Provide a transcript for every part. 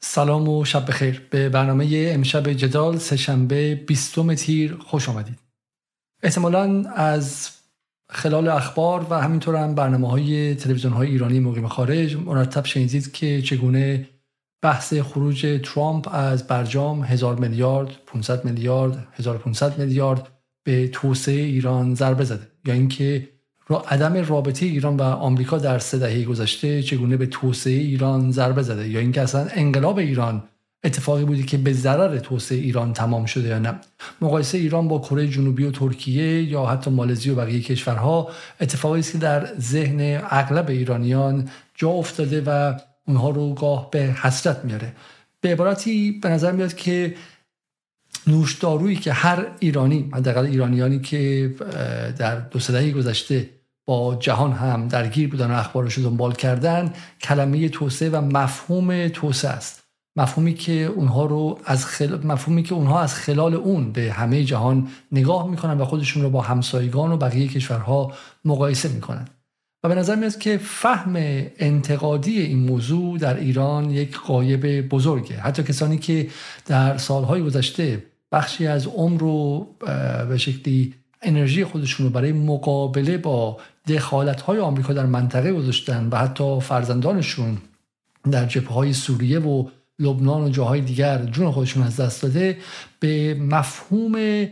سلام و شب بخیر. به برنامه امشب جدال سهشنبه 20 تیر خوش آمدید. احتمالا از خلال اخبار و همینطور هم برنامه های تلویزیون های ایرانی مقیم خارج مرتب شنیدید که چگونه بحث خروج ترامپ از برجام هزار میلیارد 500 میلیارد 1500 میلیارد به توسعه ایران ضربه زده. یا اینکه را عدم رابطه ایران و آمریکا در سه دهه گذشته چگونه به توسعه ایران ضربه زده؟ یا اینکه اصلا انقلاب ایران اتفاقی بودی که به ضرر توسعه ایران تمام شده یا نه؟ مقایسه ایران با کره جنوبی و ترکیه یا حتی مالزی و بقیه کشورها اتفاقی است که در ذهن اغلب ایرانیان جا افتاده و اونها رو گاه به حسرت میاره. به عبارتی به نظر میاد که نوشدارویی که هر ایرانی حداقل ایرانیانی که در دو سه گذشته با جهان هم درگیر بودن و اخبارش رو دنبال کردن کلمه توسعه و مفهوم توسعه است. مفهومی که اونها رو از خل... مفهومی که اونها از خلال اون به همه جهان نگاه می‌کنن و خودشون رو با همسایگان و بقیه کشورها مقایسه می‌کنن. و به نظر میاد که فهم انتقادی این موضوع در ایران یک قایب بزرگه. حتی کسانی که در سالهای گذشته بخشی از عمر رو به شکلی انرژی خودشون رو برای مقابله با دخالت های آمریکا در منطقه گذاشتن و حتی فرزندانشون در جبهه های سوریه و لبنان و جاهای دیگر جون خودشون از دست داده به مفهوم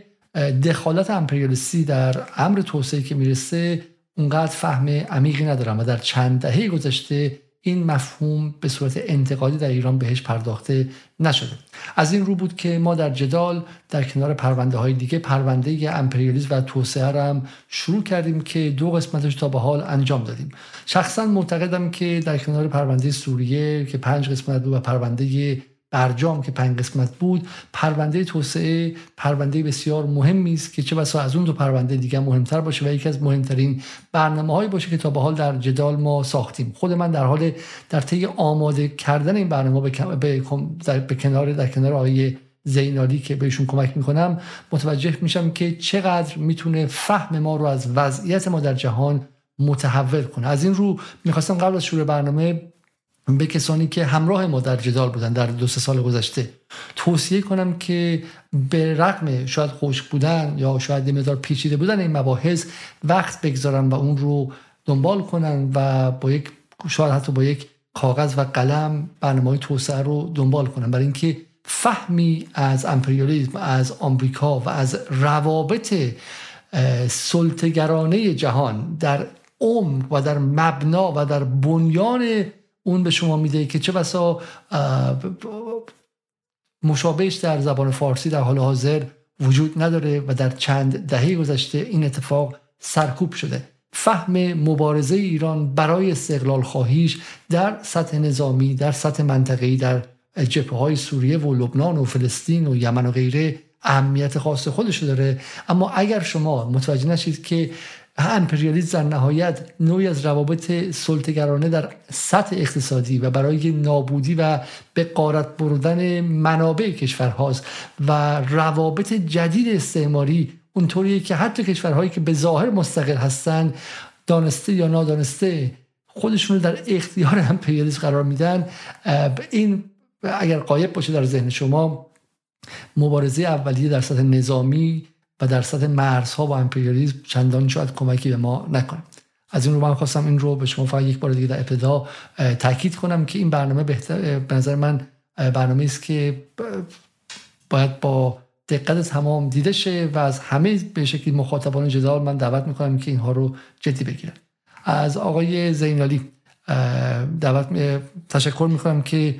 دخالت امپریالیستی در امر توسعه که می‌رسه اونقدر فهم عمیقی ندارم و در چند دهه گذشته این مفهوم به صورت انتقادی در ایران بهش پرداخته نشده. از این رو بود که ما در جدال در کنار پرونده های دیگه پرونده امپریالیسم و توسعه را هم شروع کردیم که دو قسمتش تا به حال انجام دادیم. شخصا معتقدم که در کنار پرونده سوریه که پنج قسمت بود و پرونده برجام که پنج قسمت بود پرونده توسعه پرونده بسیار مهمی است که چه بسا از اون دو پرونده دیگه مهمتر باشه و یکی از مهمترین برنامه هایی باشه که تا به حال در جدال ما ساختیم. خود من در حال در طی آماده کردن این برنامه به, به کنار در کنار آقای زینالی که بهشون کمک می‌کنم متوجه میشم که چقدر می‌تونه فهم ما رو از وضعیت ما در جهان متحول کنه. از این رو می‌خواستم قبل از شروع برنامه به کسانی که همراه ما در جدال بودن در دو سه سال گذشته توصیه کنم که به رغم شاید خوش بودن یا شاید مقدار پیچیده بودن این مباحث وقت بگذارن و اون رو دنبال کنن و با یک شاید حتی با یک کاغذ و قلم برنامه توسعه رو دنبال کنن. برای اینکه فهمی از امپریالیسم از آمریکا و از روابط سلطگرانه جهان در عمق و در مبنا و در بنیان اون به شما میده که چه بسا مشابهش در زبان فارسی در حال حاضر وجود نداره و در چند دهه گذشته این اتفاق سرکوب شده. فهم مبارزه ایران برای استقلال خواهیش در سطح نظامی در سطح منطقه‌ای در جبهه های سوریه و لبنان و فلسطین و یمن و غیره اهمیت خاص خودش داره. اما اگر شما متوجه نشید که امپریالیسم در نهایت نوعی از روابط سلطگرانه در سطح اقتصادی و برای نابودی و به قارت بردن منابع کشورهاست و روابط جدید استعماری اونطوریه که حتی کشورهایی که به ظاهر مستقل هستند دانسته یا نادانسته خودشون رو در اختیار امپریالیسم قرار میدن. این اگر قایب باشه در ذهن شما مبارزه اولیه در سطح نظامی و در سطح مرزها و امپریالیسم چندان شاید کمکی به ما نکنه. از این رو من خواستم این رو به شما فقط یک بار دیگه در ابتدا تاکید کنم که این برنامه بهتر به نظر من برنامه است که باید با دقت تمام دیده شه و از همه به شکلی مخاطبان جدال من دعوت می‌کنم که اینها رو جدی بگیرن. از آقای زینالی دعوت تشکر می‌کنم که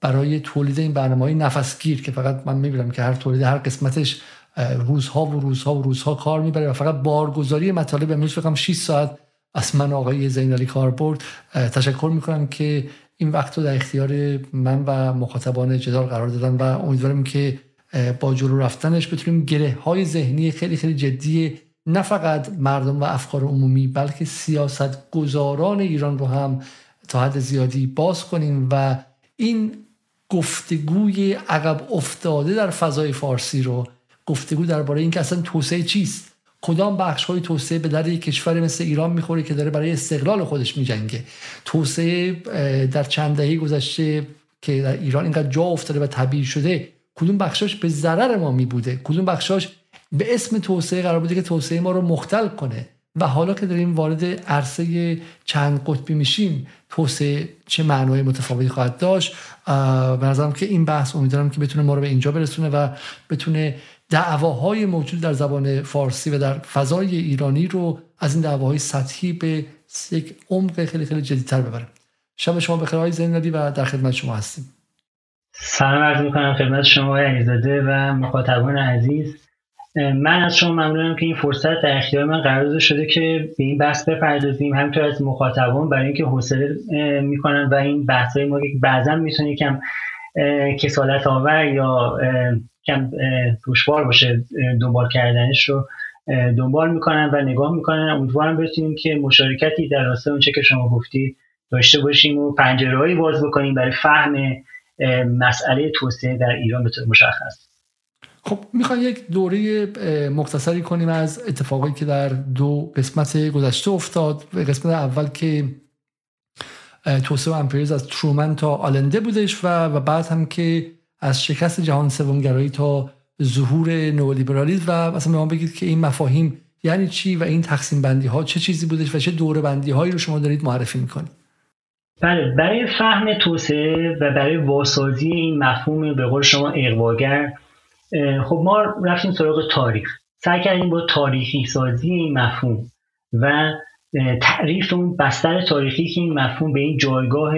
برای تولید این برنامه های نفسگیر که فقط من می‌بینم که هر تولید هر قسمتش روزها و روزها و روزها کار می‌بره و فقط بارگذاری مطالب امروز فقط 6 ساعت از من آقای زینالی کار برد تشکر می‌کنم که این وقت رو در اختیار من و مخاطبان جدال قرار دادن و امیدوارم که با جلو رفتنش بتونیم گره های ذهنی خیلی خیلی جدی نه فقط مردم و افکار عمومی بلکه سیاست گذاران ایران رو هم تا حد زیادی باز کنیم و این گفتگوی عقب افتاده در فضای فارسی رو گفتگو درباره اینکه اصلا توسعه چیست؟ کدام بخش های توسعه به در یک کشور مثل ایران می‌خوره که داره برای استقلال خودش میجنگه؟ توسعه در چند دهه گذشته که در ایران اینقدر جا افتاده و طبیعی شده کدوم بخشاش به ضرر ما می بوده کدوم بخشاش به اسم توسعه قرار بوده که توسعه ما رو مختل کنه؟ و حالا که داریم وارد عرصه چند قطبی میشیم توسعه چه معنای متفاوتی خواهد داشت؟ به نظرم که این بحث امیدوارم که بتونه ما رو به اینجا برسونه و بتونه دعواهای موجود در زبان فارسی و در فضای ایرانی رو از این دعواهای سطحی به یک عمق خیلی خیلی جدیدتر ببره شب شما بخیر های زین و در خدمت شما هستیم. سلام عرض می‌کنم خدمت شما علیزاده و مخاطبان عزیز. من از شما ممنونم که این فرصت در اختیار من قرار شده که به این بحث بپردازیم همینطور از مخاطبان برای اینکه حوصله می‌کنن و این بحث های ما بعضا می‌تونه یکم کسالت آور یا کم دشوار باشه دنبال کردنش رو دنبال می‌کنن و نگاه می‌کنن. امیدوارم بتونیم که مشارکتی در راستای اونچه که شما گفتید داشته باشیم و پنجره باز بکنیم برای فهم مسئله توسعه در ایران به طور مشخص. خب می‌خوام یک دوره مختصری کنیم از اتفاقایی که در دو قسمت گذشته افتاد. قسمت اول که توسعه امپریز از ترومن تا آلنده بودش و, و بعد هم که از شکست جهان سومگرایی تا ظهور نولیبرالیسم و مثلا به ما بگید که این مفاهیم یعنی چی و این تقسیم بندی ها چه چیزی بودش و چه دوره بندی هایی رو شما دارید معرفی می‌کنید؟ بله برای فهم توسعه و برای واسازی این مفهوم به قول شما اقواگر خب ما رفتیم سراغ تاریخ. سعی کردیم با تاریخی سازی این مفهوم و تعریف اون بستر تاریخی که این مفهوم به این جایگاه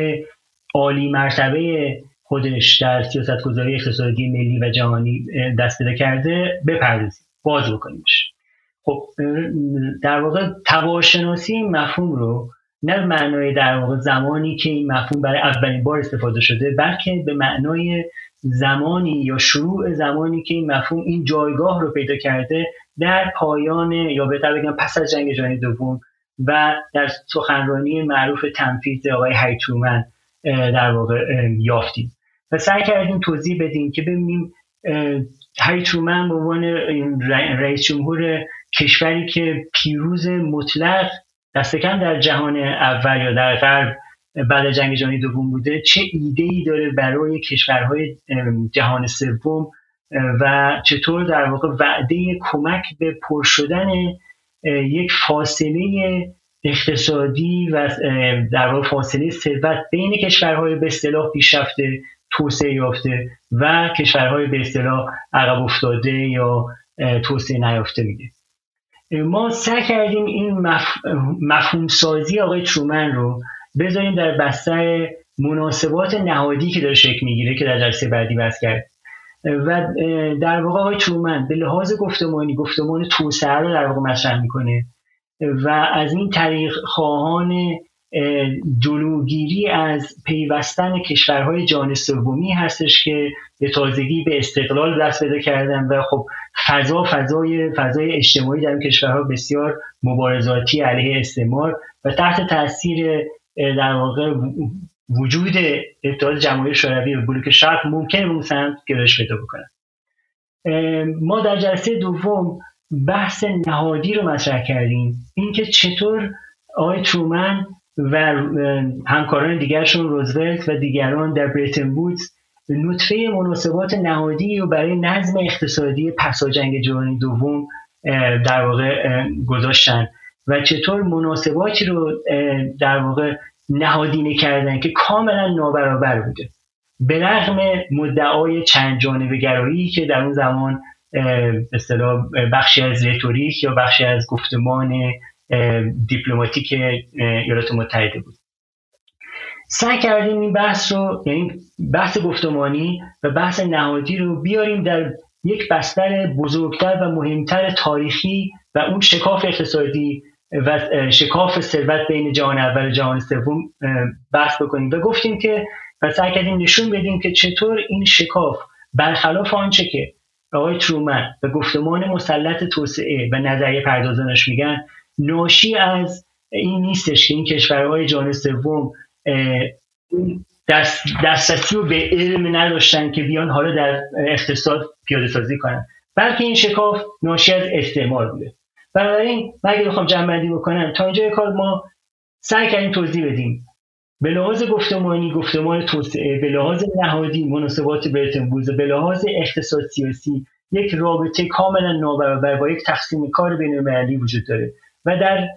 عالی مرتبه خودش در سیاست گذاری اقتصادی ملی و جهانی دست پیدا کرده بپردازیم. باز بکنیمش. خب در واقع تواشناسی این مفهوم رو نه معنای در واقع زمانی که این مفهوم برای اولین بار استفاده شده بلکه به معنای زمانی یا شروع زمانی که این مفهوم این جایگاه رو پیدا کرده در پایان یا بهتر بگم پس از جنگ جهانی دوم و در سخنرانی معروف تنفیذ آقای هایترومن در واقع یافتیم. و سعی کردیم توضیح بدیم که ببینیم هری ترومن به عنوان رئیس جمهور کشوری که پیروز مطلق دست در جهان اول یا در غرب بعد جنگ جهانی دوم بوده چه ایده ای داره برای کشورهای جهان سوم و چطور در واقع وعده کمک به پر شدن یک فاصله اقتصادی و در واقع فاصله ثروت بین کشورهای به اصطلاح پیشرفته توسعه یافته و کشورهای به اصطلاح عقب افتاده یا توسعه نیافته میده. ما سعی کردیم این مفهوم سازی آقای ترومن رو بذاریم در بستر مناسبات نهادی که داره شکل می‌گیره که در جلسه بعدی بحث کرد و در واقع آقای ترومن به لحاظ گفتمانی گفتمان توسعه رو در واقع مطرح می‌کنه. و از این طریق خواهان جلوگیری از پیوستن کشورهای جان سومی هستش که به تازگی به استقلال دست پیدا کردن و خب فضا فضای فضای اجتماعی در این کشورها بسیار مبارزاتی علیه استعمار و تحت تاثیر در واقع وجود اتحاد جمهوری شوروی و بلوک شرق ممکن اون سمت گرایش پیدا بکنن ما در جلسه دوم بحث نهادی رو مطرح کردیم. اینکه چطور آقای ترومن و همکاران دیگرشون روزولت و دیگران در بریتن بودز نطفه مناسبات نهادی رو برای نظم اقتصادی پسا جنگ جهانی دوم در واقع گذاشتن و چطور مناسباتی رو در واقع نهادینه کردن که کاملا نابرابر بوده. به رغم مدعای چند جانبه گرایی که در اون زمان اصطلاح بخشی از رتوریک یا بخشی از گفتمان دیپلماتیک ایالات متحده بود. سعی کردیم این بحث رو یعنی بحث گفتمانی و بحث نهادی رو بیاریم در یک بستر بزرگتر و مهمتر تاریخی و اون شکاف اقتصادی و شکاف ثروت بین جهان اول و جهان سوم بحث بکنیم. و گفتیم که و سعی کردیم نشون بدیم که چطور این شکاف برخلاف آنچه که آقای ترومن و گفتمان مسلط توسعه و نظریه پردازانش میگن ناشی از این نیستش که این کشورهای جهان سوم دست دسترسی رو به علم نداشتن که بیان حالا در اقتصاد پیاده سازی کنن. بلکه این شکاف ناشی از استعمار بوده. بنابراین من اگه بخوام جمع بندی بکنم تا اینجا کار ما سعی کردیم توضیح بدیم. به لحاظ گفتمانی گفتمان توسعه به لحاظ نهادی مناسبات برتن به لحاظ اقتصاد سیاسی یک رابطه کاملا نابرابر با یک تقسیم کار بین المللی وجود داره و در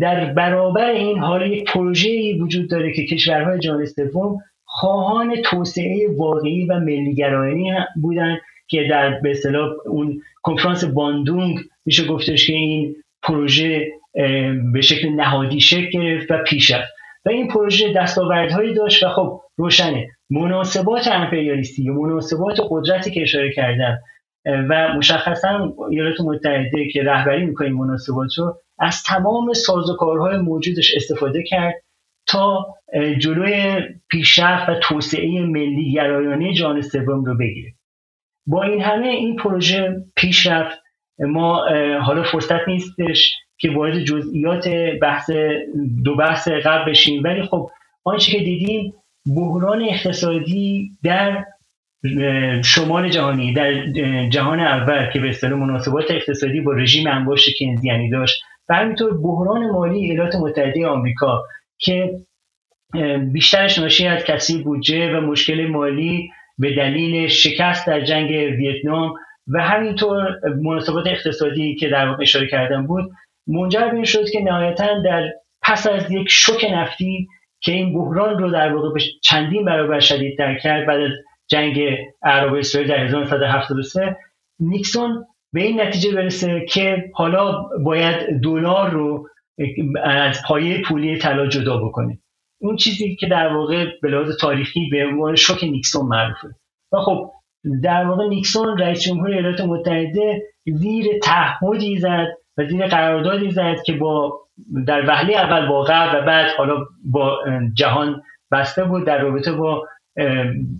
در برابر این حال یک پروژه وجود داره که کشورهای جهان سوم خواهان توسعه واقعی و ملیگرایانه بودن که در به اصطلاح اون کنفرانس باندونگ میشه گفتش که این پروژه به شکل نهادی شکل گرفت و پیش رفت. و این پروژه دستاوردهایی داشت و خب روشنه. مناسبات امپریالیستی یا مناسبات قدرتی که اشاره کردم و مشخصا ایالات متحده که رهبری می‌کنه مناسبات رو از تمام سازوکارهای موجودش استفاده کرد تا جلوی پیشرفت و توسعه ملی گرایانه جان سوم رو بگیره. با این همه این پروژه پیش رفت ما حالا فرصت نیستش که وارد جزئیات بحث دو بحث قبل بشیم. ولی خب آنچه که دیدیم بحران اقتصادی در شمال جهانی در جهان اول که به اصطلاح مناسبات اقتصادی با رژیم انباش کنزیانی داشت. و همینطور بحران مالی ایالات متحده آمریکا که بیشترش ناشی از کسی بودجه و مشکل مالی به دلیل شکست در جنگ ویتنام و همینطور مناسبات اقتصادی که در واقع اشاره کردم بود منجر به این شد که نهایتا در پس از یک شوک نفتی که این بحران رو در واقع به چندین برابر شدیدتر کرد بعد از جنگ عرب اسرائیل در 1973 نیکسون به این نتیجه برسه که حالا باید دلار رو از پایه پولی طلا جدا بکنه. اون چیزی که در واقع به لحاظ تاریخی به عنوان شوک نیکسون معروفه. و خب در واقع نیکسون رئیس جمهور ایالات متحده زیر تعهدی زد و زیر قراردادی زد که با در وهله اول با غرب و بعد حالا با جهان بسته بود در رابطه با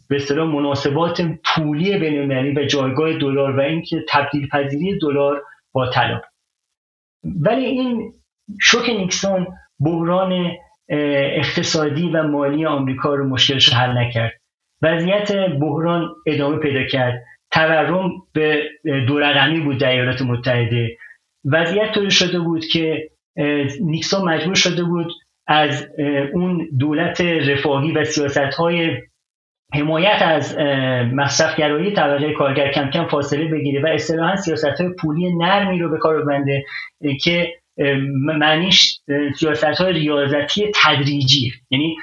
به اصطلاح مناسبات پولی بین و جایگاه دلار و اینکه تبدیل پذیری دلار با طلا. ولی این شوک نیکسون بحران اقتصادی و مالی آمریکا رو مشکلش حل نکرد. وضعیت بحران ادامه پیدا کرد. تورم به دو رقمی بود در ایالات متحده. وضعیت طوری شده بود که نیکسون مجبور شده بود از اون دولت رفاهی و سیاست های حمایت از مصرفگرایی طبقه کارگر کم کم فاصله بگیره و اصطلاحا سیاست های پولی نرمی رو به کار ببنده که معنیش سیاست های ریاضتی تدریجی. یعنی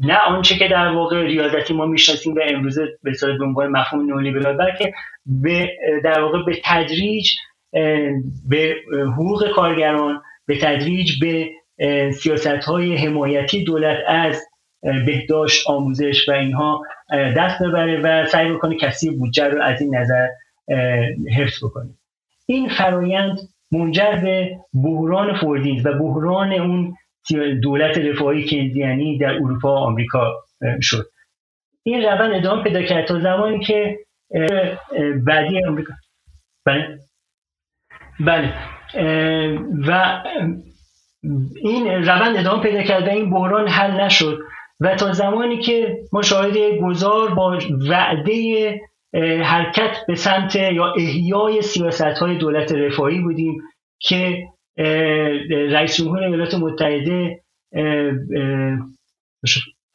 نه آنچه که در واقع ریاضتی ما می‌شناسیم و امروزه به به عنوان مفهوم نولیبرال بلکه به در واقع به تدریج به حقوق کارگران به تدریج به سیاست های حمایتی دولت از بهداشت آموزش و اینها دست ببره و سعی بکنه کسی بودجه رو از این نظر حفظ بکنه. این فرایند منجر به بحران فوردینز و بحران اون دولت رفاهی کینزیانی در اروپا و آمریکا شد. این روند ادامه پیدا کرد تا زمانی که بعدی آمریکا. بله. بله. و این روند ادامه پیدا کرد این بحران حل نشد. و تا زمانی که ما شاهد گذار با وعده حرکت به سمت یا احیای سیاست های دولت رفاهی بودیم که رئیس جمهور ایالات متحده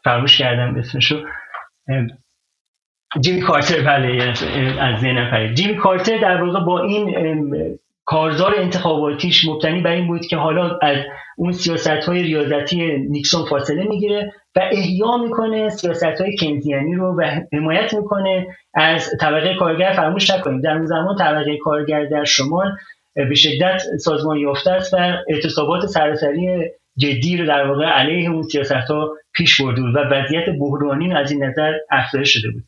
فراموش کردم اسمشو. جیمی کارتر بله از ذهنم پرید. جیمی کارتر در واقع با این کارزار انتخاباتیش مبتنی بر این بود که حالا از اون سیاست های ریاضتی نیکسون فاصله می‌گیره و احیا می‌کنه سیاست های کنزیانی رو و حمایت می‌کنه از طبقه کارگر فراموش نکنیم در اون زمان طبقه کارگر در شمال به شدت سازمان یافته است و اعتصابات سراسری جدی رو در واقع علیه اون سیاست ها پیش برده و وضعیت بحرانی از این نظر افزایش شده بود.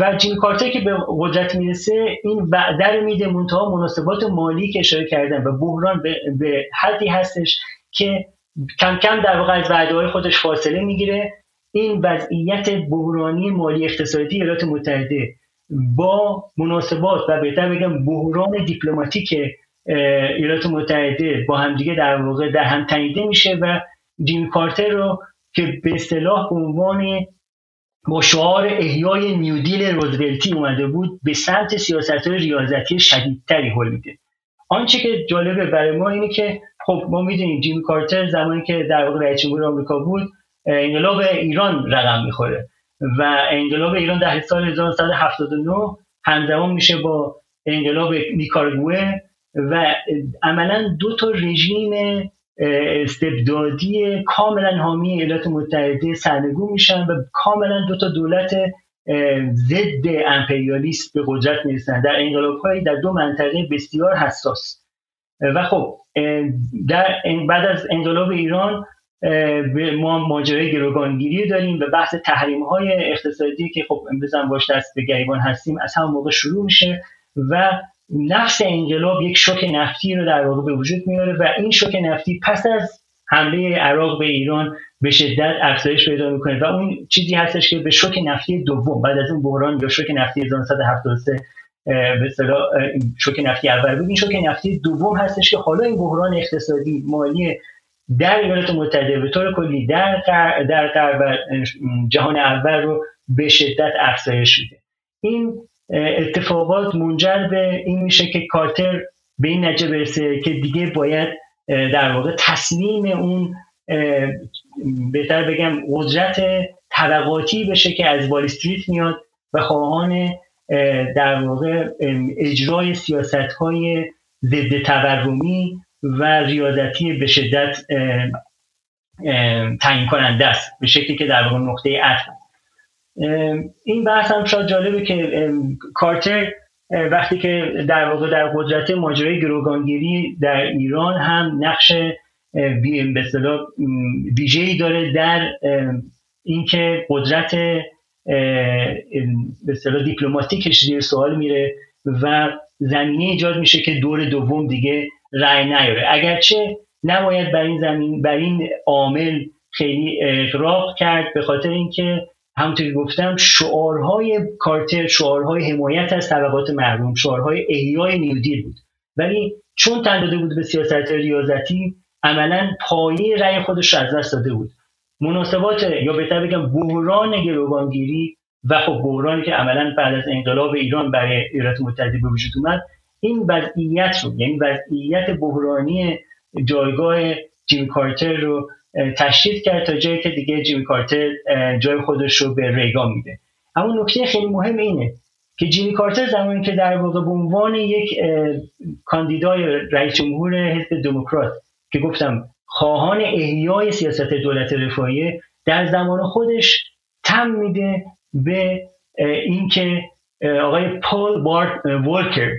و جیم کارتر که به قدرت می‌رسه این وعده رو میده منتها مناسبات مالی که اشاره کردن و بحران به حدی هستش که کم کم در واقع از وعده های خودش فاصله می‌گیره. این وضعیت بحرانی مالی اقتصادی ایالات متحده با مناسبات و بهتر بگم بحران دیپلماتیک ایالات متحده با همدیگه در واقع در هم تنیده میشه و جیم کارتر رو که به اصطلاح به عنوان با شعار احیای نیودیل روزولتی اومده بود به سمت سیاست های ریاضتی شدیدتری حل میده. آنچه که جالبه برای ما اینه که خب ما می‌دونیم جیمی کارتر زمانی که در واقع رئیس جمهور آمریکا بود انقلاب ایران رقم می‌خوره و انقلاب ایران در سال 1979 همزمان میشه با انقلاب نیکارگوه و عملا دو تا رژیم استبدادی کاملا حامی ایالات متحده سرنگون میشن و کاملا دو تا دولت ضد امپریالیست به قدرت می‌رسن. در انقلاب در دو منطقه بسیار حساس. و خب در بعد از انقلاب ایران ما ماجرای گروگانگیری داریم و بحث تحریم های اقتصادی که خب امروز هم باش دست به گریبان هستیم از همون موقع شروع میشه و نفس انقلاب یک شوک نفتی رو در واقع به وجود میاره و این شوک نفتی پس از حمله عراق به ایران به شدت افزایش پیدا می‌کنه و اون چیزی هستش که به شوک نفتی دوم بعد از اون بحران یا شوک نفتی 1973 به اصطلاح شوک نفتی اول بود. این شوک نفتی دوم هستش که حالا این بحران اقتصادی مالی در ایالات متحده به طور کلی در در جهان اول رو به شدت افزایش شده این اتفاقات منجر به این میشه که کارتر به این نتیجه برسه که دیگه باید در واقع تسلیم اون بهتر بگم قدرت طبقاتی بشه که از وال استریت میاد و خواهان در واقع اجرای سیاست های ضد تورمی و ریاضتی به شدت تعیین کننده است. به شکلی که در واقع نقطه عطف این بحث هم شاید جالبه که کارتر وقتی که در واقع در قدرت ماجرای گروگانگیری در ایران هم نقش به اصطلاح داره در اینکه قدرت به اصطلاح دیپلماتیکش زیر سوال میره و زمینه ایجاد میشه که دور دوم دیگه رأی نیاره. اگرچه نباید بر این زمین بر این عامل خیلی اقراق کرد به خاطر اینکه همونطور که گفتم شعارهای کارتر شعارهای حمایت از طبقات محروم شعارهای احیای نیودیل بود. ولی چون تن داده بود به سیاست ریاضتی عملا پایه رأی خودش از دست داده بود. مناسبات یا بهتر بگم بحران گروگانگیری و خب بحرانی که عملا بعد از انقلاب ایران برای ایالات متحده به وجود اومد این وضعیت رو یعنی وضعیت بحرانی جایگاه جیم کارتر رو تشدید کرد تا جایی که دیگه جیمی کارتر جای خودش رو به ریگان میده. اما نکته خیلی مهم اینه که جیمی کارتر زمانی که در واقع به عنوان یک کاندیدای رئیس جمهور حزب دموکرات که گفتم خواهان احیای سیاست دولت رفاهی در زمان خودش تم میده به اینکه آقای پول بارت وولکر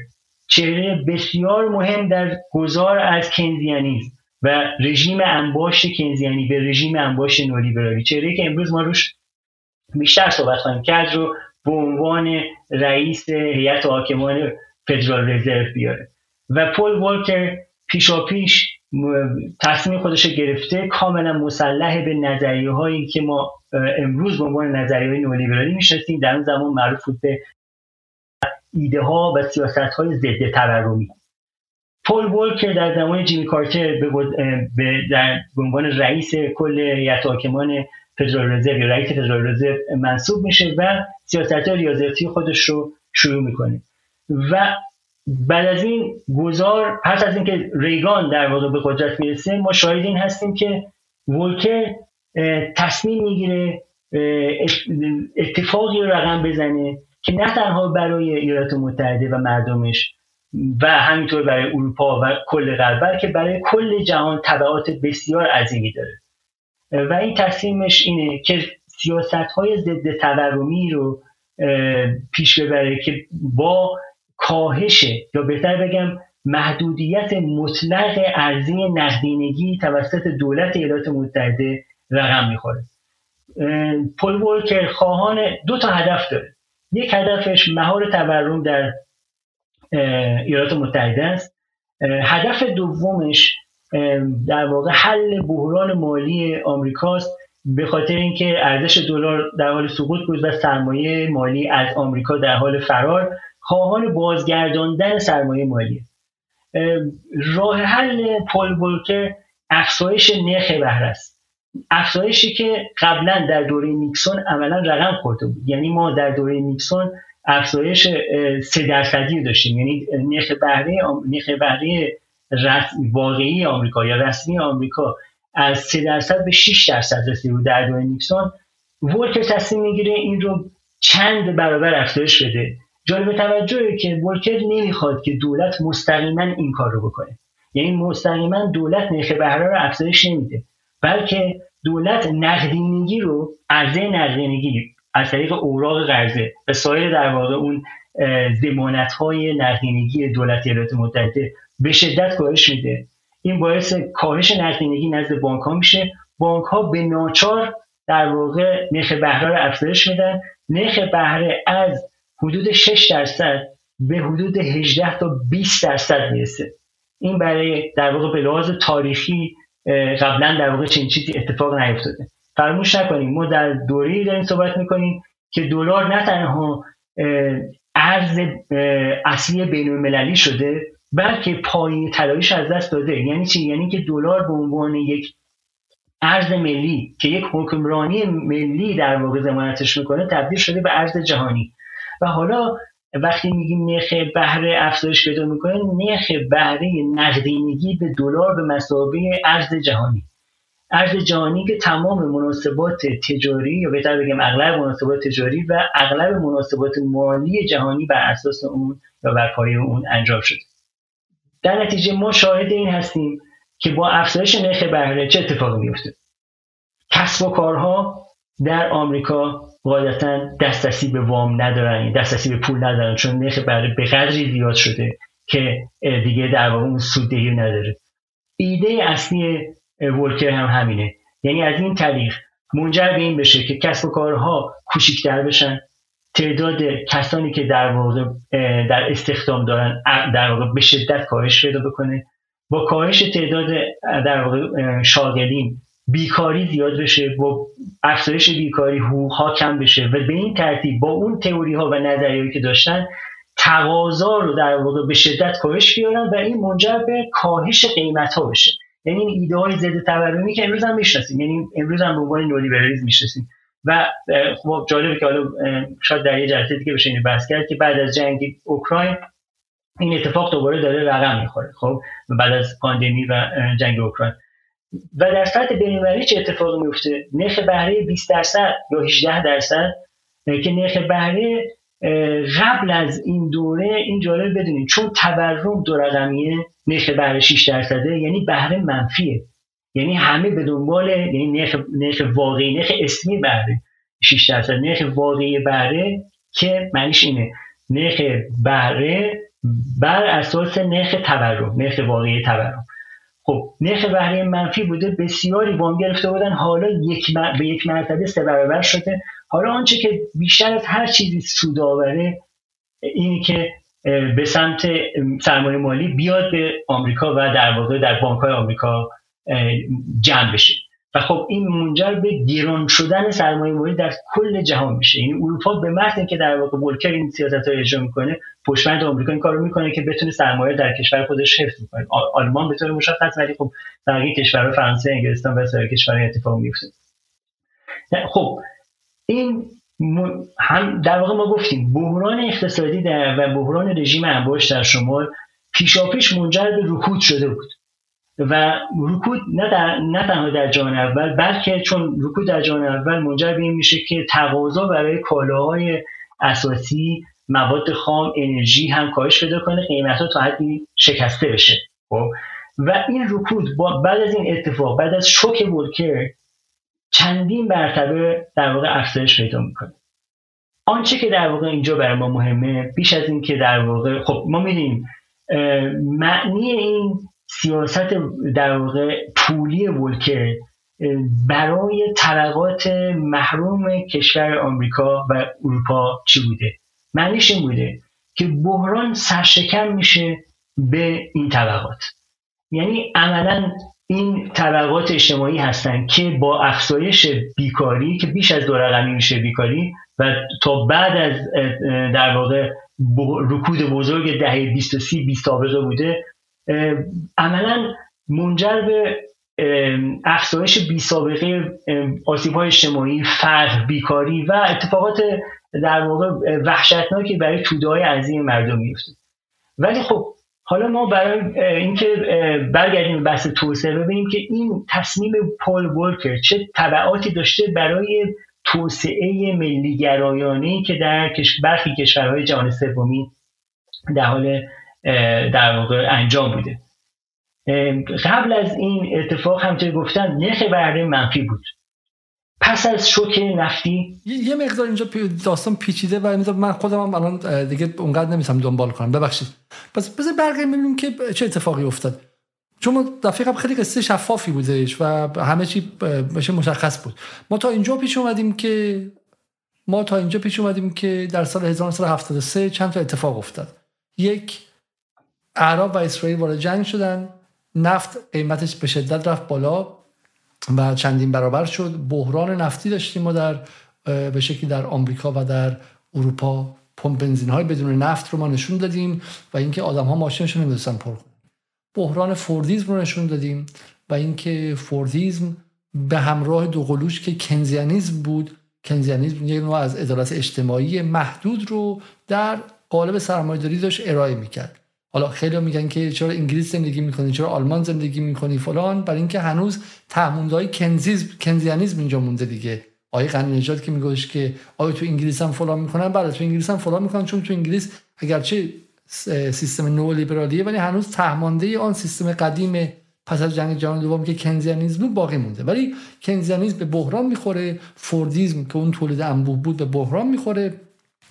چهره بسیار مهم در گذار از کنزیانیزم و رژیم انباشت کنزیانی به رژیم انباشت نولیبرالی. چهره که امروز ما روش بیشتر صحبت خواهیم کرد رو به عنوان رئیس هیئت حاکمان فدرال رزرو بیاره. و پول والکر پیشا پیش تصمیم خودش گرفته کاملا مسلح به نظریه هایی که ما امروز به عنوان نظریه نولیبرالی می‌شناسیم. در اون زمان معروف بود به ایده ها و سیاست های ضد تورمی. پل که در زمان جیمی کارتر به, در عنوان رئیس کل هیئت حاکمان فدرال رزرو یا رئیس فدرال رزرو منصوب میشه و سیاست ریاضتی خودش رو شروع می‌کنه. و بعد از این گذار پس از اینکه ریگان در واقع به قدرت می‌رسه ما شاهد این هستیم که ولکر تصمیم می‌گیره اتفاقی رو رقم بزنه که نه تنها برای ایالات متحده و مردمش و همینطور برای اروپا و کل غرب که برای کل جهان تبعات بسیار عظیمی داره. و این تصمیمش اینه که سیاست های ضد تورمی رو پیش ببره که با کاهش یا بهتر بگم محدودیت مطلق ارزی نقدینگی توسط دولت ایالات متحده رقم می‌خوره. پل ولکر خواهان دو تا هدف داره. یک هدفش مهار تورم در ایالات متحده است. هدف دومش در واقع حل بحران مالی آمریکاست به خاطر اینکه ارزش دلار در حال سقوط بود و سرمایه مالی از آمریکا در حال فرار خواهان بازگرداندن سرمایه مالی. راه حل پول ولکر افزایش نرخ بهره است. افزایشی که قبلا در دوره نیکسون عملا رقم خورده بود. یعنی ما در دوره نیکسون افزایش سه درصدی داشتیم. یعنی نرخ بهره نرخ بهره واقعی آمریکا یا رسمی آمریکا از 3 درصد به 6 درصد رسیده بود در دوره نیکسون. ولکر تصمیم می‌گیره این رو چند برابر افزایش بده. جالب توجهه که ولکر نمی‌خواد که دولت مستقیما این کار رو بکنه. یعنی مستقیما دولت نرخ بهره رو افزایش نمیده بلکه دولت نقدینگی رو عرضه نقدینگی از طریق اوراق قرضه. و سایر در واقع اون زمانت های نقدینگی دولت ایالات متحده به شدت کاهش میده. این باعث کاهش نقدینگی نزد بانک ها میشه. بانک ها به ناچار در واقع نرخ بهره رو افزایش میدن. نرخ بهره از حدود 6 درصد به حدود 18 تا 20 درصد می‌رسه. این برای در واقع به لحاظ تاریخی قبلا در واقع چنین چیزی اتفاق نیفتاده. فراموش نکنیم. ما در دوره داریم صحبت می‌کنیم که دلار نه تنها ارز اصلی بین المللی شده بلکه پایین طلاییش از دست داده. یعنی چی؟ یعنی که دلار به عنوان یک ارز ملی که یک حکمرانی ملی در واقع ضمانتش می‌کنه تبدیل شده به ارز جهانی. و حالا وقتی میگیم نرخ بهره افزایش پیدا می‌کنه نرخ بهره نقدینگی به دلار به مسابقه ارز جهانی. ارز جهانی که تمام مناسبات تجاری یا بهتر بگم اغلب مناسبات تجاری و اغلب مناسبات مالی جهانی بر اساس اون یا بر پایه اون انجام شده. در نتیجه ما شاهد این هستیم که با افزایش نرخ بهره چه اتفاقی میفته کسب و کارها در آمریکا قاعدتا دسترسی به وام ندارن یعنی دسترسی به پول ندارن چون نرخ بهره به قدری زیاد شده که دیگه در واقع اون سوددهی نداره. ایده اصلی ولکر هم همینه. یعنی از این طریق منجر به این بشه که کسب و کارها کوچیکتر بشن. تعداد کسانی که در واقع در استخدام دارن در واقع به شدت کاهش پیدا بکنه. با کاهش تعداد در واقع شاغلین بیکاری زیاد بشه با افزایش بیکاری حقوق ها کم بشه و به این ترتیب با اون تئوری ها و نظریهایی که داشتن تقاضا رو در واقع به شدت کاهش بیارن و این منجر به کاهش قیمت ها بشه. یعنی این ایده های ضد تورمی که امروز هم می‌شناسیم. یعنی امروز هم به عنوان نولیبرالیسم می‌شناسیم. و خب جالبه که حالا شاید در یه جلسه دیگه بشه اینو بحث کرد که بعد از جنگ اوکراین این اتفاق دوباره داره رقم می‌خوره خب؟ بعد از پاندمی و جنگ اوکراین. و در سطح بین‌المللی چه اتفاقی میفته نرخ بهره 20 درصد یا 18 درصد که نرخ بهره قبل از این دوره این جالب بدونید چون تورم دو رقمیه نرخ بهره 6 درصده یعنی بهره منفیه. یعنی همه به دنبال یعنی نرخ نرخ واقعی نرخ اسمی بهره 6 درصد. نرخ واقعی بهره که معنیش اینه. نرخ بهره بر اساس نرخ تورم نرخ واقعی تورم. خب نرخ بهره منفی بوده بسیاری وام گرفته بودن. حالا یک به یک مرتبه سه برابر شده. حالا آنچه که بیشتر از هر چیزی سودآوره اینی که به سمت سرمایه مالی بیاد به آمریکا و در واقع در بانک های آمریکا جمع بشه. و خب این منجر به گران شدن سرمایه مالی در کل جهان میشه. یعنی اروپا به محض که در واقع ولکر این سیاست ها اجرا می‌کنه پشتبند آمریکا این کارو می‌کنه که بتونه سرمایه در کشور خودش حفظ کنه آلمان به طور مشخص ولی خب بقیه کشورها فرانسه انگلستان و سایر کشورها اتفاق میفته خب این هم در واقع ما گفتیم بحران اقتصادی در و بحران رژیم انباش در شمال پیشاپیش منجر به رکود شده بود. و رکود نه, در، نه تنها در جهان اول بلکه چون رکود در جهان اول منجر به این میشه که تقاضا برای کالاهای اساسی مواد خام انرژی هم کاهش پیدا کنه قیمت ها تا حدی شکسته بشه. خب؟ و این رکود بعد از این اتفاق بعد از شوک ولکر چندین مرتبه در واقع افزایش پیدا می‌کنه. آنچه که در واقع اینجا برای ما مهمه بیش از این که در واقع خب ما می‌دونیم معنی این سیاست در واقع پولی ولکر برای طبقات محروم کشور آمریکا و اروپا چی بوده؟ معنیش این بوده که بحران سرشکم میشه به این طبقات. یعنی عملا این طبقات اجتماعی هستند که با افزایش بیکاری که بیش از دو رقمی میشه بیکاری و تا بعد از در واقع رکود بزرگ دهه 20 و 30 20 بوده عملا منجر به افزایش بی سابقه آسیب های اجتماعی فقر بیکاری و اتفاقات در واقع وحشتناکی برای توده های عظیم مردم میفته ولی خب حالا ما برای اینکه برگردیم به بحث توسعه ببینیم که این تصمیم پول ولکر چه تبعاتی داشته برای توسعه ملی گرایانه که در برخی کشورهای جهان سومی در حال در واقع انجام بوده. قبل از این اتفاق همطور گفتن نرخ بهره منفی بود. پس از شوک نفتی یه مقدار اینجا داستان پیچیده و من خودم هم الان دیگه اونقدر نمی‌تونم دنبال کنم. ببخشید. پس بذار برگردیم ببینیم که چه اتفاقی افتاد. چون دفعه قبل خیلی قصه شفافی بودش و همه چی بشه مشخص بود. ما تا اینجا پیش اومدیم که ما تا اینجا پیش اومدیم که در سال 1973 چند تا اتفاق افتاد. یک عرب و اسرائیل وارد جنگ شدن. نفت قیمتش به شدت رفت بالا و چندین برابر شد. بحران نفتی داشتیم ما در به شکلی در آمریکا و در اروپا پمپ بنزین های بدون نفت رو ما نشون دادیم و اینکه آدم ها ماشینشون نمی‌دونستن پر بحران فوردیزم رو نشون دادیم و اینکه فوردیزم به همراه دو قلوش که کنزیانیزم بود کنزیانیزم یک نوع از عدالت اجتماعی محدود رو در قالب سرمایه‌داری داشت ارائه می‌کرد. حالا خیلی میگن که چرا انگلیس زندگی می‌کنی چرا آلمان زندگی می‌کنی فلان برای اینکه هنوز تهموندهای کنزیز کنزیانیزم اینجا مونده دیگه. آقای غنی نژاد که میگوش که آیا تو انگلیس هم فلان می‌کنن؟ بله تو انگلیس هم فلان می‌کنن چون تو انگلیس اگرچه سیستم نو لیبرالیه ولی هنوز تهمانده آن سیستم قدیم پس از جنگ جهانی دوم که کنزیانیزم باقی مونده. ولی کنزیانیزم به بحران می‌خوره فوردیزم که اون تولید انبوه بود به بحران می‌خوره.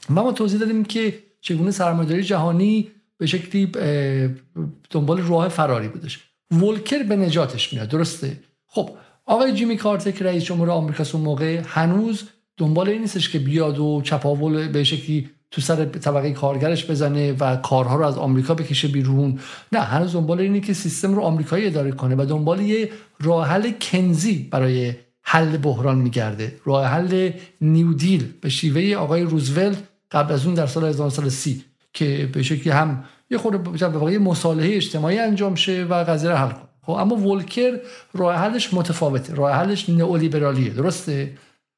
ما توضیح دادیم که چگونه سرمایه‌داری جهانی به شکلی دنبال راه فراری بودش. ولکر به نجاتش میاد درسته؟ خب آقای جیمی کارتر که رئیس جمهور آمریکا اون موقع هنوز دنبال این نیستش که بیاد و چپاول به شکلی تو سر طبقه کارگرش بزنه و کارها رو از آمریکا بکشه بیرون. نه هنوز دنبال اینه که سیستم رو آمریکایی اداره کنه و دنبال یه راه حل کنزی برای حل بحران میگرده. راه حل نیودیل به شیوه آقای روزولت قبل از اون در سال 1930 که به شکلی هم یه خورده به واقع مصالحه اجتماعی انجام شه و قضیه رو حل کنه. خب اما ولکر راه حلش متفاوته. راه حلش نئولیبرالیه. درسته؟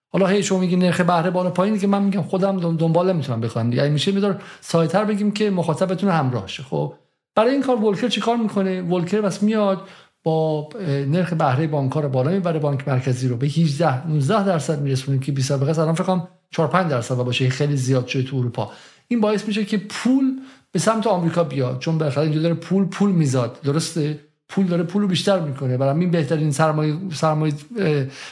حالا هی شما میگی نرخ بهره بالا پایینی که من میگم خودم دنبال نمی‌تونم بخوام. یعنی میشه میدار سایتر بگیم که مخاطب بتونه همراه شه. خب برای این کار ولکر چیکار می‌کنه؟ ولکر بس میاد با نرخ بهره بانک رو بالا می‌بره بانک مرکزی رو به 18 19 درصد میرسونه که بی سابقه الان فکر کنم 4 5 درصد باشه. خیلی زیاد شده تو اروپا. این باعث میشه که پول به سمت آمریکا بیاد. چون بالاخره اینجا داره پول پول میزاد. درسته؟ پول داره پول رو بیشتر می‌کنه. برای این بهترین سرمایه سرمایه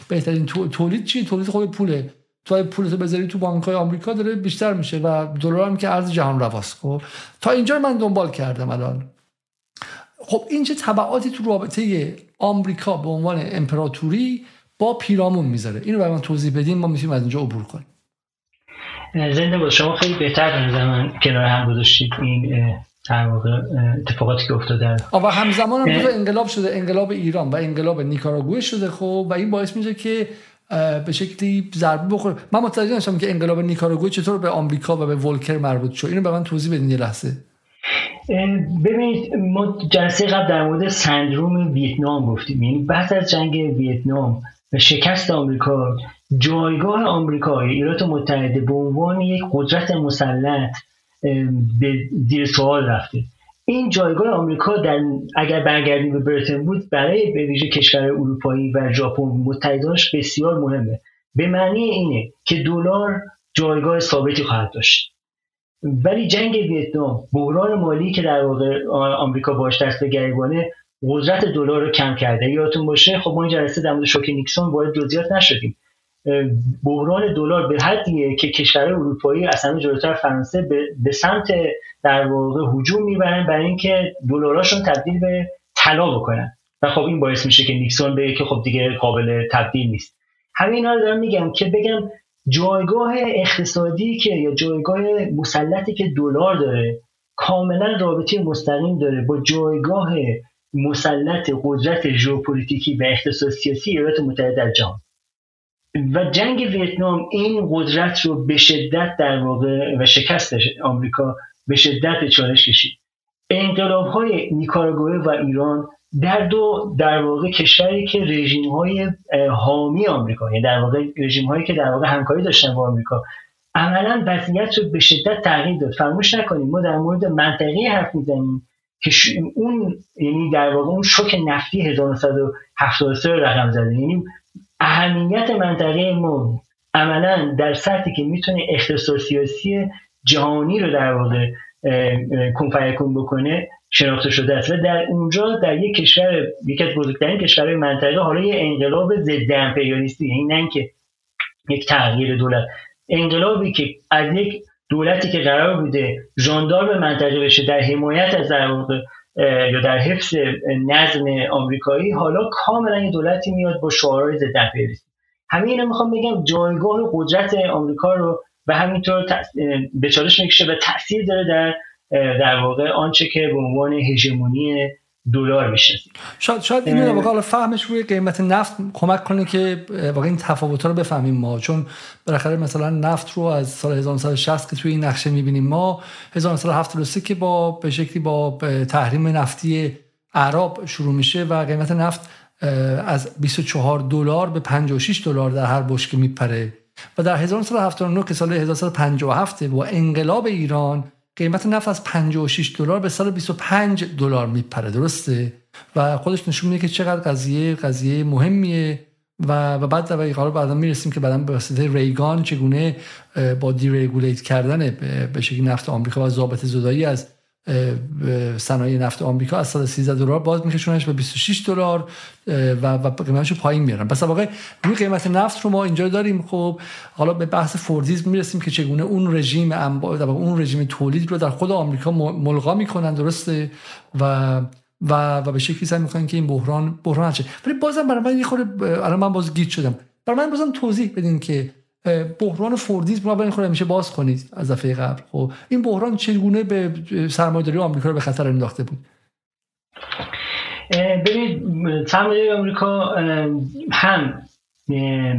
بهترین تولید چی؟ تولید خود پوله. تو پولتو بذاری تو بانک های آمریکا داره بیشتر میشه و دلار هم که ارز جهان رواست. خب؟ تا اینجا من دنبال کردم الان. خب این چه تبعاتی تو رابطه آمریکا به عنوان امپراتوری با پیرامون می‌ذاره؟ اینو برای من توضیح بدین. ما می‌تونیم از اینجا عبور کنیم. زنده بود. شما خیلی بهتر به من کنار هم گذاشتید این در واقع اتفاقاتی که افتاده و همزمان هم انقلاب شده انقلاب ایران و انقلاب نیکاراگوئه شده خب و این باعث میشه که به شکلی ضربه بخوره. من متوجه نشدم که انقلاب نیکاراگوئه چطور به آمریکا و به ولکر مربوط شد. اینو به من توضیح بدین یه لحظه. ببینید ما جلسه قبل در مورد سندروم ویتنام گفتیم. یعنی بعد از جنگ ویتنام و شکست آمریکا جایگاه آمریکا ایالات متحده به عنوان یک قدرت مسلط به زیر سوال رفته. این جایگاه آمریکا در اگر برگردیم به برتن بود برای به ویژه کشور اروپایی و ژاپن متحداش بسیار مهمه. به معنی اینه که دلار جایگاه ثابتی خواهد داشت. ولی جنگ ویتنام بحران مالی که در واقع آمریکا باش دست به گریبانه قدرت دلار رو کم کرده. یادتون باشه خب ما این جلسه در مورد شوک نیکسون وارد جزئیات نشدیم. بحران دلار به حدیه که کشور اروپایی اصلا جلوتر فرانسه به سمت در واقع هجوم می‌برن برای اینکه دلاراشون تبدیل به طلا بکنن. و خب این باعث میشه که نیکسون بگه که خب دیگه قابل تبدیل نیست. همه اینا دارم میگم که بگم جایگاه اقتصادی که یا جایگاه مسلطی که دلار داره کاملا رابطه مستقیم داره با جایگاه مسلط قدرت ژئوپلیتیکی و اقتصاد سیاسی ایالات متحده در جهان. و جنگ ویتنام این قدرت رو به شدت در واقع و شکست آمریکا به شدت چالش کشید. انقلاب های نیکاراگوه و ایران در دو در واقع کشوری که رژیم های حامی آمریکا یعنی در واقع رژیم هایی که در واقع همکاری داشتن با آمریکا عملا وضعیت رو به شدت تغییر داد. فراموش نکنیم ما در مورد منطقه حرف می‌زنیم که اون یعنی در واقع اون شوک نفتی 1973 رقم زده یعنی اهمیت منطقه ما عملا در سطحی که می‌تونه اقتصاد سیاسی جهانی رو در واقع کنفیکون بکنه شناخته شده است. و در اونجا در یک کشور یکی از بزرگترین کشورهای منطقه حالا یه انقلاب ضد امپریالیستی یعنی نه اینکه یک تغییر دولت. انقلابی که از یک دولتی که قرار بوده ژاندارم منطقه بشه در حمایت از در یا در حفظ نظم آمریکایی حالا کاملا یه دولتی میاد با شعارهای ضد امپریالیستی همین می‌خوام بگم جایگاه قدرت آمریکا رو و همینطور به چالش می‌کشه و تاثیر داره در در واقع آنچه که به عنوان هژمونی دلار میشه. شاید شاید این واقعا فهمش روی قیمت نفت کمک کنه که واقعا این تفاوت‌ها رو بفهمیم ما. چون بالاخره مثلا نفت رو از سال 1960 که توی این نقشه می‌بینیم ما 1973 که با به شکلی با تحریم نفتی عرب شروع میشه و قیمت نفت از 24 دلار به 56 دلار در هر بشکه میپره. و در 1979 که سال 1957 با انقلاب ایران قیمت نفت از 56 دلار به سال 25 دلار میپره درسته؟ و خودش نشون میده که چقدر قضیه قضیه مهمیه و و بعد در حالا بعدا می‌رسیم که بعدا به واسطه ریگان چگونه با دیریگولیت کردن به شکلی نفت آمریکا و ضابط زدایی از صنایع نفت آمریکا از 113 دلار باز میکشونش به 26 دلار و و قیمتشو پایین میارن. پس واقع روی قیمت نفت رو ما اینجا داریم. خب حالا به بحث فوردیزم می‌رسیم که چگونه اون رژیم اون رژیم تولید رو در خود آمریکا ملغا می‌کنن درسته؟ و و و به شکلی سعی می‌کنن که این بحران بحران چه ولی بازم برای من یه خورده الان من باز گیت شدم. برای من بازم توضیح بدین که بحران فوردیسم رو این میشه باز کنید از دفعه قبل. خب این بحران چگونه به سرمایه‌داری آمریکا رو به خطر انداخته بود؟ ببینید سرمایه‌داری آمریکا هم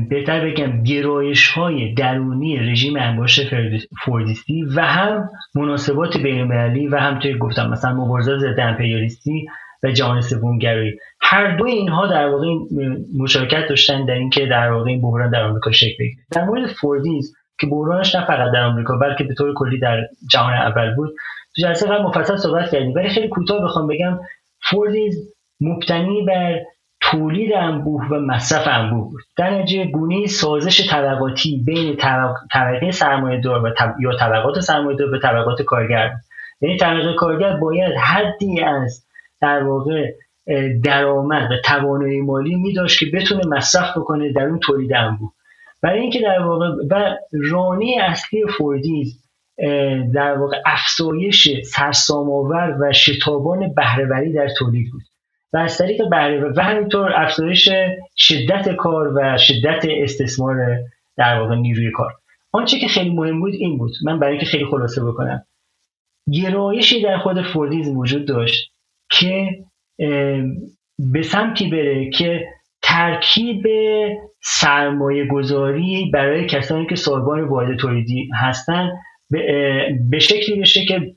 بهتر بگم گرایش های درونی رژیم انباش فوردیستی و هم مناسبات بین و هم توی گفتم مثلا مبارزات ضد امپریالیستی و جهان سوم گرایی هر دو اینها در واقع مشارکت داشتن در اینکه در واقع این بحران در آمریکا شکل بگیره. در مورد فوردیسم که بحرانش نه فقط در آمریکا بلکه به طور کلی در جهان اول بود. تو جلسه قبل مفصل صحبت کردیم. ولی خیلی کوتاه بخوام بگم فوردیسم مبتنی بر تولید انبوه و مصرف انبوه بود. در نتیجه گونه سازش طبقاتی بین طبقه سرمایه دار و یا طبقات سرمایه دار به طبقات کارگر یعنی طبقه کارگر باید حدی از در واقع درآمد و توانایی مالی می داشت که بتونه مصرف بکنه در اون تولید انبوه. برای اینکه در واقع و رانی اصلی فوردیز در واقع افزایش سرسام‌آور و شتابان بهرهوری در تولید بود. و از طریق بهره و همینطور افزایش شدت کار و شدت استثمار در واقع نیروی کار. آنچه که خیلی مهم بود این بود. من برای اینکه خیلی خلاصه بکنم. گرایشی در خود فوردیز وجود داشت. که به سمتی بره که ترکیب سرمایه گذاری برای کسانی که صاحبان وارد تولیدی هستن به شکلی بشه که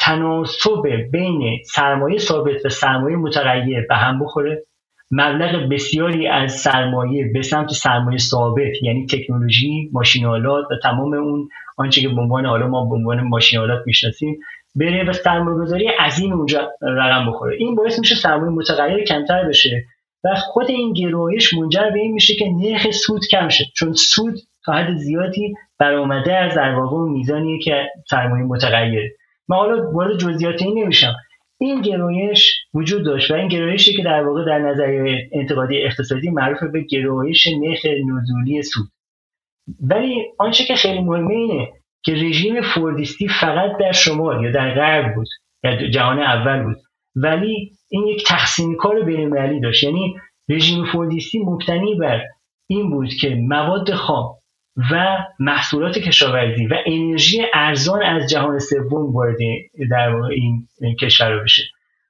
تناسب بین سرمایه ثابت و سرمایه متغیر به هم بخوره. مبلغ بسیاری از سرمایه به سمت سرمایه ثابت یعنی تکنولوژی ماشینالات و تمام اون آنچه که به عنوان حالا ما به عنوان ماشینالات می‌شناسیم بره و سرمایه گذاری عظیم اونجا رقم بخوره. این باعث میشه سرمایه متغیر کمتر بشه و خود این گرایش منجر به این میشه که نرخ سود کم شه. چون سود تا حد زیادی برآمده از در واقع میزانیه که سرمایه متغیر من حالا وارد جزئیات این نمیشم. این گرایش وجود داشت و این گرایشی که در واقع در نظریه انتقادی اقتصادی معروف به گرایش نرخ نزولی سود. ولی آنچه که خیلی مهمه اینه که رژیم فوردیستی فقط در شمال یا در غرب بود یا جهان اول بود. ولی این یک تقسیم کار بین داشت. یعنی رژیم فوردیستی مبتنی بر این بود که مواد خام و محصولات کشاورزی و انرژی ارزان از جهان سوم وارد در این کشور بشه.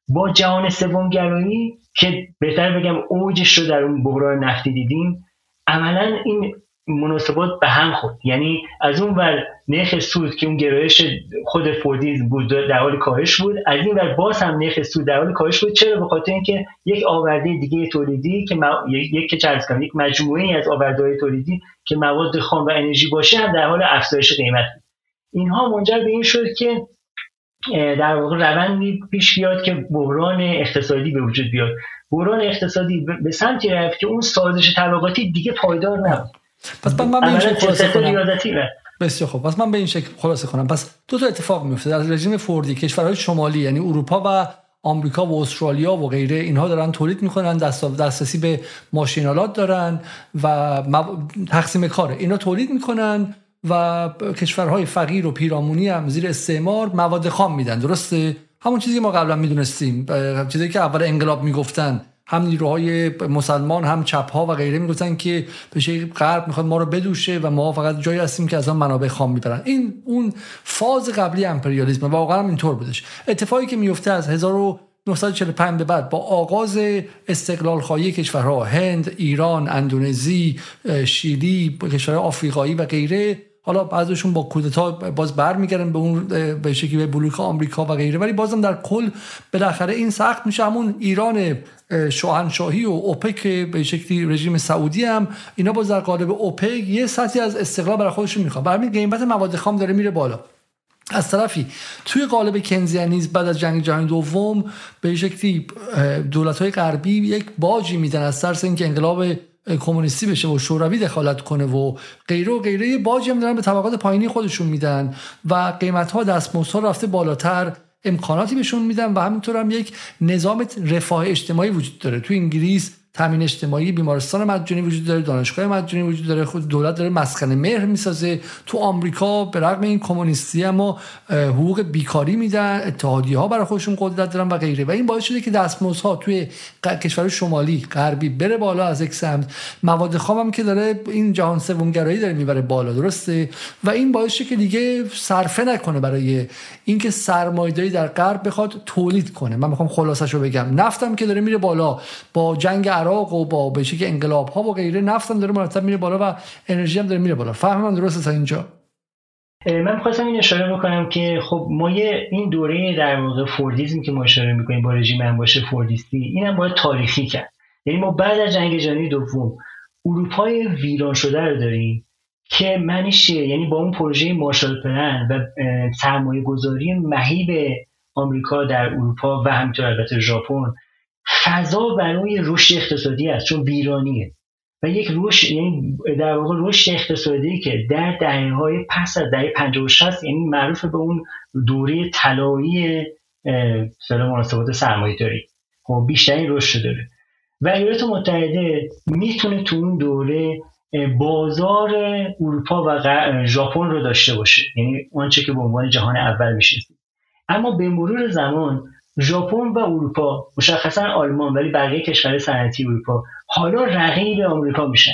با جهان سوم گرایی که بهتر بگم اوجش رو در اون بحران نفتی دیدیم عملا این مناسبات به هم خورد. یعنی از اون ور نرخ سود که اون گرایش خود فوردیز بود در حال کاهش بود از این ور باز هم نرخ سود در حال کاهش بود. چرا؟ به خاطر اینکه یک آورده دیگه تولیدی که یک که کنم یک مجموعه از آورده تولیدی که مواد خام و انرژی باشه هم در حال افزایش قیمت بود. اینها منجر به این شد که در واقع روندی پیش بیاد که بحران اقتصادی به وجود بیاد. بحران اقتصادی به سمتی رفت که اون سازش طبقاتی دیگه پایدار نبود. پس من به این شکل خلاصه کنم. بسیار خوب. پس من به این شکل خلاصه کنم. پس دو تا اتفاق میفته. در رژیم فوردی کشورهای شمالی یعنی اروپا و آمریکا و استرالیا و غیره اینها دارن تولید می‌کنن. دست دسترسی به ماشینالات دارن و تقسیم کاره. اینا تولید می‌کنن و کشورهای فقیر و پیرامونی هم زیر استعمار مواد خام میدن. درسته؟ همون چیزی ما قبلا می‌دونستیم چیزی که اول انقلاب می‌گفتن. هم نیروهای مسلمان هم چپ ها و غیره می‌گفتن که به غرب می‌خواد ما رو بدوشه و ما فقط جایی هستیم که از آن منابع خام می‌برن. این اون فاز قبلی امپریالیسم واقعا اینطور بودش. اتفاقی که میفته از 1945 به بعد با آغاز استقلال خواهی کشورها هند، ایران، اندونزی، شیلی، کشورهای آفریقایی و غیره حالا بعضشون با کودتا باز برمیگردن به اون به شکلی به بلوک آمریکا و غیره. ولی بازم در کل بالاخره این سخت میشه. همون ایران شاهنشاهی و اوپک به شکلی رژیم سعودی هم اینا باز در قالب اوپک یه سطحی از استقلال برای خودشون می‌خوان. برای قیمت مواد خام داره میره بالا. از طرفی توی قالب کنزیانیز بعد از جنگ جهانی دوم به شکلی دولت های غربی یک باجی میدن از ترس اینکه انقلاب کمونیستی بشه و شوروی دخالت کنه و غیره و غیره باجی هم دارن به طبقات پایینی خودشون میدن و قیمت ها دستمزد رفته بالاتر امکاناتی بهشون میدن و همینطور هم یک نظام رفاه اجتماعی وجود داره. تو انگلیس تامین اجتماعی بیمارستان مجانی وجود داره دانشگاه مجانی وجود داره خود دولت داره مسکن مهر می‌سازه. تو آمریکا به رغم این کمونیستی اما حقوق بیکاری میدن اتحادی ها برای خودشون قدرت دارن و غیره. و این باعث شده که دستمزدها توی کشور شمالی غربی بره بالا از یک سمت. مواد خام هم که داره این جهان سوم گرایی داره می‌بره بالا درسته؟ و این باعث شده که دیگه صرفه نکنه برای اینکه سرمایه‌داری در غرب بخواد تولید کنه. من می‌خوام خلاصش رو بگم. نفتم که داره میره بالا. با جنگ عراق و با به که انقلاب ها و غیره نفتم داره مرتب میره بالا و انرژی هم داره میره بالا. فهمم درسته تا اینجا؟ من خواستم این اشاره بکنم که خب ما یه این دوره در واقع فوردیزم که ما اشاره می‌کنیم با رژیم باشه فوردیستی اینم باید تاریخی کرد. یعنی ما بعد از جنگ جهانی دوم اروپای ویران شده رو داریم که معنیش یعنی با اون پروژه مارشال پلن و سرمایه گذاری مهیب آمریکا در اروپا و همینطور البته ژاپن فضا برای رشد اقتصادی است چون ویرانیه. و یک رشد یعنی در واقع رشد اقتصادی که در دهه های پس از دهه 50 و 60 یعنی معروف به اون دوره طلایی سلام مناسبات سرمایه داری. خب بیشترین رشد داره. و ایالات متحده می‌تونه تو اون دوره بازار اروپا و ژاپن رو داشته باشه. یعنی آنچه که به عنوان جهان اول میشه اما به مرور زمان ژاپن و اروپا مشخصا آلمان ولی بقیه کشور صنعتی اروپا حالا رقیب آمریکا میشن.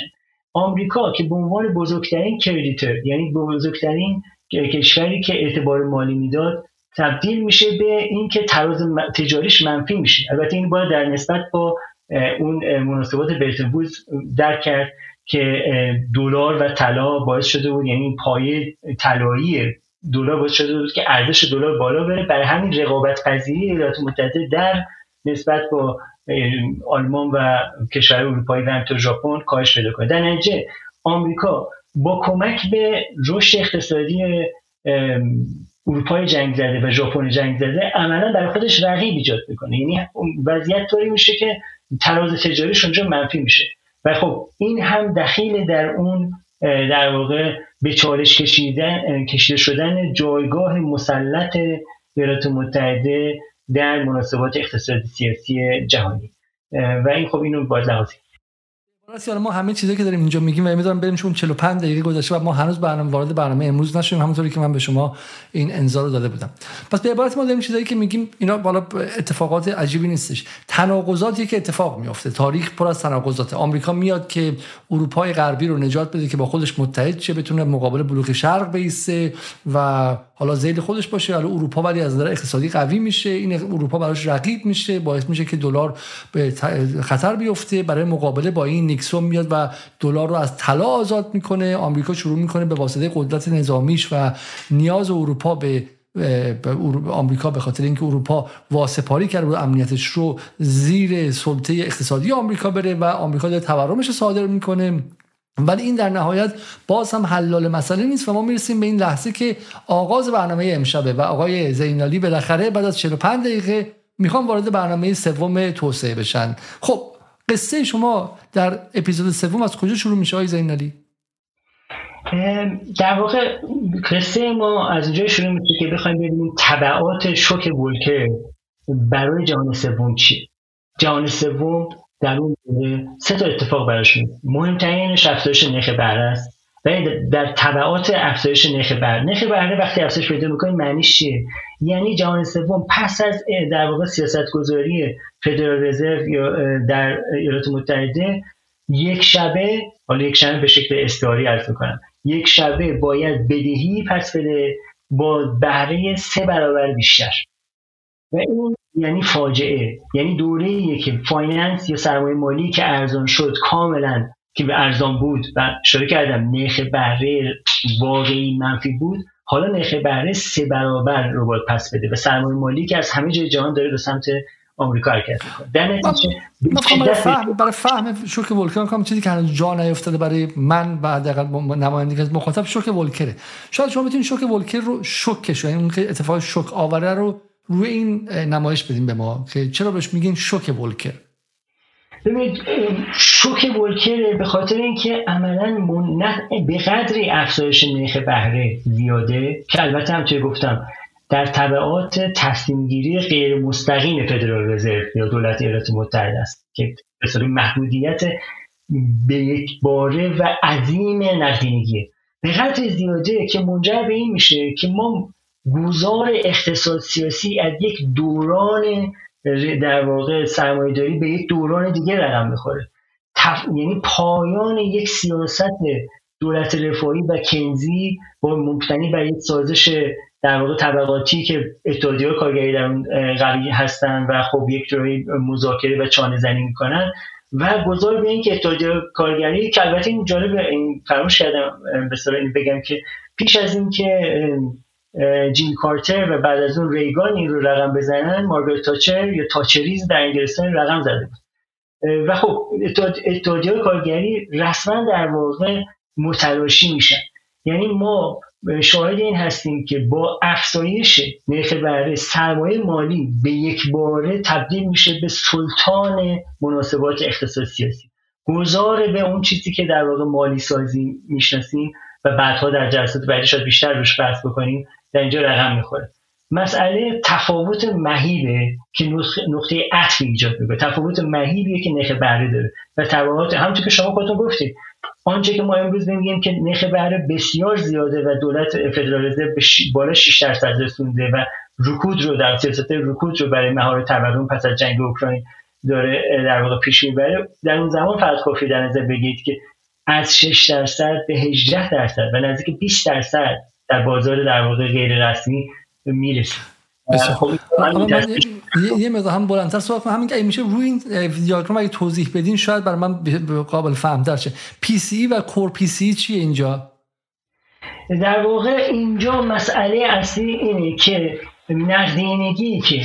آمریکا که به عنوان بزرگترین کردیتر یعنی بزرگترین کشوری که اعتبار مالی می‌داد تبدیل میشه به اینکه تراز تجاریش منفی میشه. البته این باید در نسبت با اون مناسبات برتن درک کرد که دلار و طلا باعث شده بود یعنی پایه طلایی دلار باعث شده بود که ارزش دلار بالا بره. برای همین رقابت پذیری ایالات متحده در نسبت با آلمان و کشور اروپایی و همینطور ژاپن کاهش پیدا کنه. در نتیجه آمریکا با کمک به رشد اقتصادی اروپای جنگ زده و ژاپن جنگ زده عملا برای خودش رقیب ایجاد می‌کنه. یعنی وضعیت طوری میشه که تراز تجاریش اونجا منفی میشه. و خب این هم دخیل در اون در واقع به چالش کشیدن کشیده شدن جایگاه مسلط ایالات متحده در مناسبات اقتصادی سیاسی جهانی. و این خب اینو باید لحاظ حالا ما همه چیزایی که داریم اینجا میگیم و امیدوارم بریم چون 45 دقیقه گذشته و ما هنوز برنامه وارد برنامه امروز نشدیم. همونطوری که من به شما این انذار رو داده بودم. پس به عبارت ما داریم چیزایی که میگیم اینا بالا اتفاقات عجیبی نیستش. تناقضاتی که اتفاق میفته تاریخ پر از تناقضات. آمریکا میاد که اروپای غربی رو نجات بده که با خودش متحد شه بتونه مقابل بلوک شرق بیسته و حالا زیل خودش باشه حالا اروپا ولی از نظر اقتصادی قوی میشه. این اروپا براش رقیب میشه باعث میشه که دلار به خطر بیفته. برای مقابله با این نیکسون میاد و دلار رو از طلا آزاد می‌کنه. آمریکا شروع می‌کنه به واسطه قدرت نظامیش و نیاز اروپا به آمریکا به خاطر اینکه اروپا واسپاری کرده و امنیتش رو زیر سلطه اقتصادی آمریکا بره و آمریکا داره تورمش صادر می‌کنه. ولی این در نهایت باز هم حلال مسئله نیست و ما می‌رسیم به این لحظه که آغاز برنامه امشبه و آقای زینالی بالاخره بعد از 45 دقیقه می‌خوام وارد برنامه سوم توسعه بشن. خب قصه شما در اپیزود سوم از کجا شروع میشه آقای زینالی در واقع قصه ما از اونجا شروع میشه که بخوایم ببینیم تبعات شوک ولکر برای جهان سوم چی جهان سوم در اون سه تا اتفاق براش میفته مهمترینش افزایش نرخ بهره است. ولی در تبعات افزایش نرخ بهره. نرخ بهره وقتی افزایش پیدا می‌کنه معنیش چیه؟ یعنی جهان سوم پس از در واقع سیاست گذاری فدرال رزرو یا در ایالات متحده یک شبه حالا یک شبه به شکل استعاری عرض می‌کنم یک شبه باید بدهی پس بده با بهره سه برابر بیشتر. و این یعنی فاجعه. یعنی دوره که finance یا سرمایه مالی که ارزان شد کاملا که به ارزان بود و اشاره کردم نرخ بهره واقعی منفی بود حالا نرخ بهره سه برابر رو باید پس بده و سرمایه مالی که از همه جای جهان داره به سمت آمریکا حرکت می‌کنه. در نتیجه برای فهم برای فهم شوک ولکر کنم چیزی که هنوز جا نیفتاده برای من و حداقل نمایندگی از مخاطب شوک ولکره. شاید شما بتونید شوک ولکر رو شوکش یعنی اون که اتفاق شوک آوره رو روی این نمایش بدیم به ما که چرا بهش میگین شوک ولکر؟ ببینید شوک ولکر به خاطر اینکه عملا به قدری افزایش نرخ بهره زیاده که البته هم گفتم در طبعات تصمیم گیری غیر مستقیم فدرال رزرو یا دولت ایالات متحده است که به محدودیت به یک باره و عظیم نقدینگیه. به قدر زیاده که منجر به این میشه که ما گذار اقتصاد سیاسی از یک دوران در واقع سرمایهداری به یک دوران دیگه رقم می‌خوره. یعنی پایان یک سیاست دولت رفاهی و کنزی با مبتنی بر یک سازش در واقع طبقاتی که اتحادیه کارگری در قوی هستن و خب یک جوری مذاکره و چانه زنی می‌کنن و گذار به این که اتحادیه کارگری که البته این جالب این فراموش کردم به بگم که پیش از این که جیم کارتر و بعد از اون ریگان این رو رقم بزنن مارگارت تاچر یا تاچریز در انگلستان رقم زده بود. و خب اتحادیه کارگری رسما در واقع متلاشی میشن. یعنی ما شاهد این هستیم که با افزایش نرخ بهره سرمایه مالی به یک باره تبدیل میشه به سلطان مناسبات اقتصاد سیاسی. گذار به اون چیزی که در واقع مالی سازی می‌شناسیم و بعدها در جلسات بعدی شاید بیشتر روش بحث بکنیم. در اینجا رقم می‌خوره. مسئله تفاوت مهیبه که نقطه عطف ایجاد می‌کنه. تفاوت مهیبیه که نرخ بهره داره. و تبعات همونطور که شما خودتون گفتید آنچه که ما امروز میگیم که نرخ بهره بسیار زیاده و دولت فدرال به بالا 6 درصد رسونده و رکود رو در سیاست رکود رو برای مهار تورم پس از جنگ اوکراین داره در واقع پیش می‌بره. در اون زمان فقط کافی در نظر بگیرید که از 6 درصد به 18 درصد و نزدیک 20 درصد در بازار در واقع غیر رسمی می‌رسه خب یه مقدار هم بلندتر صحبت کنم. همین که میشه روی این دیاگرام اگه توضیح بدین شاید برای من قابل فهم تر شه PCE و core PCE چیه اینجا؟ در واقع اینجا مسئله اصلی اینه که نقدینگی که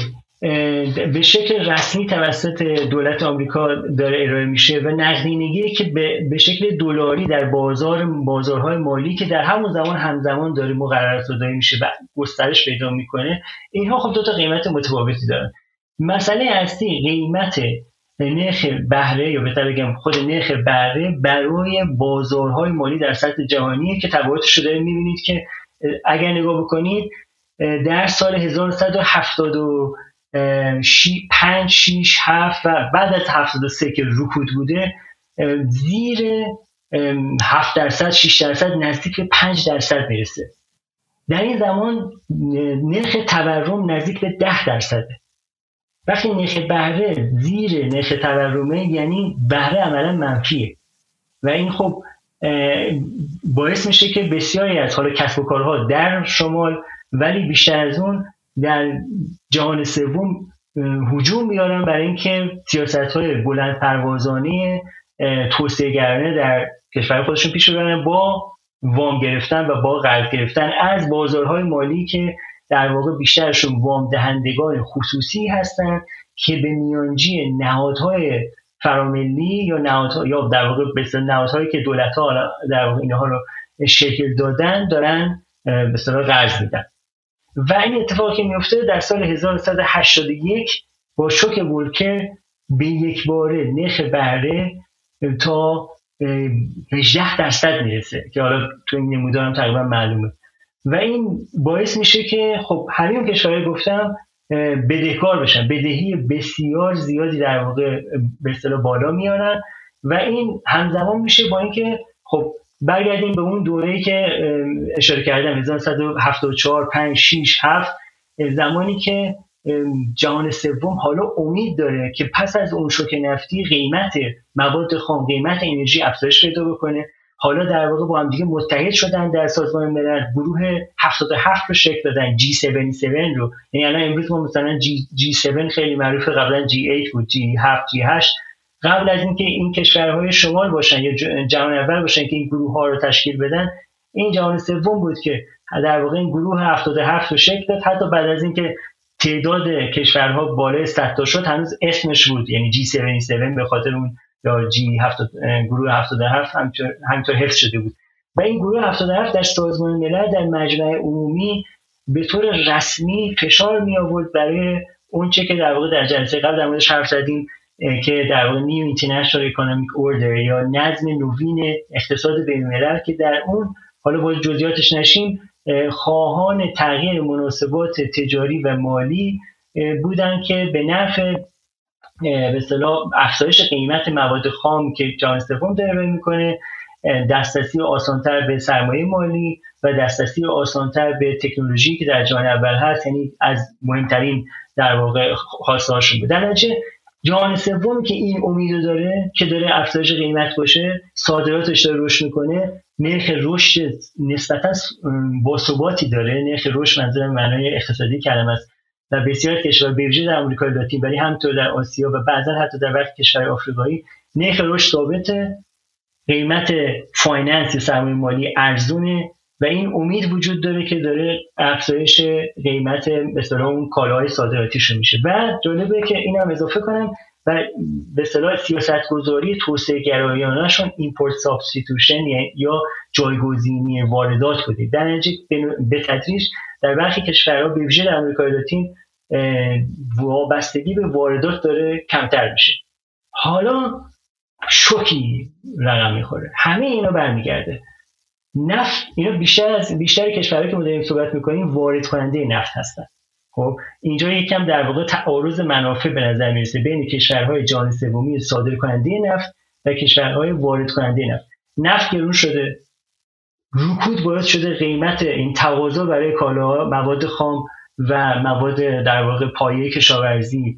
به شکل رسمی توسط دولت آمریکا داره ارائه میشه و نقدینگی که به شکل دلاری در بازار بازارهای مالی که در همون زمان همزمان داره مقررات داده میشه و گسترش پیدا می‌کنه اینها خب دو تا قیمت متفاوتی دارن. مسئله اصلی قیمت نرخ بهره یا بهتر بگم خود نرخ بهره برای بازارهای مالی در سطح جهانیه که تبعاتش رو می‌بینید که اگر نگاه بکنید در سال 1170 5 6 7 و بعد از 73 که رکود بوده زیر هفت درصد شیش درصد نزدیک به پنج درصد می‌رسه. در این زمان نرخ تورم نزدیک به ده درصده. وقتی نرخ بهره زیر نرخ تورمه یعنی بهره عملا منفیه. و این خب باعث میشه که بسیاری از حالا کسب و کارها در شمال ولی بیشتر از اون در جهان سوم هجوم میارن برای اینکه سیاست های بلند پروازانه توسعه گرانه در کشور خودشون پیش ببرن با وام گرفتن و با قرض گرفتن. از بازارهای مالی که در واقع بیشترشون وام دهندگان خصوصی هستند که به میانجی نهادهای فراملی یا نهادها یا در واقع نهادهایی که دولت ها در واقع اینها رو شکل دادن دارن به قرض میدن. و این اتفاقی میفته در سال 1181 با شوک ولکر به یک باره نرخ بهره تا 18 درصد می‌رسه که حالا تو این نمودارم تقریبا معلومه. و این باعث میشه که خب همین کشورهای گفتم بدهکار بشن. بدهی بسیار زیادی در واقع به اصطلاح بالا میارن و این همزمان میشه با اینکه خب برگردیم به اون دوره‌ای که اشاره کردم 1974 5 6 7 زمانی که جهان سوم حالا امید داره که پس از اون شوک نفتی قیمت مواد خام قیمت انرژی افزایش پیدا بکنه. حالا در واقع با هم دیگه متحد شدن در سازمان ملل گروه 77 رو شکل دادن G77 رو. یعنی الان امروز ما مثلا G, 7 خیلی معروف قبلا G8 بود G7 G8 قبل از اینکه این کشورهای شمال باشن یا جهان اول باشن که این گروه ها رو تشکیل بدن این جهان سوم بود که در واقع این گروه 77 رو شکل داد. حتی بعد از اینکه تعداد کشورها بالای 100 تا شد هنوز اسمش بود. یعنی G77 به خاطر اون یا جی گروه 77 همینطور, همینطور حفظ شده بود. و این گروه 77 در سازمان ملل در مجمع عمومی به طور رسمی فشار می آورد برای اون چه که در واقع در جلسه قبل در موردش حرف زدیم که در واقع نیو اینترنشنال اکونومیک اوردر یا نظم نوین اقتصاد بین که در اون حالا با جزئیاتش نشیم خواهان تغییر مناسبات تجاری و مالی بودن که به نفع به اصطلاح افزایش قیمت مواد خام که جهان سوم داره می‌کنه دسترسی آسانتر به سرمایه مالی و دسترسی آسانتر به تکنولوژی که در جهان اول هست یعنی از مهمترین در واقع خواستهاشون بود. در جهان سوم که این امید داره که داره افزایش قیمت باشه صادراتش داره رشد می‌کنه نرخ رشد نسبتا باثباتی داره نرخ رشد منظور معنای اقتصادی کلمه است. و بسیار کشور به در آمریکای لاتین ولی همینطور در آسیا و بعضا حتی در وقت کشور آفریقایی نرخ رشد ثابته قیمت finance سرمایه مالی ارزونه. و این امید وجود داره که داره افزایش قیمت به اون کالاهای صادراتیش میشه. و جالبه که اینم اضافه کنم و به اصطلاح سیاست گذاری توسعه گرایانشون import substitution یا جایگزینی واردات بوده. در نتیجه به تدریج در برخی کشورها به ویژه در آمریکای لاتین وابستگی به واردات داره کمتر میشه. حالا شوکی رقم می‌خوره. همه اینا برمیگرده. نفت اینا بیشتر از بیشتر کشورهایی که ما داریم صحبت می‌کنیم وارد کننده نفت هستن. خب اینجا یکم در واقع تعارض منافع به نظر می‌رسه بین کشورهای جهان سومی صادر کننده نفت و کشورهای وارد کننده نفت نفت گرون شده رکود باعث شده قیمت این تقاضا برای کالاها مواد خام و مواد در واقع پایه کشاورزی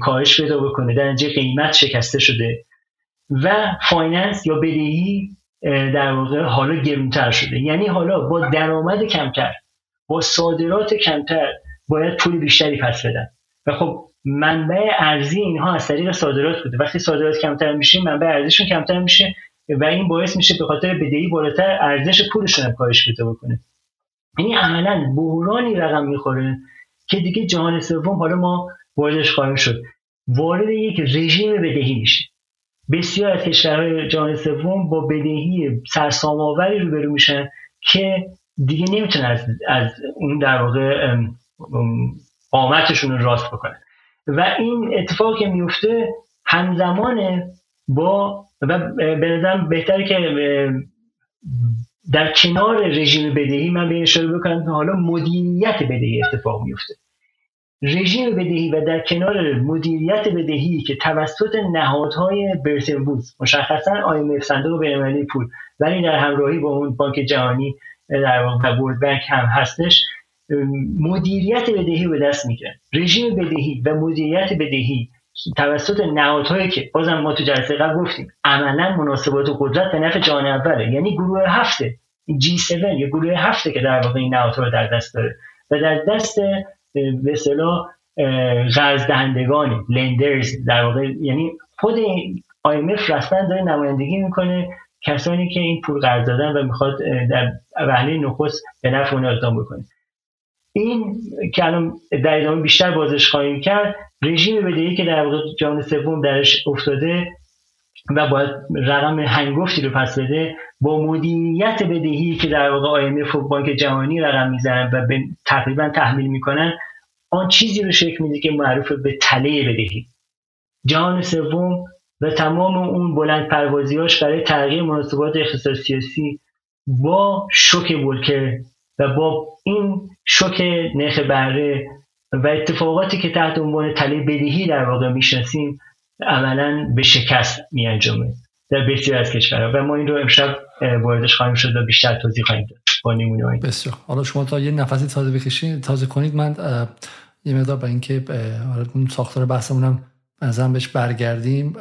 کاهش پیدا بکنه. در اینجا قیمت شکسته شده. و finance یا بدهی در واقع حالا گرونتر شده. یعنی حالا با درآمد کمتر با صادرات کمتر باید پول بیشتری پس بدن. و خب منبع ارزی اینها از طریق صادرات بوده. وقتی صادرات کمتر میشه منبع ارزشون کمتر میشه و این باعث میشه به خاطر بدهی بالاتر ارزش پولشون هم کاهش پیدا بکنه. یعنی عملا بحرانی رقم می‌خوره که دیگه جهان سوم حالا ما واردش خواهیم شد. وارد یک رژیم بدهی میشه. بسیار از کشورهای جهان سوم با بدهی سرسام آوری روبرو میشن که دیگه نمی‌تونن از, از اون در واقع قامتشون رو راست بکنن. و این اتفاق که میفته همزمان با و به نظرم بهتره که در کنار رژیم بدهی من به اشاره بکنم که حالا مدیریت بدهی اتفاق میفته. رژیم بدهی و در کنار مدیریت بدهی که توسط نهادهای برتن بودز مشخصا IMF صندوق بینالمللی پول ولی در همراهی با اون بانک جهانی در واقع ورد بانک هم هستش مدیریت بدهی به دست می‌گیرن رژیم بدهی و مدیریت بدهی توسط نهادهایی که بازم ما تو جلسه قبل گفتیم عملا مناسبات و قدرت به نفع جهان اوله یعنی گروه هفته G7 یا گروه هفته که در واقع این نهادها رو در دست داره و در دست به اصطلاح قرض دهندگان لندرز در واقع یعنی خود IMF رسما داره نمایندگی می‌کنه کسانی که این پول قرض دادن و می‌خواد در وهله نخست به نفع اون اقدام بکنه. این که الان در ادامه بیشتر بازش خواهیم کرد رژیم بدهی که در واقع جهان سوم درش افتاده و باید رقم هنگفتی رو پس بده با مدیریت بدهی که در واقع IMF و بانک جهانی رقم می‌زنن و به تقریبا تحمیل می‌کنن آن چیزی رو شکل میده که معروف به تله بدهی. جهان سوم و تمام اون بلند پروازیاش برای تغییر مناسبات اقتصاد سیاسی با شوک ولکر و با این شوک نرخ بهره و اتفاقاتی که تحت عنوان تله بدهی در واقع می‌شناسیم عملا به شکست می انجامه در بسیار از کشورها. و ما این رو امشب واردش خواهیم شد و بیشتر توضیح خواهیم داد با نمونه بسیار. حالا شما تا یه نفسی تازه بکشید تازه کنید من یه مقدار برای اینکه اون ساختار بحثمونم نظرم بهش برگردیم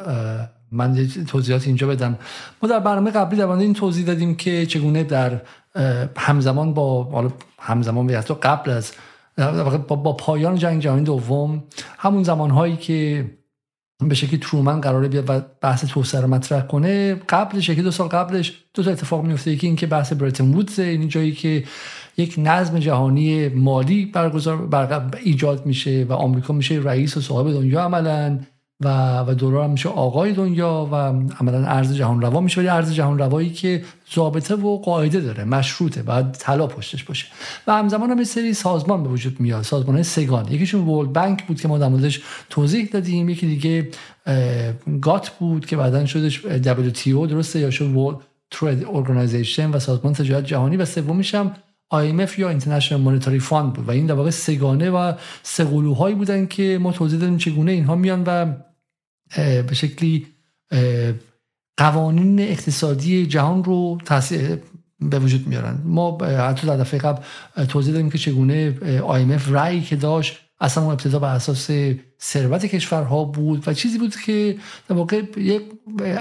من توضیحات اینجا بدم. ما در برنامه قبلی در این توضیح دادیم که چگونه در همزمان با حالا همزمان به قبل از با پایان جنگ جهانی دوم همون زمانهایی که به شکلی ترومن قراره بیاد و بحث توسعه رو مطرح کنه. قبلش یکی دو سال قبلش دو تا اتفاق میفته یکی اینکه بحث برتن وودز این جایی که یک نظم جهانی مالی برگزار ایجاد میشه و آمریکا میشه رئیس و صاحب دنیا عملا. و و دلار میشه آقای دنیا و عملا ارز جهان روا میشه ولی ارز جهان روایی که ضابطه و قاعده داره مشروطه بعد طلا پشتش باشه. و همزمان هم یه سری سازمان به وجود میاد سازمان های سه‌گانه. یکیشون World Bank بود که ما در موردش توضیح دادیم یکی دیگه GATT بود که بعدا شدش WTO درسته؟ یا شد World Trade Organization و سازمان تجارت جهانی. و سومیش هم IMF یا International Monetary Fund بود. و این در واقع سه‌گانه و سه‌قلوهایی بودن که ما توضیح دادیم چگونه اینها میان و به شکلی قوانین اقتصادی جهان رو تاثیر به وجود میارن. ما حتی در دفعه قبل توضیح دادیم که چگونه IMF رأی که داشت اصلا اون ابتدا بر اساس ثروت کشورها بود و چیزی بود که در واقع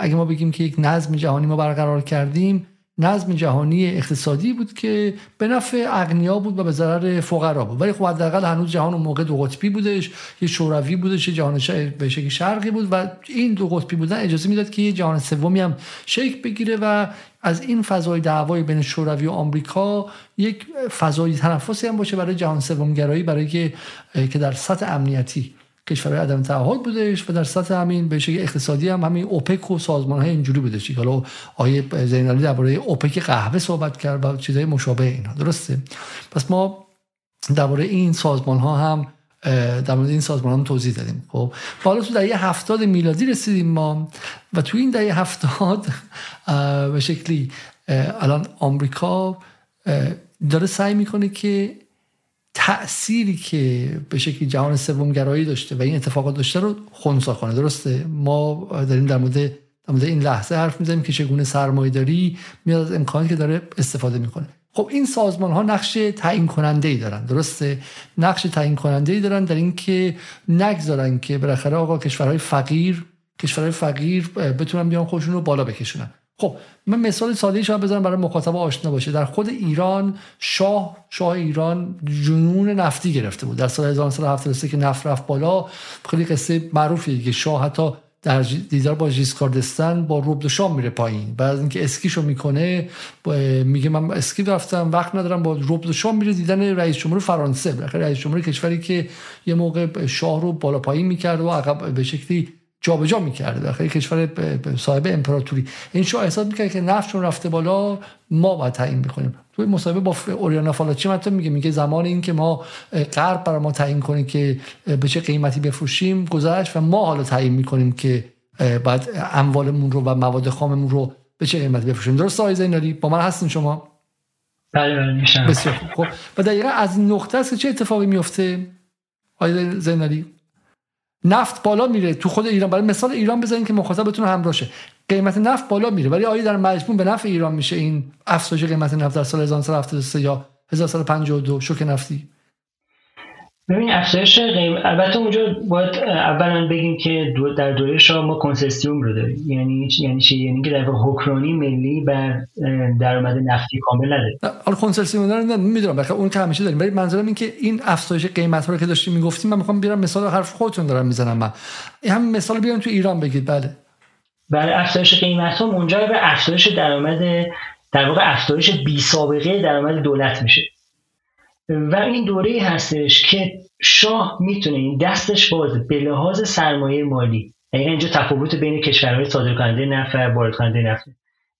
اگه ما بگیم که یک نظم جهانی ما برقرار کردیم نظم جهانی اقتصادی بود که به نفع اغنیا بود و به ضرر فقرا بود. ولی خب حداقل هنوز جهان اون موقع دو قطبی بودش یه شوروی بودش یه جهان به شکل شرقی بود و این دو قطبی بودن اجازه می‌داد که یه جهان سومی هم شکل بگیره و از این فضای دعوای بین شوروی و آمریکا یک فضای تنفسی هم باشه برای جهان سومگرایی برای که که در سطح امنیتی کشورهای عدم تعهد بودش و در سطح همین به شکل اقتصادی هم همین اوپک و سازمان های اینجوری بودش حالا آیه زینالی درباره اوپک قهوه صحبت کرد و چیزهای مشابه اینا. درسته. پس ما درباره این سازمان ها هم در مورد این سازمان هم توضیح دادیم. خب حالا تو دهه هفتاد میلادی رسیدیم ما و تو این دهه هفتاد به شکلی الان آمریکا داره سعی می‌کنه که تأثیری که به شکلی جهان سومگرایی داشته و این اتفاقات داشته رو خونسا کنه درسته؟ ما داریم در مورد در مورد این لحظه حرف می‌زنیم که چگونه سرمایه داری میاد از امکانی که داره استفاده می‌کنه. خب این سازمان ها نقش تعیین کننده ای دارن درسته؟ نقش تعیین کننده ای دارن در اینکه نگذارن که بالاخره آقا کشورهای فقیر کشورهای فقیر بتونن بیان خودشون رو بالا بکشونن. خب من مثال ساده شما بزنم برای مخاطب آشنا باشه در خود ایران شاه شاه ایران جنون نفتی گرفته بود. در سال 1973 که نفت رفت بالا خیلی قصه معروفیه دیگه شاه حتی در دیدار با ژیسکاردستان با روب شام میره پایین. بعد از اینکه اسکیشو می‌کنه میگه من اسکی رفتم وقت ندارم با روب شام میره دیدن رئیس جمهور فرانسه. رئیس جمهور کشوری که یه موقع شاه رو بالا پایین می‌کرد و عقب به شکلی جابجا می‌کرده. داخل کشور صاحب امپراتوری. این شو احساس می‌کرد که نفت چون رفته بالا ما باید تعیین می‌کنیم توی مصاحبه با اوریانا فالاچی مثلا میگه. میگه زمان این که ما غرب برای ما تعیین کنیم که به چه قیمتی بفروشیم گذشت و ما حالا تعیین می‌کنیم که بعد اموالمون رو و مواد خاممون رو به چه قیمتی بفروشیم. درست آقای زینالی؟ با من هستین شما؟ بله بله بسیار خب و دقیقا از نقطه است که چه اتفاقی میفته آقای زینالی؟ نفت بالا میره. تو خود ایران برای مثال ایران بزنین که مخاطب بتونه همراه شه. قیمت نفت بالا میره. ولی آیا در مجموع به نفع ایران میشه این افزایش قیمت نفت در سال 1973 یا 1952 شوک نفتی؟ ببین افزایش قیمت البته اونجا باید اولا بگیم که دو در دوره شاه ما کنسستیوم رو داریم. یعنی یعنی چی؟ یعنی که در حکمرانی ملی بر درآمد نفتی کامل نداره. حالا کنسستیوم دارن می‌دونم. بخاطر اون که همیشه داریم. ولی منظورم این که این افزایش قیمت ها رو که داشتیم می‌گفتیم من می‌خوام بیارم مثال حرف خودتون دارم می‌زنم من. همین مثال بیارم تو ایران بگید. بله. برای افزایش قیمت ها منجر به افزایش درآمد در واقع افزایش بی سابقه درآمد دولت میشه. و این دوره هستش که شاه می‌تونه این دستش باز به لحاظ سرمایه مالی یعنی اینجا تفاوت بین کشورهای صادرکننده نفت و واردکننده نفت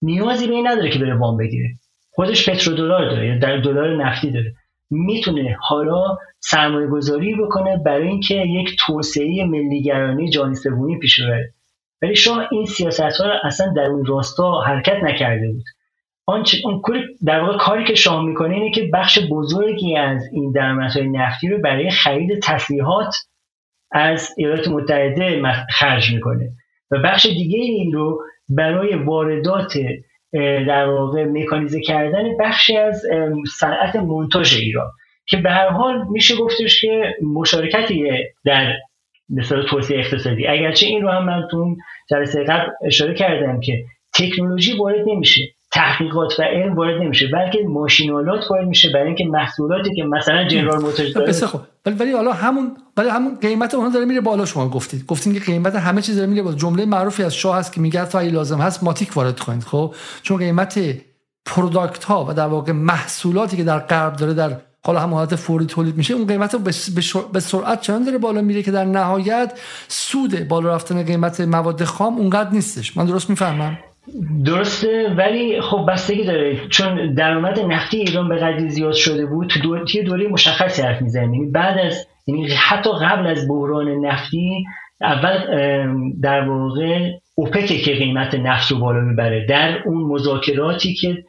نیازی به این نداره که بره وام بگیره. خودش پترودلار داره یا در دلار نفتی داره. می‌تونه حالا سرمایه گذاری بکنه برای اینکه یک توسعه ملیگرانی جهانی سومی پیش ببره. ولی شاه این سیاست ها رو اصلا در اون راستا حرکت نکرده بود. آنچه اون در واقع کاری که شاه می‌کنه اینه که بخش بزرگی از این درآمدهای نفتی رو برای خرید تسلیحات از ایالات متحده خرج می‌کنه. و بخش دیگه این رو برای واردات در واقع مکانیزه کردن بخشی از صنعت منتاج ایران. که به هر حال میشه گفتش که مشارکتی در مثلا توسعه اقتصادی. اگرچه این رو هم من تو جلسه قبل اشاره کردم که تکنولوژی وارد نمیشه. تحقیقات و علم وارد نمیشه بلکه ماشینالات وارد میشه برای اینکه محصولاتی که مثلا جنرال موتورز داره خب ولی ولی حالا همون ولی همون قیمت اونها داره میره بالا شما گفتید. گفتین که قیمت همه چیز داره میره بالا. جمله معروفی از شاه هست که میگه تا اگه لازم هست ماتیک وارد کنید خب؟ چون قیمت پروداکت ها و در واقع محصولاتی که در غرب داره در حالا هم حالت فوری تولید میشه اون قیمت به سرعت چند داره بالا میره که در نهایت سود بالا رفتن قیمت مواد خام اونقدر نیستش. من درست می‌فهمم؟ درسته ولی خب بستگی داره. چون درآمد نفتی ایران به قدری زیاد شده بود تو دوره, دوره مشخصی حرف می‌زنیم. یعنی بعد از یعنی حتی قبل از بحران نفتی اول در واقع اوپک که قیمت نفت رو بالا می‌بره. در اون مذاکراتی که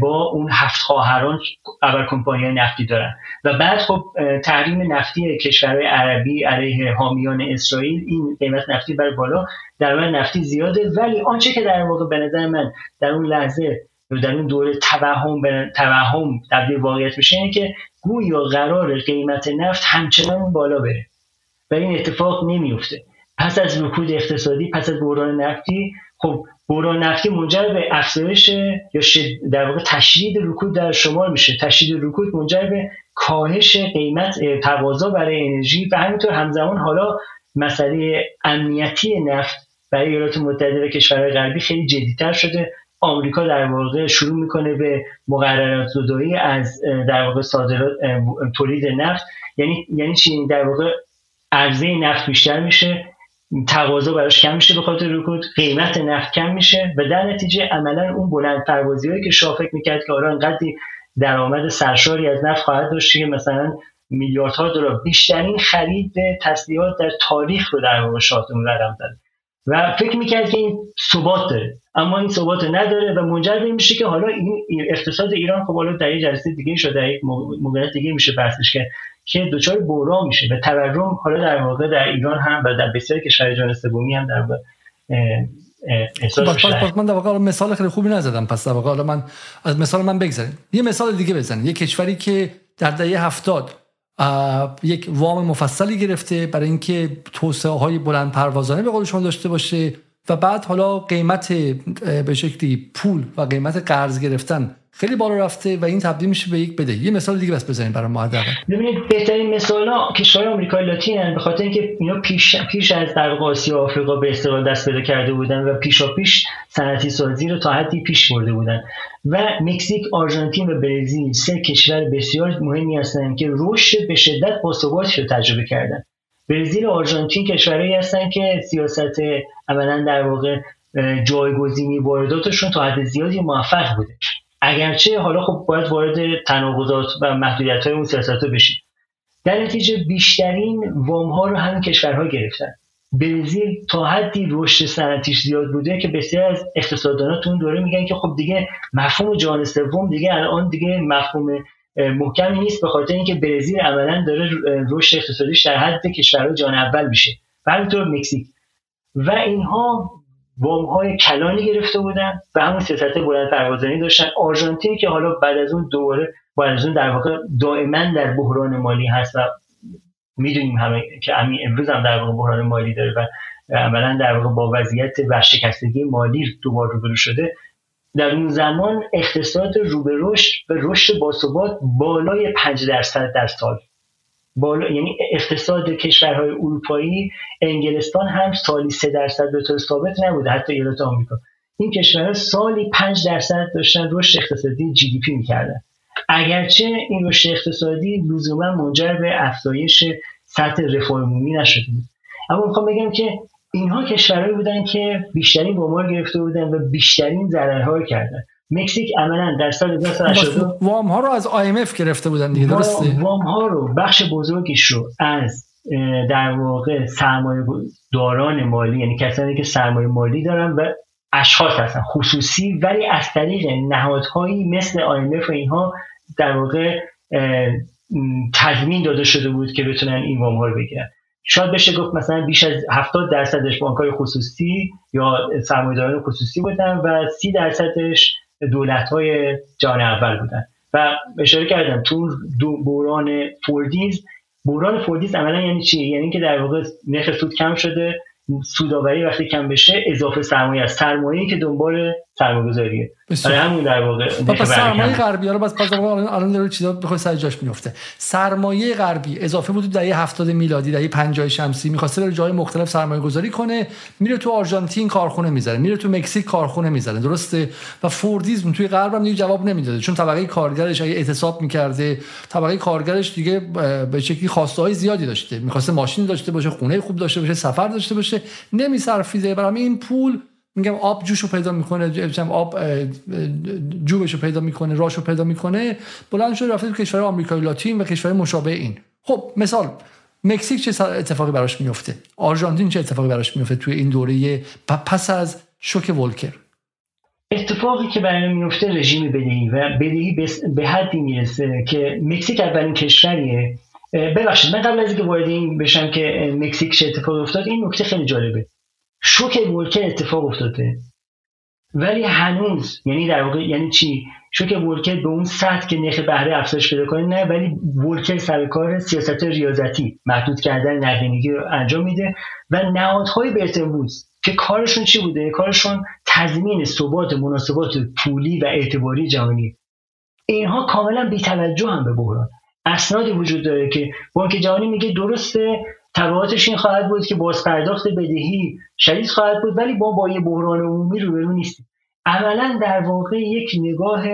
با اون هفت خواهران اول کمپانی نفتی دارن. و بعد خب تحریم نفتی کشورهای عربی علیه حامیان اسرائیل این قیمت نفتی بر بالا در نفتی زیاده. ولی آنچه که در واقع به نظر من در اون لحظه در اون دوره توهم توهم تبدیل واقعیت میشه اینه که گویا قرار قیمت نفت همچنان بالا بره و این اتفاق نمیفته پس از رکود اقتصادی پس از بحران نفتی خب بحران نفتی منجر به افزایش یا در واقع تشدید رکود در شمال میشه. تشدید رکود منجر به کاهش قیمت تقاضا برای انرژی و همینطور همزمان حالا مسئله امنیتی نفت برای ایالات متحده و کشورهای غربی خیلی جدیتر شده. آمریکا در واقع شروع می‌کنه به مقررات زدایی از در واقع صادرات تولید نفت. یعنی یعنی چی؟ در واقع عرضه نفت بیشتر میشه. تقاضا براش کم میشه به خاطر رکود قیمت نفت کم میشه و در نتیجه عملا اون بلند پروازی هایی که شاه فکر می‌کرد که آره انقدر درآمد سرشاری از نفت خواهد داشت که مثلا میلیاردها دلار. بیشترین خرید تسلیحات در تاریخ رو در واقع شاهتون رقم زد و فکر می‌کرد که این ثبات داره. اما این ثبات نداره و منجر به میشه که حالا این اقتصاد ایران خب حالا در یه جلسه دیگه شده یک موقعیت دیگه میشه بحثش که که دچار بحران میشه و تورم حالا در واقع در ایران هم و در بسیاری کشورهای جهان سومی هم در احساس خب، من در واقع مثال خیلی خوبی نزدم. پس در واقع من از مثال من بگذاریم. یه مثال دیگه بزنیم. یه کشوری که در دهه هفتاد یک وام مفصلی گرفته برای اینکه توسعه های بلند پروازانه به قول داشته باشه و بعد حالا قیمت به شکلی پول و قیمت قرض گرفتن خیلی بالا رفته و این تبدیل میشه به یک بده یه مثال دیگه بس بزنید برای ما ببینید بهترین مثال ها کشورهای آمریکای لاتین به خاطر اینکه اینا پیش پیش از در آسیا و آفریقا به استقلال دست پیدا کرده بودن و پیشا پیش صنعتی سازی رو تا حدی پیش برده بودن. و مکزیک، آرژانتین و برزیل سه کشور بسیار مهمی هستند که رشد به شدت با رو تجربه کردن. برزیل و آرژانتین کشورهایی هستن که سیاست عملا در واقع جایگزینی وارداتشون تا حد زیادی موفق بوده. اگرچه حالا خب باید وارد تناقضات و محدودیت های اون سیاست بشید در نتیجه بیشترین وام ها رو همین کشورها گرفتن. برزیل تا حدی رشد صنعتیش زیاد بوده که بسیار از اقتصاددانان تو اون دوره میگن که خب دیگه مفهوم جهان سوم دیگه الان دیگه مفهوم محکمی نیست به خاطر اینکه برزیل عملا داره رشد اقتصادیش در حد کشورهای جهان اول میشه. و همینطور مکزیک. و اینها وام های کلانی گرفته بودن و همون سیاست بلند پروازانی داشتن. آرژانتین که حالا بعد از اون دوباره بعد از اون در واقع دائما در بحران مالی هست و می‌دونیم همه که همین امروز هم در واقع بحران مالی داره و عملا در واقع با وضعیت ورشکستگی مالی دوباره روبرو شده. در اون زمان اقتصاد رو به رشد به رشد باثبات بالای 5 درصد در سال بالا یعنی اقتصاد کشورهای اروپایی انگلستان هم سالی 3 درصد به طور ثابت نبوده حتی ایالات آمریکا. این کشورها سالی 5 درصد داشتن رشد اقتصادی جی دی پی می‌کردن. اگرچه این رشد اقتصادی لزوما منجر به افزایش سطح رفاه نشده بود. اما می‌خوام بگم که اینها کشورهایی بودن که بیشترین وامار گرفته بودن و بیشترین ضررها کردن. مکزیک عملا در سال 1982 وام ها رو از IMF گرفته بودن دیگه درسته؟ وام ها رو بخش بزرگیش رو از در واقع سرمایه داران مالی یعنی کسانی که سرمایه مالی دارن و اشخاص هستن خصوصی ولی از طریق نهادهایی مثل IMF و اینها در واقع تضمین داده شده بود که بتونن این وام ها رو بگیرن. شاید بشه گفت مثلا بیش از 70 درصدش بانک‌های خصوصی یا سرمایه‌داران خصوصی بودن و 30 درصدش دولت‌های جهان اول بودن. و اشاره کردم تو دوران فوردیسم. دوران فوردیسم عملا یعنی چی؟ یعنی که در واقع نرخ سود کم شده سوداوری وقتی کم بشه اضافه سرمایه است. سرمایه‌ای که دنبال سرمایه‌گذاریه. برای همون در واقع پس سرمایه غربی رو بس پس الان داره چیزا بخواد سر جاش میفته سرمایه غربی اضافه بود دهه 70 میلادی دهه 50 شمسی می‌خواسته بره جای مختلف سرمایه گذاری کنه میره تو آرژانتین کارخونه می‌زنه میره تو مکزیک کارخونه می‌زنه درسته؟ و فوردیزم توی غرب هم دیگه جواب نمی‌داده چون طبقه کارگرش اگه اعتصاب می‌کرده طبقه کارگرش دیگه به شکلی خواسته های زیادی داشته می‌خواسته ماشین داشته باشه خونه خوب داشته باشه سفر داشته باشه نمیصرفیده. برای این پول میگم آب جوشو پیدا می‌کنه آب جوبشو پیدا می‌کنه راشو پیدا می‌کنه بلند شده رفته کشور آمریکای لاتین و کشور مشابه این. خب مثال مکزیک چه اتفاقی براش میفته آرژانتین چه اتفاقی براش میفته توی این دوره پس از شوک ولکر؟ اتفاقی که برای میفته رژیم بدهی و بدهی به حدی می‌رسه که مکزیک اولین کشوریه. ببخشید من قبل از اینکه وارد این بشم که مکزیک چه اتفاقی افتاد این نکته خیلی جالبه. شوک ولکر اتفاق افتاده. ولی هنوز یعنی در واقع یعنی چی؟ شوک ولکر به اون سطح که نرخ بهره افزایش پیدا کنه نه ولی ولکر سر کار سیاست ریاضتی محدود کردن نقدینگی رو انجام میده و نهادهای بهتربوز که کارشون چی بوده؟ کارشون تضمین ثبات مناسبات پولی و اعتباری جهانی. اینها کاملا بی‌توجه هم به بحران. اسنادی وجود داره که بانک جهانی میگه درسته تبعاتش این خواهد بود که باز پرداخت بدهی شدید خواهد بود ولی با با یه بحران عمومی روبرو نیستیم. عملا در واقع یک نگاه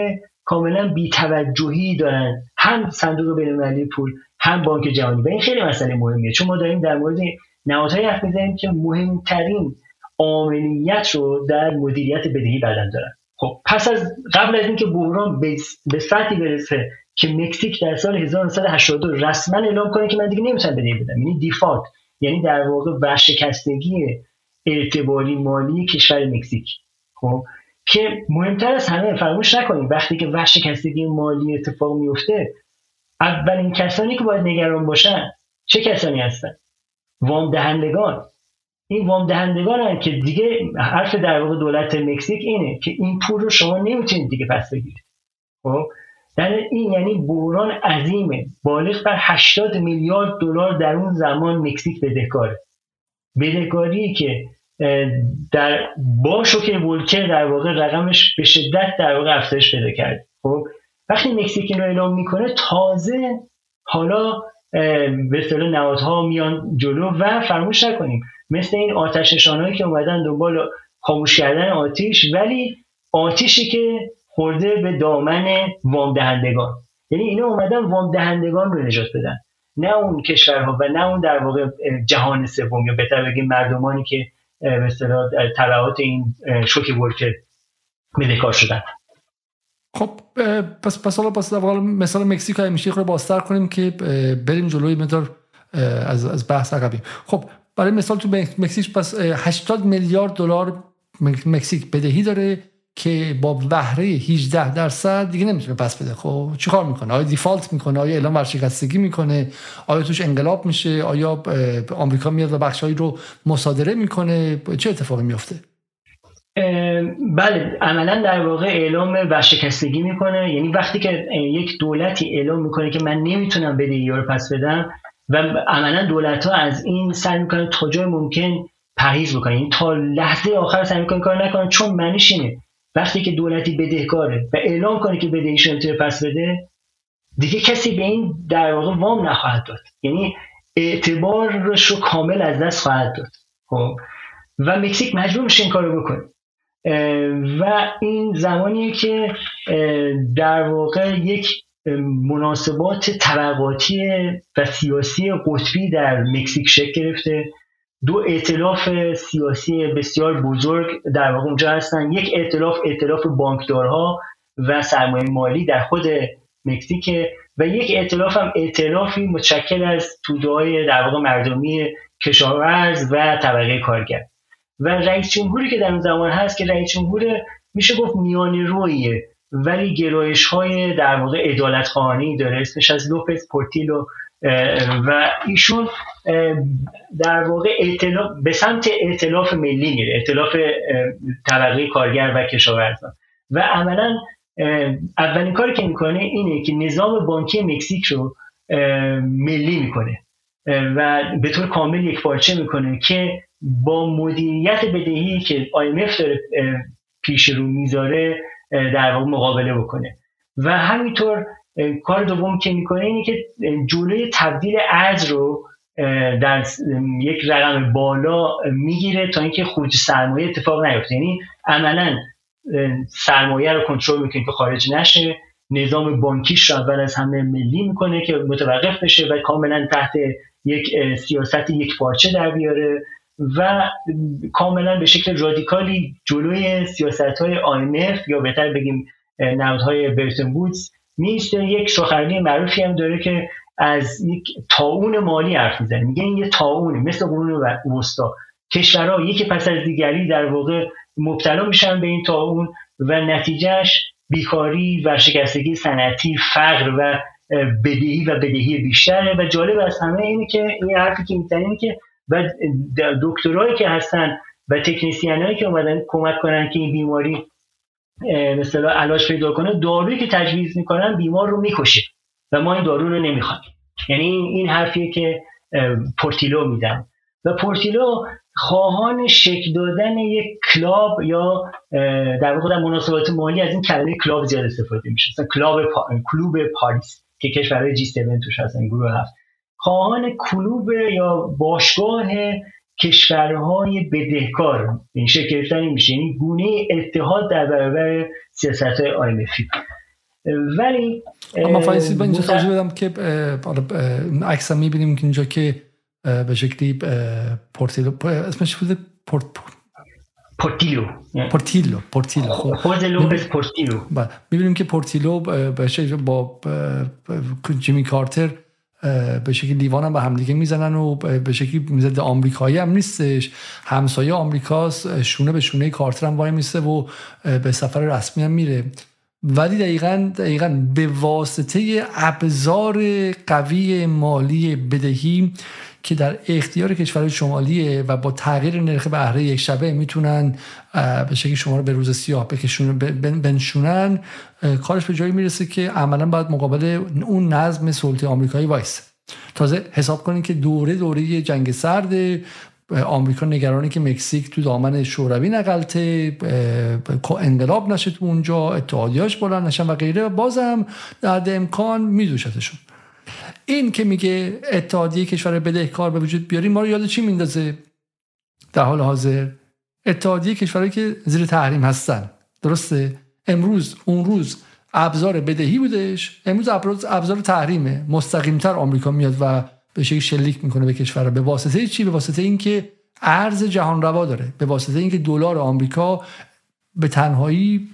کاملا بیتوجهی دارن. هم صندوق بینالمللی پول هم بانک جهانی. و این خیلی مسئله مهمیه چون ما داریم در مورد نهادهای حرف می‌زنیم که مهمترین عاملیت رو در مدیریت بدهی بدن دارن. خب پس از قبل از اینکه بحران به سطحی برسه که مکزیک در سال 1982 رسما اعلام کنه که من دیگه نمی‌تونم بدهی بدم. یعنی دیفالت یعنی در واقع ورشکستگی اعتباری مالی کشور مکزیک. خب؟ که مهمتر از همه فراموش نکنیم وقتی که ورشکستگی مالی اتفاق میفته اولین کسانی که باید نگران باشن چه کسانی هستن؟ وام دهندگان این وام دهندگان که دیگه حرف در واقع دولت مکزیک اینه که این پول رو شما نمی‌تونید دیگه پس بگیرید. خب؟ در این یعنی بحران عظیمه. بالغ بر 80 میلیارد دلار در اون زمان مکزیک بدهکاره. بدهکاری که در با شوک ولکر در واقع رقمش به شدت در واقع افزایش پیدا کرد. خب وقتی مکزیک رو اعلام می‌کنه تازه حالا به اصطلاح نهادها میان جلو و فراموش نکنیم. مثل این آتش نشانهایی که اومدن دنبال خاموش کردن آتیش ولی آتیشی که خورده به دامن وام دهندگان. یعنی اینا اومدن وام دهندگان رو نجات بدن نه اون کشورها و نه اون در واقع جهان سوم یا بهتر بگیم مردمانی که به اصطلاح تبعات این شوک ولکر بدهکار شدن. خب پس پس حالا پس مثال مکزیک میشه خود بازتر کنیم که بریم جلوی مدار از از بحث عقبیم. خب برای مثال تو مکزیک پس 80 میلیارد دلار مکزیک بدهی داره. که با بهره 18 درصد دیگه نمی‌تونه پس بده. خب چیکار می‌کنه؟ آیا دیفالت می‌کنه؟ آیا اعلام ورشکستگی می‌کنه؟ آیا توش انقلاب میشه؟ آیا آمریکا میاد و بخشهایی رو مصادره می‌کنه؟ چه اتفاقی میفته؟ بله عملا در واقع اعلام ورشکستگی می‌کنه. یعنی وقتی که یک دولتی اعلام می‌کنه که من نمی‌تونم بدهی رو پس بدم و عملا دولت ها از این سعی می‌کنن تا جای ممکن پرهیز بکنن. یعنی تا لحظه آخر سعی می‌کنن کار نکنن چون معنیش اینه. وقتی که دولتی بدهکاره و اعلام کنه که بدهیش رو پس بده دیگه کسی به این در واقع وام نخواهد داد. یعنی اعتبارش رو کامل از دست خواهد داد. خب؟ و مکزیک مجبور میشه این کارو بکنه. و این زمانیه که در واقع یک مناسبات طبقاتی و سیاسی قطبی در مکزیک شکل گرفته. دو ائتلاف سیاسی بسیار بزرگ در واقع اونجا هستن. یک ائتلاف ائتلاف بانکدارها و سرمایه مالی در خود مکزیک و یک ائتلاف هم ائتلافی متشکل از توده در واقع مردمی کشاورز و طبقه کارگر. و رئیس جمهوری که در اون زمان هست که رئیس جمهور میشه گفت میان رویه ولی گرایش های در واقع خواهانی داره. اسمش از لوپس پورتیلو و ایشون در واقع به سمت اعتلاف ملی میره اعتلاف طبقه کارگر و کشاورزان. و عملا اولین کاری که می‌کنه اینه که نظام بانکی مکزیک رو ملی می‌کنه. و به طور کامل یک پارچه می‌کنه که با مدیریت بدهی که IMF داره پیش رو می‌ذاره در واقع مقابله بکنه. و همینطور کار دوم که می‌کنه اینه که جلوی تبدیل ارز رو در یک رقم بالا می‌گیره تا اینکه خروج سرمایه اتفاق نیفته. یعنی عملا سرمایه رو کنترل می‌کنه که خارج نشه. نظام بانکیش رو اول از همه ملی می‌کنه که متوقف بشه و کاملا تحت یک سیاست یک پارچه در بیاره و کاملا به شکل رادیکالی جلوی سیاست های IMF یا بهتر بگیم نهادهای برتن بودز میسته یک سخنرانی معروفی هم داره که از یک تاون مالی حرف می‌زنه. میگه این یه تاونه مثل قرون وسطا. کشورها یکی پس از دیگری در واقع مبتلا میشن به این تاون و نتیجهش بیکاری ورشکستگی صنعتی فقر و بدهی و بدهی بیشتره. و جالب از همه اینه که این حرفی که می‌زنه که و دکترایی که هستن و تکنسیانایی که اومدن کمک کنن که این بیماری مثلا علاج پیدا کنه دارویی که تجویز می‌کنن بیمار رو می‌کشه و ما این دارو رو نمی‌خوایم. یعنی این حرفیه که پورتیلو میدن. و پورتیلو خواهان شکل دادن یک club یا در واقع در مناسبات مالی از این کلمه club زیاد استفاده میشه. مثلا club کلوب پاریس که کشورهای G 7 توش هستن گروه هفت. خواهان کلوب یا باشگاه کشورهای بدهکار. این شکل گرفتن میشه. یعنی گونه اتحاد در برابر سیاست های آیمفی ولی اما فایسی با اینجا توضیح بدم که عکس هم می‌بینیم که اینجا که به شکلی پورتیلو اسمش بوده؟ پورت پورتیلو. پورتیلو پورتیلو. خب. پورتیلو بله. می‌بینیم که پورتیلو با جیمی کارتر به شکلی لیوان هم به همدیگه می‌زنن و به شکلی می‌زد آمریکایی هم نیستش. همسایه آمریکاست شونه به شونه کارتر هم وای میسته و به سفر رسمی هم میره. ولی دقیقا, دقیقا به واسطه ابزار قوی مالی بدهی که در اختیار کشور شمالیه و با تغییر نرخ بهره یک شبه می‌تونن به شکلی شما رو به روز سیاه بکشون بنشونن. کارش به جایی می‌رسه که عملا باید مقابل اون نظم سلطه آمریکایی وایس. تازه حساب کنید که دوره دوره جنگ سرد آمریکا نگرانی که مکزیک تو دامن شوروی نقلته انقلاب نشه تو اونجا اتحادیاش بلند نشن و غیره. بازم در امکان میدوشتشون. این که میگه اتحادیه کشور بدهکار به وجود بیاریم ما رو یاد چی میندازه؟ در حال حاضر اتحادیه کشورهایی که زیر تحریم هستن. درسته؟ امروز اون روز ابزار بدهی بودش امروز ابزار تحریمه. مستقیمتر آمریکا میاد و به شکلی شلیک می‌کنه به کشور. به واسطه چی؟ به واسطه اینکه ارز جهان روا داره. به واسطه اینکه دلار آمریکا به تنهایی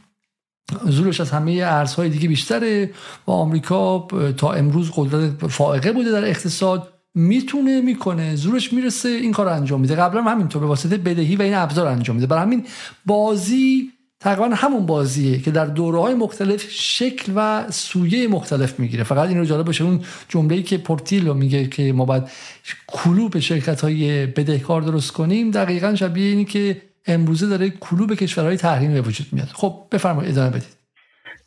زورش از همه ارزهای دیگه بیشتره و آمریکا تا امروز قدرت فائقه بوده در اقتصاد. می‌تونه می‌کنه. زورش می‌رسه این کار انجام میده. قبلا هم همینطور به واسطه بدهی و این ابزار انجام میده. برای همین بازی تقریبا همون بازیه که در دوره های مختلف شکل و سویه مختلف می‌گیره. فقط این رو جالب باشه اون جمله‌ای که پورتیلو میگه که ما باید کلوب شرکت های بدهکار درست کنیم دقیقا شبیه اینی که امروزه داره کلوب کشورهای تحریمی به وجود میاد. خب بفرمایید ادامه بدید.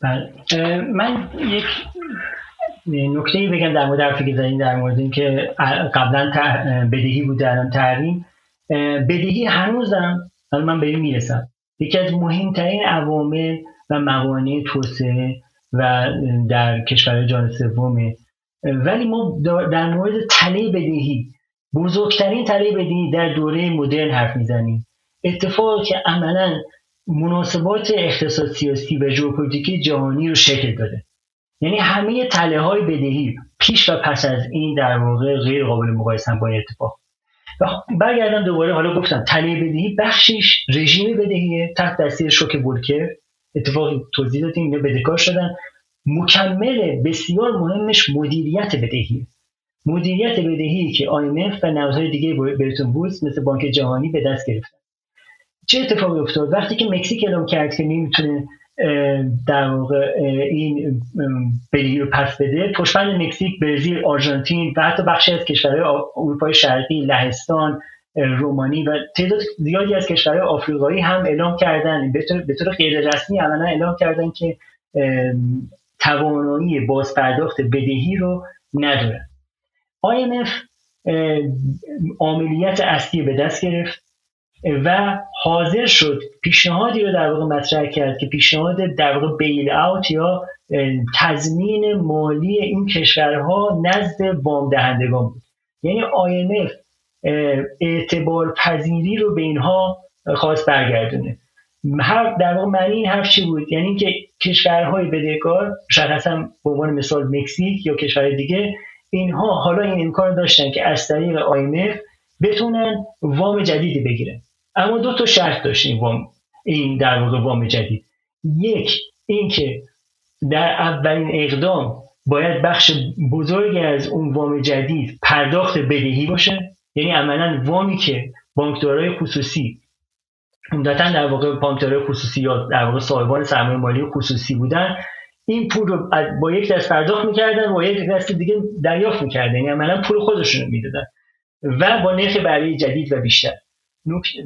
بله. من یک نکته بگم در مورد حرفی که در مورد اینکه قبلا بدهی بوده الان تحریم. بدهی هنوزم حالا من به این می‌رسم. یکی از مهمترین عوامل و موانع توسعه و در کشور جان سومه. ولی ما در مورد تله بدهی بزرگترین تله بدهی در دوره مدرن حرف می‌زنیم. اتفاقی که عملا مناسبات اقتصاد سیاسی و ژئوپلیتیکی جهانی رو شکل داده. یعنی همه تله های بدهی پیش و پس از این در واقع غیر قابل مقایسه با این اتفاق. و برگردم دوباره حالا گفتم تله بدهی بخشیش رژیم بدهیه. تحت تاثیر شوک بولکر اتفاق توضیح دادیم اینا بدهکار شدن. مکمل بسیار مهمش مدیریت بدهی. مدیریت بدهی که IMF و نهادهای دیگه برتون بودز مثل بانک جهانی به دست گرفتن. چه اتفاقی افتاد؟ وقتی که مکزیک اعلام کرد که نمی‌تونه در واقع این بدهی رو پس بده پشتبند مکزیک برزیل آرژانتین و حتی بخشی از کشورهای اروپای شرقی لهستان رومانی و تعداد زیادی از کشورهای آفریقایی هم اعلام کردن. به طور غیر رسمی عملا اعلام کردن که توانایی باز پرداخت بدهی رو ندارن. IMF عاملیت اصلی به دست گرفت. و حاضر شد پیشنهادی رو در واقع مطرح کرد که پیشنهاد در واقع بیل اوت یا تضمین مالی این کشورها نزد وام دهندگان بود. یعنی IMF اعتبار پذیری رو به اینها خواست برگردونه. هر در واقع معنی این حرف چی بود؟ یعنی که کشورهای بدهکار مشخصا به عنوان مثال مکزیک یا کشورهای دیگه اینها حالا این امکان داشتن که از طریق IMF بتونن وام جدیدی بگیرن. اما دو تا شرط داشت این وام این در واقع وام جدید. یک اینکه در اولین اقدام باید بخش بزرگی از اون وام جدید پرداخت بدهی باشه. یعنی عملا وامی که بانکدارای خصوصی عمدتا در واقع بانکدارای خصوصی یا در واقع صاحبان سرمایه مالی خصوصی بودن این پول رو با یک دست پرداخت می‌کردن و یک دست دیگه دریافت می‌کردن. یعنی عملا پول خودشون رو می‌دادن. و با نرخ برای جدید و بیشتر.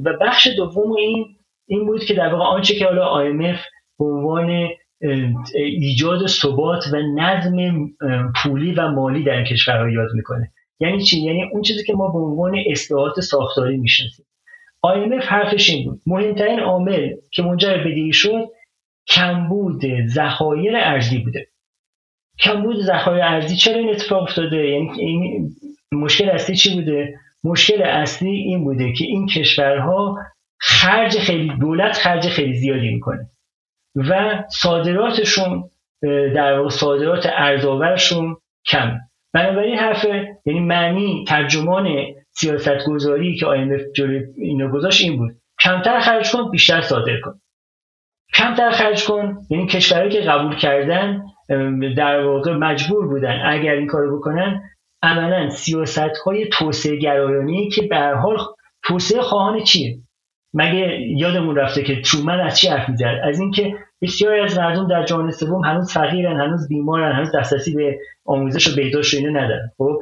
و بخش دوم این این بود که در واقع آنچه که حالا IMF به عنوان ایجاد ثبات و نظم پولی و مالی در این کشورها یاد می‌کنه. یعنی چی؟ یعنی اون چیزی که ما به عنوان اصلاحات ساختاری می‌شناسیم. IMF حرفش این بود. مهمترین عامل که منجر بدهی شد کمبود ذخایر ارزی بوده. کمبود ذخایر ارزی چرا این اتفاق افتاده؟ یعنی این مشکل اصلی چی بوده؟ مشکل اصلی این بوده که این کشورها خرج خیلی دولت خرج خیلی زیادی می‌کنه و صادراتشون در واقع صادرات ارزآورشون کم بنابراین حرف یعنی معنی ترجمان سیاست گذاری که IMF جلوی اینو گذاشت این بود. کمتر خرج کن بیشتر صادر کن. کمتر خرج کن یعنی کشورهایی که قبول کردن در واقع مجبور بودن اگر این کارو بکنن عملا سیاست های توسعه گرایانی که به حال توسعه خواهان چیه؟ مگه یادمون رفته که ترومن از چی حرف می‌زد؟ از اینکه بسیاری از مردم در جهان سوم هنوز فقیرن هنوز بیمارن هنوز دسترسی به آموزش و بهداشت و اینو ندارن. خب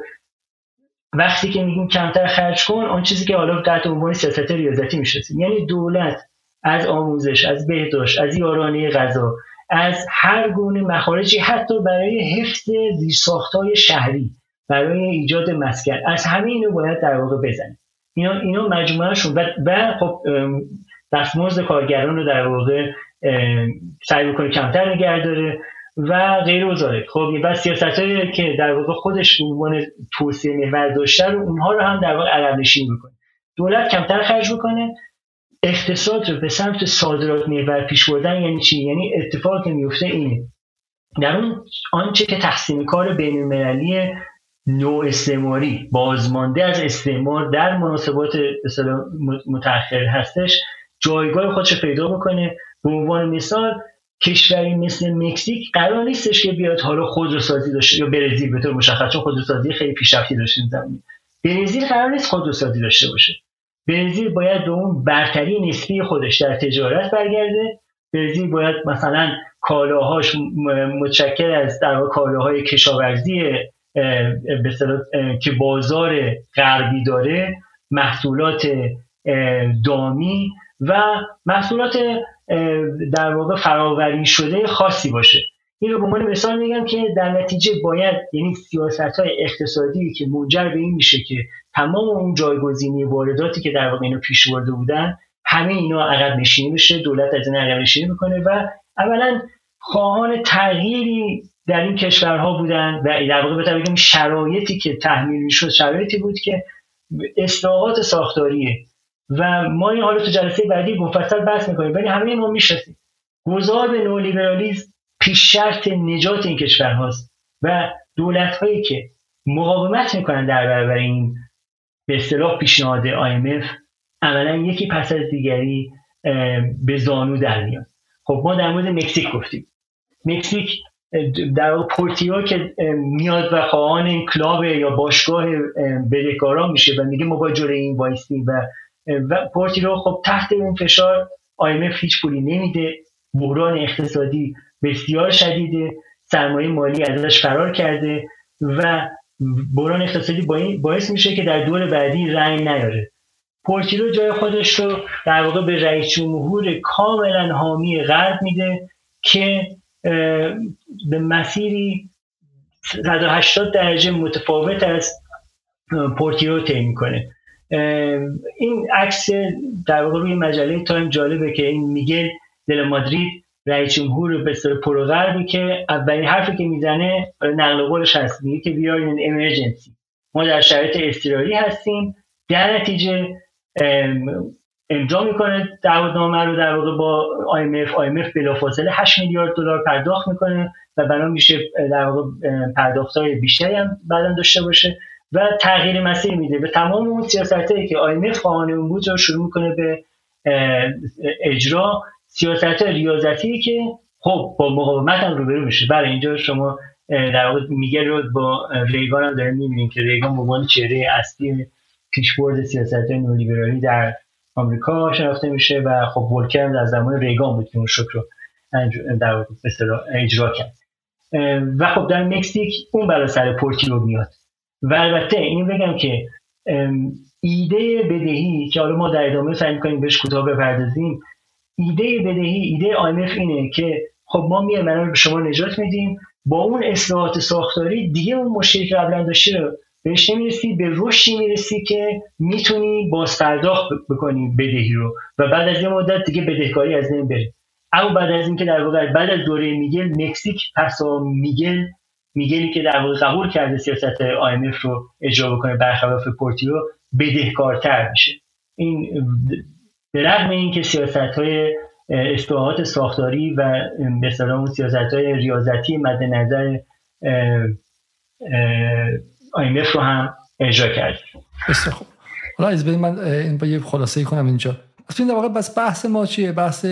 وقتی که میگیم کمتر خرج کن آن چیزی که حالا در عنوان سیاست ریاضتی می‌شناسیم. یعنی دولت از آموزش از بهداشت از یارانه غذا از هر گونه مخارجی حتی برای حفظ زیرساختهای شهری. برای ایجاد مسکن. از همه اینو باید در واقع بزنیم. اینا اینا مجموعهشون. و, و خب دستمزد کارگران رو در واقع سعی بکنه کمتر نگه داره و غیر وزاره خب و سیاست که در واقع خودش به عنوان توسعه محور داشته رو اونها رو هم در واقع عقب نشین می‌کنه دولت کمتر خرج می‌کنه اقتصاد رو به سمت صادرات محور پیش بردن یعنی چی؟ یعنی اتفاقی که میفته اینه. در اون آنچه که تقسیم کار بین المللی نو استعماری بازمانده از استعمار در مناسبات متأخر هستش جایگاه خودش پیدا می‌کنه به عنوان مثال کشوری مثل مکزیک قرار نیستش که بیاد حالا خودروسازی داشته یا برزیل به طور مشخص چون خودروسازی خیلی پیشرفتی داشته زمین برزیل قرار نیست خودروسازی داشته باشه. برزیل باید به اون برتری نسبی خودش در تجارت برگرده. برزیل باید مثلا کالاهاش متشکل از در کالاهای کشاورزی که بازار غربی داره محصولات دامی و محصولات در واقع فراوری شده خاصی باشه. این رو به عنوان مثال میگم که در نتیجه باید یعنی سیاست های اقتصادی که منجر به این میشه که تمام اون جایگزینی وارداتی که در واقع اینو پیش برده بودن همه اینا عقب نشینی بشه دولت از این عقب نشینی می‌کنه و اولا خواهان تغییری در این کشورها بودن و در واقع بگیم شرایطی که تحمیل می‌شد شرایطی بود که اصلاحات ساختاریه. و ما این حالا تو جلسه بعدی مفصل بحث می‌کنیم ولی همه ما می‌شناسیم. گذار به نولیبرالیسم پیش شرط نجات این کشور هاست و دولت هایی که مقاومت می‌کنن در برابر این به اصطلاح پیشنهاد IMF عملا یکی پس از دیگری به زانو در میاد خب ما در مورد مکزیک گفتیم. مکزیک در پورتیلو که میاد و خواهان این club یا باشگاه بدهکاران میشه و میگه ما با جلوی این وایسیم و و پورتیلو خب تحت این فشار IMF هیچ پولی نمیده بحران اقتصادی بسیار شدیده سرمایه مالی ازش فرار کرده و بحران اقتصادی باعث میشه که در دور بعدی رنگ نیاره. پورتیرو جای خودش رو در واقع به رئیس جمهور کاملا حامی غرب میده که به مسیری 180 درجه متفاوت از پورتیرو طی می‌کنه. این عکس در واقع روی مجله تایم جالبه که این میگل دل مادرید رئیس جمهور به سر پروغربی که اولین حرفی که می‌زنه نقل قولش هست. میگه که بیار این امرجنسی ما در شرایط اضطراری هستیم. در نتیجه امضا می‌کنه. دعوتنامه رو در واقع با IMF IMF بلافاصله 8 میلیارد دلار پرداخت می‌کنه و بنا میشه در واقع پرداخت های بیشتری هم بعدا داشته باشه و تغییر مسیر میده. به تمام اون سیاست هایی که IMF خواهان اون بود رو شروع می‌کنه به اجرا. سیاست ریاضتی که خب با مقاومت هم روبرو میشه. برای اینجا شما در واقع میگه رو با ریگان هم داریم می‌بینیم که ریگان به عنوان چهره اصلی پیشبرد سیاست نولیبرالی در آمریکا شناخته میشه و خب ولکر در زمان ریگان بود که اون شکر رو در اجرا کرد. و خب در مکزیک اون برای سر پورتیو میاد. و البته این بگم که ایده بدهی که حالا ما در ادامه سعی کنیم بهش کوتاه بپردازیم ایده بدهی ایده IMF اینه که خب ما میایم به شما نجات میدیم. با اون اصلاحات ساختاری دیگه اون مشکلی که قبلا داشتی رو بهش نمی‌رسی به رشدی می‌رسی که می‌تونی باز پرداخت بکنی بدهی رو. و بعد از یه مدت دیگه بدهکاری از نمی بره. اما بعد از اینکه در واقع بعد از دوره میگل مکزیک پس میگل میگلی که در واقع قبول کرده سیاست IMF رو اجرا بکنه برخلاف پورتیو بدهکارتر میشه. این به رغم اینکه سیاست های اصلاحات ساختاری و به اون سیاست های ریاضتی مد نظر IMF رو هم اجرا بسیار خوب. حالا از من این با یه خلاصه کنم اینجا. این در واقع بس بحث ما چیه؟ بحث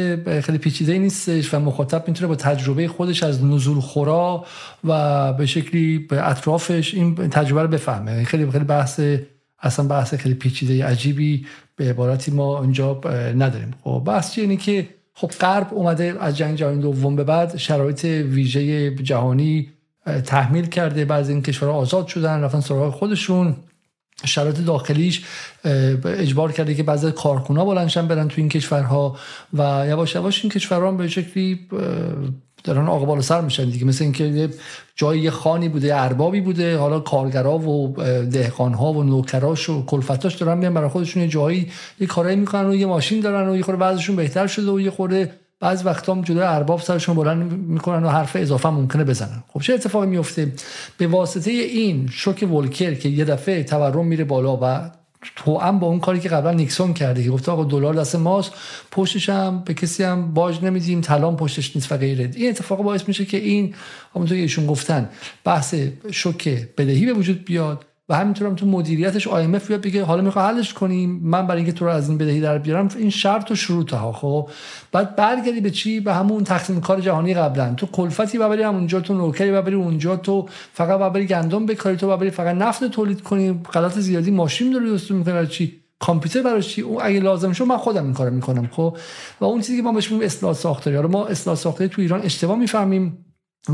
خیلی پیچیده نیستش و مخاطب می‌تونه با تجربه خودش از نزول خورا و به شکلی به اطرافش این تجربه رو بفهمه. خیلی خیلی بحث اصلا بحث خیلی پیچیده عجیبی به عبارتی ما اینجا نداریم. خب بحث اینه که خب غرب اومده از جنگ جهانی دوم به بعد شرایط ویژه جهانی تحمیل کرده بعضی این کشورها آزاد شدن رفتن سراغ خودشون. شرایط داخلیش اجبار کرده که بعضی کارخونا بلندشن برن تو این کشورها و یواش یواش این کشورها به شکلی دارن آقا بالا سر میشن دیگه. مثل اینکه جای یه خانی بوده اربابی بوده. حالا کارگرا و دهقانها و نوکراش و کلفتاش دارن میان برای خودشون یه جایی یه کارایی می‌کنن و یه ماشین دارن و یه خورده بعضشون بهتر شده و یه خورده بعض وقتا هم جلوی ارباب سرشون بلند می‌کنن و حرف اضافه ممکنه بزنن. خب چه اتفاقی میفته به واسطه این شوک ولکر که یه دفعه تورم میره بالا و تو هم با اون کاری که قبلا نیکسون کرده که گفته آقا دلار دست ماست پشتش هم به کسی هم باج نمیدیم طلا پشتش نیست و غیره. این اتفاق باعث میشه که این همونطور که ایشون گفتن بحث شوک بدهی به وجود بیاد. و همینطور هم تو مدیریتش IMF بیاد بگه حالا می‌خوای حلش کنیم من برای اینکه تو رو از این بدهی در بیارم. این شرط و شروط ها خب؟ بعد برگردی به چی؟ به همون تقسیم کار جهانی قبلا تو کلفتی ببری همونجا تو نوکری ببری اونجا تو فقط ببری گندم بکاری تو ببری فقط نفت تولید کنی. غلط زیادی ماشین داری درست می‌کنی چی؟ کامپیوتر برای چی؟ اون اگه لازم شد من خودم این کارو می‌کنم خب؟ و اون چیزی که ما بهش میگیم اصلاح ساختاری. ما اصلاح ساختاری تو ایران اشتباه می‌فهمیم.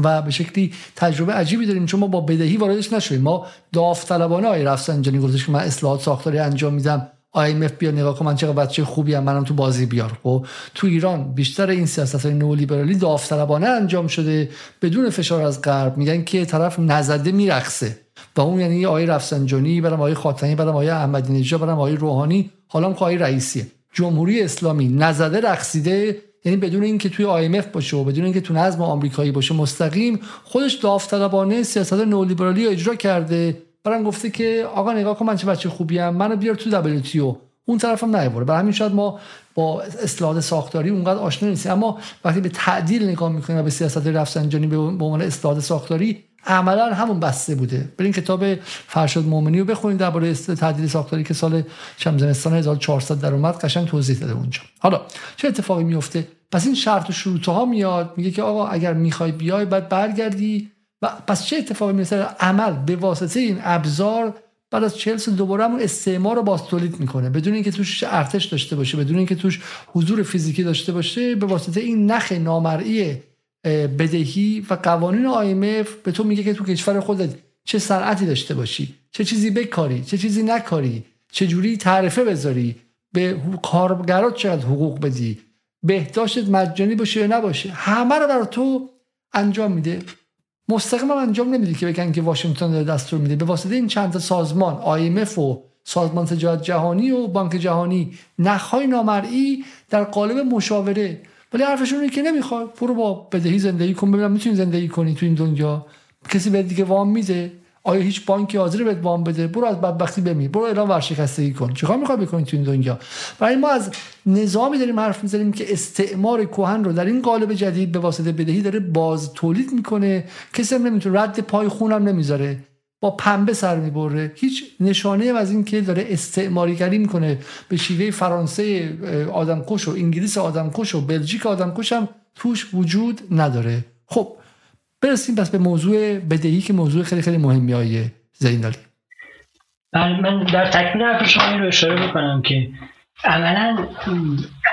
و به شکلی تجربه عجیبی داریم چون ما با بدهی واردش نشدیم. ما داوطلبانه آی رفسنجانی گفتش که من اصلاحات ساختاری انجام میدم IMF بیا نگاه کن من چقدر بچه خوبی هم منم تو بازی بیار. خب تو ایران بیشتر این سیاست های نولیبرالی داوطلبانه انجام شده بدون فشار از غرب. میگن که طرف نزده میرقصه. و اون یعنی آقای رفسنجانی برام آقای خاتمی برام آقای احمدی نژاد برام آقای روحانی حالا هم آقای رئیسیه. جمهوری اسلامی نزده رقصیده یعنی بدون اینکه توی IMF باشه و بدون اینکه تو نظم آمریکایی باشه مستقیم خودش داوطلبانه سیاست نولیبرالی رو اجرا کرده. برام گفته که آقا نگاه کن من چه بچه خوبی ام منو بیار تو WTO اون طرف هم نیبره برای همین شاید ما با اصلاحات ساختاری اونقدر آشنا نیستیم اما وقتی به تعدیل نگاه می‌کنیم و به سیاست رفسنجانی به عنوان اصلاحات ساختاری عملا همون بسته بوده. برین کتاب فرشاد مومنی رو بخونید درباره تعدیل ساختاری که سال زمستان 1400 در اومد. قشنگ توضیح داده اونجا. حالا چه اتفاقی میفته پس این شرط و شروط ها میاد. میگه که آقا اگر می‌خوای بیای بعد برگردی. و پس چه اتفاقی میفته عمل به واسطه این ابزار بعد از 40 سال دوباره همون استعمار رو باز می‌کنه. بدون اینکه توش ارتش داشته باشه بدون اینکه توش حضور فیزیکی داشته باشه به واسطه این نخ نامرئی بدهی و قوانین IMF به تو میگه که تو کشور خودت چه سرعتی داشته باشی چه چیزی بکاری چه چیزی نکاری چه جوری تعرفه بذاری به کارگرات چقدر حقوق بدی بهداشت مجانی باشه یا نباشه همه رو برای تو انجام میده. مستقیم انجام نمیده که بگن که واشنگتن داره دستور میده. به واسطه این چند تا سازمان IMF و سازمان تجارت جهانی و بانک جهانی نخهای نامرئی در قالب مشاوره. ولی حرفشون اینه که نمی‌خواد. برو با بدهی زندگی کن ببینم می‌تونی زندگی کنی تو این دنیا. کسی به دیگه وام میده. آیا هیچ بانکی حاضر بهت وام بده؟ برو از بدبختی بمیر. برو اعلام ورشکستگی کن. چیکار می‌خوای بکنی تو این دنیا؟ برای ما از نظامی داریم حرف می‌زنیم که استعمار کهن رو در این قالب جدید به واسطه بدهی داره باز تولید می‌کنه. کسی هم نمی‌تونه. رد پای خونم نمی‌ذاره. با پنبه سر می‌بره. هیچ نشانه از این که داره استعماریگری می‌کنه. به شیوه فرانسه آدمکش و انگلیس آدمکش و بلژیک آدمکش هم توش وجود نداره. خب برسیم پس به موضوع بدهی که موضوع خیلی خیلی مهمی های زیندالی بله من در تکمیل حرف شما رو اشاره بکنم که عملا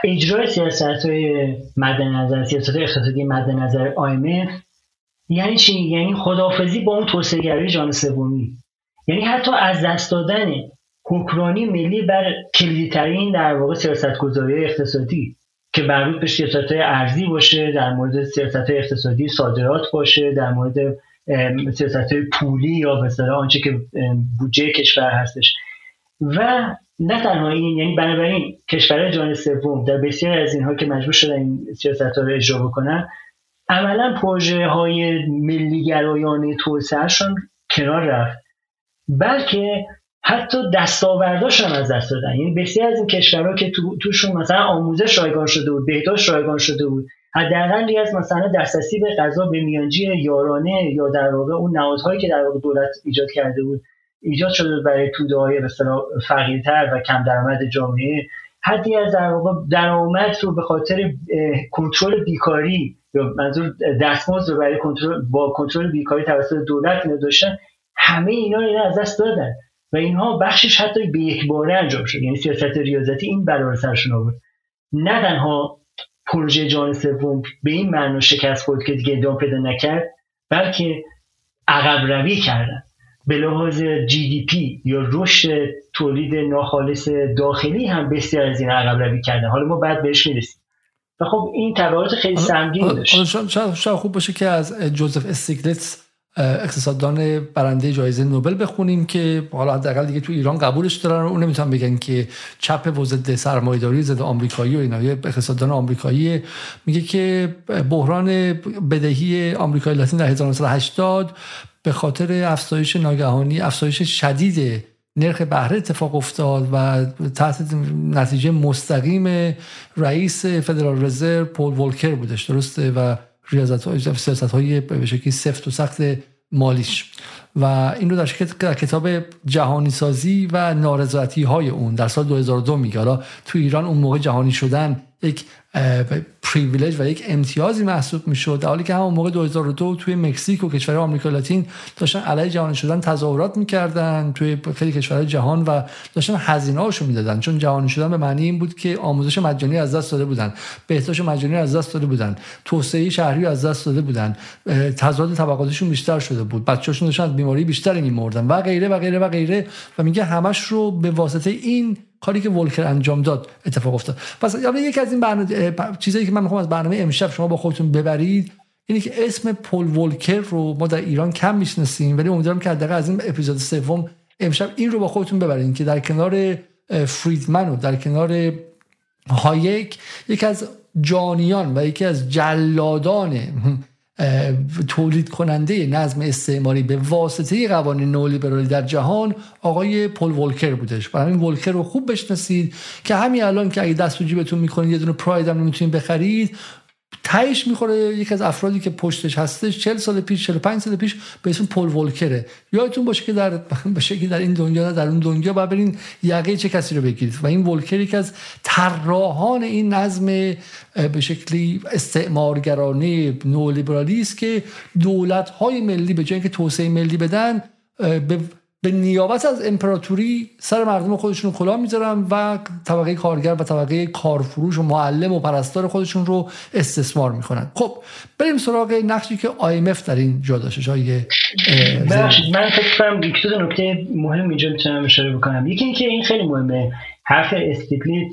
اجرای سیاست های مد نظر سیاست اقتصادی مد نظر IMF یعنی چی؟ یعنی خدافزی با اون توسعه جان سومی. یعنی حتی از دست دادن حکمرانی ملی بر کلیدترین در واقع سیاست گذاری اقتصادی. که مربوط به سیاست ارزی باشه در مورد سیاست اقتصادی صادرات باشه در مورد سیاست پولی یا مثلا آنچه که بودجه کشور هستش. و نه تنها این یعنی بنابراین کشور جان سوم در بسیار از اینها که مجبور شدن این سیاست ها رو اجرا بکنن عملا پروژه های ملی گرایانه توسعهشون کنار رفت. بلکه حتی دستاورداشون از دست دادن. یعنی بسیار از این کشورها که تو، توشون مثلا آموزش رایگان شده بود بهداشت رایگان شده بود حداقل از مثلا دسترسی به غذا به میانجی یارانه یا در واقع اون نهادهایی که در واقع دولت ایجاد کرده بود ایجاد شده برای توده های فقیرتر و کم درآمد جامعه. حدی از در واقع درآمد رو به خاطر کنترل بیکاری یا منظور دستمزد رو برای کنترل با کنترل بیکاری توسط دولت اینا داشتن همه اینا اینا از دست دادن. و اینها بخشش حتی به یک باره انجام شد. یعنی سیاست ریاضتی این بلا رو سرشون آورد. نه تنها پروژه جان سوم به این معنا شکست خورد که دیگه ادامه پیدا نکرد بلکه عقب روی کردن. به لحاظ جی دی پی یا رشد تولید ناخالص داخلی هم بسیار از این عقب روی کردن. حالا ما بعد بهش می‌رسیم. و خب این تبعات خیلی سنگین داشت. شاید خوب باشه که از جوزف استیگلیتس اقتصاددان برنده جایزه نوبل بخونیم که حالا حداقل دیگه تو ایران قبولش دارن اون نمی‌تونن بگن که چپ و ضد سرمایه‌داری ضد آمریکایی و اینا. اقتصاددان آمریکایی میگه که بحران بدهی آمریکای لاتین در 1980 به خاطر افزایش ناگهانی افزایش شدید نرخ بهره اتفاق افتاد و تحت نتیجه مستقیم رئیس فدرال رزرو پول ولکر بودش درسته؟ و ریاضت های سیاست های به شکلی سفت و سخت مالیش. و این رو در, در کتاب جهانی سازی و نارضایتی های اون در سال 2002 میگه. حالا تو ایران اون موقع جهانی شدن یک پریویلیج و یک امتیازی محسوب می‌شد. در حالی که همون موقع 2002 توی مکزیک و کشور آمریکا لاتین داشتن علیه جهانی شدن تظاهرات می‌کردن توی خیلی کشورهای جهان و داشتن هزینه هاشو می‌دادن. چون جهانی شدن به معنی این بود که آموزش مجانی از دست داده بودن. بهداشت مجانی از دست داده بودن. توسعه شهری از دست داده بودن. تضاد طبقاتشون بیشتر شده بود. بچه‌هاشون داشتن بیماری بیشتری میمردن و غیره و غیره و غیره. و میگه همش رو به واسطه این کاری که ولکر انجام داد اتفاق افتاد. پس یکی از این برنامه چیزایی که من می‌خوام از برنامه امشب شما با خودتون ببرید اینه که اسم پل ولکر رو ما در ایران کم می‌شناسیم ولی امیدوارم که حداقل از این اپیزود سوم امشب این رو با خودتون ببرید که در کنار فریدمن و در کنار هایک یکی از جانیان و یکی از جلادان تولید کننده نظم استعماری به واسطه قوانین نولیبرالی در جهان آقای پل ولکر بودش. و همین ولکر رو خوب بشناسید که همین الان که اگه دست تو جیبتون می‌کنید یه دونه پراید هم نمی‌تونید بخرید تهش می‌خوره یکی از افرادی که پشتش هستش 40 سال پیش 45 سال پیش به اسم پل ولکره یادتون باشه که در باشه که در این دنیا در اون دنیا باید برین یقه چه کسی رو بگیرید. و این ولکر یکی از طراحان این نظم به شکلی استعمارگرانه نولیبرالی است که دولت های ملی به جای که توسعه ملی بدن به به نیابت از امپراتوری سر مردم خودشون رو کلاه می‌ذارن و طبقه کارگر و طبقه کارفروش و معلم و پرستار خودشون رو استثمار می‌کنن. خب بریم سراغ نقشی که IMF در این جا داشته من فکر کنم دو نکته مهم اینجا می‌تونم اشاره بکنم. یکی اینکه این خیلی مهمه حرف استیگلیت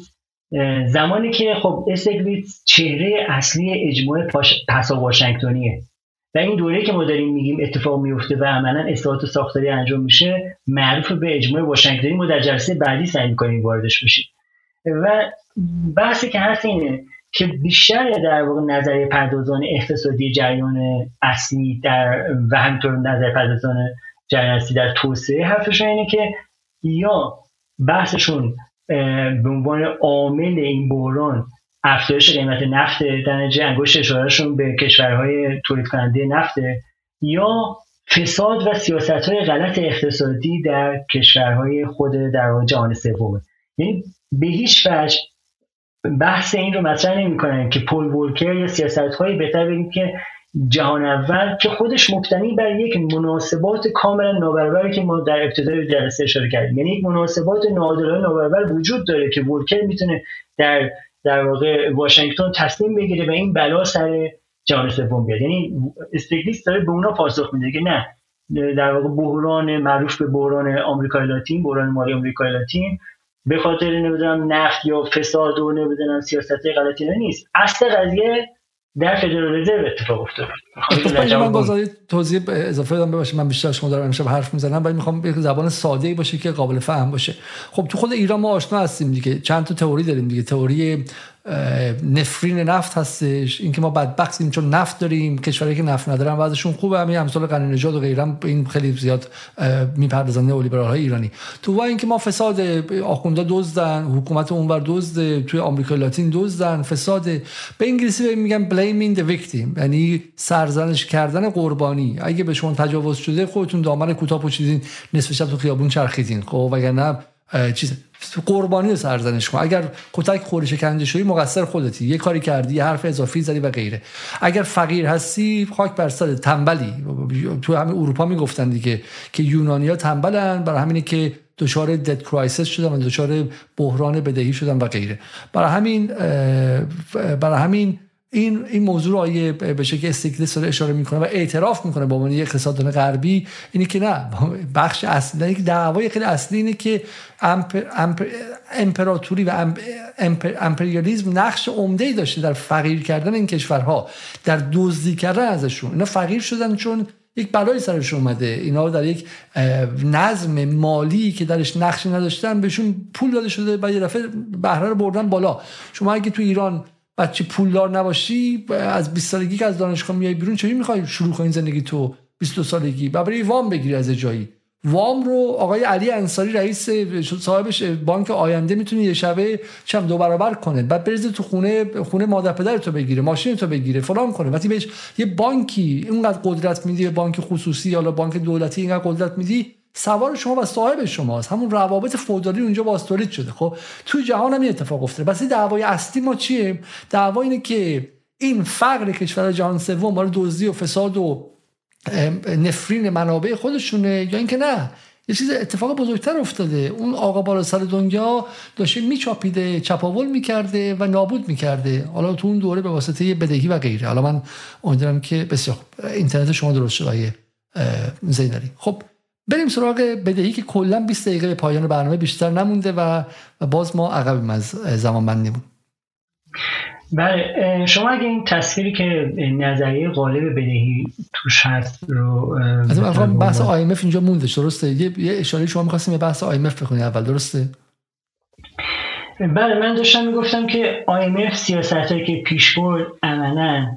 زمانی که خب استیگلیت چهره اصلی اجماع پسا واشنگتنیه. و این دوره که ما داریم میگیم اتفاق میفته و عملا اصلاحات ساختاری انجام میشه معروف به اجماع واشنگتنی ما در جلسه بعدی سعی می‌کنیم واردش بشیم. و بحثی که هست اینه که بیشتر در واقع نظریه پردازان اقتصادی جریان اصلی در و همینطور نظر پردازان جریان اصلی در توسعه حرفشون اینه که یا بحثشون به عنوان عامل این بحران افزایش قیمت نفت در نتیجه انگشت اشارهشون به کشورهای تولید کننده نفت یا فساد و سیاست های غلط اقتصادی در کشورهای خود در جهان سوم. یعنی به هیچ وجه بحث این رو مطرح نمی‌کنن که پول ولکر یا سیاست هایی بهتر بگیم که جهان اول که خودش مبتنی بر یک مناسبات کاملا نابرابری که ما در ابتدای جلسه اشاره کردیم. یعنی مناسبات ناعادلانه نابرابر وجود داره که ولکر می‌تونه در در واقع واشنگتن تصمیم بگیره و این بلا سر جهان سوم بیاد. یعنی استگلیس داره به اونا پاسخ میده که نه در واقع بحران معروف به بحران آمریکای لاتین بحران مالی آمریکای لاتین به خاطر نمی‌دونم نفت یا فساد و نمی‌دونم سیاست غلطی نیست. اصل قضیه در فدرال رزرو اتفاق افتاده من باز توضیح اضافه بدم ببخشید من بیشتر شما دارم امشب حرف می‌زنم ولی می‌خوام یک زبان ساده ای باشه که قابل فهم باشه. خب تو خود ایران ما آشنا هستیم دیگه چند تا تئوری داریم دیگه. تئوری نفرین نفت هستش اینکه ما بدبختیم چون نفت داریم کشورهایی که نفت ندارن وضعشون خوبه. همین امثال غنی نژاد و غیرم این خیلی زیاد می‌پردازن نئولیبرال های ایرانی. تو و اینکه ما فساد آخوندا دزدن حکومت اونور دزد توی آمریکا لاتین دزدن فساد. به انگلیسی میگن blaming the victim یعنی سرزنش کردن قربانی. اگه به شما تجاوز شده خودتون دامن کوتاه پوشیدین نصف شب تو خیابون چرخیدین. خب وگرنه چیز قربانی رو سرزنش کن. اگر کتک خوری شکنجه شدی مقصر خودتی. یه کاری کردی یه حرف اضافی زدی و غیره. اگر فقیر هستی خاک بر سر تنبلی. تو همین اروپا می‌گفتن دیگه که یونانیا تنبلن برای همینه که دچار debt crisis شدن و دچار بحران بدهی شدن و غیره. برای همین برای همین این این موضوع رو آقای به شکل استیگلیتز داره اشاره می‌کنه و اعتراف می‌کنه به عنوان یک اقتصاددان غربی. اینی که نه بخش اصلی یک دعوای خیلی اصلی اینه که امپر، امپر، امپراتوری و امپر، امپریالیزم نقش عمده ای داشته در فقیر کردن این کشورها در دزدی کردن ازشون. اینا فقیر شدن چون یک بلایی سرش اومده. اینا در یک نظم مالی که درش نقشی نداشتن بهشون پول داده شده و یه دفعه بهره رو بردن بالا. شما اگه تو ایران بچه پولدار نباشی از 20 سالگی که از دانشگاه میای بیرون چه می‌خوای شروع کنی زندگی تو؟ 22 سالگی. و برای وام بگیری از جایی. وام رو آقای علی انصاری رئیس صاحبش بانک آینده می‌تونه یه شبه چم دو برابر کنه. بعد بریزه تو خونه خونه مادر پدر تو بگیره ماشین تو بگیره فلان کنه. وقتی بهش یه بانکی اینقدر قدرت میدی بانک خصوصی یا بانک دولتی اینقدر قدرت میدی سوار شما و صاحب شماست. همون روابط فودالی اونجا باز تولید شده. خب توی جهان هم این اتفاق افتاده. بس دعوای اصلی ما چیه؟ دعوا اینه که این فقر کشور جهان سوم مال دزدی و فساد و نفرین منابع خودشونه یا اینکه نه؟ یه چیز اتفاق بزرگتر افتاده. اون آقا بالا سر دنیا داشته میچاپیده چپاول می‌کرده و نابود می‌کرده. حالا تو اون دوره به واسطه بدهی و غیره. حالا من امیدوارم که بسیار اینترنت شما درست شده زیداری خب بریم سراغ بدهی که کلا 20 دقیقه به پایان برنامه بیشتر نمونده و باز ما عقبیم از زمان بندیمون. بله شما اگه این تصویری که نظریه غالب بدهی توش هست رو از بحث IMF اینجا مونده درسته؟ یه, اشاره شما می‌خواستیم یه بحث IMF بخونی اول درسته؟ بله من داشتم می‌گفتم که IMF سیاست هایی که پیش برد عملا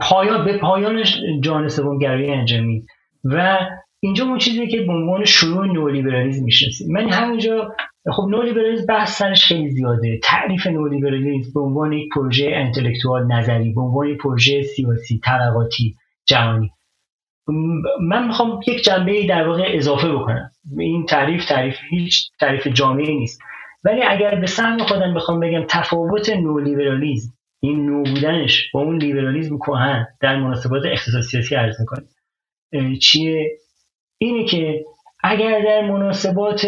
پایان به پایان جهان سومگرایی انجامید و اینجا اون چیزی که به عنوان شروع نولیبرالیسم می‌شناسیم. من همینجا خب نولیبرالیسم بحث سرش خیلی زیاده. تعریف نولیبرالیسم به عنوان یک پروژه انتلکتوال نظری به عنوان یک پروژه سیاسی طبقاتی جهانی. من می‌خوام یک جنبه در واقع اضافه بکنم. این تعریف تعریف هیچ تعریف جامعی نیست. ولی اگر به سهم خودم بخوام بگم تفاوت نولیبرالیسم این نو بودنش با اون لیبرالیسم کهن در مناسبات اقتصاد سیاسی عرض می‌کنه. چیه؟ اینه که اگر در مناسبات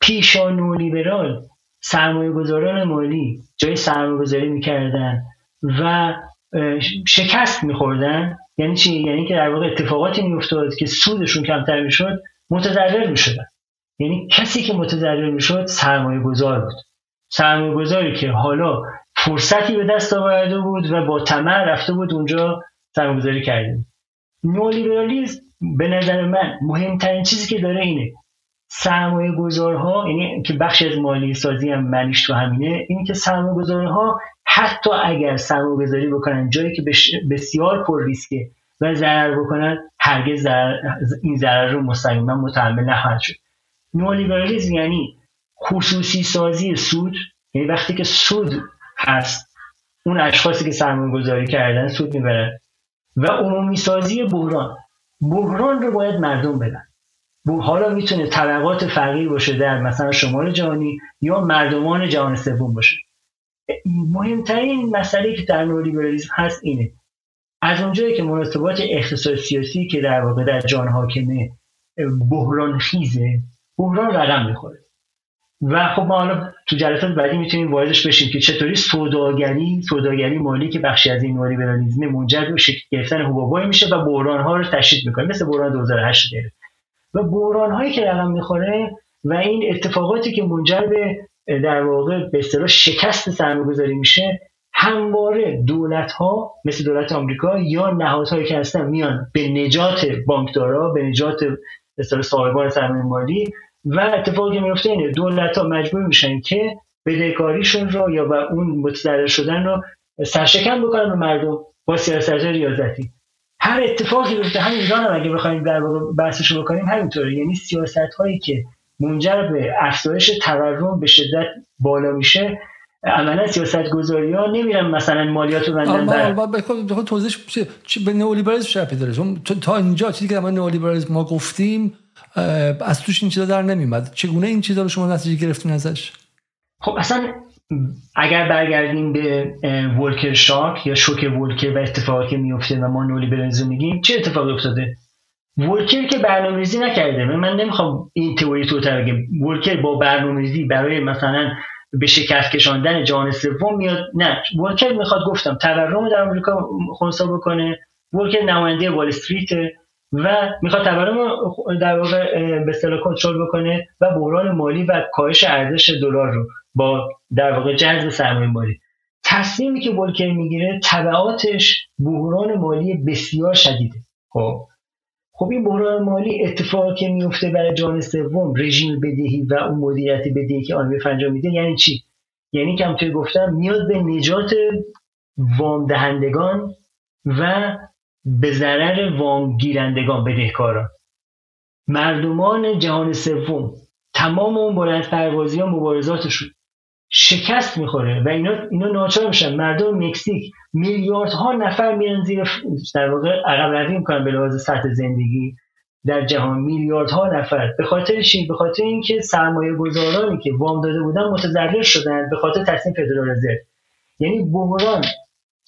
پیشا نولیبرال سرمایه گذاران مالی جای سرمایه گذاری می‌کردن و شکست میخوردن یعنی چی؟ یعنی که در واقع اتفاقاتی میافتاد که سودشون کمتر می‌شد متضرر می‌شدن. یعنی کسی که متضرر می‌شد سرمایه گذار بود. سرمایه گذاری که حالا فرصتی به دست آورده بود و با طمع رفته بود اونجا سرمایه گذاری کرده نولیبرالیزم به نظر من مهمترین چیزی که داره اینه. سرمایه گذارها یعنی که بخشی از مالی سازی هم منیش تو همینه اینه که سرمایه گذارها حتی اگر سرمایه گذاری بکنن جایی که بسیار پر ریسکه و ضرر بکنن هرگز این ضرر رو مستقیما متحمل نخواهد شد. نولیبرالیزم یعنی خصوصی سازی سود یعنی وقتی که سود هست اون اشخاصی که سرمایه گذاری کردن سود می‌برن. و عمومی سازی بحران. بحران رو باید مردم بدن. حالا می‌تونه طبقات فقیر باشه در مثلا شمال جهانی یا مردمان جهان سوم باشه. مهمترین مسئله که در نولیبرالیسم هست اینه. از اونجایی که مناسبات اقتصاد سیاسی که در واقع در جان حاکمه بحران خیزه بحران رقم می‌خوره. و خب ما حالا تو جلسات بعدی می‌تونیم واردش بشیم که چطوری سوداگری سوداگری مالی که بخشی از این نولیبرالیسم منجر به شکل گرفتن حبابای میشه و بحران ها رو تشدید می‌کنه. مثل بحران 2008 داره و بحران هایی که رقم می‌خوره و این اتفاقاتی که منجر به در واقع به اصطلاح شکست سرمایه‌گذاری میشه همواره دولت ها مثل دولت آمریکا یا نهادهایی که هستن میان به نجات بانکدارا به نجات به صاحبان سرمایه مالی و اتفاقی میفته اینه دولت ها مجبور میشن که بدهکاریشون رو یا با اون متضرر شدن رو سرشکن بکنن به مردم با سیاست ریاضتی. هر اتفاقی بیفته همین ایران هم اگه بخوایم در بحثش بکنیم همینطوره. یعنی سیاست هایی که منجر به افزایش تورم به شدت بالا میشه عملا سیاست گذاری ها نمیرن مثلا مالیات رو بندن بر توضیح به نئولیبرالیسم شبه داره؟ تا اینجا چیزی که در نئولیبرالیسم ما گفتیم از توش این چیزا در نمیمد چگونه این چیزا رو شما نتیجه گرفتین ازش؟ خب اصلا اگر برگردیم به ولکر شاک یا شوک ولکر و اتفاقی که میفته و ما نولی برنزو میگیم چه اتفاقی افتاده؟ ولکر که برنامه‌ریزی نکرده. من نمی‌خوام این تئوری تو بگم. ولکر با برنامه‌ریزی برای مثلا به شکست کشاندن جهان سوم میاد. نه ولکر می‌خواد گفتم تورم در آمریکا خونسا بکنه. ولکر نماینده وال استریت و می‌خواد تورم در واقع به اصطلاح کنترل بکنه و بحران مالی و کاهش ارزش دلار رو با در واقع جذب سرمایه مالی. تصمیمی که ولکر می‌گیره تبعاتش بحران مالی بسیار شدیده. خب خب این بحران مالی اتفاقی که میفته برای جان سوم رژیم بدهی و اون مدیریت بدهی که آن انجام میده یعنی چی؟ یعنی که توی گفتم میاد به نجات وام دهندگان و به ضرر وام گیرندگان بدهکاران. مردمان جهان سوم تمام اون بلند پروازی ها مبارزاتشون شکست می‌خوره و اینا اینا ناچار میشن. مردم مکزیک میلیاردها نفر میان زیر در واقع عقب روی می‌کنن به لحاظ سطح زندگی در جهان. میلیاردها نفر. به خاطر چی؟ به خاطر اینکه سرمایه گذارانی که وام داده بودن متضرر شدن به خاطر تصمیم فدرال رزرو. یعنی بحران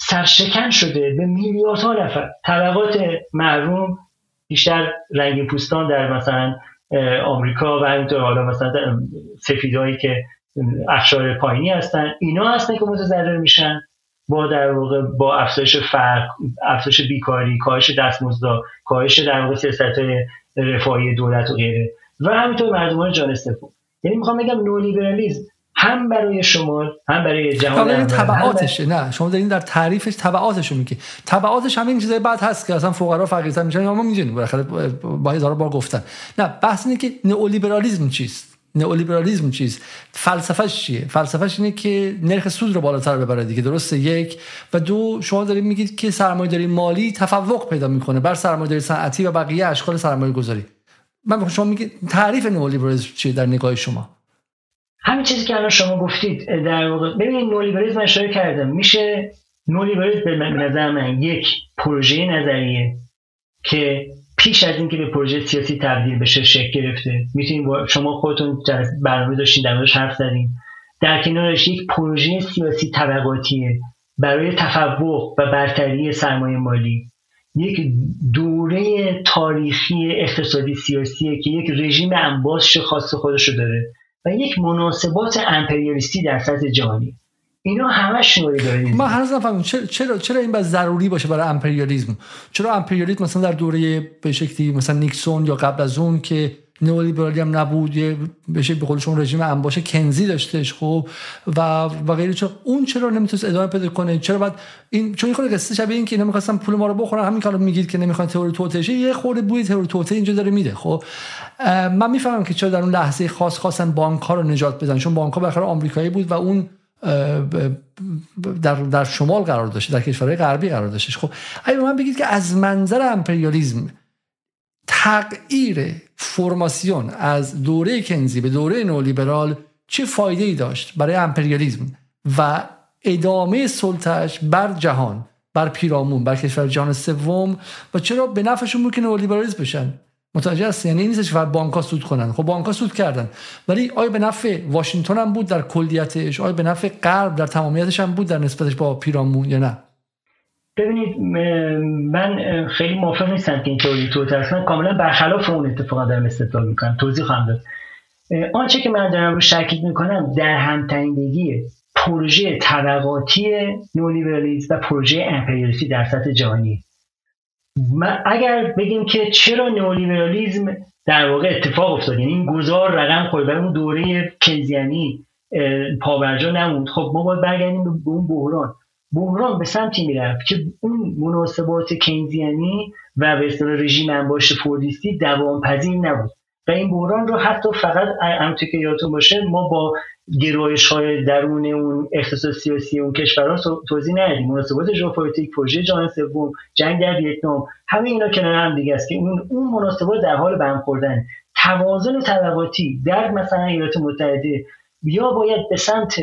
سرشکن شده به میلیاردها نفر. طبقات محروم بیشتر رنگ پوستان در مثلا آمریکا و همینطور حالا مثلا سفیدایی که اخشار پایینی هستن. اینا هستن که متضرر میشن. با در واقع با افزایش فرق افزایش بیکاری کاهش دستمزد کاهش در واقع سیاست رفاهی دولت و غیره. و همینطور مردمان جان سوم یعنی می‌خوام بگم نولیبرالیسم هم برای شما هم برای جهان تبعاتشه نه شما دارین در تعریفش تبعاتشو میگی. تبعاتش همین چیزای بعد هست که اصلا فقرا فقیرتر میشن ما می‌دونیم بالاخره با هزار بار گفتن. نه بحث اینه که نئولیبرالیسم چیست؟ نئولیبرالیسم چیست؟ فلسفهش چیه؟ فلسفهش اینه که نرخ سود رو بالاتر ببره دیگه درسته؟ یک. و دو شما دارید میگید که سرمایه‌داری مالی تفوق پیدا می‌کنه بر سرمایه‌داری صنعتی و بقیه اشکال سرمایه گذاری من شما میگید تعریف نئولیبرالیسم چیه در نگاه شما؟ همین چیزی که الان شما گفتید در واقع ببینید نولیبرالیسم اشاره کردم. میشه نولیبرالیسم به نظر من یک پروژه نظریه که پیش از اینکه به پروژه سیاسی تبدیل بشه شکل گرفته. می‌تونید شما خودتون برنامه داشتین در موردش حرف زدین. در کنارش یک پروژه سیاسی طبقاتیه برای تفوق و برتری سرمایه مالی. یک دوره تاریخی اقتصادی سیاسیه که یک رژیم انباش خاص خودش رو داره. و یک مناسبات امپریالیستی در سطح جهانی. اینا همش داره ما هنوز نفهمیم چرا چرا این باید ضروری باشه برای امپریالیسم؟ چرا امپریالیسم مثلا در دوره به شکلی مثلا نیکسون یا قبل از اون که نئولیبرالی هم نبود یه بشه به قول شما رژیم انباش کنزی داشتش خب و و غیره. چرا؟ اون چرا نمی‌تونست ادامه پیدا کنه؟ چرا بعد این چون خود قصه شبیه این که اینا می‌خواستن پول ما رو بخورن همین کارو میگید که نمی‌خوان تئوری توطئه یه خورده بوی تئوری توطئه اینجا داره میده خب. من می‌فهمم که چرا در اون لحظه خاص خواستن بانک ها رو نجات بدن چون بانک ها بالاخره آمریکایی بود و اون در, در شمال قرار داشته در کشورهای غربی قرار داشته خب. اگه من بگید که از منظر امپریالیزم تغییر فرماسیون از دوره کنزی به دوره نولیبرال چه فایده ای داشت برای امپریالیزم و ادامه سلطش بر جهان بر پیرامون بر کشور جهان سوم و چرا به نفعشون بود که نولیبرالیسم بشن؟ متوجه هست یعنی این نیستش فقط بانک سود کنن. خب بانک سود کردن. ولی آیا به نفع واشنگتن هم بود در کلیتش؟ آیا به نفع غرب در تمامیتش هم بود در نسبتش با پیرامون یا نه؟ ببینید من خیلی موافق نیستم که این توضیح تو من کاملا برخلاف اون اتفاقا دارم استدلال می‌کنم. توضیح خواهم داد. آنچه که من دارم رو شکیت می‌کنم در همتنیدگی پروژه طبقاتی نولیبرالیسم و پروژه امپریالیستی در سطح جهانی. اگر بگیم که چرا نئولیبرالیسم در واقع اتفاق افتاد یعنی این گذار رقم خورد برای اون دوره کنزیانی پابرجا نموند. خب ما باید برگردیم به اون بحران. بحران به سمتی می‌رفت که اون مناسبات کینزیانی و به رژیم انباشت فوردیستی دوام پذیر نبود. و این بحران رو حتی فقط همونطور که یادتون باشه ما با گرایش های درون اون اقتصاد سیاسی اون کشورها توضیح ندیم مناسبات ژئوپلیتیک پروژه جهان سوم جنگ در ویتنام همه اینا کنار هم دیگه است که اون اون مناسبات در حال بهم خوردن. توازن طبقاتی در مثلا ایالات متحده یا باید به سمت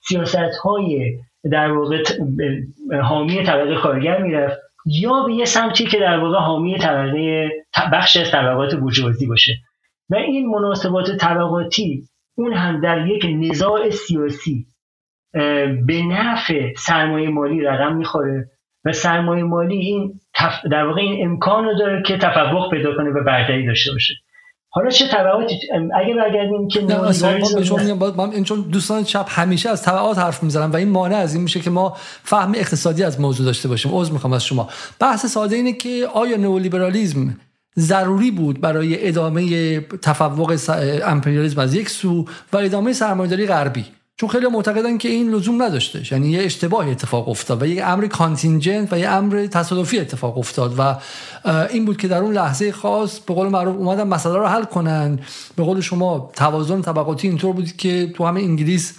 سیاست های در واقع حامی طبقه کارگر می‌رفت. یا به یه سمتی که در واقع حامی طبقه بخش از طبقات بورژوازی باشه. و این مناسبات طبقاتی اون هم در یک نزاع سیاسی به نفع سرمایه مالی رقم می‌خوره. و سرمایه مالی این در واقع این امکان رو داره که تفوق پیدا کنه و برتری داشته باشه. حالا چه تبعاتی اگه برگردیم که من چون دوستان چپ همیشه از تبعات حرف می‌زنم و این مانع از این میشه که ما فهم اقتصادی از موضوع داشته باشیم. عذر می‌خوام از شما. بحث ساده اینه که آیا نئولیبرالیسم ضروری بود برای ادامه تفوق امپریالیسم از یک سو و ادامه سرمایه‌داری غربی؟ چون خیلی معتقدن که این لزوم نداشته یعنی یه اشتباه اتفاق افتاد و یک امر کانتینجنت و یه امر تصادفی اتفاق افتاد و این بود که در اون لحظه خاص به قول معروف اومدن مسئله رو حل کنن. به قول شما توازن طبقاتی اینطور بود که تو همه انگلیس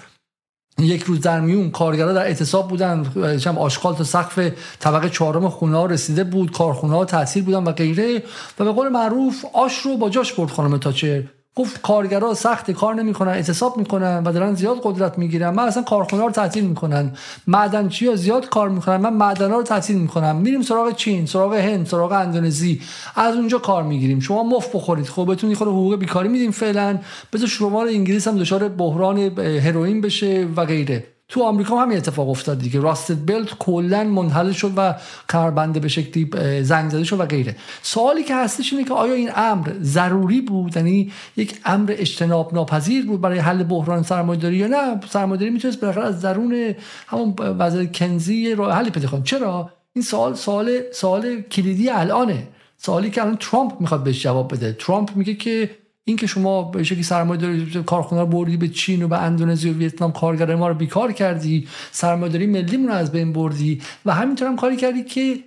یک روز در میون کارگرا در اعتصاب بودن. چم آشغال تا سقف طبقه چهارم خونه ها رسیده بود کارخونه ها تعطیل بودن و غیره. و به قول معروف آش رو با جاش برد خانم تاچر. گفت کارگرا سخت کار نمی‌کنن اعتصاب می‌کنن و دارن زیاد قدرت می‌گیرن. من اصلا کارخونه رو تعطیل می‌کنن. معدنچی ها زیاد کار می‌کنن. من معدن رو تعطیل می‌کنم. میریم سراغ چین سراغ هند سراغ اندونزی. از اونجا کار می‌گیریم. شما مفت بخورید. خب بهتون یه حقوق بیکاری میدیم فعلا. بذار شما رو انگلیس هم دچار بحران هروئین بشه و غیره. تو آمریکا هم همین اتفاق افتاد دیگه. راستد بلت کلا منحل شد و کمربنده به شکلی زنگ زده شد و غیره. سوالی که هستش اینه که آیا این امر ضروری بود؟ یعنی یک امر اجتناب ناپذیر بود برای حل بحران سرمایه‌داری یا نه؟ سرمایه‌داری می‌تونست بالاخره از درون همون وضع کنزی راه حلی پیدا کنه. چرا؟ این سوال سوال سوال کلیدی الانه. سوالی که الان ترامپ می‌خواد بهش جواب بده. ترامپ میگه که این که شما به شکلی سرمایه داری کارخونه رو بردی به چین و به اندونزی و ویتنام کارگر ما رو بیکار کردی سرمایه داری ملی رو از بین بردی و همینطور هم کاری کردی که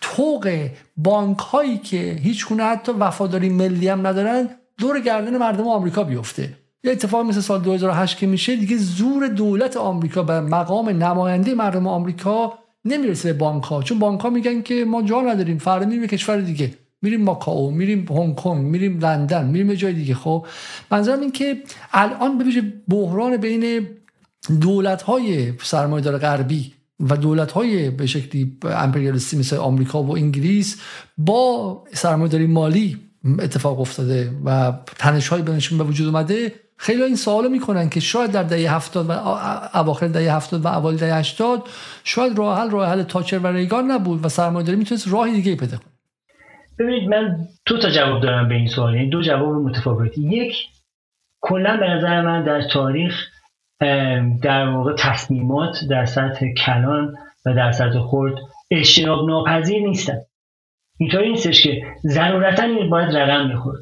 توق بانک هایی که هیچ گونه حتی وفاداری ملی هم ندارن دور گردن مردم آمریکا بیفته. یه اتفاق مثل سال 2008 که میشه دیگه زور دولت آمریکا به مقام نماینده مردم آمریکا نمی‌رسه به بانک ها چون بانک ها میگن که ما جا نداریم فردا میریم کشور دیگه. میریم ماکائو میریم هنگ کنگ میریم لندن میریم جای دیگه خب؟ منظورم این که الان ببینید بحران بین دولت های سرمایه‌دار غربی و دولت های به شکلی امپریالیستی مثل آمریکا و انگلیس با سرمایه‌داری مالی اتفاق افتاده و تنش های بینشون به وجود اومده. خیلی این سوالو می‌کنن که شاید در دهه 70 و اواخر دهه 70 و اوایل دهه 80 شاید راه حل راه حل تاچر و ریگان نبود و سرمایه‌داری می‌تونست راهی دیگه پیدا کنه. ببینید من دو تا جواب دارم به این سوال. این دو جواب متفاوتی. یک کلا به نظر من در تاریخ در واقع تصمیمات در سطح کلان و در سطح خرد اجتناب ناپذیر نیستن. اینطوری نیستش که ضرورتا این باید رقم می‌خورد.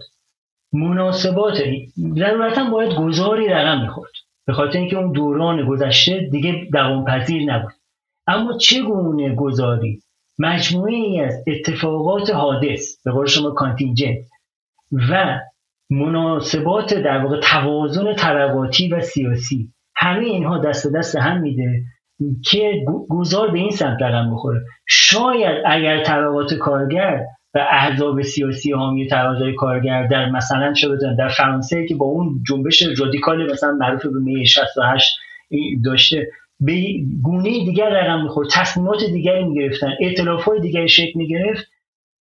مناسبات ضرورتا باید گذاری رقم می‌خورد. به خاطر اینکه اون دوران گذشته دیگه دوام پذیر نبود. اما چگونه گذاری؟ مجموعه از اتفاقات حادث به قول شما کانتینجنت و مناسبات در واقع توازن طبقاتی و سیاسی. همه اینها دست دست هم میده که گذار به این سمت رقم بخوره. شاید اگر طبقات کارگر و احزاب سیاسی حامی تقاضای کارگر در مثلا چه در فرانسه که با اون جنبش رادیکال مثلا معروف به می 68 داشته به گونه دیگر رقم می‌خورد. تصمیمات دیگری می‌گرفتن. اطلاف های دیگری شکل می‌گرفت.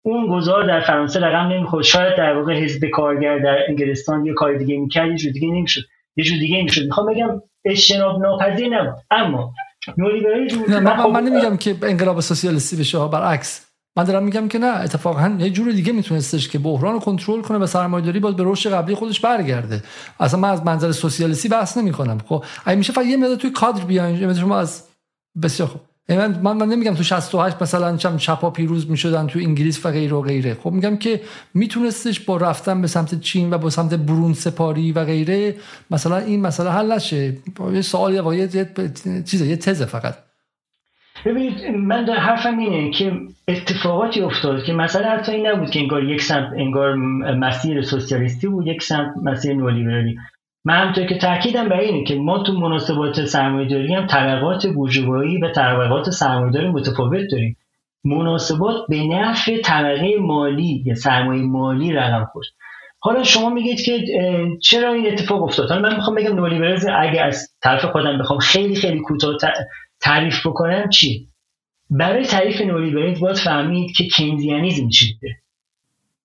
اون گذار در فرانسه رقم نمی‌خورد. شاید در واقع حزب کارگر در انگلستان یه کار دیگه می‌کرد یه جور دیگه نمی‌شد. یه جور دیگه می‌شد. می‌خوام بگم اجتناب ناپذیر نبود. اما نولیبرالیسم من, خب من نمیگم که انقلاب سوسیالیستی بشه برعکس. من دارم میگم که نه اتفاقا یه جور دیگه میتونستش که بحران رو کنترل کنه و سرمایه‌داری باز به رشد قبلی خودش برگرده. اصلا من از منظر سوسیالیستی بحث نمی کنم خب؟ اگه میشه فقط یه مقدار توی کادر بیاین شما از بسیار خوب. من من نمیگم تو 68 مثلا چم چپا پیروز می‌شدن تو انگلیس و غیره و غیره. خب میگم که میتونستش با رفتن به سمت چین و با سمت برون سپاری و غیره مثلا این مسئله حل نشه. یه سوال یه چیز یه تزه فقط. ببینید من در حرفم اینه که اتفاقاتی افتاد که مثلا حتی این نبود که انگار یک سمت انگار مسیر سوسیالیستی بود یک سمت مسیر نولیبرالی. من همطور که تاکیدم بر اینه که ما تو مناسبات سرمایه‌داری هم طبقات بورژوایی و طبقات سرمایه‌داری متفاوت داریم. مناسبات به نفع طبقه مالی یا سرمایه مالی رقم خورد. حالا شما میگید که چرا این اتفاق افتاد؟ من می‌خوام بگم نولیبرالیسم اگه از طرف خودم بخوام خیلی خیلی کوتاه تعریف بکنم چی؟ برای تعریف نولیبرالیسم باید فهمید که کینزیانیزم چیه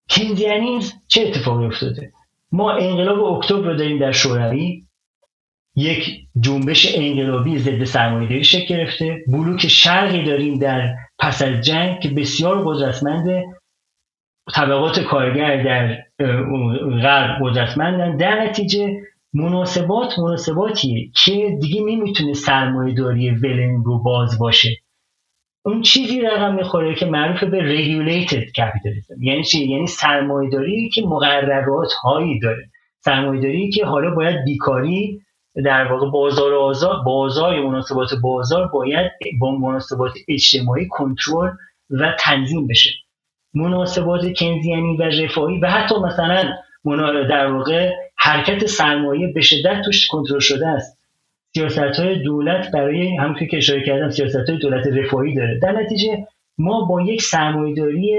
کینزیانیزم چه اتفاقی افتاده؟ ما انقلاب اکتبر رو داریم در شوروی. یک جنبش انقلابی ضد سرمایه‌داری شکل گرفته. بلوک شرقی داریم در پس از جنگ که بسیار قدرتمند طبقات کارگر در غرب قدرتمندن. در نتیجه مناسبات مناسباتیه که دیگه نمی‌تونه سرمایه داری ولنگ و باز باشه. اون چیزی رقم می‌خوره که معروف به regulated capitalism. یعنی چی؟ یعنی سرمایه داری که مقررات هایی داره. سرمایه داری که حالا باید بیکاری در واقع بازار آزار بازار مناسبات بازار باید با مناسبات اجتماعی کنترل و تنظیم بشه. مناسبات کنزیانی و رفاهی و حتی مثلا در واقع حرکت سرمایه به شدت توش کنترل شده است. سیاست های دولت برای همونطور که اشاره کردم سیاست های دولت رفاهی داره. در نتیجه ما با یک سرمایهداری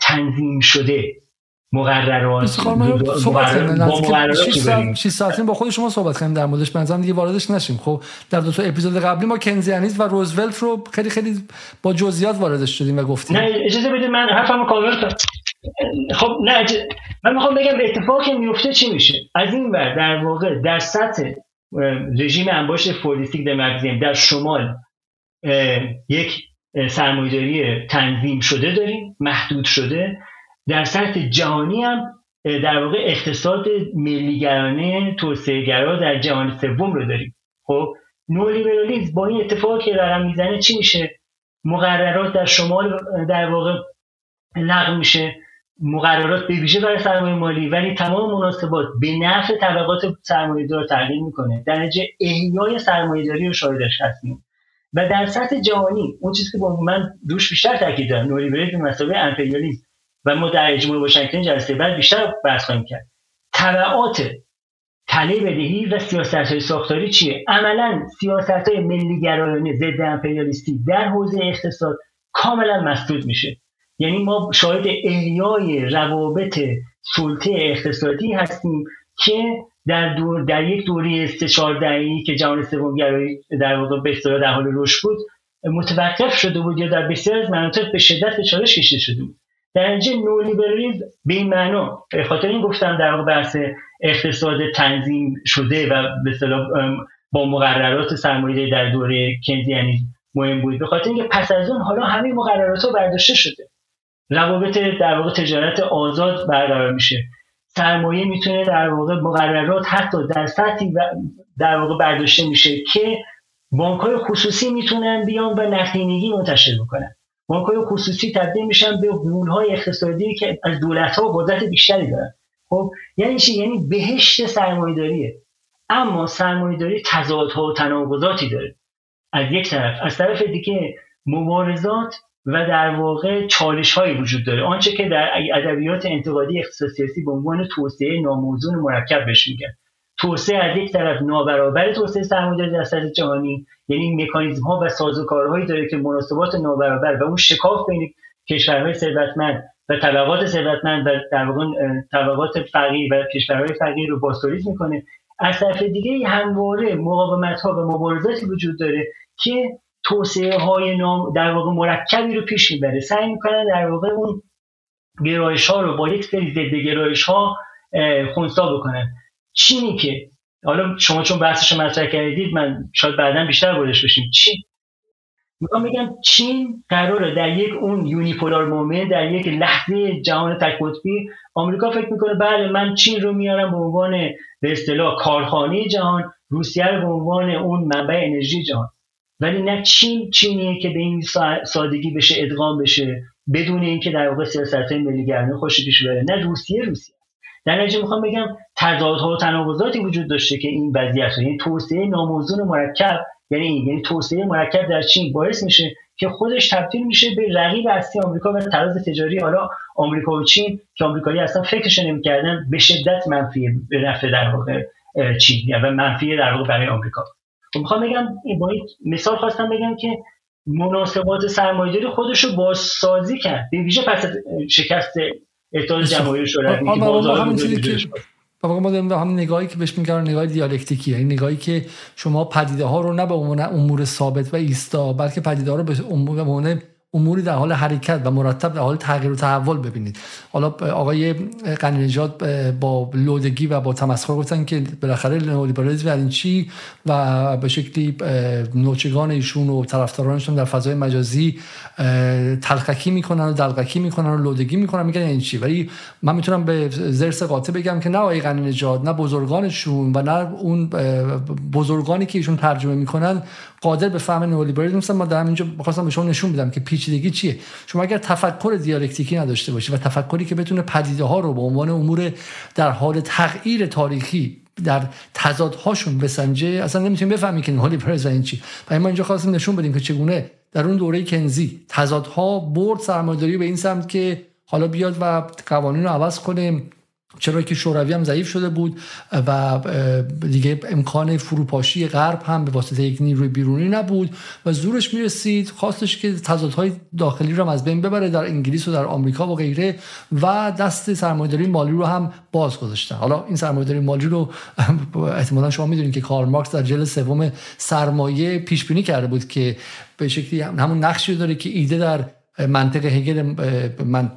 تنظیم شده مقررات صحبت 6 ساعت با خود شما صحبت کنیم در موردش. بنظرم دیگه واردش نشیم. خب در دو تا اپیزود قبلی ما کنزیانیز و روزولت رو خیلی خیلی با جزئیات واردش شدیم و گفتیم. نه اجازه بدید من حرفمو کامل کنم. خب نه من می‌خوام بگم اتفاقی میفته چی میشه؟ از این بر در واقع در سطح رژیم انباشت فولیستیک دمرکزیم در شمال یک سرمایداری تنظیم شده داریم محدود شده. در سطح جهانی هم در واقع اقتصاد ملیگرانه توسعه در جهان سوم رو داریم. خب نولیبرالیسم با این اتفاقی که رقم می‌زنه چی میشه؟ مقررات در شمال در واقع لغو میشه. مقررات به ویژه برای سرمایه مالی ولی تمام مناسبات به نفع طبقات سرمایه دار تغییر می‌کنه. در احیای سرمایه داری رو شاهدش هستیم. و در سطح جهانی اون چیزی که با من دوش بیشتر تاکید دارم نولیبرالیسم مسابقه امپریالیسم و ما در اجماع واشنگتن جلسه بعد بیشتر بحث خواهیم کرد. تبعات تله بدهی و سیاست های ساختاری چیه؟ عملا سیاست های ملی گرایانه ضد امپریالیستی در حوزه اقتصاد کاملا مسدود میشه. یعنی ما شاهد احیای روابط سلطه اقتصادی هستیم که در دور در یک دوره چهار که جهان سوم در واقع به در حال رشد بود متوقف شده بود یا در بسیار از مناطق به شدت چالش کشیده شده بود. در اینجا نولیبرالیسم به این معنا خاطر این گفتم در بحث اقتصاد تنظیم شده و به با مقررات سرمایه‌داری در دوره کنزی یعنی مهم بود. به خاطر اینکه پس از اون حالا همه مقررات ها برداشته شده. روابط در واقع تجارت آزاد برقرار میشه. سرمایه می‌تونه در واقع مقررات حتی در سطحی در واقع برداشته میشه که بانک های خصوصی می‌تونن بیان و نقدینگی منتشر بکنن. بانک های خصوصی تبدیل میشن به غول های اقتصادی که از دولت ها قدرت بیشتری دارن. خب یعنی چی؟ یعنی بهشت سرمایه‌داریه. اما سرمایه‌داری تضادها و تناقضاتی داره. از یک طرف. از طرف دیگه مبارزات و در واقع چالش هایی وجود داره. آنچه که در ادبیات انتقادی سیاسی به عنوان توسعه ناموزون مرکب بهش میگن. توسعه از یک طرف نابرابر توسعه سرمایه‌داری در سطح جهانی یعنی مکانیزم ها و سازوکارهایی داره که مناسبات نابرابر و اون شکاف بین کشورهای ثروتمند و طبقات ثروتمند و در واقع طبقات فقیر و کشورهای فقیر رو باستوریز می‌کنه. از طرف دیگه همواره مقاومت ها و مبارزاتی وجود داره که توسعه های نام در واقع مرکبی رو پیش می‌بره. سعی می‌کنن در واقع اون گرایش ها رو با یک سری ضد گرایش ها خونسا بکنن. چینی که حالا شما چون بحثش مطرح کردید من شاید بعدا بیشتر بردش بشیم. چین می‌خوام بگم چین قراره در یک اون یونیپولار مومنت در یک لحظه جهان تک قطبی آمریکا فکر می‌کنه بله من چین رو میارم به عنوان به اصطلاح کارخانه جهان روسیه رو به عنوان اون منبع انرژی جهان. ولی نه چین چینیه که به این سادگی بشه ادغام بشه بدون اینکه در واقع سیاست های ملی گرمی خوش پیش بره. نه روسیه روسیه. در نتیجه می‌خوام بگم تضادها و تناقضاتی وجود داشته که این وضعیت یعنی توسعه ناموزون مرکب یعنی یعنی توسعه مرکب در چین باعث میشه که خودش تبدیل میشه به رقیب اصلی آمریکا و تراز تجاری حالا آمریکا و چین که آمریکایی اصلا فکرش نمی‌کردن به شدت منفی به نفع در واقع چین و منفی در واقع برای آمریکا. می‌خوام بگم با مثال خواستم بگم که مناسبات سرمایه‌داری خودش رو بازسازی کرد. به ویژه پس شکست اتحاد جماهیر شوروی که بازار و ما داریم هم نگاهی که بهش میگن نگاه دیالکتیکی یعنی نگاهی که شما پدیده ها رو نه به عنوان امور ثابت و ایستا بلکه پدیده ها رو به عنوان اموری در حال حرکت و مرتب در حال تغییر و تحول ببینید. حالا آقای قنیجاد با لودگی و با تمسخر گفتن که بالاخره نئولیبرالیسم یعنی چی و به شکلی نوچگان ایشون و طرفدارانشون در فضای مجازی تلقکی می‌کنن و دلقکی می‌کنن و لودگی می‌کنن میگن این چی؟ ولی من می‌تونم به زرس قاطع بگم که نه آقای قنیجاد نه بزرگانشون و نه اون بزرگانی که ایشون ترجمه می‌کنن قادر به فهم نئولیبرالیسم ما در اینجا بخواستم به شما نشون بدم که پیچیدگی چیه؟ شما اگر تفکر دیالکتیکی نداشته باشید و تفکری که بتونه پدیده ها رو به عنوان امور در حال تغییر تاریخی در تضادهاشون بسنجه اصلا نمی‌تونیم بفهمیم که نئولیبرالیسم این چی. و ما اینجا خواستیم نشون بدیم که چگونه در اون دوره کنزی تضادها برد سرمایه‌داری به این سمت که حالا بیاد و قوانین رو عوض کنه. چرا که شوروی هم ضعیف شده بود و دیگه امکان فروپاشی غرب هم به واسطه یک نیروی بیرونی نبود و زورش می‌رسید. خواستش که تضادهای داخلی رو هم از بین ببره در انگلیس و در آمریکا و غیره و دست سرمایه‌داری مالی رو هم باز گذاشتن. حالا این سرمایه‌داری مالی رو احتمالا شما می‌دونید که کارل مارکس در جلد سوم سرمایه پیش بینی کرده بود که به شکلی همون نقشی داره که ایده در منطق هگل من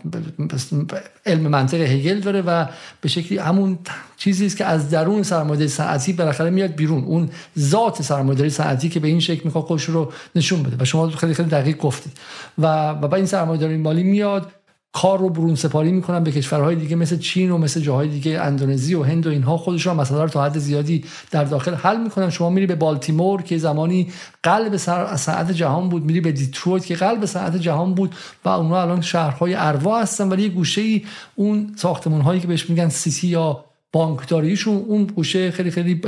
علم منطق هگل داره و به شکلی همون چیزی است که از درون سرمایه‌داری صنعتی بالاخره میاد بیرون. اون ذات سرمایه‌داری صنعتی که به این شکل می‌خواد خودش رو نشون بده. و شما خیلی خیلی دقیق گفتید. و و با این سرمایه‌داری مالی میاد. کار رو برون سپاری می‌کنن به کشورهای دیگه مثل چین و مثل جاهای دیگه اندونزی و هند و اینها. خودشون مسئله رو تا حد زیادی در داخل حل می‌کنن. شما میری به بالتیمور که زمانی قلب صنعت جهان بود میری به دیترویت که قلب صنعت جهان بود و اونها الان شهرهای ارواح هستن ولی گوشه ای اون ساختمان هایی که بهش میگن سیسی یا بانکداریشون اون گوشه خیلی خیلی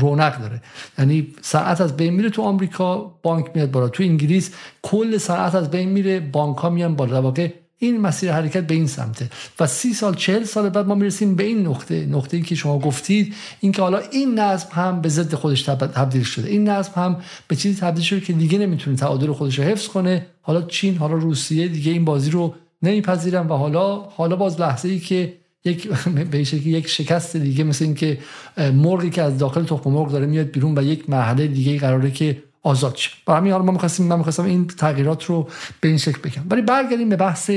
رونق داره. یعنی ساعت از بین میره تو آمریکا بانک میاد بالا. تو انگلیس کل ساعت از بین میره بانک ها میان بالا. واقع این مسیر حرکت به این سمته. و سی سال چهل سال بعد ما می‌رسیم به این نقطه نقطه ای که شما گفتید اینکه حالا این نظم هم به ضد خودش تبدیل شده. این نظم هم به چیزی تبدیل شده که دیگه نمی‌تونه تعادل خودش رو حفظ کنه. حالا چین حالا روسیه دیگه این بازی رو نمیپذیرن و حالا حالا باز لحظه ای که یک به یک شکست دیگه مثل اینکه مرغی که از داخل تخم مرغ داره میاد بیرون و یک مرحله دیگه قراره که آزاد شه. برای همین حالا ما می‌خواستیم من می‌خواستم این تغییرات رو به این شکل بگم. ولی برگردیم به بحث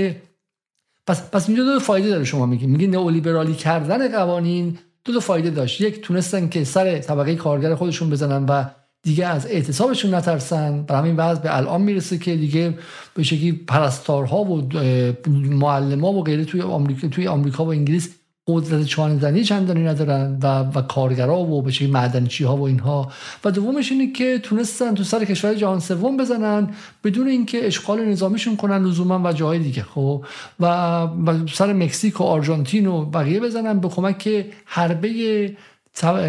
پس پس اینجا دو فایده داره شما میگین. میگین نئولیبرالی کردن قوانین دو تا فایده داشت. یک تونستن که سر طبقه کارگر خودشون بزنن و دیگه از اعتصابشون نترسن. برای همین وضع به الان می‌رسه که دیگه به شکلی پرستارها و معلم و غیره توی آمریکا توی آمریکا و انگلیس قدرت چانه زنی چندانی ندارن و, و کارگرا و به معدنچی ها و اینها. و دومش اینه که تونستن تو سر کشور جهان سوم بزنن بدون اینکه اشغال نظامیشون کنن لزوما و جای دیگه خب؟ و, و سر مکزیک و آرژانتین و بقیه بزنن به کمک حربه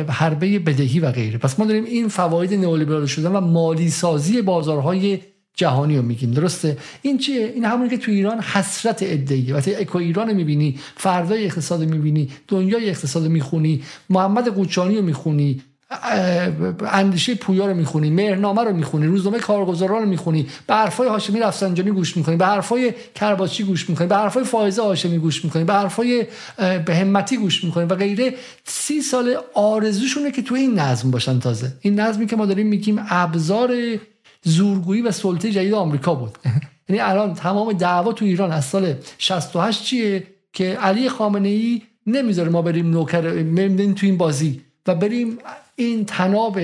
حربه بدهی و غیره. پس ما داریم این فواید نئولیبرال شدن و مالی سازی بازارهای جهانی رو میگیم. درسته؟ این چیه؟ این همونی که تو ایران حسرت ادعی وقتی اکو ایران می‌بینی فردای اقتصاد می‌بینی دنیای اقتصاد می‌خونی محمد قوچانی رو می‌خونی اندیشه پویا رو می‌خونی مهرنامه رو می‌خونی روزنامه کارگزاران رو می‌خونی به حرفای هاشمی رفسنجانی گوش می‌کنی به حرفای کرباچی گوش می‌کنی به حرفای فائزه هاشمی گوش می‌کنی به حرفای به همتی گوش می‌کنی و غیره. سی سال آرزوشونه که تو این نظم باشن تازه. این نظمی که ما داریم میگیم ابزار زورگویی و سلطه جدید آمریکا بود. یعنی الان تمام دعوا تو ایران از سال 68 چیه که علی خامنه ای نمی‌ذاره ما بریم نوکر تو این بازی و بریم این تناب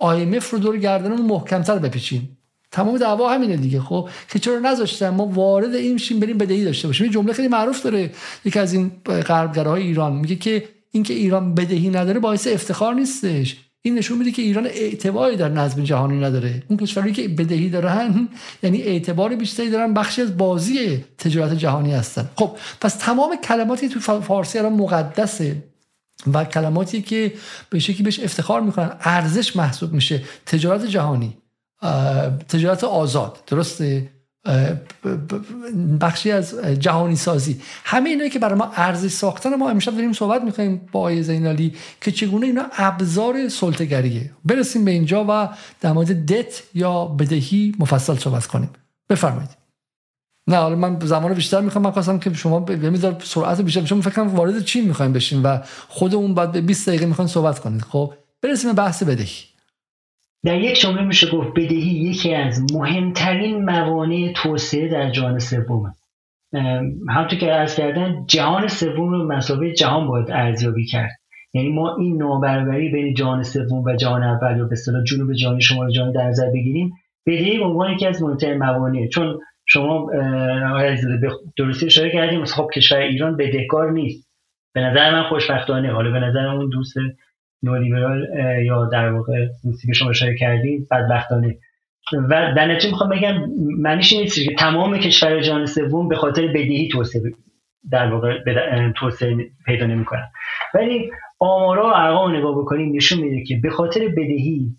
IMF رو دور گردنمون محکمتر بپیچیم. تمام دعوا همینه دیگه خب؟ که چرا نذاشتن؟ ما وارد این شیم بریم بدهی داشته باشیم. یه جمله خیلی معروف داره یکی از این غربگراهای ایران. میگه که اینکه ایران بدهی نداره باعث افتخار نیستش. این نشون میده که ایران اعتباری در نظم جهانی نداره. اون کشوری که بدهی دارن یعنی اعتبار بیشتری دارن بخشی از بازی تجارت جهانی هستن. خب پس تمام کلماتی تو فارسی الان مقدسه و کلماتی که به شکلی بهش افتخار می‌کنن ارزش محسوب میشه. تجارت جهانی تجارت آزاد درسته؟ بخشی از جهانی سازی همه اینایی که برای ما ارزش ساختن ما امشب داریم صحبت می‌کنیم با آیه زینالی که چگونه اینا ابزار سلطگریه برسیم به اینجا و در مورد دت یا بدهی مفصل صحبت کنیم. بفرمایید. نه حالا من زمان بیشتر می‌خوام. من خواستم که شما به سرعت بیشتر شما فکر وارد چین می‌خوایم بشین و خودمون بعد به 20 دقیقه می‌خوایم صحبت کنید خب برسیم به بحث بدهی. در یک جمله میشه گفت بدهی یکی از مهمترین موانع توسعه در جهان سوم. همونطور که عرض کردن جهان سوم رو مسابقه جهان باید ارزیابی کرد. یعنی ما این نابرابری بین جهان سوم و جهان اول یا به اصطلاح جنوب جهان شمال جهان در نظر بگیریم. بدهی به عنوان یکی از مهمترین موانع. چون شما به درستی اشاره کردیم خب کشور ایران بدهکار نیست. به نظر من خوشبختانه. حالا به نظر اون دوست نولیبرال یا در واقع دوستی که شما اشاره کردید بدبختانه. و در نتیجه می‌خوام بگم معنیش نیست که تمام کشور جهان سوم به خاطر بدهی توسعه در واقع توسعه پیدا نمی‌کنن. ولی آمارا و ارقام نگاه بکنیم نشون میده که به خاطر بدهی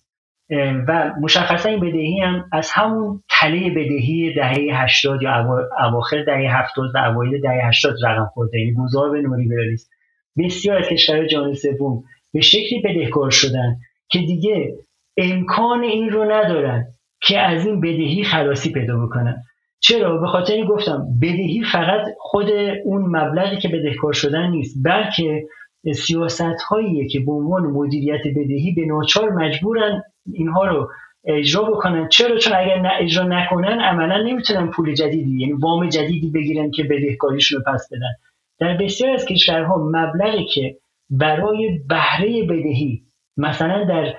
و مشخصا این بدهی هم از همون تله بدهی دهه 80 یا اواخر دهه 70 و اوایل دهه 80 رقم خورده. یعنی گذار به نولیبرالیسم. بسیار از کشورهای جهان سوم به شکلی بدهکار شدن که دیگه امکان این رو ندارن که از این بدهی خلاصی پیدا بکنن. چرا؟ به خاطر این گفتم بدهی فقط خود اون مبلغی که بدهکار شدن نیست بلکه سیاست هاییه که به عنوان مدیریت بدهی به ناچار مجبورن اینها رو اجرا بکنن. چرا؟ چون اگر نه اجرا نکنن عملا نمی‌تونن پول جدیدی یعنی وام جدیدی بگیرن که بدهکاریشون رو پس بدن. در بسیار از کشورها مبلغی که برای بهره بدهی. مثلا در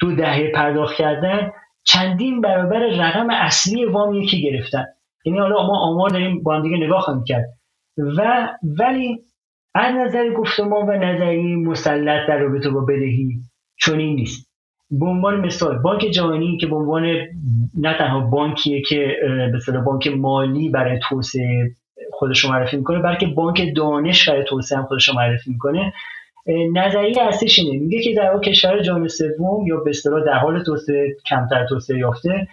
دو دهه پرداخت کردن چندین برابر رقم اصلی وام یکی گرفتن. یعنی حالا ما آمار داریم با هم دیگه نگاه خواهیم کرد. و ولی از نظر گفتمان و نظری مسلط در رابطه با بدهی چنین نیست. به عنوان مثال بانک جهانی که به عنوان نه تنها بانکیه که به بانک مالی برای توسعه خودش رو معرفی می‌کنه بلکه بانک دانش برای توسعه هم خودش رو معرفی می‌کنه. نظریه اصلیش اینه. میگه که در کشور جهان سوم یا به اصطلاح در حال توسعه کمتر توسعه یافته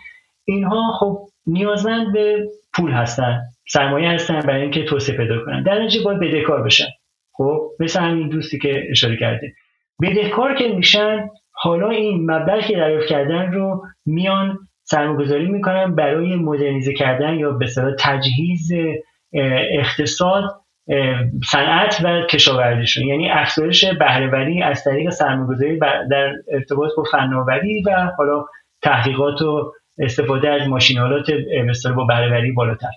اینها خب نیازمند به پول هستن سرمایه هستن برای اینکه توسعه پیدا کنن. در نتیجه باید بدهکار بشن. خب مثل همین دوستی که اشاره کرده. بدهکار که میشن حالا این مبلغی که دریافت کردن رو میان سرمایه‌گذاری می‌کنن برای مدرنیزه کردن یا به تجهیز اقتصاد صنعت و کشاورزیشون. یعنی افزایش بهرهوری از طریق سرمایه‌گذاری در ارتباط با فناوری و حالا تحقیقات و استفاده از ماشینالات با بهرهوری بالاتر.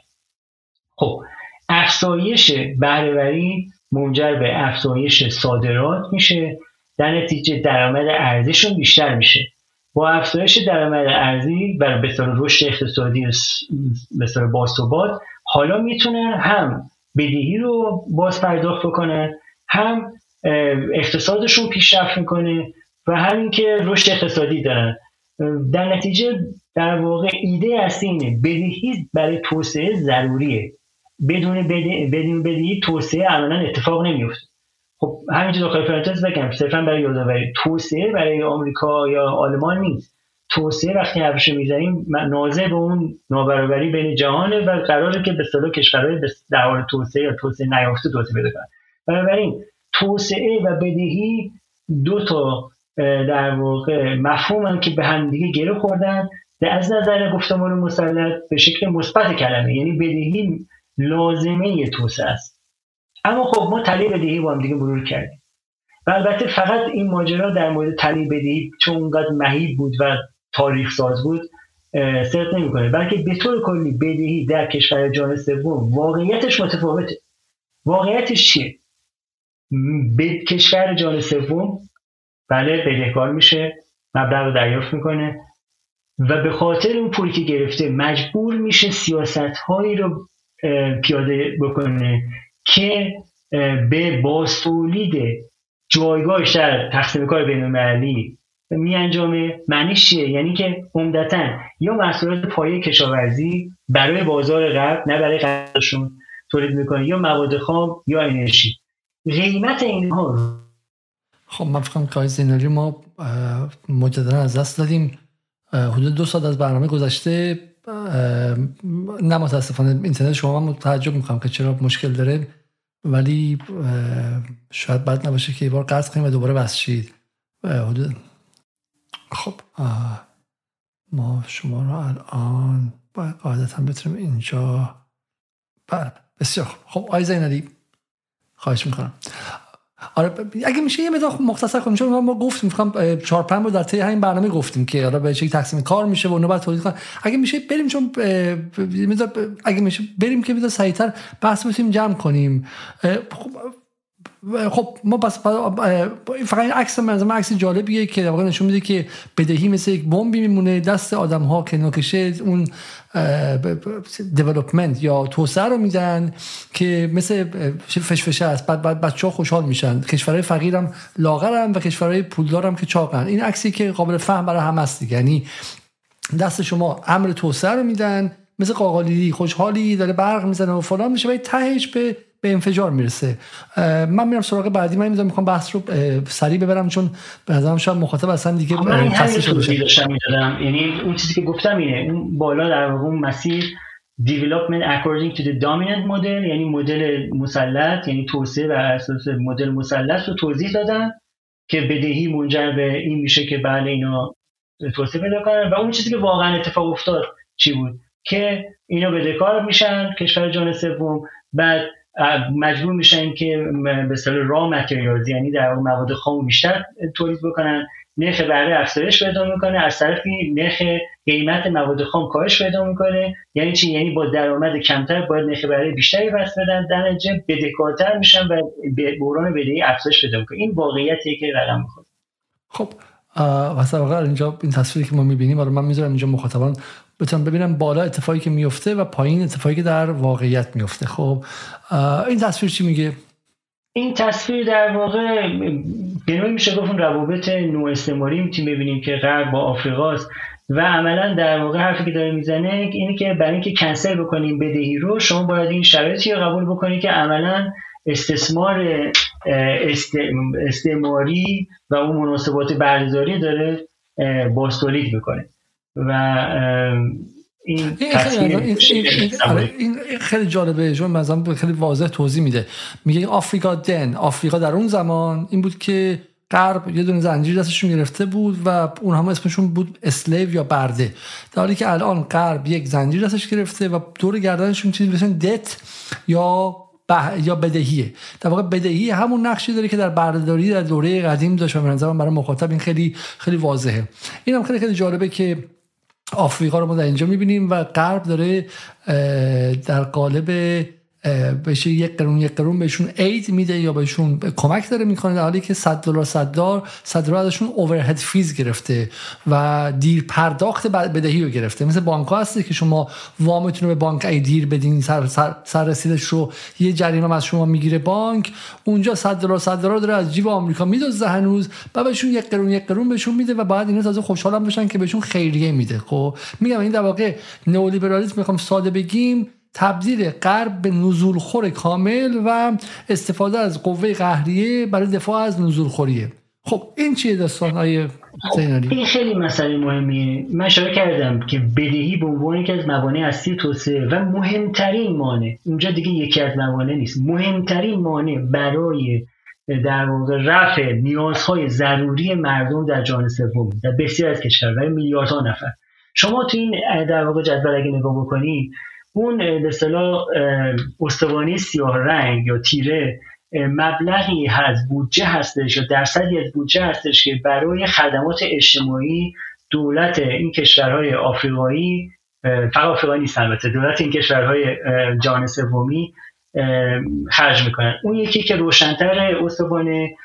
خب افزایش بهرهوری منجر به افزایش صادرات میشه. در نتیجه درآمد ارزیشون بیشتر میشه. با افزایش درآمد ارزی و به رشد اقتصادی به باثبات حالا می‌تونه هم بدهی رو باز پرداخت بکنن هم اقتصادشون پیشرفت می‌کنه و همین که رشد اقتصادی دارن. در نتیجه در واقع ایده اصلی اینه بدهی برای توسعه ضروریه. بدون بدون بدهی توسعه عملا اتفاق نمیفته خب همینجور داخل پرانتز بگم صرفا برای یادآوری توسعه برای آمریکا یا آلمان نیست. توسعه وقتی حرفش می‌زنیم نازه به اون نابرابری بین جهانه و قراره که به صلاح کشورهای در حال توسعه یا توسعه نیافته توسعه بده کنن. بنابراین توسعه و بدهی دو تا در واقع مفهوم که به هم دیگه گره خوردن. از نظر گفتمان مسلط به شکل مثبت کلمه یعنی بدهی لازمه توسعه است. اما خب ما تلی بدهی با هم دیگه مرور کردیم. و البته فقط این ماجرا در مورد تلی بدهی چون اونقدر مهیب بود و تاریخ ساز بود صرف نمی‌کنه. بلکه به طور کلی بدهی در کشور جهان سوم واقعیتش متفاوته. واقعیتش چیه؟ به کشور جهان سوم بله بدهکار میشه مبلغ رو دریافت می‌کنه و به خاطر اون پولی که گرفته مجبور میشه سیاست هایی رو پیاده بکنه که به باستولید جایگاهش در تقسیم کار بین می انجامه معنیش چیه؟ یعنی که عمدتا یا محصولات پایه کشاورزی برای بازار غرب نه برای غربشون تولید می‌کنه یا مواد خام یا انرژی. قیمت اینها خب من فکرم که ما مجددا از دست دادیم. حدود دو سال از برنامه گذشته نه متاسفانه اینترنت شما من تعجب می‌کنم که چرا مشکل داره. ولی شاید بد نباشه که یه بار قرض کنیم و دوباره بس شید حدود خب ما شما رو الان باید قاعدتا بتونیم اینجا بله بسیار خب خب آی زینالی خواهش می‌کنم. آره اگه میشه یه مقدار مختصر کنیم چون ما گفتیم می‌خوام چهار پنج در طی همین برنامه گفتیم که حالا به چه تقسیم کار میشه و اونو بعد توضیح کنم اگه میشه بریم چون اگه میشه بریم که بذار سریعتر بحث بتونیم جمع کنیم. خب ما بس فقط این عکس من عکس جالبیه که واقعا نشون میده که بدهی مثل یک بمبی میمونه دست آدم ها که ناکشه اون دیولپمنت یا توسعه رو میدن که مثل فشفشه است بعد بعد بچه ها خوشحال میشن. کشورهای فقیرم لاغرم و کشورهای پولدارم که چاقن. این عکسی که قابل فهم برای همه است یعنی دست شما امر توسعه رو میدن مثل قاقالیدی خوشحالی داره برق می‌زنه و فلان میشه و تهش به به انفجار می‌رسه. من میرم سراغ بعدی. من می‌ذارم می‌خوام بحث رو سریع ببرم چون به نظرم شاید مخاطب اصلا دیگه خسته شده یعنی اون چیزی که گفتم اینه اون بالا در اون مسیر development according to the dominant model یعنی مدل مسلط یعنی توسعه بر اساس مدل مسلط رو توضیح دادن که بدهی منجر به این میشه که بله اینا توسعه پیدا کنن. و اون چیزی که واقعا اتفاق افتاد چی بود؟ که اینا بدهکار میشن کشور جان سوم بعد مجبور میشن که به اصطلاح را متریالز یعنی در مواد خام بیشتر تولید بکنن نرخ بهره افزایش پیدا می‌کنه از طرفی نرخ قیمت مواد خام کاهش پیدا می‌کنه. یعنی چی؟ یعنی با درآمد کمتر باید نرخ بهره بیشتری پس بدن در نتیجه بدهکارتر میشن و بحران بدهی افزایش پیدا می‌کنه. این واقعیتیه که رقم می‌خوره. خب واسه اینجا این تصویری که ما می‌بینیم آره من می‌ذارم اینجا مخاطبان بتونم ببینم بالا اتفاقی که میفته و پایین اتفاقی که در واقعیت میفته. خب این تصویر چی میگه؟ این تصویر در واقع به میشه گفت روابط نو استعماری می‌تونیم ببینیم که غرب با آفریقاست. و عملا در واقع حرفی که داره می‌زنه اینه که برای اینکه کنسل بکنیم بدهی رو شما باید این شرایطی رو قبول بکنید که عملا استثمار استعماری و اون مناسبات برداری داره باستولید می‌کنه و این خیلی جالبه چون مثلا خیلی واضح توضیح میده. میگه آفریقا دن. آفریقا در اون زمان این بود که غرب یه دونه زنجیر دستشون گرفته بود و اون هم اسمشون بود اسلیو یا برده. در حالی که الان غرب یک زنجیر دستش گرفته و دور گردنشون چیزی بسن دت یا یا بدهیه. در واقع بدهی همون نقشی داره که در بردهداری در دوره قدیم داشت و برای مخاطب این خیلی خیلی واضحه. این هم خیلی خیلی جالبه که آفریقا رو ما در اینجا می‌بینیم و غرب داره در قالب بشه یک قرون یک قرون بهشون اید میده یا بهشون کمک داره می‌کنه. در حالی که 100 دلار 100 دلار 100 دلار ازشون اوورهد فیز گرفته و دیر پرداخت بدهی رو گرفته. مثل بانک ها هستی که شما وامتون رو به بانک ای دیر بدین سر, سر, سر رسیدش رو یه جریمه از شما می‌گیره بانک. اونجا 100 دلار 100 دلار داره از جیب آمریکا میدوزه هنوز و بهشون یک قرون یک قرون بهشون میده و بعد اینا تازه خوشحالم بشن که بهشون خیریه میده. خب میگم این در واقع نئولیبرالیسم می‌خوام ساده بگیم. تبدیل غرب به نزولخور کامل و استفاده از قوه قهریه برای دفاع از نزولخوریه. خب این چیه داستان های خب، این خیلی مسئله مهمیه. من اشاره کردم که بدهی به عنوان یکی از موانع اصلی توسعه و مهمترین مانع. اینجا دیگه یکی از موانع نیست. مهمترین مانع برای در واقع رفع نیازهای ضروری مردم در جهان سوم در بسیار از کشورهای میلیاردها نفر. شما تو این در واقع جدول اگه نگاه بکنید اون به اصطلاح استوانه سیاه رنگ یا تیره مبلغی از بودجه هستش یا درصدی از بودجه هستش که برای خدمات اجتماعی دولت این کشورهای آفریقایی فقط آفریقایی نیست البته دولت این کشورهای جهان سومی خرج می‌کنن. اون یکی که روشنتر استوانه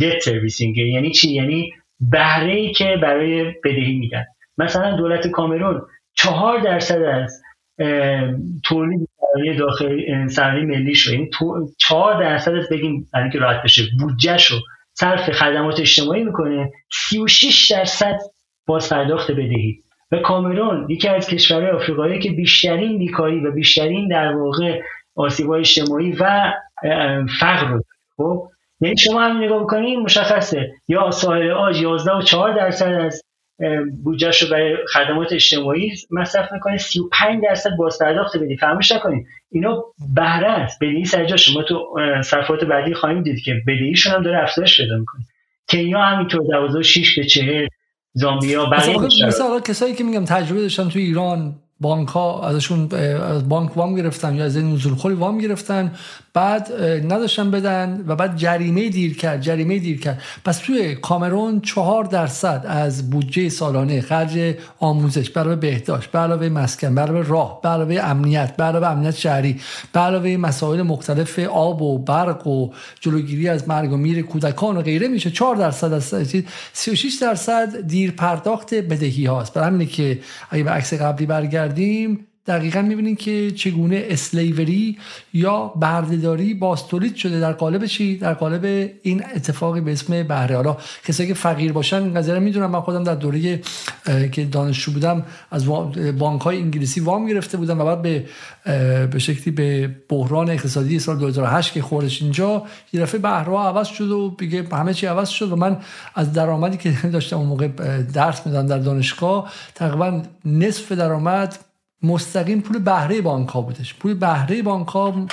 دت سرویسینگ یعنی چی؟ یعنی بهره که برای بدهی میدن. مثلا دولت کامرون چهار درصد از تولید سرمایه داخلی سرمایه ملی شو یعنی چهار درصد از بگیم برای که راحت بشه. بودجه شو صرف خدمات اجتماعی می‌کنه. 36 درصد باز پرداخت بدهی و کامرون یکی از کشورهای آفریقایی که بیشترین بیکاری و بیشترین در واقع آسیب‌های اجتماعی و فقر رو خب؟ یعنی شما هم نگاه بکنید مشخصه. یا ساحل آج 11 و 4 درصد از بودجهش رو برای خدمات اجتماعی مصرف می‌کنه 35 درصد بازپرداخت بدی. فراموش نکنید. اینا بهره است. بدهی سرجا شما تو صفحات بعدی خواهیم دید که بدهیشون هم داره افزایش پیدا می‌کنه. کنیا همینطور 12 6 به 40 زامبیا بقیه مثلا کسایی که میگم تجربه داشتن تو ایران بانک ها ازشون از بانک وام گرفتن یا از این نزول خوری وام گرفتن بعد نداشتن بدن و بعد جریمه دیر کرد جریمه دیر کرد. پس توی کامرون چهار درصد از بودجه سالانه خرج آموزش برای بهداشت برای مسکن برای راه برای امنیت برای امنیت شهری برای مسائل مختلف آب و برق و جلوگیری از مرگ و میر کودکان و غیره میشه. 4 درصد از 36 درصد دیر پرداخت بدهی هاست. برای همینه که اگه به عکس قبلی برگردیم دقیقا می‌بینید که چگونه اسلیوری یا بردهداری باستولید شده در قالب چی؟ در قالب این اتفاقی به اسم بهره. حالا کسایی که فقیر باشن این قضیه می‌دونم. من خودم در دوره که دانشجو بودم از بانک های انگلیسی وام گرفته بودم و بعد به به شکلی به بحران اقتصادی سال 2008 که خوردش اینجا یه دفعه بهره عوض شد و دیگه همه چی عوض شد و من از درآمدی که داشتم اون موقع درس می‌دادم در دانشگاه تقریبا نصف درآمد مستقیم پول بهره بانک ها بودش. پول بهره بانک ها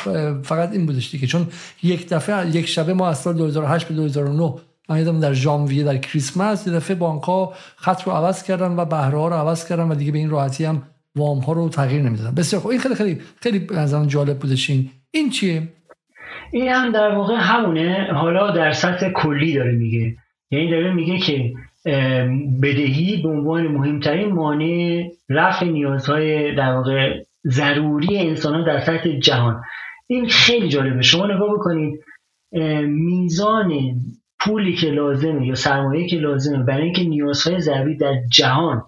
فقط این بودش دیگه. چون یک دفعه یک شبه ما از سال 2008 به 2009 من در ژانویه در کریسمس یه دفعه بانک ها خط رو عوض کردن و بهره ها رو عوض کردن و دیگه به این راحتی هم وام ها رو تغییر نمی‌دادن. بسیار خوب. این خیلی خیلی خیلی از جالب بودش این. این چیه؟ این هم در واقع همونه. حالا در سطح کلی داره میگه. یعنی داره میگه که بدهی به عنوان مهمترین مانع رفع نیازهای در واقع ضروری انسان در سطح جهان. این خیلی جالبه. شما نگاه بکنید میزان پولی که لازمه یا سرمایه که لازمه برای اینکه نیازهای ضروری در جهان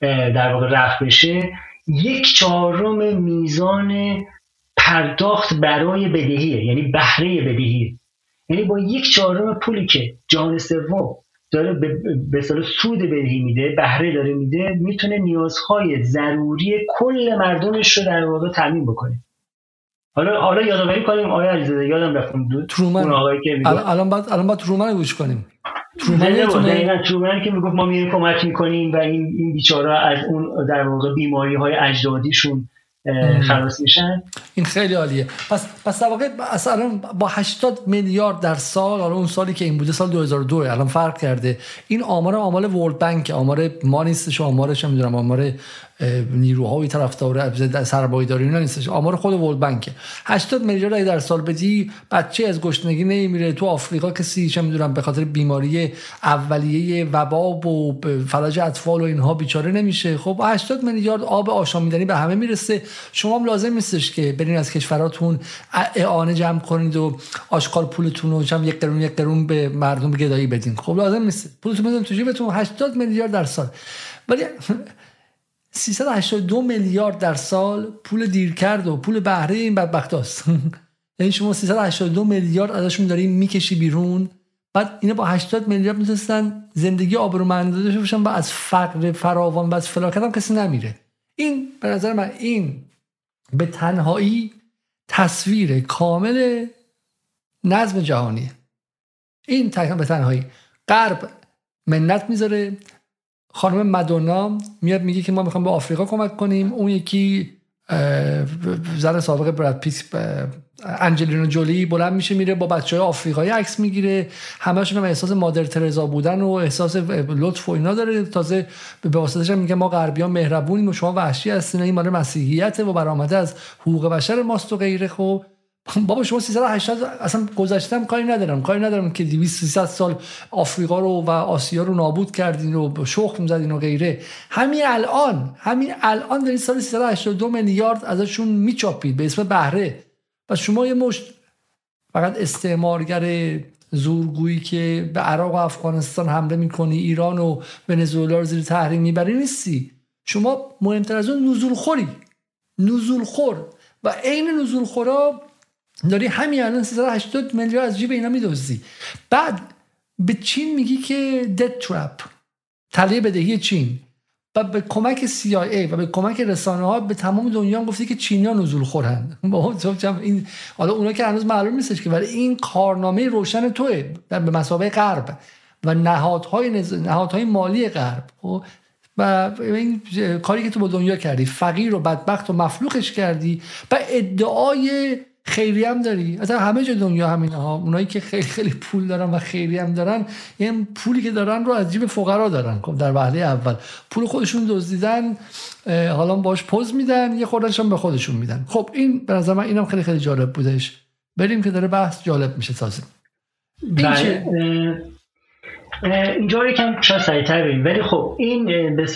در واقع رفع بشه یک چهارم میزان پرداخت برای بدهیه یعنی بهره بدهی یعنی با یک چهارم پولی که جهان سوم داره به سود بدهی میده بهره داره میده می‌تونه نیازهای ضروری کل مردمش رو در واقع تامین بکنه. حالا حالا یادآوری کنیم آیا علیزاده یادم رفت ترومن. الان بعد الان بعد ترومن گوش کنیم. ترومن ترومن که می‌گفت ما میریم کمک می‌کنیم و این این بیچاره از اون در واقع بیماری های اجدادیشون خلاص میشن. این خیلی عالیه. پس پس در واقع اصلا با 80 میلیارد در سال حالا اون سالی که این بوده سال 2002 الان فرق کرده. این آمار آمار World Bank آمار ما نیستش آمارش نمی‌دونم آمار نیروهای طرفدار سرمایه‌داری اینا نیستش. آمار خود World Bank 80 میلیارد در سال بدی بچه از گشنگی نمیره تو آفریقا کسی چه می‌دونم به خاطر بیماری اولیه وبا و فلج اطفال و اینها بیچاره نمیشه. خب 80 میلیارد آب آشامیدنی به همه می‌رسه. شما هم لازم نیستش که برین از کشوراتون اعانه جمع کنید و آشغال پولتون رو چم یک قرون یک قرون به مردم گدایی بدین. خب لازم نیست. پولتون بدون تو جیبتون. 80 میلیارد در سال. ولی 382 میلیارد در سال پول دیر کرد و پول بهره این بدبخت هست یعنی شما 382 میلیارد ازشون داری می‌کشی بیرون. بعد اینا با 80 میلیارد می‌تونستن زندگی آبرومندانه داشته باشن و از فقر فراوان و از فلاکت هم کسی نمیره. این به نظر من این به تنهایی تصویر کامل نظم جهانی. این به تنهایی. غرب منت می‌ذاره. خانم مدونا میاد میگه که ما می‌خوایم به آفریقا کمک کنیم. اون یکی زن سابق براد پیت انجلینا جولی بلند میشه میره با بچه های آفریقایی عکس می‌گیره. همشون هم احساس مادر ترزا بودن و احساس لطف و اینا داره. تازه به واسطش میگه ما غربیان مهربونیم و شما وحشی هستین این مال مسیحیت و برآمده از حقوق بشر ماست و غیره. خب بابا شما 380 اصلا گذشتم کاری ندارم. کاری ندارم که 200 300 سال آفریقا رو و آسیا رو نابود کردین و شخم زدین و غیره. همین الان همین الان دارید سال 382 میلیارد ازشون میچاپید به اسم بهره. و شما یه مشت فقط استعمارگر زورگویی که به عراق و افغانستان حمله می‌کنی ایران و ونزوئلا رو زیر تحریم می‌بری نیستی. شما مهمتر از اون نزول خوری نزول خور و عین نزول خورا داری همین الان 380 میلیارد از جیب اینا میدوزی. بعد به چین میگی که دد ترپ تله بدهی چین. و به کمک CIA و به کمک رسانه ها به تمام دنیا گفتی که چینیا نزول خورند این حالا اونا که هنوز معلوم نیستش که ولی این کارنامه روشن توه به مسابقه غرب و نهادهای نز... نهادهای مالی غرب خب؟ و این کاری که تو با دنیا کردی فقیر و بدبخت و مفلوخش کردی و ادعای خیلی هم داری. اصلا همه جا دنیا همین ها اونایی که خیلی خیلی پول دارن و خیلی هم دارن این پولی که دارن رو از جیب فقرا دارن. خب در وهله اول. پول خودشون دزدیدن حالا باش پوز میدن یه خوردنش به خودشون میدن. خب این به نظر من اینم خیلی خیلی جالب بودش. بریم که داره بحث جالب میشه تازه. بله. اینجا یکم شاید سریعتر بریم. ولی خب این به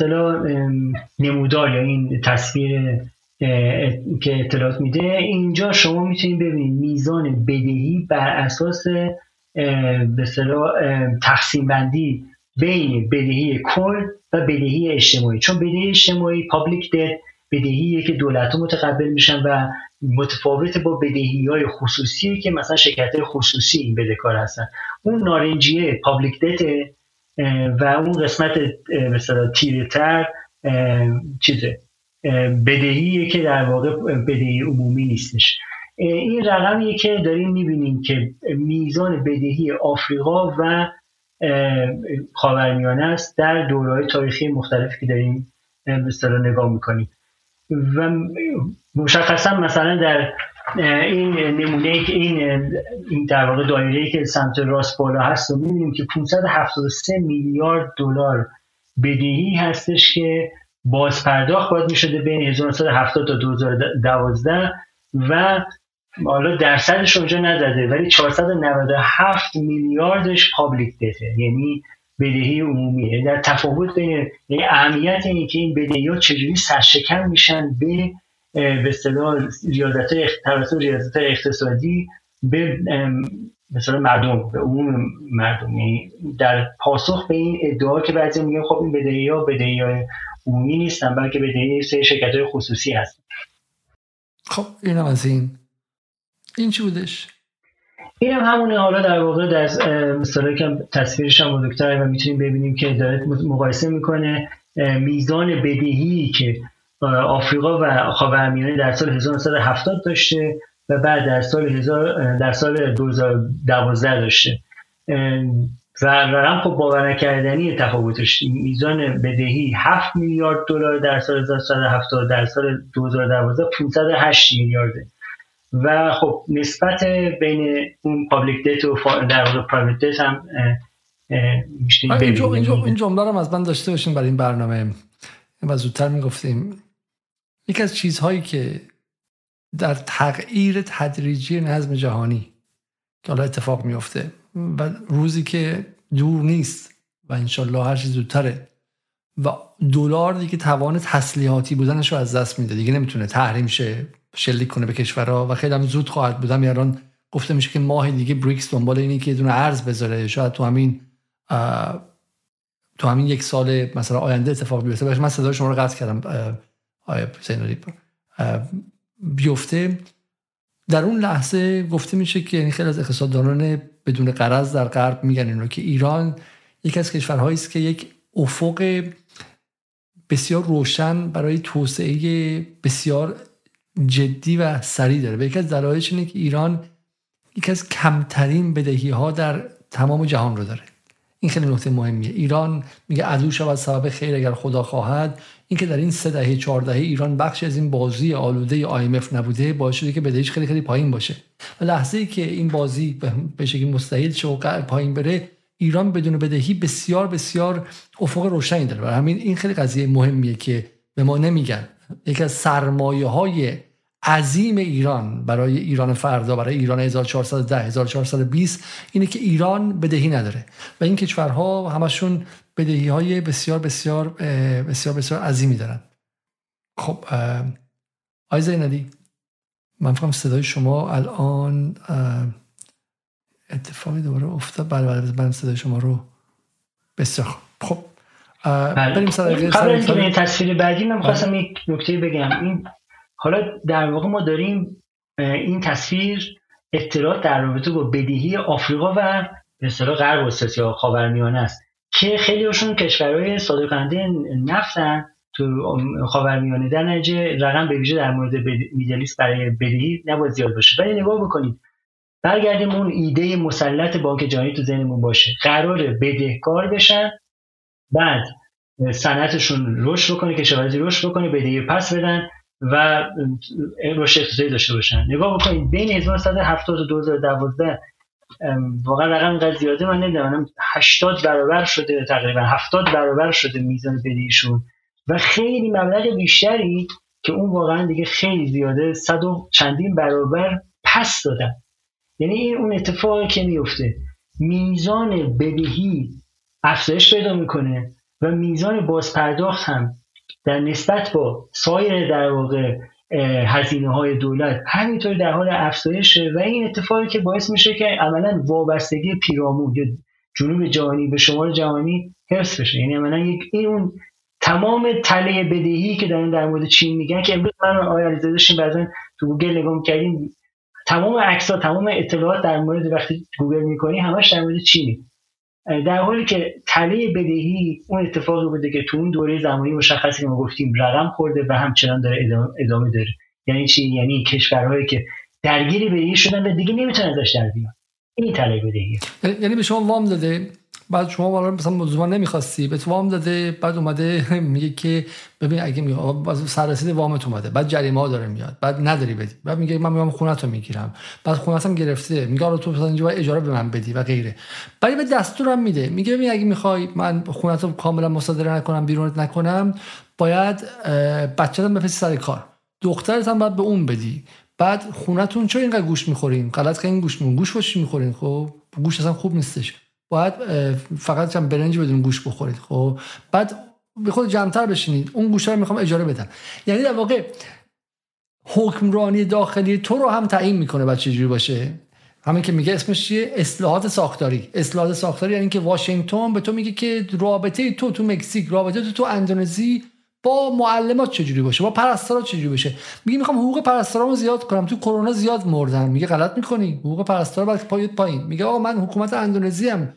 نمودار یا این تصویر که اطلاعات میده. اینجا شما می‌تونید ببینید میزان بدهی بر اساس به تقسیم بندی بین بدهی کل و بدهی اجتماعی. چون بدهی اجتماعی public debt بدهی که دولت متقبل میشن و متفاوت با بدهی های خصوصی که مثلا شرکت خصوصی این بدهکار هستن. اون نارنجیه public debt و اون قسمت مثلا تیره تر چیزه. بدهی که در واقع بدهی عمومی نیستش. این رقمیه که داریم می‌بینیم که میزان بدهی آفریقا و خاورمیانه است در دورهای تاریخی مختلفی که داریم به نگاه می‌کنیم. و مشخصا مثلا در این نمونه که این این در واقع دایره که سمت راست بالا هست و می‌بینیم که 573 میلیارد دلار بدهی هستش که باز پرداخت باید می شده بین 1970 تا 2012 و حالا درصدش اونجا نداده ولی 497 میلیاردش پابلیک دته یعنی بدهی عمومیه در تفاوت بین یعنی اهمیت اینه که این بدهی ها چجوری سرشکن میشن به به اصطلاح ریاضت ریاضت اقتصادی به مثلا مردم به عموم مردم. یعنی در پاسخ به این ادعا که بعضی میگن خب این بدهی ها بدهی های عمومی نیستن بلکه بدهی سه شرکت های خصوصی هستن. خب این از این. این چی بودش؟ این هم همونه. حالا در واقع در مثلا که تصویرش هم بزرگتره و می‌تونیم ببینیم که داره مقایسه می‌کنه میزان بدهی که آفریقا و خاورمیانه در سال 1970 داشته و بعد در سال در سال 2012 داشته. و رقم خب باور نکردنی تفاوتش. میزان بدهی 7 میلیارد دلار در سال 1970 در سال 2012 508 میلیارده. و خب نسبت بین اون public debt و در واقع private debt هم این جمله رو از من داشته باشیم برای این برنامه. و زودتر می‌گفتیم. یکی از چیزهایی که در تغییر تدریجی نظم جهانی که حالا اتفاق میفته و روزی که دور نیست و انشالله هر چیز زودتره. و دلار دیگه توان تسلیحاتی بودنش رو از دست میده. دیگه نمی‌تونه تحریم شه شلیک کنه به کشورها و خیلی هم زود خواهد بودم الان گفته میشه که ماه دیگه بریکس دنبال اینه که دونه ارز بذاره. شاید تو همین تو همین یک سال مثلا آینده اتفاق بیفته. من صدای شما رو قطع کردم. آیا بیفته. در اون لحظه گفته میشه که یعنی خیلی از اقتصاددانان بدون قرض در غرب میگن اینو که ایران یکی از کشورهایی است که یک افق بسیار روشن برای توسعه بسیار جدی و سریع داره. و یکی از دلایلش اینه که ایران یکی از کمترین بدهی ها در تمام جهان رو داره. این خیلی نکته مهمیه. ایران میگه عدو شود سبب خیر اگر خدا خواهد. اینکه در این سه دهه چهار دهه ایران بخشی از این بازی آلوده IMF نبوده باعث شده که بدهیش خیلی خیلی پایین باشه. و لحظه ای که این بازی به شکلی مستحیل شه و پایین بره ایران بدون بدهی بسیار بسیار افق روشنی داره. و همین این خیلی قضیه مهمیه که به ما نمیگن. یکی از سرمایه های عظیم ایران برای ایران فردا برای ایران 1410 1420 اینه که ایران بدهی نداره. و این کشورها همشون بدهی های بسیار بسیار بسیار بسیار عظیمی دارن خب آی زینالی من فکرم صدای شما الان اتفاقی دوباره افتاد. بله بله من صدای شما رو بسیار خب بله. بریم قبل تصویر بعدی من می‌خواستم بله. یک نکته بگم. این حالا در واقع ما داریم این تصویر اطلاعات در رابطه با بدهی آفریقا و به اصطلاح غرب یا خاورمیانه است. که خیلی هاشون کشورهای صادرکننده نفتن تو خاورمیانه. در نتیجه رقم به ویژه در مورد میدلیست برای بدهی نباید زیاد باشه. ولی نگاه بکنید. برگردیم اون ایده مسلط بانک جهانی تو ذهنمون باشه. قرار بدهکار بشن بعد صنعتشون رشد بکنه کشاورزی رشد بکنه بدهی پس بدن و رشد اقتصادی داشته باشن. نگاه بکنید بین 1970 و 2012 واقعا رقم اینقدر زیاده من نمی‌دونم 80 برابر شده تقریبا 70 برابر شده میزان بدهیشون و خیلی مبلغ بیشتری که اون واقعا دیگه خیلی زیاده صد و چندین برابر پس دادن. یعنی این اون اتفاقی که میفته میزان بدهی افزایش پیدا می‌کنه و میزان بازپرداخت هم در نسبت با سایر در واقع هزینه های دولت. همینطور در حال افزایشه و این اتفاقی که باعث میشه که عملا وابستگی پیرامون جنوب جهانی به شمال جهانی حفظ بشه. یعنی عملا یک این اون تمام تله بدهی که دارن در مورد چین میگن که امروز من آیا داشتیم بعضا تو گوگل نگاه می‌کردیم تمام عکس تمام اطلاعات در مورد وقتی گوگل می‌کنی همش در مورد چینی در حالی که تله بدهی اون اتفاقی بوده که تو اون دوره زمانی مشخصی که ما گفتیم رقم خورده و همچنان داره ادامه, داره. یعنی چی؟ یعنی کشورهایی که درگیری بدهی شدن و دیگه نمی‌تونن ازش در بیان. این تله بدهی یعنی به شما وام داده. بعد شما والا مثلا موضوع نمی‌خواستی. به وام داده بعد اومده میگه که ببین اگه میگه سررسید وامت اومده. بعد جریمه ها داره میاد. بعد نداری بدی. بعد میگه من میام خونت رو می‌گیرم. بعد خونتم گرفته. میگه آره تو مثلا اینجا اجاره به من بدی و غیره. ولی به دستورم میده. میگه ببین اگه می‌خوای من خونت رو کاملا مصادره نکنم بیرونت نکنم باید بچه‌ت بفرستی سر کار. دخترت هم باید به اون بدی. بعد خونتون چرا اینقدر گوش می‌خورین؟ غلط که این گوش می‌خورین. گوش باشی می‌خورین خب؟ گوش اصلا خوب نیستش. باید فقط چند برنج بدون گوش بخورید خب؟ بعد به خود جمعتر بشینید اون گوشه رو می‌خوام اجاره بدن یعنی در واقع حکمرانی داخلی تو رو هم تعیین می‌کنه بعد چجوری باشه؟ همین که میگه اسمش چیه؟ اصلاحات ساختاری. اصلاحات ساختاری یعنی که واشنگتن به تو میگه که رابطه تو تو مکزیک رابطه تو تو اندونزی با معلمات چجوری باشه؟ با پرستارا چجوری باشه؟ میگه می‌خوام حقوق پرستارامو زیاد کنم. تو کرونا زیاد مردن. میگه غلط می‌کنی. حقوق پرستارا باید پایین. میگه آقا من حکومت اندونزی ام.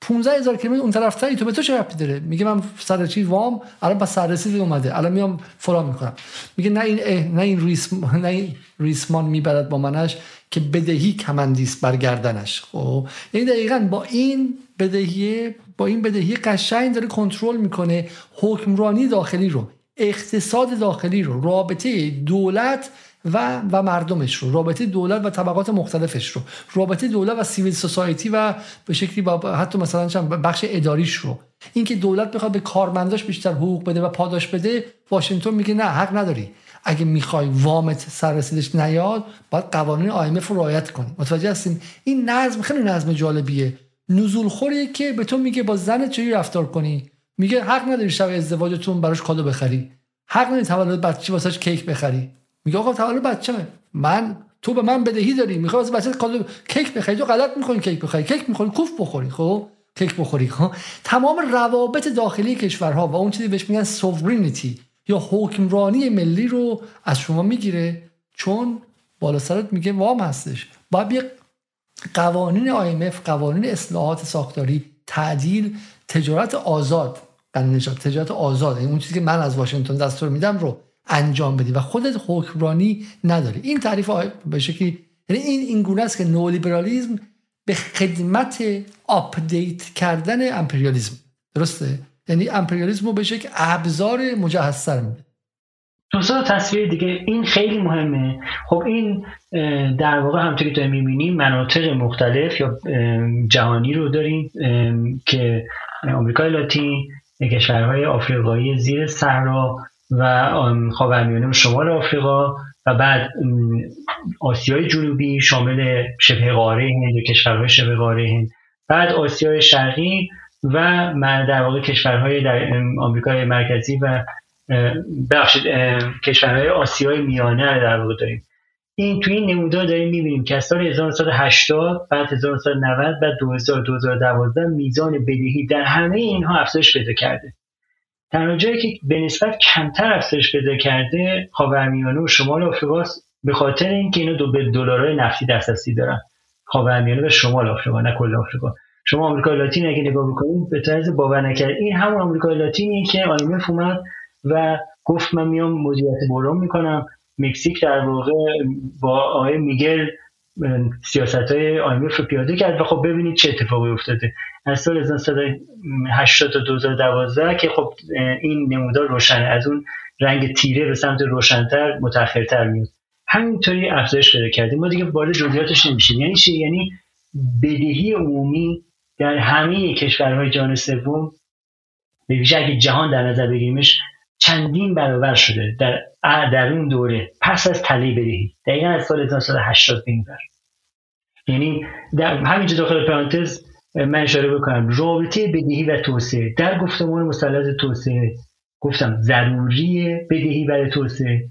15 هزار کیلومتر اون طرف تو به تو چه ربطی داره؟ میگه من سر چی وام الان با سررسید اومده الان میام فلان می‌کنم. میگه نه این نه این ریس نه این ریسمان می‌برد با منش که بدهی کمندیست بر گردنش خب یعنی دقیقا با این بدهی با این بدهی قشنگ داره کنترل می‌کنه حکمرانی داخلی رو اقتصاد داخلی رو رابطه دولت و و مردمش رو. رابطه دولت و طبقات مختلفش رو. رابطه دولت و civil society و به شکلی با حتی مثلا بخش اداریش رو. اینکه دولت بخواد به کارمنداش بیشتر حقوق بده و پاداش بده واشنگتن میگه نه حق نداری. اگه می‌خوای وامت سررسیدش نیاد باید قوانین IMF رو رعایت کنی. متوجه هستیم این نظم خیلی نظم جالبیه. نزول خوریه که به تو میگه با زن چجوری رفتار کنی؟ میگه حق نداری شب ازدواجتون براش کادو بخری. حق نداری تولد بچه واسش کیک بخری. میگه آقا تولد بچه‌مه من تو به من بدهی داری می‌خوای واسه بچه کادو کیک بخری؟ تو غلط می‌کنی کیک بخری کیک می‌خوری کوف بخوری خب؟ کیک بخوری خب؟ تمام روابط داخلی کشورها و اون چیزی بهش میگن سوورینیتی یا حکمرانی ملی رو از شما می‌گیره چون بالا سرت میگه وام هستش. باید یه قوانین IMF قوانین اصلاحات ساختاری تعدیل تجارت آزاد تجارت آزاد این اون چیزی که من از واشنگتن دستور میدم رو انجام بدی و خودت حکمرانی نداری. این تعریف به شکلی یعنی این این گونه است که نولیبرالیزم به خدمت update کردن امپریالیزم. درسته؟ یعنی امپریالیسم رو به یک ابزار مجهز میده. دوستان تصویر دیگه این خیلی مهمه. خب این در واقع همونطور که می‌بینیم مناطق مختلف یا جهانی رو داریم که آمریکای لاتین کشورهای آفریقایی زیر صحرا و خاورمیانه شمال آفریقا و بعد آسیای جنوبی شامل شبه قاره هند و کشورهای شبه قاره هند. بعد آسیای شرقی و در واقع کشورهای در آمریکای مرکزی و بخشید کشورهای آسیای میانه در واقع داریم. این توی این نمودار داریم می‌بینیم که از سال 1980 بعد 1990 و 2000 2012 میزان بدهی در همه اینها افزایش پیدا کرده. تنها جایی که به نسبت کمتر افزایش پیدا کرده خاورمیانه و شمال آفریقا به خاطر اینکه اینا دو به دلارهای نفتی دسترسی دارن. خاورمیانه و شمال آفریقا نه کل آفریقا. شما آمریکای لاتین اگه نگاه بکنید به طرز باور نکرد. این همون آمریکای لاتینی که آیمف اومد و گفت من میام مدیریت بحران می‌کنم. مکزیک در واقع با آقای میگل سیاست های آیمف رو پیاده کرد و خب ببینید چه اتفاقی افتاده. از سال 1980 تا 2012 که خب این نمودار روشن از اون رنگ تیره به سمت روشنتر متأخرتر میاد. همینطوری افزایش پیدا کردیم. ما دیگه وارد جزئیاتش نمیشیم. یعنی چی؟ یعنی بدهی عمومی در همه کشورهای جهان سوم به ویژه اگه جهان در نظر بگیریمش چندین برابر شده در در اون دوره. پس از تله بدهی دقیقا از سال 1980 به یعنی در همینجا داخل پرانتز من اشاره بکنم. رابطه بدهی و توسعه. در گفتمان مثلث توسعه گفتم ضروری بدهی برای توسعه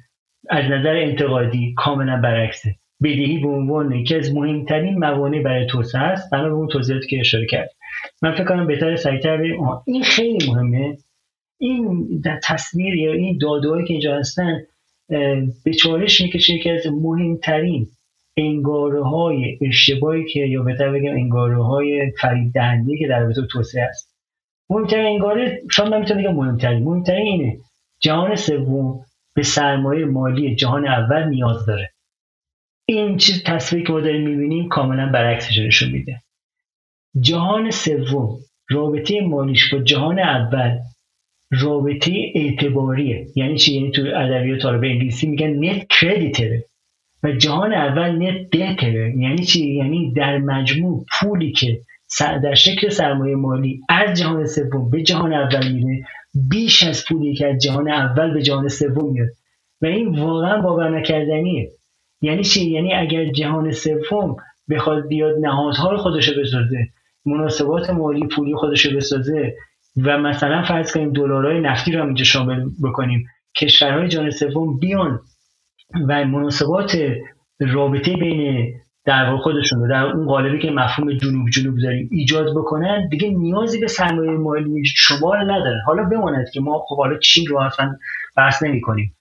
از نظر انتقادی کاملا برعکسه. بدهی به عنوان یکی از مهمترین موانع برای توسعه است بنا به اون توضیحاتی که اشاره کرد. من فکر کنم بهتر سریعتر این خیلی مهمه. این در تصویر یا این دادهایی که اینجا هستن به چالش می‌کشه یکی از مهمترین انگاره های اشتباهی که یا بهتر بگم انگاره های فرید دهنده که در رابطه توسعه است مهمترین انگاره شاید من می‌تونم بگم مهمترین مهمترین اینه جهان سوم به سرمایه مالی جهان اول نیاز داره. این چیز تصویری که ما داریم می‌بینیم کاملا برعکسش نشون میده. جهان سوم رابطه مالیش با جهان اول رابطه اعتباریه. یعنی چی؟ یعنی تو ادبیات طالب انگلیسی میگن نت کردیتره و جهان اول نت دتره یعنی چی؟ یعنی در مجموع پولی که در شکل سرمایه مالی از جهان سوم به جهان اول میره بیش از پولی که از جهان اول به جهان سوم میاد. و این واقعا باور نکردنیه. یعنی چی؟ یعنی اگر جهان سوم بخواد بیاد نهادهای خودش بسازه مناسبات مالی پولی خودش بسازه و مثلا فرض کنیم دلارهای نفتی رو هم اینجا شامل بکنیم. کشورهای جهان سوم بیان و مناسبات رابطه بین در واقع خودشون رو در اون قالبی که مفهوم جنوب جنوب داریم ایجاد بکنن. دیگه نیازی به سرمایه مالی شمال نداره حالا بماند که ما خب حالا چین رو اصلا بحث نمی کنیم.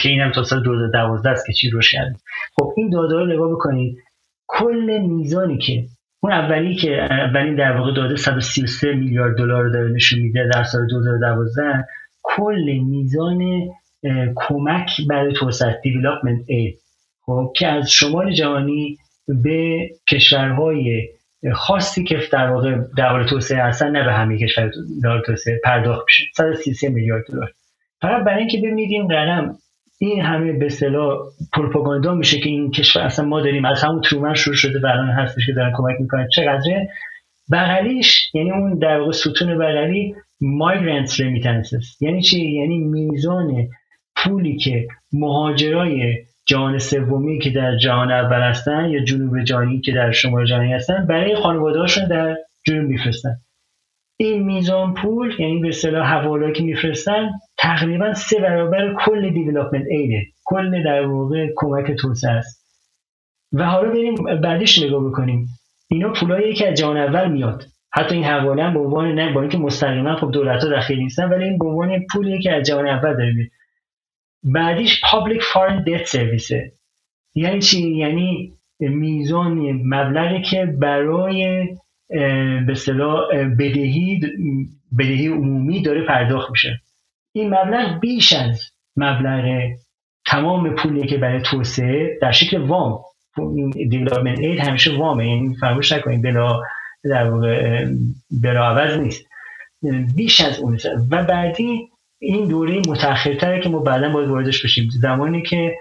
که اینم تا سال 2012 است که چی روش کردیم خب این داده رو نگاه بکنید. کل میزانی که اون اولی که اولین در واقع داده 133 میلیارد دلار داره نشون میده در سال 2012 کل میزان کمک برای توسعه دیولپمنت اید خب که از شمال جهانی به کشورهای خاصی که در واقع در حال توسعه هستن نه به همه کشور در توسعه پرداخت میشه. 133 میلیارد دلار. فقط برای اینکه ببینید این رقم این همه به اصطلاح پروپاگاندا میشه که این کشور اصلا ما داریم از همون ترومن شروع شده و الان هستش که دارن کمک می‌کنن. چقدره؟ بغلیش یعنی اون در واقع ستون بغلی مایگرنت رمیتنسز یعنی چی؟ یعنی میزان پولی که مهاجرای جهان سومی که در جهان اول هستن یا جنوب جهانی که در شمال جهانی هستن برای خانواده‌هاشون در جنوب میفرستن. این میزان پول یعنی به اصطلاح حوالا که میفرستن تقریبا سه برابر کل development aid ه کل در واقع کمک توسعه است. و حالا بریم بعدش نگاه بکنیم. اینا پولایی که از جهان اول میاد. حتی این حواله هم به عنوان نه با اینکه مستقیما خب دولت ها داخل نیستن ولی این به عنوان پولی که از جهان اول داره بعدیش public foreign debt service ه یعنی چی؟ یعنی میزان مبلغی که برای به اصطلاح بدهی بدهی عمومی داره پرداخت میشه. این مبلغ بیش از مبلغ تمام پولی که برای توسعه در شکل وام. این دیولپمنت اید همیشه وامه یعنی فراموش نکنید بلا در واقع بلا عوض نیست. بیش از اون و بعدی این دوره متأخرتره که ما بعدا باید واردش بشیم. زمانی که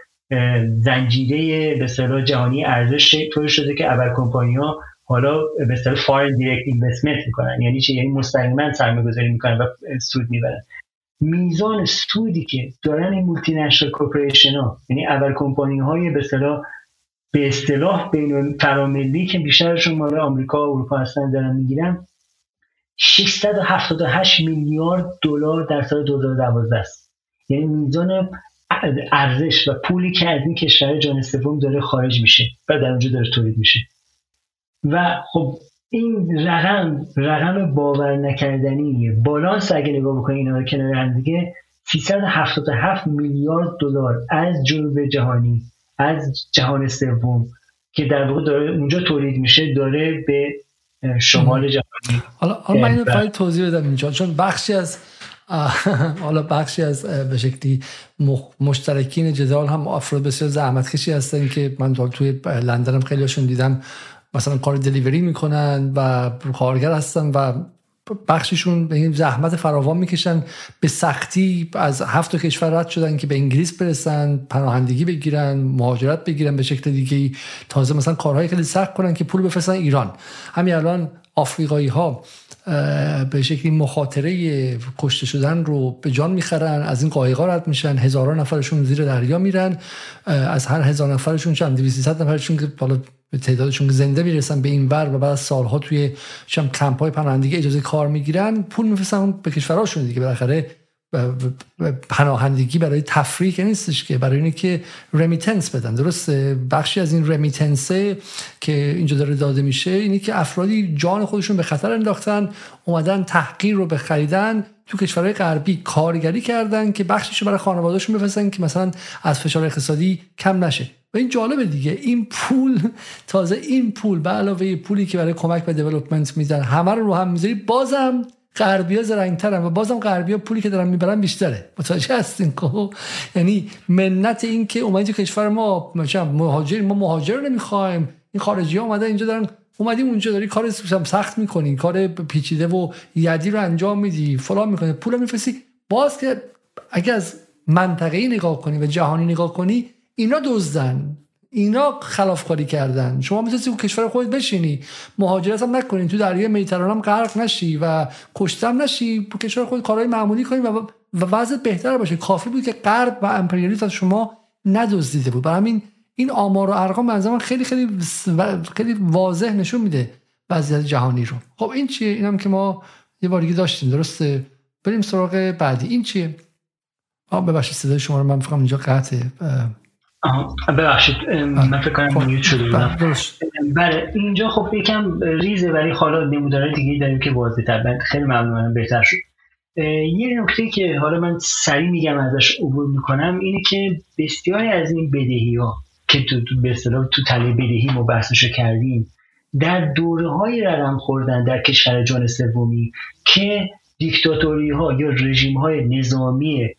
زنجیره به جهانی ارزش طور شده که اول کمپانی ها حالا به اصطلاح foreign direct investment می‌کنن. یعنی چه یعنی مستقیما سرمایه گذاری می‌کنن و سود می‌برن. میزان سودی که دارن این multinational corporation ها یعنی اول کمپانی های به اصطلاح به اصطلاح بین فراملی که بیشترشون مال آمریکا و اروپا هستن دارن می‌گیرن 678 میلیارد دلار در سال 2012 است. یعنی میزان ارزش و پولی که از این کشور جهان سوم داره خارج میشه و در اونجا داره تولید میشه. و خب این رقم رقم باور نکردنی بالانس اگه نگاه بکنید اینا رو کنار هم دیگه. 377 میلیارد دلار از جنوب جهانی از جهان سوم که در واقع داره اونجا تولید میشه داره به شمال جهانی. حالا حالا من اینو باید توضیح بدم اینجا چون بخشی از حالا بخشی از به شکلی مشترکین جدال هم افراد بسیار زحمت کشی هستن که من توی لندن هم هاشون دیدم. مثلا کار دلیوری می‌کنن و کارگر هستن و بخششون به این زحمت فراوان می‌کشن. به سختی از هفت کشور رد شدن که به انگلیس برسن پناهندگی بگیرن مهاجرت بگیرن به شکل دیگه تازه مثلا کارهای خیلی سخت کنن که پول بفرستن ایران. همین الان آفریقایی ها به شکلی مخاطره کشته شدن رو به جان می‌خرن از این قایقا رد میشن هزاران نفرشون زیر دریا میرن از هر هزار نفرشون چند 200 نفرشون که بالا به تعدادشون زنده می‌رسن به این ور و بعد از سالها توی شم کمپ های پناهندگی اجازه کار می‌گیرن پول میفرستن به کشورهاشون دیگه بالاخره پناهندگی برای تفریح نیستش که برای اینه که رمیتنس بدن. درسته؟ بخشی از این رمیتنسه که اینجا داره داده میشه اینه که افرادی جان خودشون به خطر انداختن اومدن تحقیر رو به خریدن تو کشورهای غربی کارگری کردن که بخشش برای خانوادهشون بفرستن که مثلا از فشار اقتصادی کم نشه. و این جالبه دیگه. این پول تازه این پول به علاوه پولی که برای کمک به دیولپمنت میدن همه رو رو هم می‌ذاری بازم غربیا زرنگترن و بازم غربیا پولی که دارن می‌برن بیشتره. متوجه هستین؟ که خب؟ یعنی منت این که اومدی کشور ما مهاجر ما مهاجر نمی‌خوایم. این خارجی ها اومدن اینجا دارن اومدی اونجا داری کار سخت می‌کنی کار پیچیده و یدی رو انجام میدی فلان می‌کنی. پول میفرستی. باز که اگه از منطقه نگاه کنی و جهانی نگاه کنی اینا دزدن. اینا خلافکاری کردن. شما می‌تونید تو کشور خودت بشینی. مهاجرت هم نکنین تو دریای مدیترانه هم غرق نشی و کشتم نشی. تو کشور خود کارهای معمولی کنی و و وضعیت بهتر باشه. کافی بود که غرب و امپریالیسم از شما ندزدیده بود. برای همین این آمار و ارقام منظرم خیلی خیلی خیلی واضح نشون میده وضعیت جهانی رو. خب این چیه؟ اینم که ما یه بار داشتیم. درسته؟ بریم سراغ بعدی. این چیه؟ آ ببخشید صدای شما رو من فکر اینجا قطعه ببخشید من فکر کنم میوت شده بودم. بله اینجا خب یکم ریزه ولی حالا نمودارهای دیگه داریم که واضح تر. خیلی ممنونم بهتر شد. یه نکته که حالا من سریع میگم ازش عبور می‌کنم اینه که بسیاری از این بدهی ها که تو به اصطلاح تو تله بدهی ما بحثشو کردیم در دوره های رقم خوردن در کشور جان سومی که دیکتاتوری ها یا رژیم های نظامی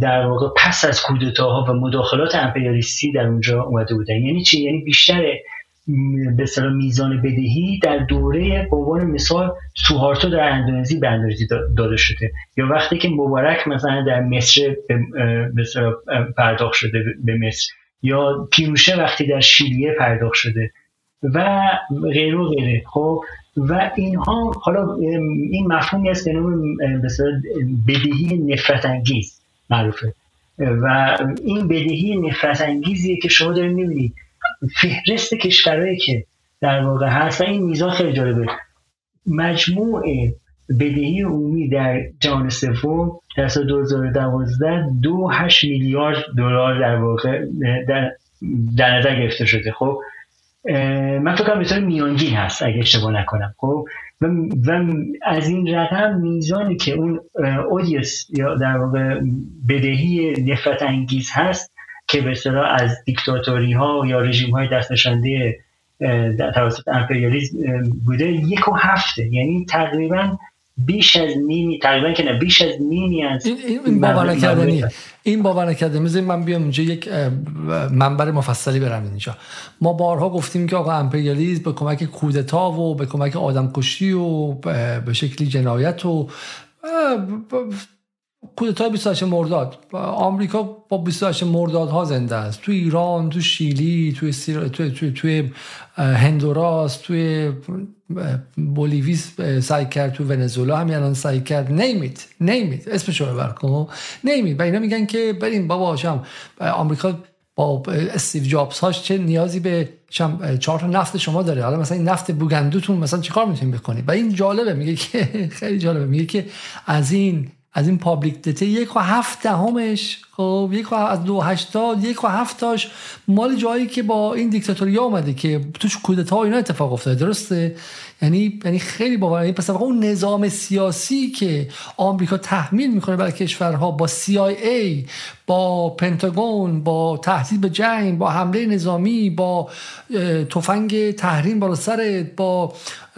در واقع پس از کودتاها و مداخلات امپریالیستی در اونجا اومده بودن. یعنی چی؟ یعنی بیشتر به میزان بدهی در دوره به مثال سوهارتو در اندونزی به اندازی داده شده. یا وقتی که مبارک مثلا در مصر به پرداخت شده به مصر. یا پیروشه وقتی در شیلیه پرداخت شده. و غیر و غیره. خب؟ و اینها حالا این مفهومی است به نام بدهی نفرت انگیز معروفه. و این بدهی نفرت انگیزیه که شما دارید می‌بینید. فهرست کشورهایی که در واقع هست و این میزان خیلی جالبه. مجموع بدهی عمومی در جهان سوم در سال 2012 دو هشت میلیارد دلار در واقع در, در نظر گرفته شده. خب من فکر کنم میانگین هست اگه اشتباه نکنم. خب و, از این رقم میزانی که اون اودیس یا در واقع بدهی نفرت انگیز هست که به از دیکتاتوری ها یا رژیم های دست نشانده توسط امپریالیسم بوده یک و هفته. یعنی تقریبا بیش از نیمی تقریبا که نه بیش از نیمی از این, باور نکردنیه این باور نکردنی من بیام اینجا یک منبر مفصلی برم اینجا. ما بارها گفتیم که آقا امپریالیسم به کمک کودتا و به کمک آدمکشی و به شکلی جنایت و کودتای 28 مرداد. آمریکا با 28 مرداد ها زنده است. تو ایران تو شیلی تو سیر... تو تو تو هندوراس تو بولیوی سعی کرد تو ونزوئلا همین الان سعی کرد. نیمیت نیمیت رو ببر کن. نیمیت و اینا میگن که بریم بابا شم آمریکا با استیو جابز هاش چه نیازی به چهار تا نفت شما داره. حالا مثلا این نفت بوگندوتون مثلا چیکار می‌تونید بکنید و این جالبه. میگه که خیلی جالبه. میگه که از این از این پابلیک دیتا یک و هفت دهمش خب یک و از دو هشتاد یک و هفتاش مال جایی که با این دیکتاتوری آمده که توش کودتا اینا اتفاق افتاده درسته؟ یعنی یعنی خیلی باور یعنی پس اون نظام سیاسی که آمریکا تحمیل می‌کنه برای کشورها با CIA با پنتاگون با تهدید به جنگ با حمله نظامی با تفنگ تحریم بالا سرت با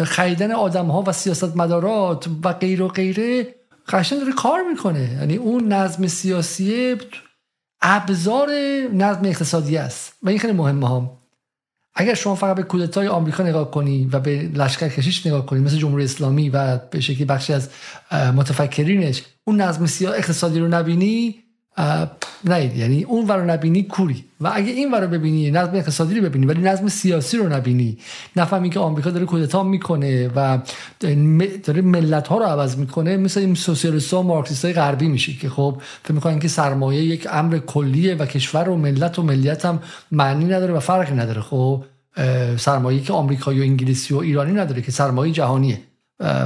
خریدن آدم ها و سیاست مدارات و غیر و غیره قشنگ داره کار می‌کنه. یعنی اون نظم سیاسی ابزار نظم اقتصادی است. و این خیلی مهمه هم اگر شما فقط به کودتای آمریکا نگاه کنی و به لشکر کشیش نگاه کنی مثل جمهوری اسلامی و به شکلی بخشی از متفکرینش اون نظم اقتصادی رو نبینی نه یعنی اون ور رو نبینی کوری. و اگه این ور رو ببینی نظم اقتصادی رو ببینی ولی نظم سیاسی رو نبینی. نفهمی که آمریکا داره کودتا می‌کنه و داره ملت ها رو عوض می‌کنه مثل این سوسیالیست ها و مارکسیست های غربی میشه که خب فکر می‌کنن که سرمایه یک امر کلیه و کشور و ملت و ملیت هم معنی نداره و فرقی نداره. خب سرمایه که آمریکایی و انگلیسی و ایرانی نداره که سرمایه جهانیه.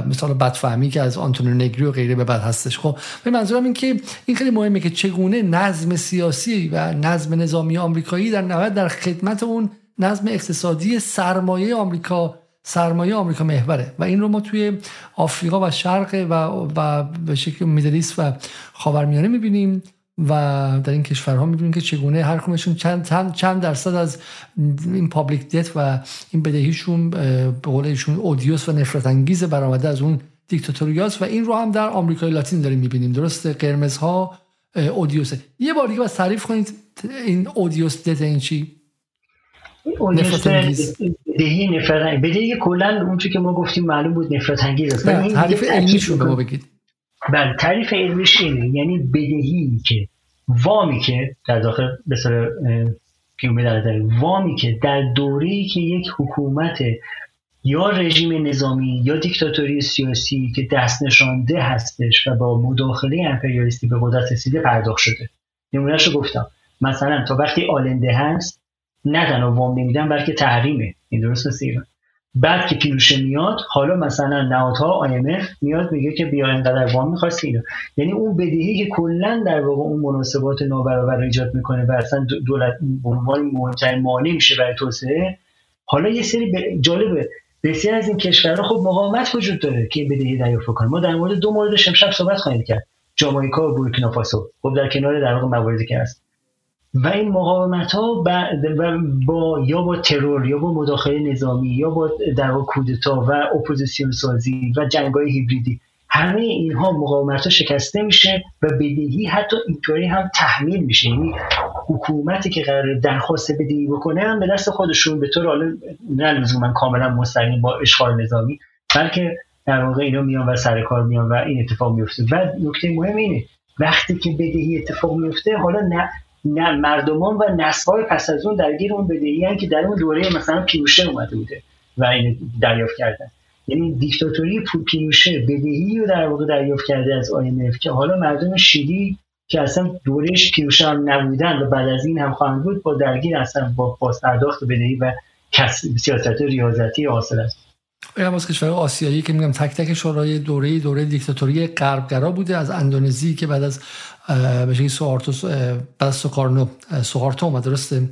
مثال بدفهمی که از آنتونیو نگری و غیره به بعد هستش. خب به منظورم این که این خیلی مهمه که چگونه نظم سیاسی و نظم نظامی آمریکایی در نهایت در خدمت اون نظم اقتصادی سرمایه آمریکا سرمایه آمریکا محوره. و این رو ما توی آفریقا و شرق و, و به شکل Middle East و خاورمیانه می‌بینیم. و در این کشورها می‌بینیم که چگونه هر کمشون چند, چند درصد از این public debt و این بدهیشون به قولشون اودیوس و نفرت انگیز برآمده از اون دیکتاتوریاس و این رو هم در آمریکای لاتین داریم می‌بینیم. درسته؟ قرمزها اودیوسه یه بار دیگه بس تعریف کنید این اودیوس دیت این چی؟ نفرت انگیز بدهی نفرت بدهی کلا اون که ما گفتیم معلوم بود نفرت انگیز است تعریف علمیشون به ما بگید. بله تعریف علمیش اینه. یعنی بدهی که وامی که در داخل به در وامی که در دوره که یک حکومت یا رژیم نظامی یا دیکتاتوری سیاسی که دست نشانده هستش و با مداخله امپریالیستی به قدرت رسیده پرداخت شده. نمونهش رو گفتم. مثلا تا وقتی آلنده هست نه وام نمیدن بلکه تحریمه. این درست ایران بعد که پیروشه میاد حالا مثلا نهادها IMF میاد میگه که بیا اینقدر وام می‌خواستی اینو. یعنی اون بدهی که کلا در واقع اون مناسبات نابرابر ایجاد می‌کنه و اصلا دولت عنوان مهمترین مانع میشه برای توسعه حالا یه سری جالبه. بسیار از این کشورها خب مقاومت وجود داره که بدهی دریافت کنه ما در مورد دو مورد امشب صحبت خواهیم کرد. جامائیکا و بورکینافاسو. خب در کنار در واقع مواردی که هست. و این مقاومت ها با, یا با ترور یا با مداخله نظامی یا با در کودتا و اپوزیسیون سازی و جنگ های هیبریدی. همه اینها مقاومت ها شکسته میشه و بدهی حتی اینطوری هم تحمیل میشه. یعنی حکومتی که قرار درخواست بدهی بکنه هم به دست خودشون به طور حالا نه لزوما کاملا مستقیم با اشغال نظامی بلکه در واقع اینا میان و سر کار میان و این اتفاق میفته. و نکته مهم اینه وقتی که بدهی اتفاق میفته حالا نه نه مردمان و نسل‌های پس از اون درگیر اون بدهی که در اون دوره مثلا پیوشه اومده بوده و این دریافت کردن. یعنی دیکتاتوری پینوشه بدهی رو در واقع دریافت کرده از IMF که حالا مردم شیلی که اصلا دورش پیوشه هم نبودن و بعد از این هم خواهند بود با درگیر اصلا با پرداخت بدهی و سیاست ریاضتی حاصل است. این از کشور آسیایی که میگم تک تک شورای دوره دوره دیکتاتوری غربگرا بوده از اندونزی که بعد از به شکلی سوهارتو بعد سوکارنو سوهارتو اومد درسته؟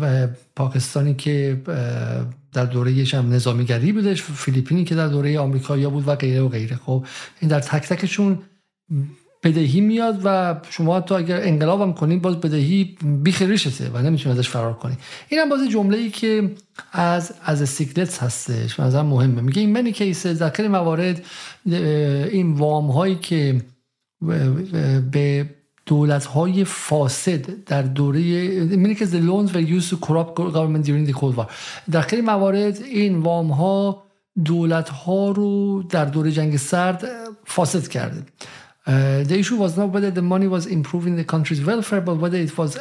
و پاکستانی که در دوره هم نظامیگری بودش فیلیپینی که در دوره آمریکایی بود و غیره و غیره. خب این در تک تکشون بدهی میاد و شما تو اگر انقلاب هم کنید باز بدهی بیخریشته و نمی‌تونید ازش فرار کنید این هم باز جمله ای که از از استیکلتس هستش مثلا مهمه. میگه این منی کیس در موارد این وام هایی که به دولت های فاسد در دوره که the loans were used to corrupt government during Cold War در خیلی موارد این وام ها دولت ها رو در دوره جنگ سرد فاسد کرده the issue was not whether the money was improving the country's welfare but whether it was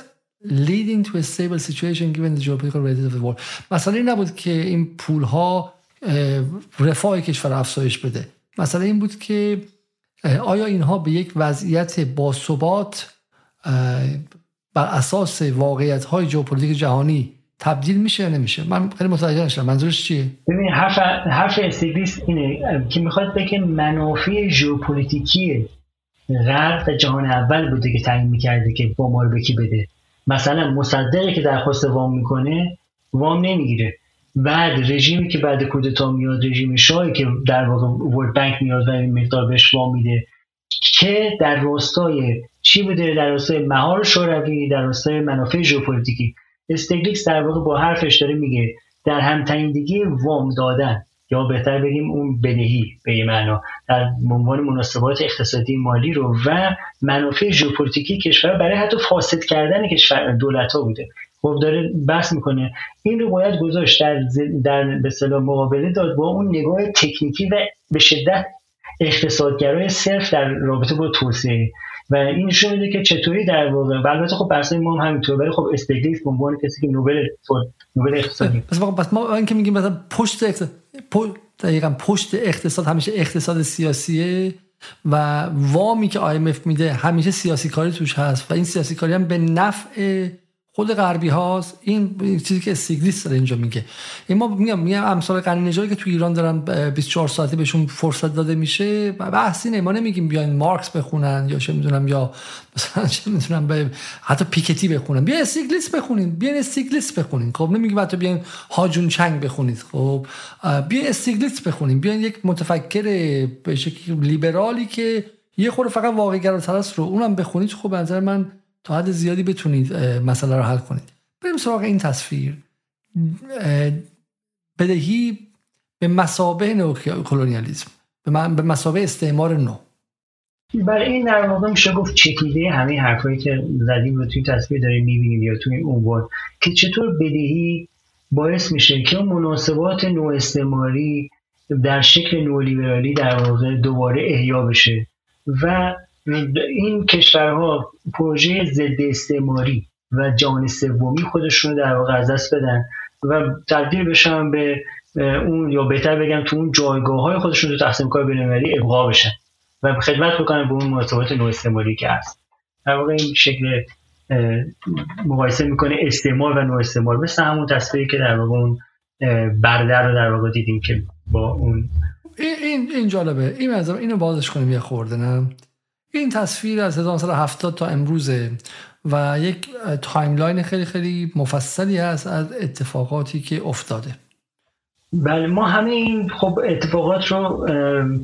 leading to a stable situation given the geopolitical realities of the war مسئله نبود که این پول ها رفاه کشور افزایش بده مسئله این بود که آیا اینها به یک وضعیت باثبات بر اساس واقعیت های ژئوپلیتیک جهانی تبدیل میشه یا نمیشه؟ من خیلی متوجه نشدم. منظورش چیه؟ ببین حرف حرف استیگلیتز اینه که می‌خواد بگه منافع ژئوپلیتیکی غرب جهان اول بوده که تعیین می‌کرده که وام رو بده. مثلا مصدقی که درخواست وام می‌کنه وام نمی‌گیره. بعد رژیمی که بعد کودتا میاد رژیم شاهی که در واقع World Bank میاد و این مقدار بهش وام میده که در راستای چی بوده؟ در راستای مهار شوروی در راستای منافع ژئوپلیتیکی. استیگلیتز در واقع با حرفش داره میگه درهم‌تنیدگی وام دادن یا بهتر بگیم اون بدهی به معنا در عنوان مناسبات اقتصادی مالی رو و منافع ژئوپلیتیکی کشور برای حتی فاسد کردن کشور دولت ها بوده. خب داره بحث می‌کنه. این رو باید گذاشت در در به مقابله داد با اون نگاه تکنیکی و به شدت اقتصادگرای صرف در رابطه با توسعه. و این نشون میده که چطوری در واقع البته خب بحث ما هم همینطور ولی خب استگلیس به عنوان کسی که نوبل نوبل اقتصادی. پس پس ما این که میگیم مثلا پشت اقتصاد دقیقا پشت اقتصاد همیشه اقتصاد سیاسیه و وامی که IMF میده همیشه سیاسی کاری توش هست و این سیاسی کاری هم به نفع خود غربی هاست. این چیزی که استیگلیس داره اینجا میگه. این ما میگم میگم امثال نژادی که تو ایران دارن 24 ساعته بهشون فرصت داده میشه. بحثی نه ما نمیگیم بیاین مارکس بخونن یا چه می‌دونم یا مثلا چه می‌دونم به حتی پیکتی بخونن. بیا استیگلیس بخونین بیا استیگلیس بخونین. خب نمیگیم حتی بیاین هاجون چنگ بخونید. خب بیا استیگلیس بخونین. بیاین یک متفکر به شکل لیبرالی که یه خورده فقط واقعی گراتر رو اونم بخونید. خب نظر من تا حد زیادی بتونید مسئله رو حل کنید. بریم سراغ این تصویر. بدهی به مسابه کلونیالیزم به مسابه استعمار نو. برای این در واقع میشه گفت چکیده همه حرفایی که زدیم رو توی تصویر داریم می‌بینیم یا توی این عنوان که چطور بدهی باعث میشه که اون مناسبات نو استعماری در شکل نولیبرالی در واقع دوباره احیا بشه و این کشورها پروژه ضد استعماری و جان سومی خودشون در واقع از دست بدن و تبدیل بشن به اون یا بهتر بگم تو اون جایگاه های خودشون تو تقسیم کار بینالمللی ابقا بشن و خدمت بکنن به اون مناسبات نو استعماری که هست. در واقع این شکل مقایسه می‌کنه استعمار و نو استعمار. مثل همون تصویری که در واقع اون بردر رو در واقع دیدیم که با اون. این این جالبه. این اینو بازش کنیم یه خورده نه؟ این تصویر از 1970 تا امروزه و یک timeline خیلی خیلی مفصلی هست از اتفاقاتی که افتاده. بله ما همه این خب اتفاقات رو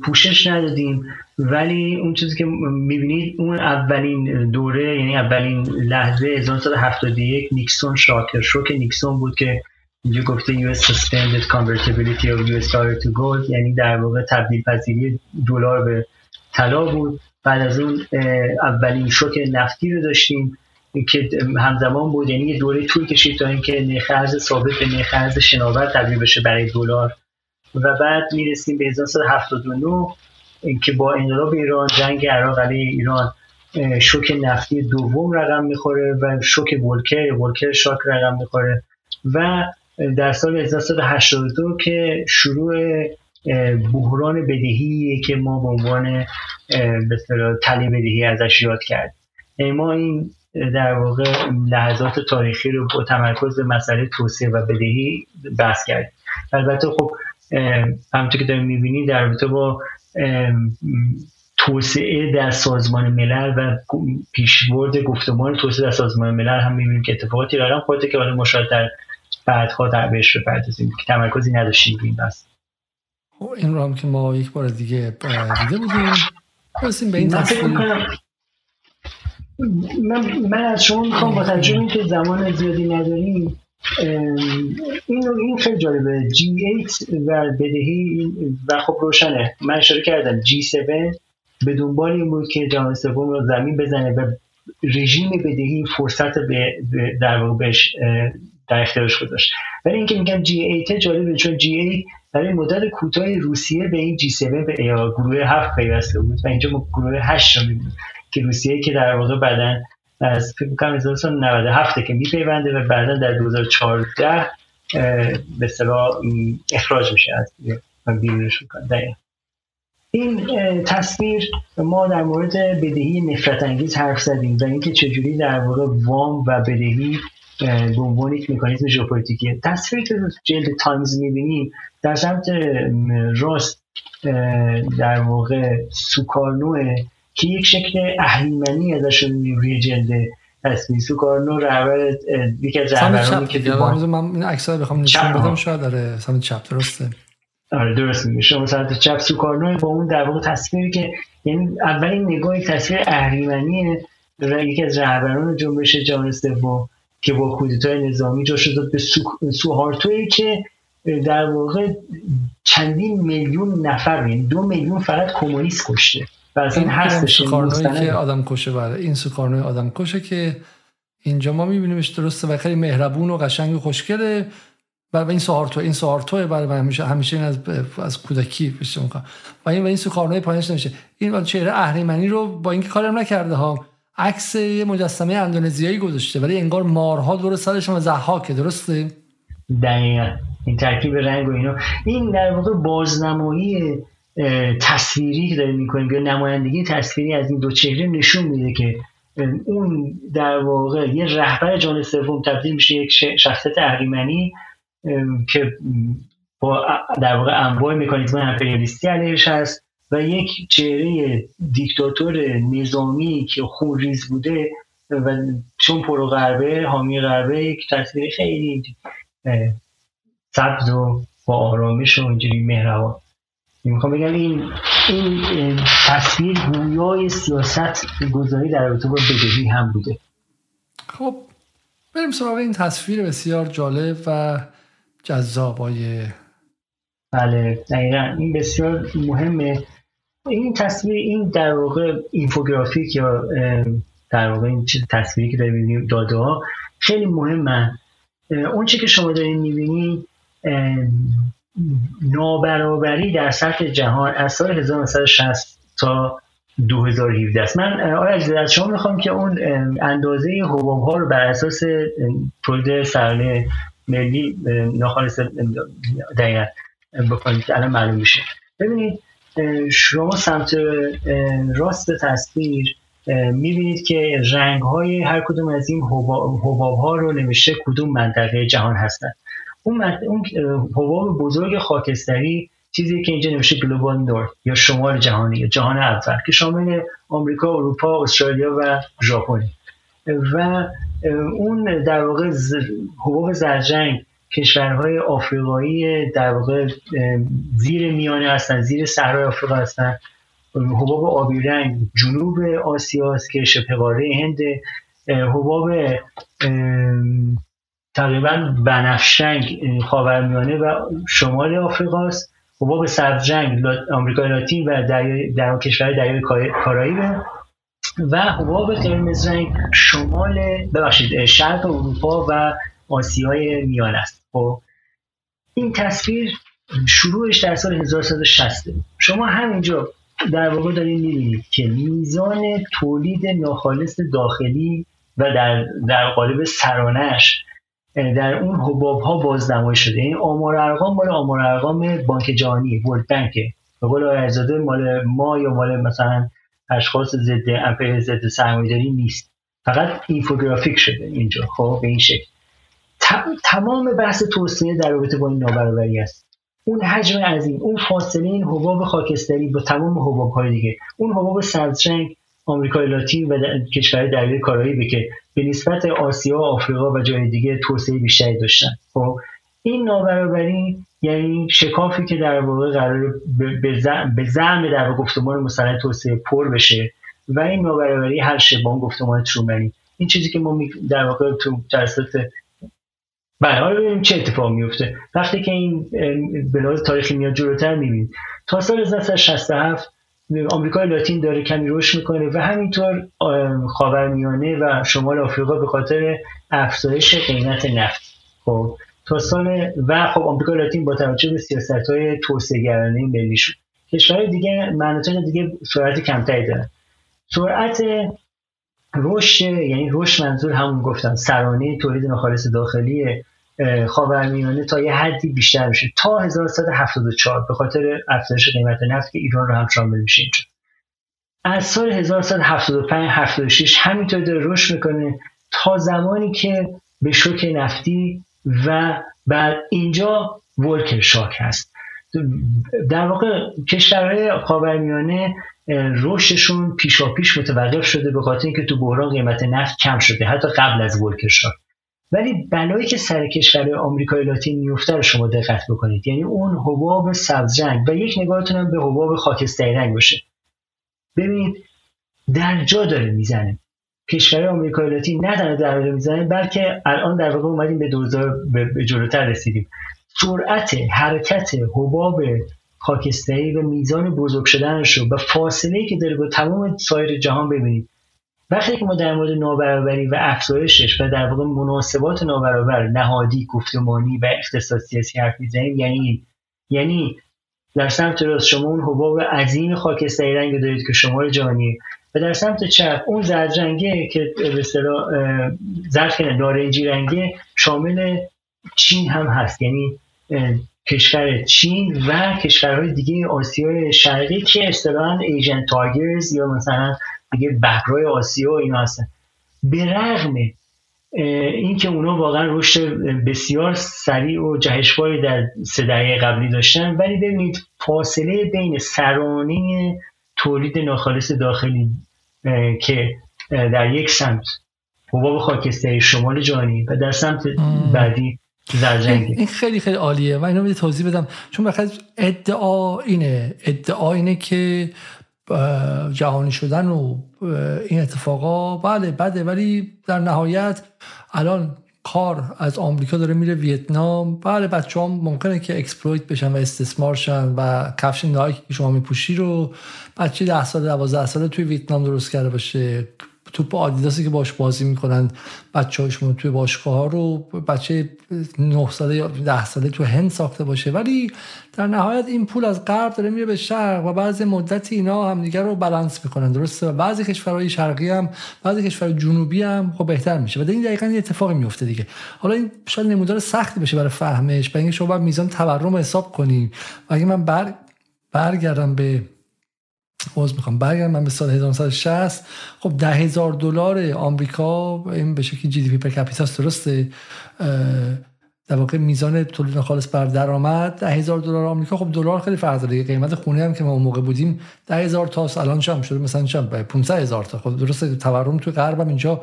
پوشش ندادیم ولی اون چیزی که می‌بینید اون اولین دوره یعنی اولین لحظه 1971 نیکسون shock شوک نیکسون بود که اینجا گفته US suspended convertibility of US dollar to gold یعنی در واقع تبدیل پذیری دلار به طلا بود. بعد از اون اولین شوک نفتی رو داشتیم که همزمان بود. یعنی یه دوره طول کشید تا اینکه نرخ ارز ثابت به نرخ ارز شناور تبدیل بشه برای دلار. و بعد می‌رسیم به 1979 که با انقلاب ایران جنگ عراق علیه ایران شوک نفتی دوم رقم می‌خوره و شوک ولکر ولکر شاک رقم می‌خوره. و در سال 1982 که شروع بحران بدهی که ما به عنوان به تله بدهی ازش یاد کرد ما این در واقع لحظات تاریخی رو با تمرکز به مسئله توسعه و بدهی بحث کردیم. البته خب همونطور که داریم می‌بینید در رابطه با توسعه در سازمان ملل و پیشبرد گفتمان توسعه در سازمان ملل هم می‌بینیم که اتفاقاتی رقم خورده که حالا مشاهد در بعدها در بهش بپردازیم که تمرکزی نداشتیم این بس این رو هم که ما یک بار دیگه دیده بودیم. برسیم به این تصویر. من, من از شما می‌خوام با توجه که زمان زیادی نداریم این این خیلی جالبه. G8 و بدهی و خب روشنه. من اشاره کردم. G7 به دنبال این بود که جهان سوم رو زمین بزنه و رژیم بدهی فرصت به در واقع بهش در اختیارش گذاشت. ولی اینکه میگم G8 جالبه چون G8 برای مدت کوتاه روسیه به این G7 به گروه هفت پیوسته بود و اینجا ما گروه 8 رو می‌بینیم که روسیه که در واقع بعدا از فکر کنم 1997 که میپیونده و بعدا در 2014 به اصطلاح اخراج میشه از بیرونش می‌کنه این تصویر ما در مورد بدهی نفرت انگیز حرف زدیم و اینکه چجوری در واقع وام و بدهی به عنوان یک مکانیزم ژئوپلیتیکی. تصویری که جلد تایمز می‌بینیم در سمت راست در واقع سوکارنو که یک شکل اهریمنی ازش روی جلد تصویر سوکارنو رهبر یکی از رهبرانی که من این عکس‌ها بخوام نشون بدم شاید داره سمت چپ درسته. آره درست میگه شما سمت چپ سوکارنو با اون در واقع تصویری که یعنی اولین نگاه تصویر اهریمنیه و یکی از رهبران جنبش جهان سوم. که با کودتای نظامی جا شد به سوهارتوی که در واقع چندین میلیون نفر یعنی دو میلیون فقط کمونیست کشته. و از این هستش که آدم کشه بره این سوکارنوی آدم کشه که اینجا ما میبینیمش درسته و خیلی مهربون و قشنگ و خوشگله. و این سوهارتو این سوهارتو برای من همیشه همیشه این از از کودکی پیش و این و این سوکارنوی پایینش نمیشه. این چهره اهریمنی رو با اینکه کارم نکرده ها. عکس یه مجسمه اندونزیایی گذاشته ولی انگار مارها دور سرشون زحاکه درسته؟ دقیقا. این ترکیب رنگ و اینا این در واقع بازنمایی تصویری که داریم می‌کنیم یا نمایندگی تصویری از این دو چهره نشون میده که اون در واقع یه رهبر جان سوم تبدیل میشه یک شخصیت اهریمنی که با در واقع انواع مکانیزم امپریالیستی علیهش هست. و یک چهره دیکتاتور نظامی که خونریز بوده و چون پرو غربه حامی غربه یک تصویر خیلی سبز و با آرامش و اینجوری مهربان. می‌خوام بگم این این تصویر گویای سیاست گذاری در رابطه با بدهی هم بوده. خب بریم سراغ این تصویر بسیار جالب و جذابای بله دقیقا. این بسیار مهمه. این تصویر این در واقع اینفوگرافیک یا در واقع این تصویری که داریم داده ها خیلی مهمه. اون چی که شما دارین می‌بینید نابرابری در سطح جهان از سال 1960 تا 2017 است. من آیا از شما می‌خوام که اون اندازه حباب ها رو بر اساس تولید سرانه ملی ناخالص دقیقا بکنید الان معلوم میشه ببینید شما سمت راست تصویر می‌بینید که رنگ های هر کدوم از این حباب ها رو نوشته کدوم منطقه جهان هستند اون اون حباب بزرگ خاکستری چیزی که اینجا نوشته گلوبال نورد یا شمال جهانی یا جهان اول که شامل آمریکا، اروپا، استرالیا و ژاپن و اون در واقع حباب زرجنگ کشورهای آفریقایی در واقع زیر میانه هستن زیر صحرای آفریقا هستن. حباب آبی رنگ جنوب آسیا است که شبه قاره هند حباب تقریبا بنفش رنگ خاورمیانه و شمال آفریقا است. حباب سبز رنگ آمریکای لاتین و در کشور دریای کارائیب. و حباب قرمز رنگ شمال ببخشید شرق اروپا و آسیای میانه است. خب این تصویر شروعش در سال 1160 شما همینجا در واقع دارید می‌بینید که میزان تولید ناخالص داخلی و در, در قالب سرانش در اون حباب ها بازنمایی شده. این آمار ارقام مال آمار ارقام بانک جهانی ورلد بانک به قول آقای مال ما یا مال مثلا اشخاص ضد امپری ضد سرمایه‌داری نیست. فقط اینفوگرافیک شده اینجا. خب به این شکل. تمام بحث توسعه در رابطه با این نابرابری است. اون حجم عظیم اون فاصله این حباب خاکستری با تمام حباب های دیگه. اون حباب سبزرنگ آمریکای لاتین و کشور دریای کارائیبه که به نسبت آسیا و آفریقا و جای دیگه توسعه بیشتری داشتن. خب این نابرابری یعنی شکافی که در واقع قرار به زعم در گفتمان مسلط توسعه پر بشه و این نابرابری هر شبان گفتمان ترومنی. این چیزی که ما در واقع تو جلسات حالا ببینیم چه اتفاق میفته. وقتی که این به لحاظ تاریخی میاد جلوتر می‌بینیم. تا سال 1967 آمریکای لاتین داره کمی رشد می‌کنه و همینطور خاورمیانه و شمال آفریقا به خاطر افزایش قیمت نفت. خب تا سال و خب آمریکا لاتین با توجه به سیاست های توسعه گرانه ملیشون کشورهای دیگه مناطق دیگه سرعت کمتری دارن. سرعت رشد یعنی رشد منظور همون گفتم سرانه تولید ناخالص داخلی خاورمیانه تا یه حدی بیشتر میشه تا 1174 به خاطر افزایش قیمت نفت که ایران رو هم شامل میشه اینجا. از سال 1175 76 همینطور داره رشد می‌کنه تا زمانی که به شوک نفتی و بعد اینجا ولکر شاک هست. در واقع کشورهای خاورمیانه رشدشون پیشا پیش متوقف شده به خاطر اینکه تو بحران قیمت نفت کم شده حتی قبل از ولکر شاک ولی بلایی که سر کشور آمریکای لاتین میفته رو شما دقت بکنید. یعنی اون حباب سبز رنگ و یک نگاهتون هم به حباب خاکستری رنگ باشه. ببینید در جا داره می‌زنه. کشور آمریکای لاتین نه در داره می‌زنه بلکه الان در واقع اومدیم به دوزار به جلوتر رسیدیم. سرعت حرکت حباب خاکستری و میزان بزرگ شدنش و فاصله که داره با تمام سایر جهان ببینید. وقتی که ما در مورد نابرابری و افزایشش و در واقع مناسبات نابرابر نهادی گفتمانی و سیاسی حرف می‌زنیم یعنی یعنی در سمت راست شما اون حباب عظیم خاکستری رنگ دارید که شمال جهانی. و در سمت چپ اون زرد رنگه که به اصطلاح زرد نارنجی رنگه شامل چین هم هست. یعنی کشور چین و کشورهای دیگه آسیای شرقی که اصطلاحا ایژن تایگرز یا مثلا دیگه بحرای آسیا و اینا هستن. به رغم اینکه اونا واقعا رشد بسیار سریع و جهشواری در سه دهه قبلی داشتن ولی ببینید فاصله بین سرانه تولید ناخالص داخلی که در یک سمت حباب خاکستری شمال جهانی و در سمت بعدی زرجنگی این خیلی خیلی عالیه. و اینو توضیح بدم. چون بخاطر ادعا اینه. ادعا اینه که جهانی شدن و این اتفاقا بله بده ولی در نهایت الان کار از آمریکا داره میره ویتنام. بله بچه هم ممکنه که exploit بشن و استثمار شن و کفش Nike که شما میپوشی رو بچه ده سال دوازده ساله توی ویتنام درست کرده باشه. توپ آدیداسی که باش بازی می‌کنن بچه هاشون توی باشگاه ها رو بچه 9 ساله یا 10 ساله تو هند ساخته باشه. ولی در نهایت این پول از غرب داره میره به شرق و بعضی مدتی اینا همدیگه رو بالانس می‌کنن. درسته؟ بعضی کشورهای شرقی هم بعضی کشورهای جنوبی هم خب بهتر میشه. و این دقیقا یه اتفاقی میفته دیگه. حالا این شاید نمودار سختی بشه برای فهمش. برای اینکه شما میزان تورم حساب کنی. و اگه من بر برگردم به باز می‌خوام برگردم من به سال 1960 خب ده هزار دلار آمریکا این به شکلی جی دی پی پر کپیتاس درسته؟ در واقع میزان تولید خالص بر درآمد ده هزار دلار آمریکا. خب دلار خیلی فرق داره. قیمت خونه هم که ما اون موقع بودیم ده هزار تا الان چم شده؟ مثلا چم 500 هزار تا. خب درسته؟ تورم تو غرب هم اینجا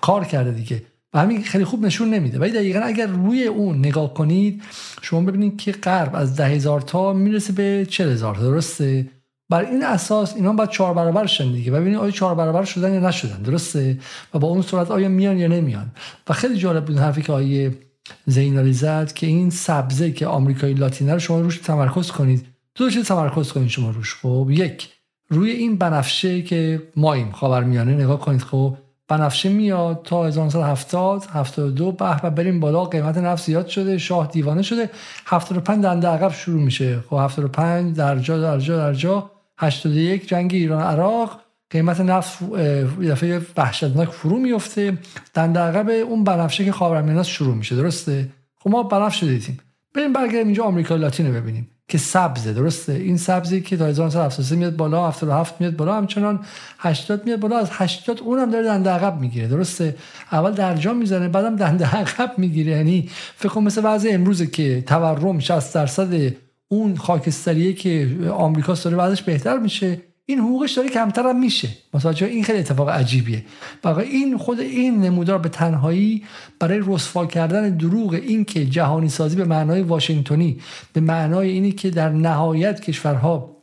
کار کرده دیگه. و همین خیلی خوب نشون نمیده. ولی دقیقا اگر روی اون نگاه کنید شما ببینید که غرب از ده هزار تا می‌رسه به چه هزار درسته؟ بر این اساس اینا باید چهار برابر شدن دیگه. ببینید آیا چهار برابر شدن یا نشدن درسته؟ و با اون صورت آیا میان یا نمیان؟ و خیلی جالب بود حرفی که آیه زینالی زد که این سبزه که آمریکایی لاتینه رو شما روش تمرکز کنید. دو چیز تمرکز کنید شما روش. خب یک روی این بنفشه که ماییم خاورمیانه نگاه کنید. خب بنفشه میاد تا 1970 72 به و بریم بالا قیمت نفت زیاد شده شاه دیوانه شده. 75 دنده عقب شروع میشه. خب 75 درجا درجا درجا 81 جنگ ایران عراق قیمت نفت یه دفعه وحشتناک فرو میفته دنده عقب اون بنفشه که خاورمیانه شروع میشه درسته؟ خب ما بنفشه دیدیم. بریم برگردیم اینجا آمریکا لاتین رو ببینیم که سبزه درسته؟ این سبزی که تا 1973 میاد بالا 77 میاد بالا همچنان 80 میاد بالا از 80 اونم داره دنده عقب می‌گیره درسته؟ اول درجا می‌زنه بعدم دنده عقب می‌گیره. یعنی فکر کنم مثل وضع امروزه که تورم 60 درصد اون خاکستریه که آمریکا داره بعدش بهتر میشه این حقوقش داره کمتر هم میشه. مثلا این خیلی اتفاق عجیبیه. واقعا این خود این نمودار به تنهایی برای رسوا کردن دروغ این که جهانی سازی به معنای واشنگتنی به معنای اینی که در نهایت کشورها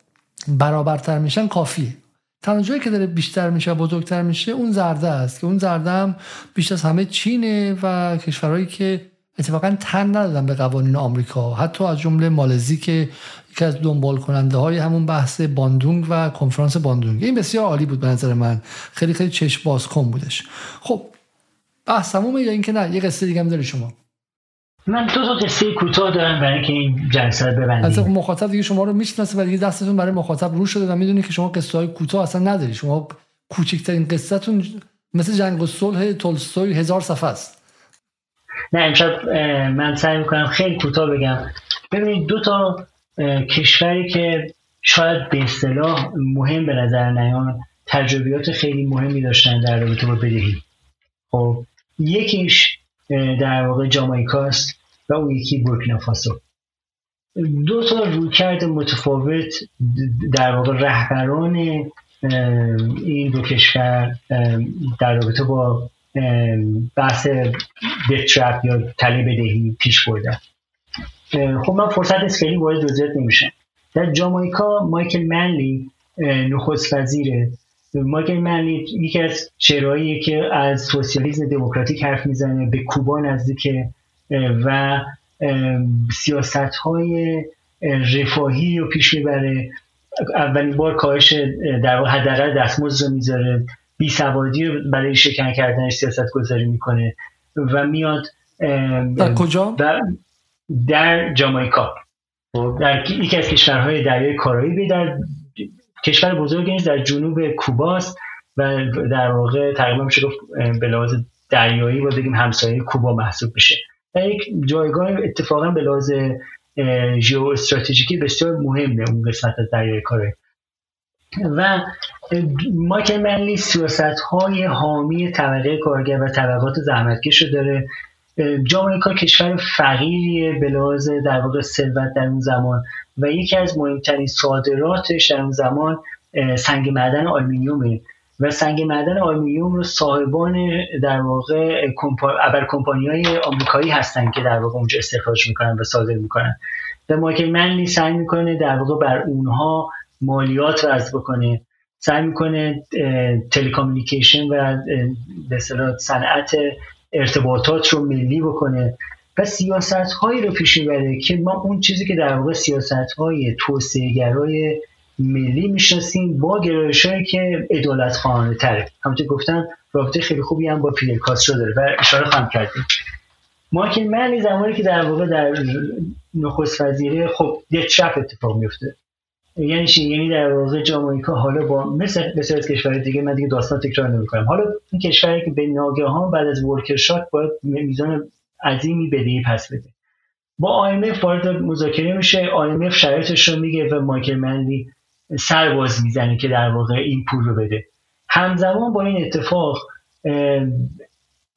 برابرتر میشن کافیه. تنها جایی که داره بیشتر میشه و بزرگتر میشه اون زرده است که اون زرده هم بیشتر از همه چینه و کشورهایی که اتفاقا تن ندادن به قوانین آمریکا. حتی از جمله مالزی که یکی از دنبال کننده های همون بحث باندونگ و کنفرانس باندونگ. این بسیار عالی بود به نظر من. خیلی خیلی چشم باز کن بودش. خب بحث تمومه یا اینکه نه؟ یه قصه دیگه هم داری شما. من دو تا قصه کوتاه دارم برای اینکه این جلسه رو ببندیم. از مخاطب دیگه شما رو می‌شناسه و دیگه دستتون برای مخاطب رو شده و می‌دونی که شما قصه های کوتاه اصلا نداری. شما کوچکترین قصهتون مثل جنگ و صلح تولستوی هزار صفحه است. نه امشب من سعی می‌کنم خیلی کوتاه بگم. ببینید دو تا کشوری که شاید به اصطلاح مهم به نظر نیان تجربیات خیلی مهمی داشتن در رابطه با بدهی. خب یکیش در واقع جامایکاست و اون یکی بورکینافاسو دو تا رویکرد متفاوت در واقع رهبران این دو کشور در رابطه با بحث دترپ یا تله بدهی پیش بردن. خب من فرصت نیست خیلی وارد جزئیات نمیشم. در جامایکا مایکل منلی نخست وزیره. مایکل منلی یکی از چهرهاییه که از سوسیالیسم دموکراتیک حرف می‌زنه به کوبا نزدیکه و سیاست های رفاهی رو پیش می‌بره. اولین بار کاهش در حداقل دستمزد رو می‌ذاره. بی سوادی برای شکن کردن سیاست گذاری می‌کنه و میاد در کجا؟ در, در جامایکا. در یکی از کشورهای دریای کارائیبی در کشور بزرگی نیست در جنوب کوباست و در واقع تقریبا میشه گفت به لحاظ دریایی و بگیم همسایه کوبا محسوب بشه. در یک جایگاه اتفاقا به لحاظ ژئو استراتژیکی بسیار مهمه اون قسمت از دریای کارائیب. و مایکل منلی سیاست های حامی طبقه کارگر و طبقات زحمتکش رو داره. جامائیکا کشور فقیریه به لحاظ در واقع ثروت در اون زمان و یکی از مهمترین صادراتش در اون زمان سنگ معدن آلومینیومه و سنگ معدن آلومینیوم رو صاحبان در واقع ابر کمپانی های آمریکایی هستن که در واقع اونجا استخراج می‌کنن و صادر می‌کنن. و مایکل منلی سعی می‌کنه در واقع بر اونها مالیات وضع بکنه. سعی می‌کنه telecommunication و به صنعت ارتباطات رو ملی بکنه و سیاست هایی رو پیش می‌بره که ما اون چیزی که در واقع سیاست های توسعه گرای ملی می‌شناسیم با گرایش هایی که ادالت خواهانه تره. همونطور گفتم رابطه خیلی خوبی هم با فیدل کاسترو داره و اشاره خواهم کردیم مایکل منلی زمانی که در واقع در نخست وزیره خب یه چپ اتفاق میفته یعنی چی؟ یعنی در واقع جامائیکا حالا با مثل بسیار کشورهای دیگه من دیگه داستان تکرار نمی‌کنم. حالا این کشوری که به ناگهان بعد از ورکر باید میزان عظیمی بدهی پس بده. با IMF وارد مذاکره میشه. IMF شرایطش رو میگه و مایکل منلی سر باز می‌زنه که در واقع این پول رو بده. همزمان با این اتفاق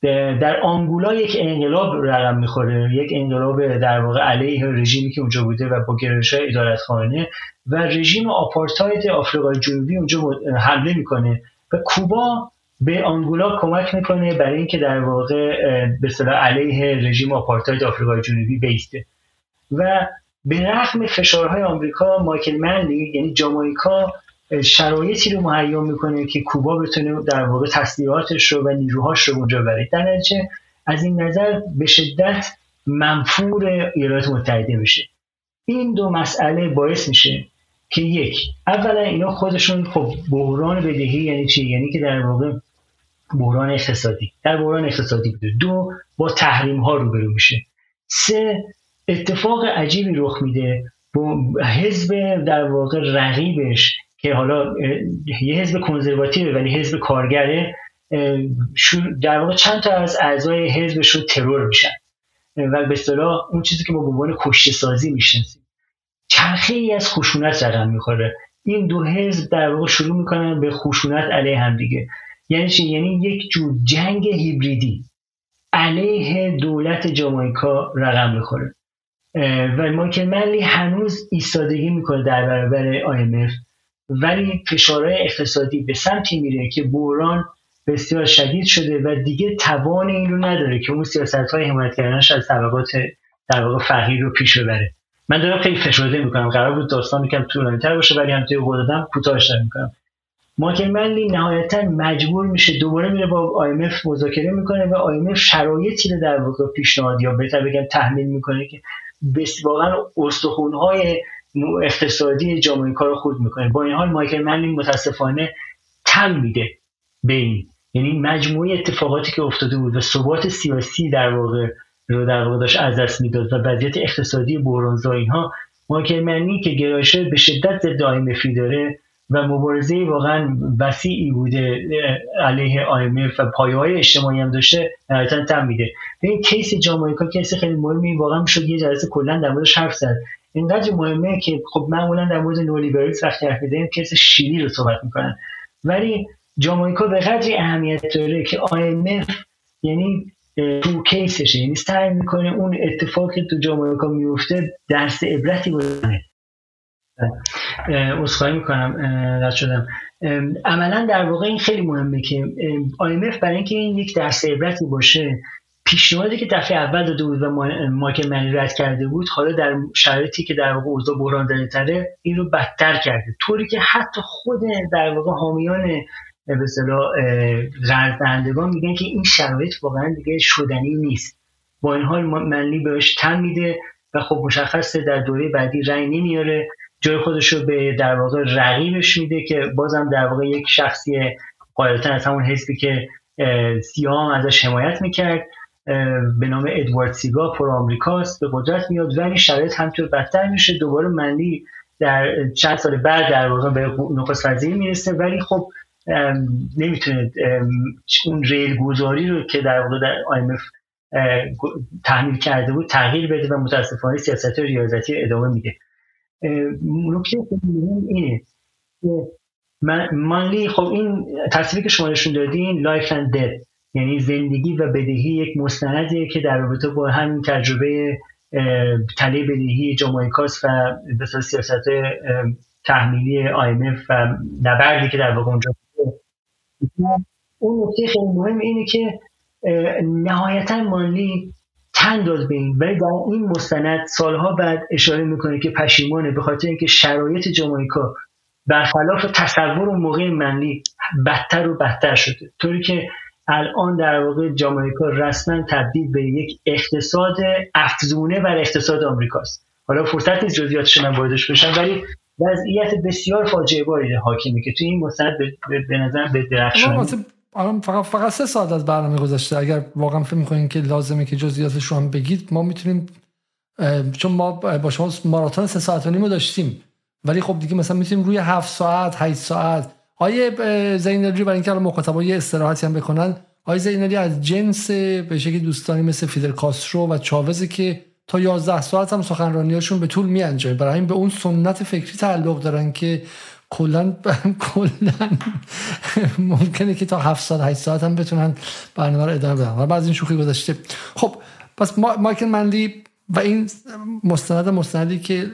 در آنگولا یک انقلاب رقم می‌خوره یک انقلاب در واقع علیه رژیمی که اونجا بوده و با گرایش ادارت خانه و رژیم آپارتاید آفریقای جنوبی اونجا حمله می‌کنه و کوبا به آنگولا کمک می‌کنه برای اینکه در واقع به صلاح علیه رژیم آپارتاید آفریقای جنوبی بیسته. و به رغم فشارهای آمریکا مایکل منلی یعنی جامایکا شرایطی رو مهیا می‌کنه که کوبا بتونه در واقع تسلیحاتش رو و نیروهاش رو اونجا بره در نتیجه از این نظر به شدت منفور ایالات متحده میشه. این دو مسئله باعث میشه که یک اولا اینا خودشون خب بحران بدهی یعنی چی؟ یعنی که در واقع بحران اقتصادی. در بحران اقتصادی بوده. دو با تحریم ها روبرو میشه. سه اتفاق عجیبی رخ میده. با حزب در واقع رقیبش که حالا یه حزب کنزرواتیوه ولی حزب کارگره در واقع چند تا از اعضای حزبش رو ترور میشن. و به اصطلاح اون چیزی که ما به عنوان کشته سازی می‌شناسیم چرخه ای از خشونت رقم می‌خوره. این دو حزب در واقع شروع می‌کنن به خشونت علیه همدیگه یعنی چی؟ یعنی یک جور جنگ هیبریدی علیه دولت جامایکا رقم می‌خوره. و مایکل منلی هنوز ایستادگی می‌کنه در برابر IMF ولی فشارهای اقتصادی به سمتی میره که بحران بسیار شدید شده و دیگه توان این رو نداره که اون سیاست های حمایت کردنش از طبقات در واقع فقیر رو پیش ببره. من دارم خیلی فشرده می‌کنم. قرار بود داستان یکم طولانی تر باشه ولی هم توی قول دادم کوتاهش می‌کنم. مایکل منلی نهایتا مجبور میشه دوباره میره با IMF مذاکره می‌کنه و IMF شرایطی رو در واقع پیشنهاد یا بهتر بگم تحمیل می‌کنه که واقعا استخونهای اقتصادی جامعه رو خود می‌کنه. با این حال مایکل منلی متاسفانه تم میده به این. یعنی مجموعه اتفاقاتی که افتاده بود و ثبات سیاسی در واقع رو در واقع داشت از دست می‌داد و وضعیت اقتصادی بحرانزا اینها مایکل که گرایشه به شدت ضد IMF ی داره و مبارزه واقعا وسیعی بوده علیه IMF و پایه های اجتماعی هم داشته نهایتا تن میده. این case جامایکا case خیلی مهمی واقعا شد یه جلسه کلا در موردش حرف زد. اینقدر مهمه که خب معمولا در مورد نولیبرالیسم وقتی حرف می‌زنیم case شیلی رو صحبت می‌کنن. ولی جامایکا به قدری اهمیت داره که IMF یعنی تو کیسشه. یعنی سعی می‌کنه اون اتفاقی تو جامایکا میفته درس عبرتی بکنه اصخایی می‌کنم رد شدم. عملا در واقع این خیلی مهمه که IMF برای اینکه این یک درس عبرتی باشه پیشنهادی که دفعه اول داده بود و مایکل منی رد کرده بود حالا در شرایطی که در واقع اوضاع بحران تره این رو بدتر کرده. طوری که حتی خود در واقع حامیان به اصطلاح میگن که این شرایط واقعا دیگه شدنی نیست. با این حال منلی بهش تن میده و خب مشخصه در دوره بعدی رأی نمیاره. جای خودش رو به در واقع رقیبش میده که بازم در واقع یک شخصی قاعدتا از همون حزبی که سیاه ازش حمایت می‌کرد. به نام ادوارد سیگا پر آمریکاست به قدرت میاد ولی شرایط همطور بدتر میشه. دوباره منلی در چند سال بعد در واقع به نخست وزیری می‌رسه ولی خب نمی‌تونه اون ریل گذاری رو که در واقع در IMF تحمیل کرده بود تغییر بده و متاسفانه سیاست ریاضتی ادامه میده. نکته مهم اینه مانلی خب این تصویری که شما نشون دادین Life and Debt یعنی زندگی و بدهی یک مستندیه که در رابطه با همین تجربه تله بدهی جامایکاس و بسیار سیاست تحمیلی IMF و نبردی که در واقع اونجا اون نکته خیلی مهم اینه که نهایتا مالی تن داد به این. ولی در این مستند سالها بعد اشاره می‌کنه که پشیمانه به خاطر اینکه شرایط جامایکا برخلاف تصور و موقع منلی بدتر و بدتر شده. طوری که الان در واقع جامایکا رسما تبدیل به یک اقتصاد افزونه بر اقتصاد آمریکاست. حالا فرصت نیست جزئیاتش من واردش بشم ولی وضعیت بسیار فاجعه باری حاکمه که توی این مستند به نظر به درخشانی. فقط فقط سه ساعت از برنامه گذاشته اگر واقعا فکر می‌کنین که لازمه که جزئیاتش رو هم بگید ما می‌تونیم چون ما با شما ماراتون سه ساعت و نیم داشتیم. ولی خب دیگه مثلا می‌تونیم روی هفت ساعت 8 ساعت آیه زینالی برای اینکه مخاطبا یه استراحتی هم بکنن. آیه زینالی از جنس به شکلی دوستانی مثل فیدل کاسترو و چاوزی که تا 11 ساعت هم سخنرانیاشون به طول میانجامه. برای این به اون سنت فکری تعلق دارن که کلا کلا ممکنه که تا 7 ساعت 8 ساعت هم بتونن برنامه رو ادامه بدن. بعد از این شوخی گذشته خب پس مایکل منلی و این مستند مستندی که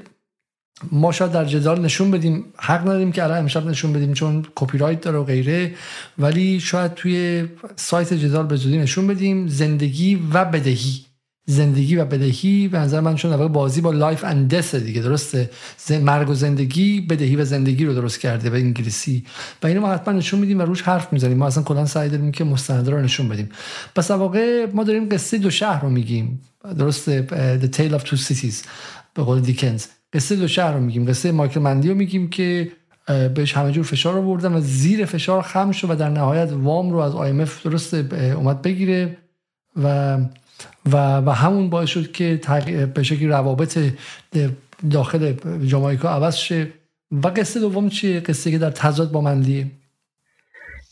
ما شاید در جدال نشون بدیم. حق نداریم که الان امشب نشون بدیم چون کپی رایت داره و غیره. ولی شاید توی سایت جدال به زودی نشون بدیم. زندگی و بدهی. زندگی و بدهی به نظر من چون بازی با Life and Death دیگه درسته؟ مرگ و زندگی بدهی و زندگی رو درست کرده به انگلیسی. و اینو ما حتما نشون میدیم و روش حرف می‌زنیم. ما اصلا کلا سعی داریم که مستند رو نشون بدیم. پس واقع ما داریم قصه دو شهر رو میگیم. درسته؟ The Tale of Two Cities. به قول دیکنز قصه دو شهر رو میگیم. قصه مایکل منلی رو میگیم که بهش همه جور فشار رو بردن و زیر فشار خم شد و در نهایت وام رو از IMF درست اومد بگیره و و, و همون باعث شد که به شکلی روابط داخل جامایکا عوض شه. و قصه دوم چیه؟ قصه که در تضاد با مندیه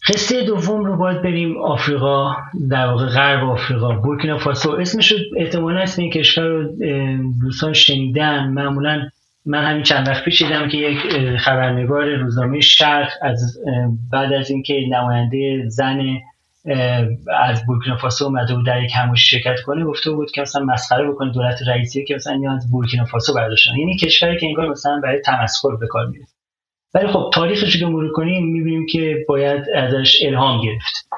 قصه دوم رو باید بریم آفریقا در واقع غرب آفریقا بورکینا فاسو. اسمش احتمالا اسم این کشور رو دوستان شنیدن. معمولا من همین چند وقت پیش دیدم که یک خبرنگار روزنامه شرق از بعد از اینکه نماینده زن از بورکینا فاسو اومده بود در یک همایش شرکت کنه گفته بود که مثلا مسخره بکنه دولت رئیسی که مثلا از بورکینا فاسو برداشتن. یعنی کشوری که انگار مثلا برای تمسخر به کار میره ولی خب تاریخش که مرور کنیم می‌بینیم که باید ازش الهام گرفت.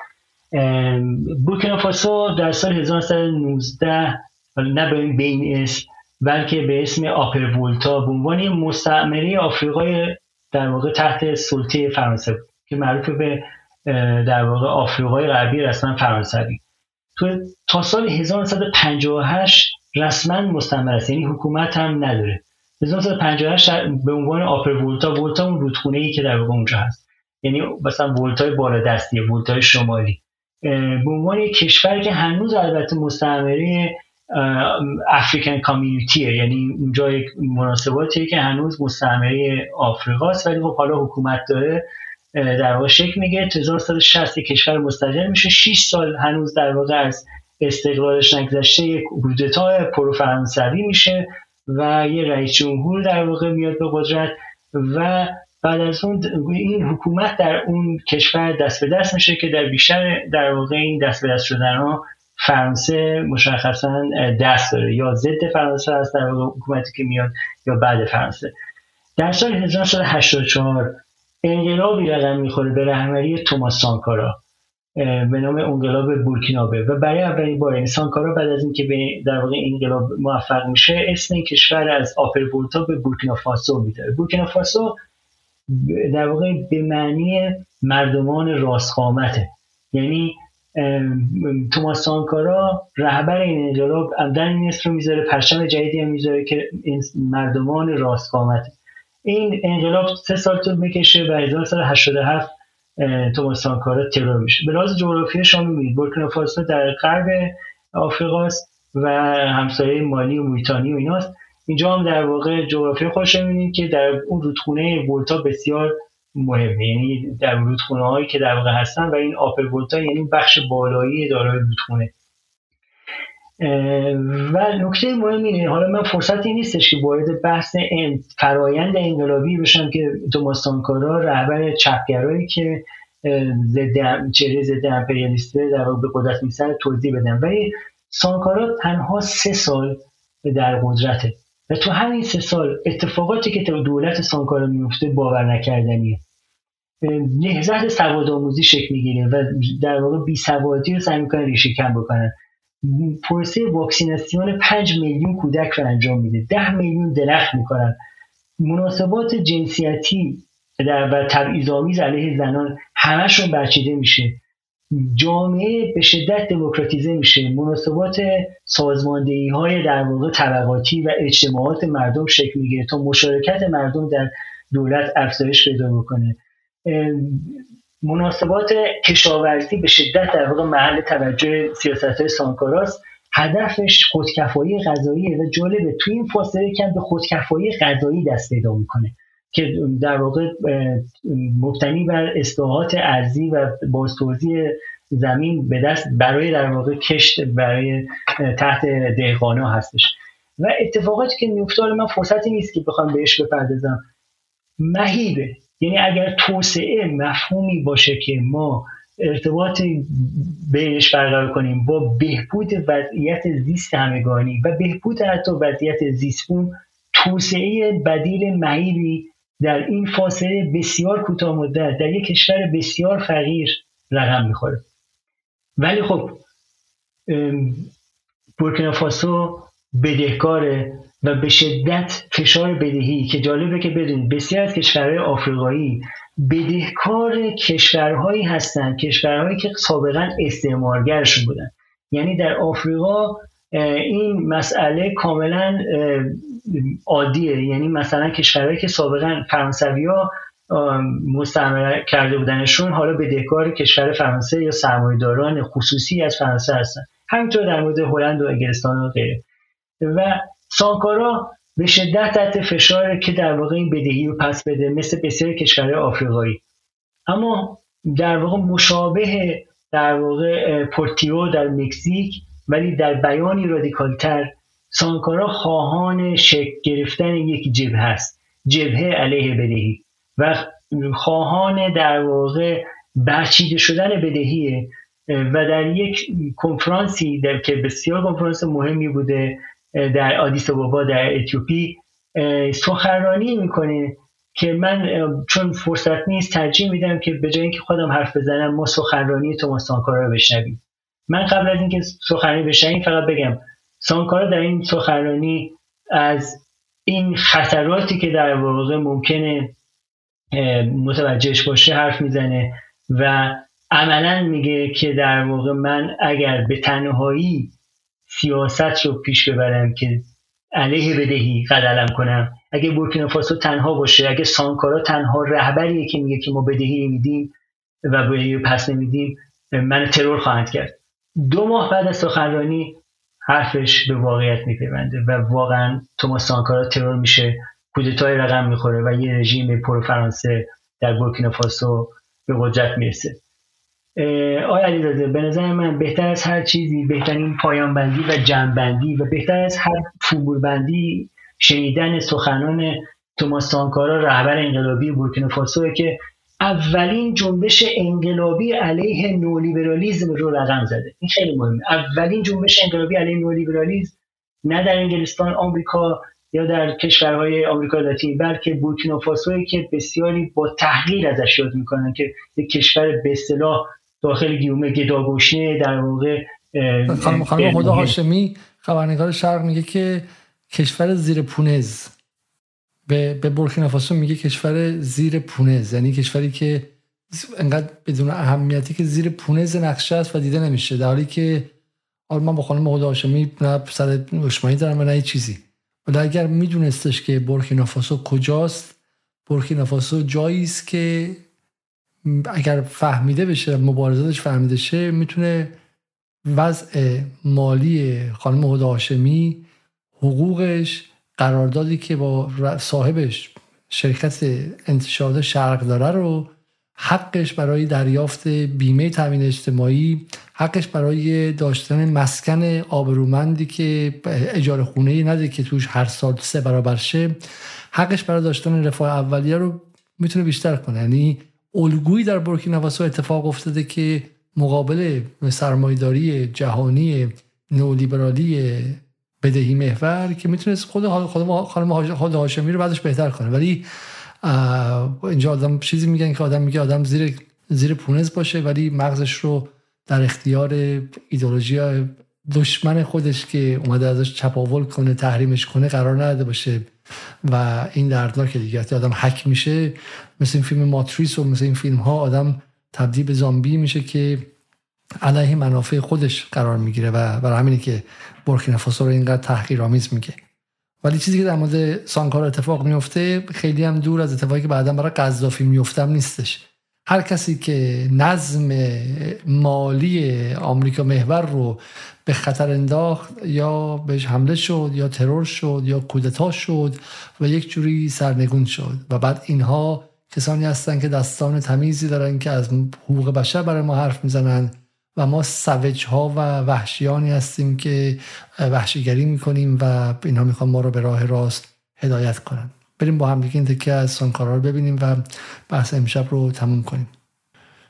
بورکینا فاسو در سال 1919 نه به این اسم بلکه به اسم آپر ولتا به عنوان مستعمره آفریقای در واقع تحت سلطه فرانسه بود که معروف به در واقع آفریقای غربی رسما فرانسوی تو تا سال 1958 رسما مستعمره است یعنی حکومت هم نداره. 1958 به عنوان آپر ولتا ولتا اون رودخونه ای که در واقع اونجا هست. یعنی مثلا ولتای بالا دستی ولتای شمالی. به عنوان کشور که هنوز البته مستعمره افریکن کامیونیتیه یعنی اونجا یک مناسباتیه که هنوز مستعمره آفریقاست ولی خب حالا حکومت داره در واقع شکل میگه 1960 کشور مستقل میشه. 6 سال هنوز در واقع از استقلالش نگذشته یک کودتا پرو فرانسوی میشه و یه رئیس جمهور در واقع میاد به قدرت و بعد از اون این حکومت در اون کشور دست به دست میشه که در بیشتر در واقع این دست به دست شدن ها فرانسه مشخصا دست داره یا ضد فرانسه هست در حکومتی که میاد یا بعد فرانسه. در سال 1984 انقلابی رقم می‌خوره به رهبری توماس سانکارا به نام انقلاب بورکینابه. و برای اولین بار این سانکارا بعد از اینکه در واقع انقلاب موفق میشه اسم این کشور از آپربولتا به بورکینافاسو میده بورکینافاسو در واقع به معنی مردمان راستقامته. یعنی توماس سانکارا رهبر این انقلاب در این رو می‌ذاره پرچم جدیدی هم می‌ذاره که این مردمان راستقامته. این انقلاب سه سال طول می‌کشه و 1987 توماس سانکارا ترور میشه. به لحاظ جغرافی شما می‌بینید بورکینافاسو در غرب آفریقاست و همسایه مالی و موریتانی و ایناست. اینجا هم در واقع جغرافی خودش می‌بینید که در اون رودخونه ولتا بسیار مهمه. یعنی در رودخونه هایی که در واقع هستن و این آپر ولتا یعنی بخش بالایی دارای رودخونه. و نکته مهم اینه حالا من فرصتی نیستش که وارد بحث فرایند انقلابی بشم که توماس سانکارا رهبر چپگرایی که ضد چهره ضد امپریالیسته در به قدرت میسر توضیح بدم. ولی سانکارا تنها سه سال در قدرته و تو همین سه سال اتفاقاتی که تو دولت سانکارا میفته باور نکردنیه. نهزت سواد آموزی شکل می‌گیره و در واقع بی سوادی رو سعی می‌کنن ریشه کم بکنن پروسه واکسیناسیون 5 میلیون کودک رو انجام میده. 10 میلیون درخت می‌کنن مناسبات جنسیتی در و تبعیض‌آمیز علیه زنان همشون برچیده میشه. جامعه به شدت دموکراتیزه میشه. مناسبات سازماندهی های در واقع طبقاتی و اجتماعات مردم شکل می‌گیره تا مشارکت مردم در دولت افزایش پیدا بکنه. مناسبات کشاورزی به شدت در واقع محل توجه سیاست های سانکاراست هدفش خودکفایی غذایی و جالبه. توی این فاصله کم به خودکفایی غذایی دست پیدا می‌کنه که در واقع مبتنی بر اصلاحات ارزی و بازتوزیع زمین به دست برای در واقع کشت برای تحت دهقانا هستش. و اتفاقاتی که میفته من فرصتی نیست که بخوام بهش بپردازم. مهیبه. یعنی اگر توسعه مفهومی باشه که ما ارتباط بینش برقرار کنیم با بهبود وضعیت زیست همگانی و بهبود حتی وضعیت زیستبون توسعه بدیل مهیبی در این فاصله بسیار کوتاه مدت در یک کشور بسیار فقیر رقم می‌خوره. ولی خب بورکینافاسو بدهکاره و به شدت فشار بدهی که جالبه که بدونید بسیار از کشورهای آفریقایی بدهکار کشورهایی هستند کشورهایی که سابقا استعمارگرشون بودن. یعنی در آفریقا این مسئله کاملا عادیه. یعنی مثلا کشورهایی که سابقا فرانسوی ها مستعمره کرده بودنشون حالا بدهکار کشور فرانسه یا سرمایه‌داران خصوصی از فرانسه هستن. همینطور در مورد هلند و انگلستان و غیره. و سانکارا به شدت تحت فشار که در واقع این بدهی رو پس بده مثل بسیار کشورهای آفریقایی. اما در واقع مشابه در واقع پورتیو در مکزیک ولی در بیانی رادیکالتر سانکارا خواهان شکل گرفتن یک جبهه است. جبهه علیه بدهی. و خواهان در واقع برچیده شدن بدهیه. و در یک کنفرانسی در که بسیار کنفرانس مهمی بوده در آدیس بابا در اتیوپی سخنرانی می‌کنه که من چون فرصت نیست ترجیح میدم که به جای اینکه خودم حرف بزنم ما سخنرانی توماس سانکارا رو بشنویم. من قبل از اینکه سخنرانی بشنویم فقط بگم سانکارا در این سخنرانی از این خطراتی که در واقع ممکنه متوجهش باشه حرف می‌زنه و عملا میگه که در واقع من اگر به تنهایی سیاست رو پیش ببرم که علیه بدهی قدلم کنم. اگه بورکینافاسو تنها باشه اگه سانکارا تنها رهبریه که میگه که ما بدهی میدیم و بدهی پس نمیدیم من ترور خواهند کرد. دو ماه بعد از سخنرانی حرفش به واقعیت میپیونده و واقعا توماس سانکارا ترور میشه کودتای رقم می‌خوره و یه رژیم پرو فرانسه در بورکینافاسو به قدرت می‌رسه. آیا علیزاده به نظر من بهتر از هر چیزی بهترین پایان بندی و جنبندی و بهتر از هر فوبور بندی شنیدن سخنان توماس سانکارا رهبر انقلابی بورکینافاسو که اولین جنبش انقلابی علیه نولیبرالیزم رو رقم زده. این خیلی مهمه. اولین جنبش انقلابی علیه نولیبرالیزم نه در انگلستان آمریکا یا در کشورهای آمریکا لاتین بلکه بورکینافاسوی که بسیاری با تحقیر ازش یاد می‌کنن که یک کشور به اصطلاح داخل گیومه گداگوشنه در واقع خانم خانم خدا هاشمی خبرنگار شرق میگه که کشور زیر پونز. به, به بورکینافاسو میگه کشور زیر پونز. یعنی کشوری که انقدر بدون اهمیتی که زیر پونز نقشه است و دیده نمیشه. در حالی که من با خانم خدا هاشمی نه سر دشمنی دارم و نه چیزی. ولی اگر میدونستش که بورکینافاسو کجاست بورکینافاسو جایی است که اگر فهمیده بشه مبارزاتش فهمیده شه می‌تونه وضع مالی خانم هدا هاشمی حقوقش قراردادی که با صاحبش شرکت انتشارات شرق داره رو حقش برای دریافت بیمه تامین اجتماعی حقش برای داشتن مسکن آبرومندی که اجاره خونه نده که توش هر سال سه برابر شه حقش برای داشتن رفاه اولیه رو می‌تونه بیشتر کنه. یعنی الگویی در بورکینافاسو اتفاق افتاده که مقابل سرمایداری جهانی نولیبرالی بدهی محور که می‌تونست خود خانم خود هاشمی رو بعدش بهتر کنه. ولی اینجا آدم چیزی میگن که آدم میگه آدم زیر زیر پونز باشه ولی مغزش رو در اختیار ایدولوژی دشمن خودش که اومده ازش چپاول کنه تحریمش کنه قرار نداده باشه. و این دردناک دیگه. آدم حک میشه مثل این فیلم ماتریس و مثل این فیلم ها آدم تبدیل به زامبی میشه که علیه منافع خودش قرار می‌گیره و برای همینه که بورکینافاسو رو اینقدر تحقیرآمیز میگه. ولی چیزی که در مورد سانکار اتفاق میفته خیلی هم دور از اتفاقی که بعدا برای قذافی میفتم نیستش. هر کسی که نظم مالی آمریکا محور رو به خطر انداخت یا بهش حمله شد یا ترور شد یا کودتا شد و یک جوری سرنگون شد و بعد اینها کسانی هستند که دستان تمیزی دارن که از حقوق بشر برای ما حرف می‌زنن و ما سوج ها و وحشیانی هستیم که وحشیگری می‌کنیم و اینها می‌خوان ما رو به راه راست هدایت کنن. بریم با هم دیگه این تکه از سانکارا رو ببینیم و بحث امشب رو تموم کنیم.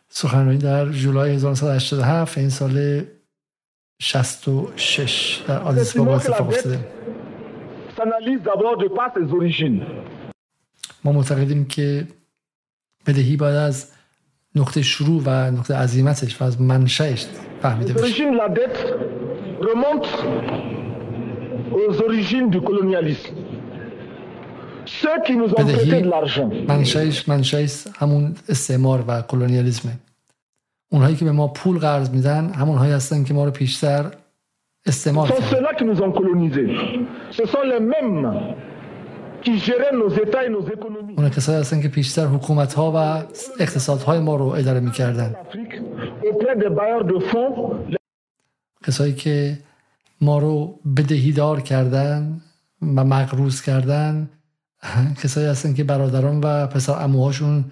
سخنرانی در جولای 1987 این سال 66 در آدیس بابا اتفاق افتاده. ما معتقدیم که بدهی باید از نقطه شروع و نقطه عظیمتش و از منشأش فهمیده بشه. aux origines du colonialisme. Ceux qui nous ont prêté de l'argent. منشأش منشأش همون استعمار و کلونیالیسمه. اونهایی که به ما پول قرض میدن همونهایی هستن که ما رو پیشتر استعمار کردن. ceux-là qui nous ont colonisés. Ce sont les mêmes qui géraient nos états et nos économies. اون کسایی هستن که پیشتر حکومت ها و اقتصادهای ما رو اداره می‌کردن. auprès des bailleurs de fonds. کسایی که ما رو بدهیدار کردن و مقروض کردن کسایی هستن که برادران و پسر اموهاشون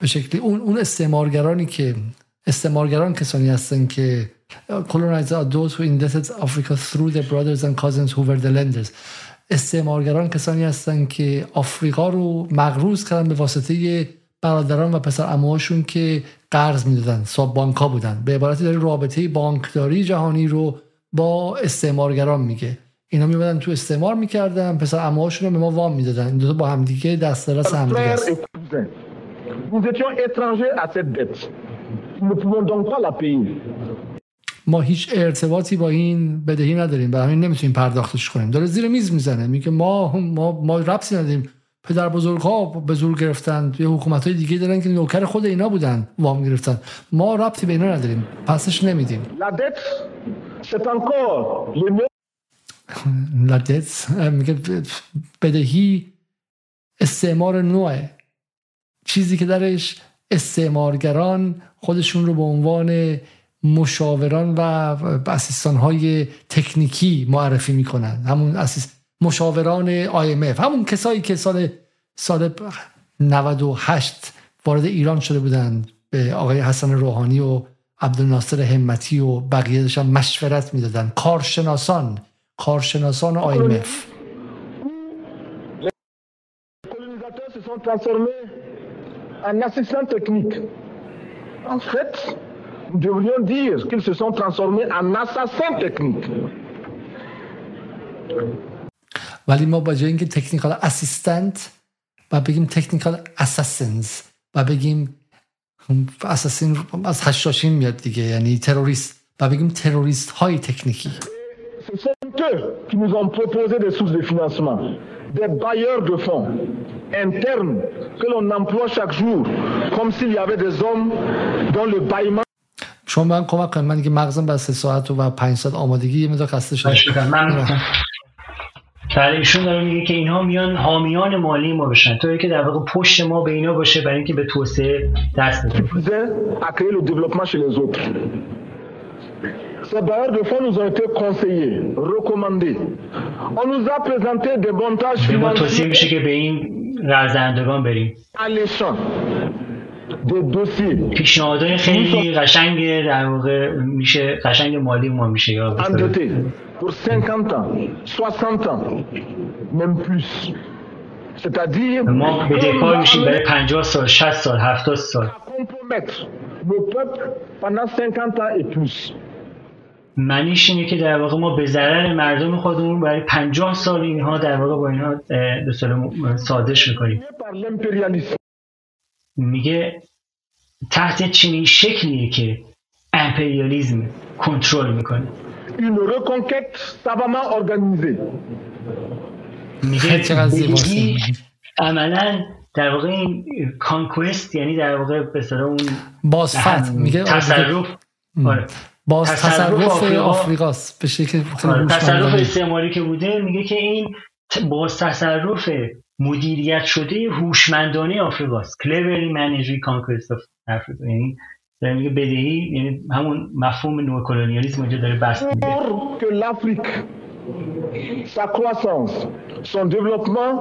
به شکلی اون اون استعمارگرانی که استعمارگران کسانی هستن که are those who indebted Africa through their brothers and cousins who were the lenders. استعمارگران کسانی هستن که آفریقا رو مغروض کردن به واسطه برادران و پسر اموهاشون که قرض می‌دادن ساب بانک ها بودن. به عبارتی داره رابطه بانکداری جهانی رو با استعمارگران میگه. اینا میمدن تو استعمار می‌کردن پسر اموهاشون رو به ما وام می‌دادن. این دو با همدیگه دست دراز هم دیگه است. ما هیچ ارتباطی با این بدهی نداریم. برای همین نمی‌تونیم پرداختش کنیم. داره زیر میز می‌زنه. میگه ما ما ما ربطی نداریم. پدر بزرگ ها به زور گرفتن. یه حکومت های دیگه دارن که نوکر خود اینا بودن. وام گرفتن. ما ربطی به اینا نداریم. پسش نمیدیم. لدت میگه بدهی استعمار نوعه. چیزی که درش استعمارگران خودشون رو به عنوان مشاوران و اسیستان های تکنیکی معرفی می‌کنن. همون اسیست مشاوران IMF همون کسایی که سال سال 98 وارد ایران شده بودند. به آقای حسن روحانی و عبدالناصر همتی و بقیه داشتن مشورت می‌دادن. کارشناسان کارشناسان IMF. ولی ما با جای اینکه تکنیکال اسیستنت و بگیم تکنیکال اساسینز و بگیم اساسین از هشاشین میاد دیگه یعنی تروریست و بگیم تروریست های تکنیکی Ce sont eux qui nous ont proposé des sources de financement, des bailleurs de fonds internes que l'on emploie chaque jour, comme s'il y avait des hommes dans le bâillement. شما من کمک کنید. من دیگه مغزم بس سه ساعت و پنج ساعت آمادگی یه مدار خسته شده بله ایشون داره میگه که اینها میان حامیان مالی ما بشن. تا که در واقع پشت ما به اینا باشه برای اینکه به توسعه دست بده Ces bailleurs de fonds nous ont été conseillés, recommandés. On nous a présenté des montages financiers. میشه که به این رزندگان بریم. Alléchant. Des dossiers. پیشنهادهای خیلی قشنگ در واقع میشه قشنگ مالی ما میشه یا pour 50 ans, 60 ans, même plus. C'est-à-dire ما بدهکار میشیم برای 50 سال 60 سال 70 سال compromettre nos peuples pendant 50 ans et plus معنیش اینه که در واقع ما به ضرر مردم خودمون برای 50 سال اینها در واقع با اینها به سازش می‌کنیم. میگه تحت چنین شکلیه که امپریالیزم کنترل می‌کنه. میگه عملا در واقع این کانکوست یعنی در واقع به اون بازفت. میگه تصرف. آره. باز تصرف آفریقاست. به شکل آره. تصرف استعماری که بوده میگه که این باز تصرف مدیریت شده هوشمندانه آفریقاست. Cleverly managed reconquest of Africa. یعنی داره میگه بدهی یعنی همون مفهوم نوکولونیالیسم اونجا داره بحث میده sa croissance son développement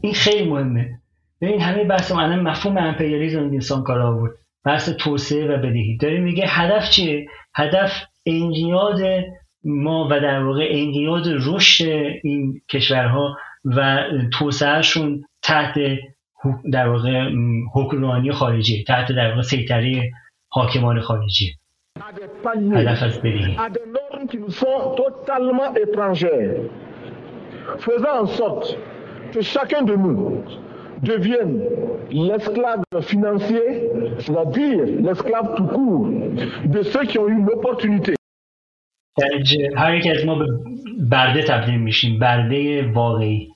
این خیلی مهمه. ببین همه بحث الان مفهوم امپریالیسم انسان کار آورد. بحث توسعه و بدهی. داره میگه هدف چیه؟ هدف انقیاد ما و در واقع انقیاد رشد این کشورها و توسعهشون تحت در واقع حکمرانی خارجی تحت در واقع سیطره حاکمان خارجی. هدف از بدهی. Faisant en sorte que chacun de nous devienne l'esclave financier, c'est-à-dire l'esclave tout court de ceux qui ont eu l'opportunité. هر یک از ما به برده تبدیل میشیم برده واقعی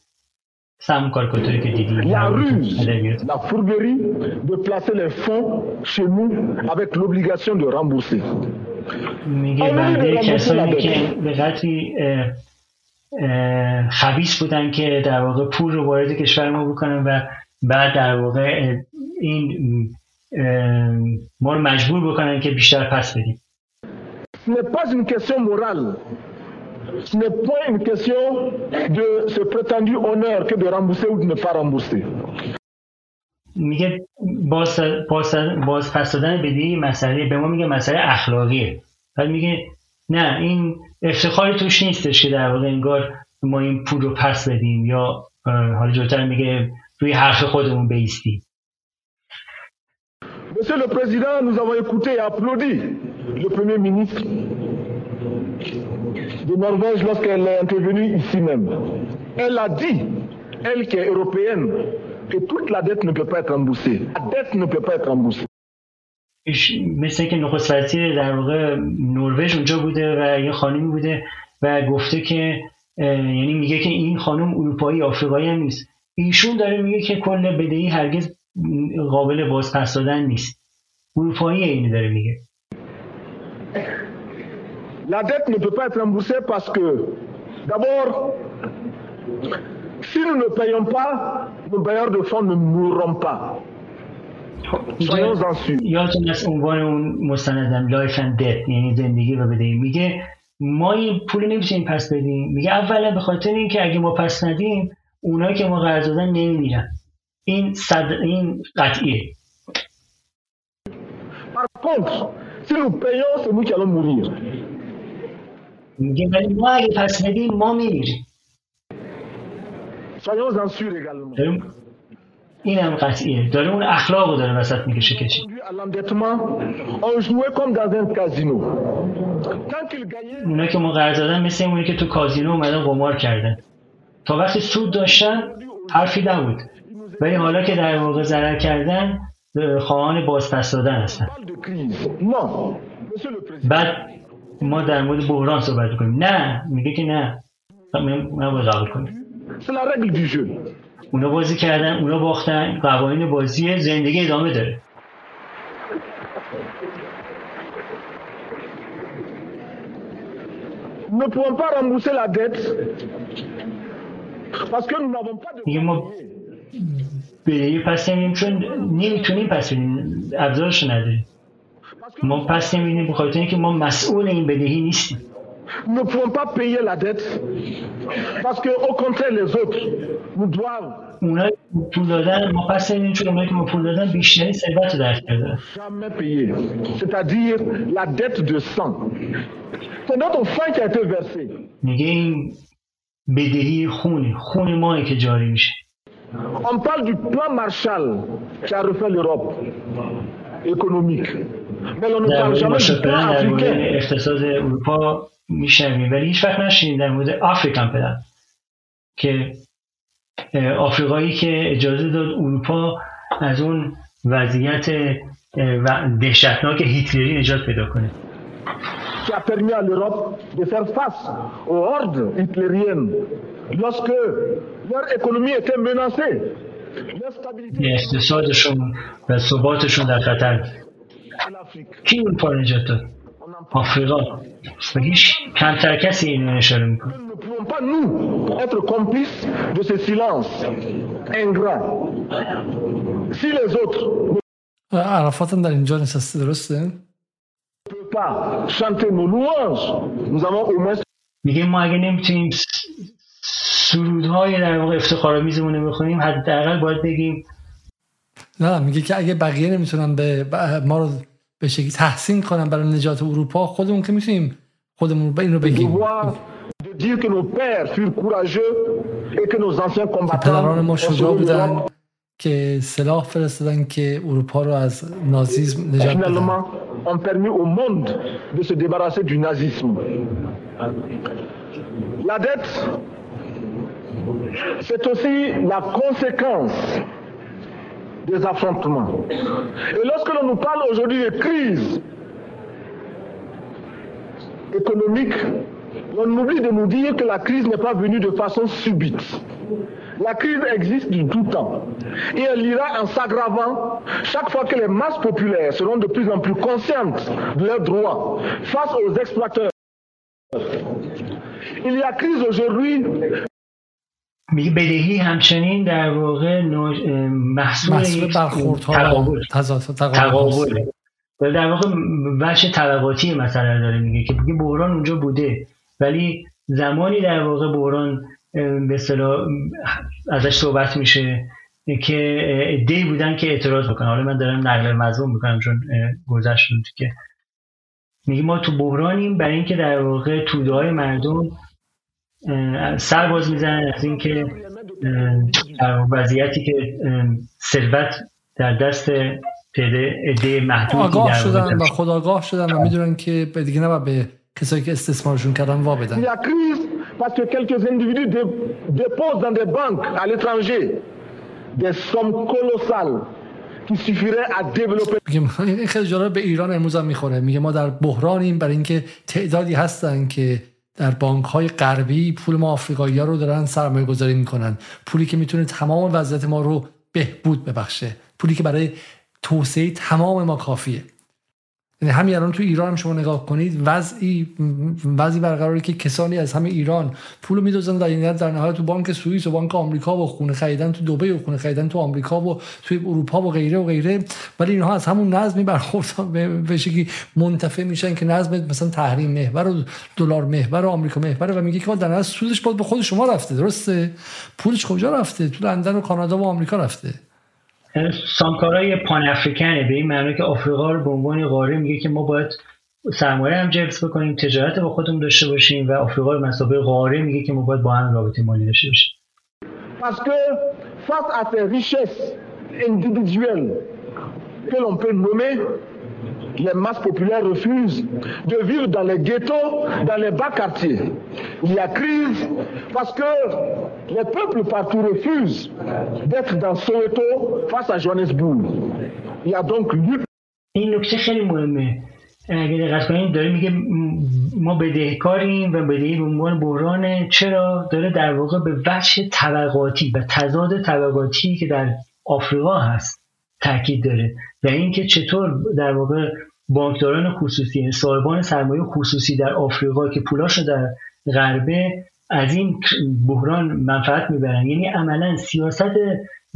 سم کارکاتوری که دیدی La ruse, la fourberie de placer les fonds chez nous avec l'obligation de rembourser. میگه برده کسانی که به قدری خبیس بودن که در واقع پول رو وارد کشور ما بکنن و بعد در واقع این ما رو مجبور بکنن که بیشتر پس بدیم Ce n'est pas une question morale. Ce n'est pas une question de ce prétendu honneur que de rembourser ou de ne pas rembourser. میگه باز, باز, باز پس دادن بدهی مسئله به ما میگه مسئله اخلاقیه بعد میگه نه این افتخاری توش نیستش که در واقع انگار ما این پول رو پس بدیم یا حالا جلوتر میگه روی حرف خودمون بیستیم Monsieur le Président, nous avons écouté et applaudi le Premier ministre de Norvège lorsqu'elle est intervenue ici même. Elle a dit, elle qui est européenne, que toute la dette ne peut pas être remboursée. La dette ne peut pas être remboursée. مثل که نخست وزیر در واقع نروژ اونجا بوده و یه خانمی بوده و گفته که یعنی میگه که این خانم اروپایی آفریقایی هم نیست. ایشون داره میگه که کل بدهی هرگز قابل بازپس دادن نیست. اروپایی اینو داره میگه. La dette ne peut pas être remboursée parce que d'abord si nous ne payons pas nos bailleurs de fonds ne mourront pas. یادتون از عنوان اون مستندم Life and Debt یعنی زندگی و بدهی میگه ما این پول نمی‌تونیم پس بدیم. میگه اولا به خاطر اینکه اگه ما پس ندیم اونایی که ما قرض دادن نمیمیرن. این صد این قطعیه. Par contre, si nous payons, c'est nous qui allons mourir. میگه ولی ما اگه پس ندیم ما میمیریم. این هم قطعیه. داره اون اخلاق رو داره وسط می‌کشه کشی اونا که ما قرض دادن مثل اونی که تو کازینو اومدن قمار کردن. تا وقتی سود داشتن حرفی نبود. ولی حالا که در واقع ضرر کردن خواهان بازپس دادن هستن. بعد ما در مورد بحران صحبت کنیم نه میگه که نه. من باید قبول کنیم اونا بازی کردن اونا باختن قوانین بازی زندگی ادامه داره. میگه ما بدهی پس نمیدیم چون نمی‌تونیم پس بدیم ابزارش نداریم. ما پس نمیدیم به خاطر اینکه ما مسئول این بدهی نیستیم. ne pouvons pas payer la dette parce que au contraire les autres nous doivent. Jamais payer. C'est-à-dire la dette de sang. C'est notre sang qui a été versé. On parle du plan Marshall qui a refait l'Europe économique. Mais on ne parle jamais du plan africain. میشنویم. ولی هیچ وقت نشینیم در مورد آفریکان پلان که آفریقایی که اجازه داد اروپا از اون وضعیت دهشتناک هیتلری نجات پیدا کنه. Qui a permis à l'Europe de faire face aux hordes hitlériennes lorsque leur économie était menacée. اقتصادشون و ثباتشون در خطر کی اروپا رو نجات داد؟ آفریقا هیچ کمتر کسی اینو اشاره می‌کنه pouvons pas nous être complices de ce silence ingrat. Si les autres عرفات هم در اینجا نشسته درسته؟ میگه ما اگه نمی‌تونیم سرودهای در واقع افتخارآمیزمون رو بخونیم حداقل باید بگیم نه میگه که اگه بقیه نمی‌تونن به ما رو به شکلی تحسین کنم برای نجات اروپا خودمون که می‌تونیم خودمون رو به این رو بگیم. پدران ما شجاع بودن که سلاح فرستادن که اروپا رو از نازیزم نجات بدن. Ont permis au monde de se débarrasser du nazisme. La dette, c'est aussi la conséquence des affrontements. Et lorsque l'on nous parle aujourd'hui de crise économique, on oublie de nous dire que la crise n'est pas venue de façon subite. La crise existe du tout temps. Et elle ira en s'aggravant chaque fois que les masses populaires seront de plus en plus conscientes de leurs droits face aux exploiteurs. Il y a crise aujourd'hui بدهی همچنین در واقع محصول تقابل. تقابل. در واقع وجه طبقاتی مسئله داره میگه که بحران اونجا بوده. ولی زمانی در واقع بحران به اصطلاح ازش صحبت میشه که ایده بودن که اعتراض بکنن. حالا من دارم نقل مضمون می‌کنم چون گذشت که. میگه ما تو بحرانیم برای اینکه در واقع توده های مردم سر باز می‌زنن از اینکه در وضعیتی که ثروت در دست تعداد محدودی آگاه شدن و خداگاه شدن و می‌دونن که دیگه نباید به کسایی که استثمارشون کردن وا بدن. Parce que quelques individus déposent dans des banques à l'étranger des sommes colossales qui suffiraient à développer. این خیلی جالب به ایران امروز هم می‌خوره. میگه ما در بحرانیم برای اینکه تعدادی هستن که در بانک های غربی پول ما آفریقایی ها رو دارن سرمایه گذاری می‌کنن. پولی که می‌تونه تمام وضعیت ما رو بهبود ببخشه. پولی که برای توسعه تمام ما کافیه. یعنی همین الان تو ایران هم شما نگاه کنید وضعی وضعی برقراره که کسانی از همه ایران پول میدوزن در این در نهایت تو بانک سوئیس و بانک آمریکا و خونه خریدن تو دبی و خونه خریدن تو آمریکا و توی اروپا و غیره و غیره. ولی اینها از همون نظمی برخورد به شکلی منتفع میشن که نظم مثلا تحریم محور و دلار محور و آمریکا محور و میگه که در نهایت سودش باید به خود شما رفته درسته؟ پولش کجا رفته؟ تو لندن و کانادا و آمریکا رفته. سامکارای پان افریکنه. به این معنی که آفریقا رو به عنوان قاره میگه که ما باید سرمایه هم جلب بکنیم تجارت با خودمون داشته باشیم و آفریقا رو مسابقه قاره میگه که ما باید با هم رابطه مالی داشته باشیم. Parce que face à ces richesses individuelles que l'on peut nommer, les masses populaires refusent de vivre dans les ghettos, dans les bas quartiers. Il y a crise parce que les peuples partout refusent d'être dans Soweto face à Johannesburg. Il y a donc lutte. این نکته اگه دقت کنید داره میگه ما بدهکاریم و بدهی به عنوان بحران چرا داره در واقع به وجه طبقاتی و تضاد طبقاتی که در آفریقا هست تاکید داره و اینکه چطور در واقع بانکداران خصوصی یعنی صاحبان سرمایه خصوصی در آفریقا که پولاشو در غربه از این بحران منفعت می‌برن. یعنی عملا سیاست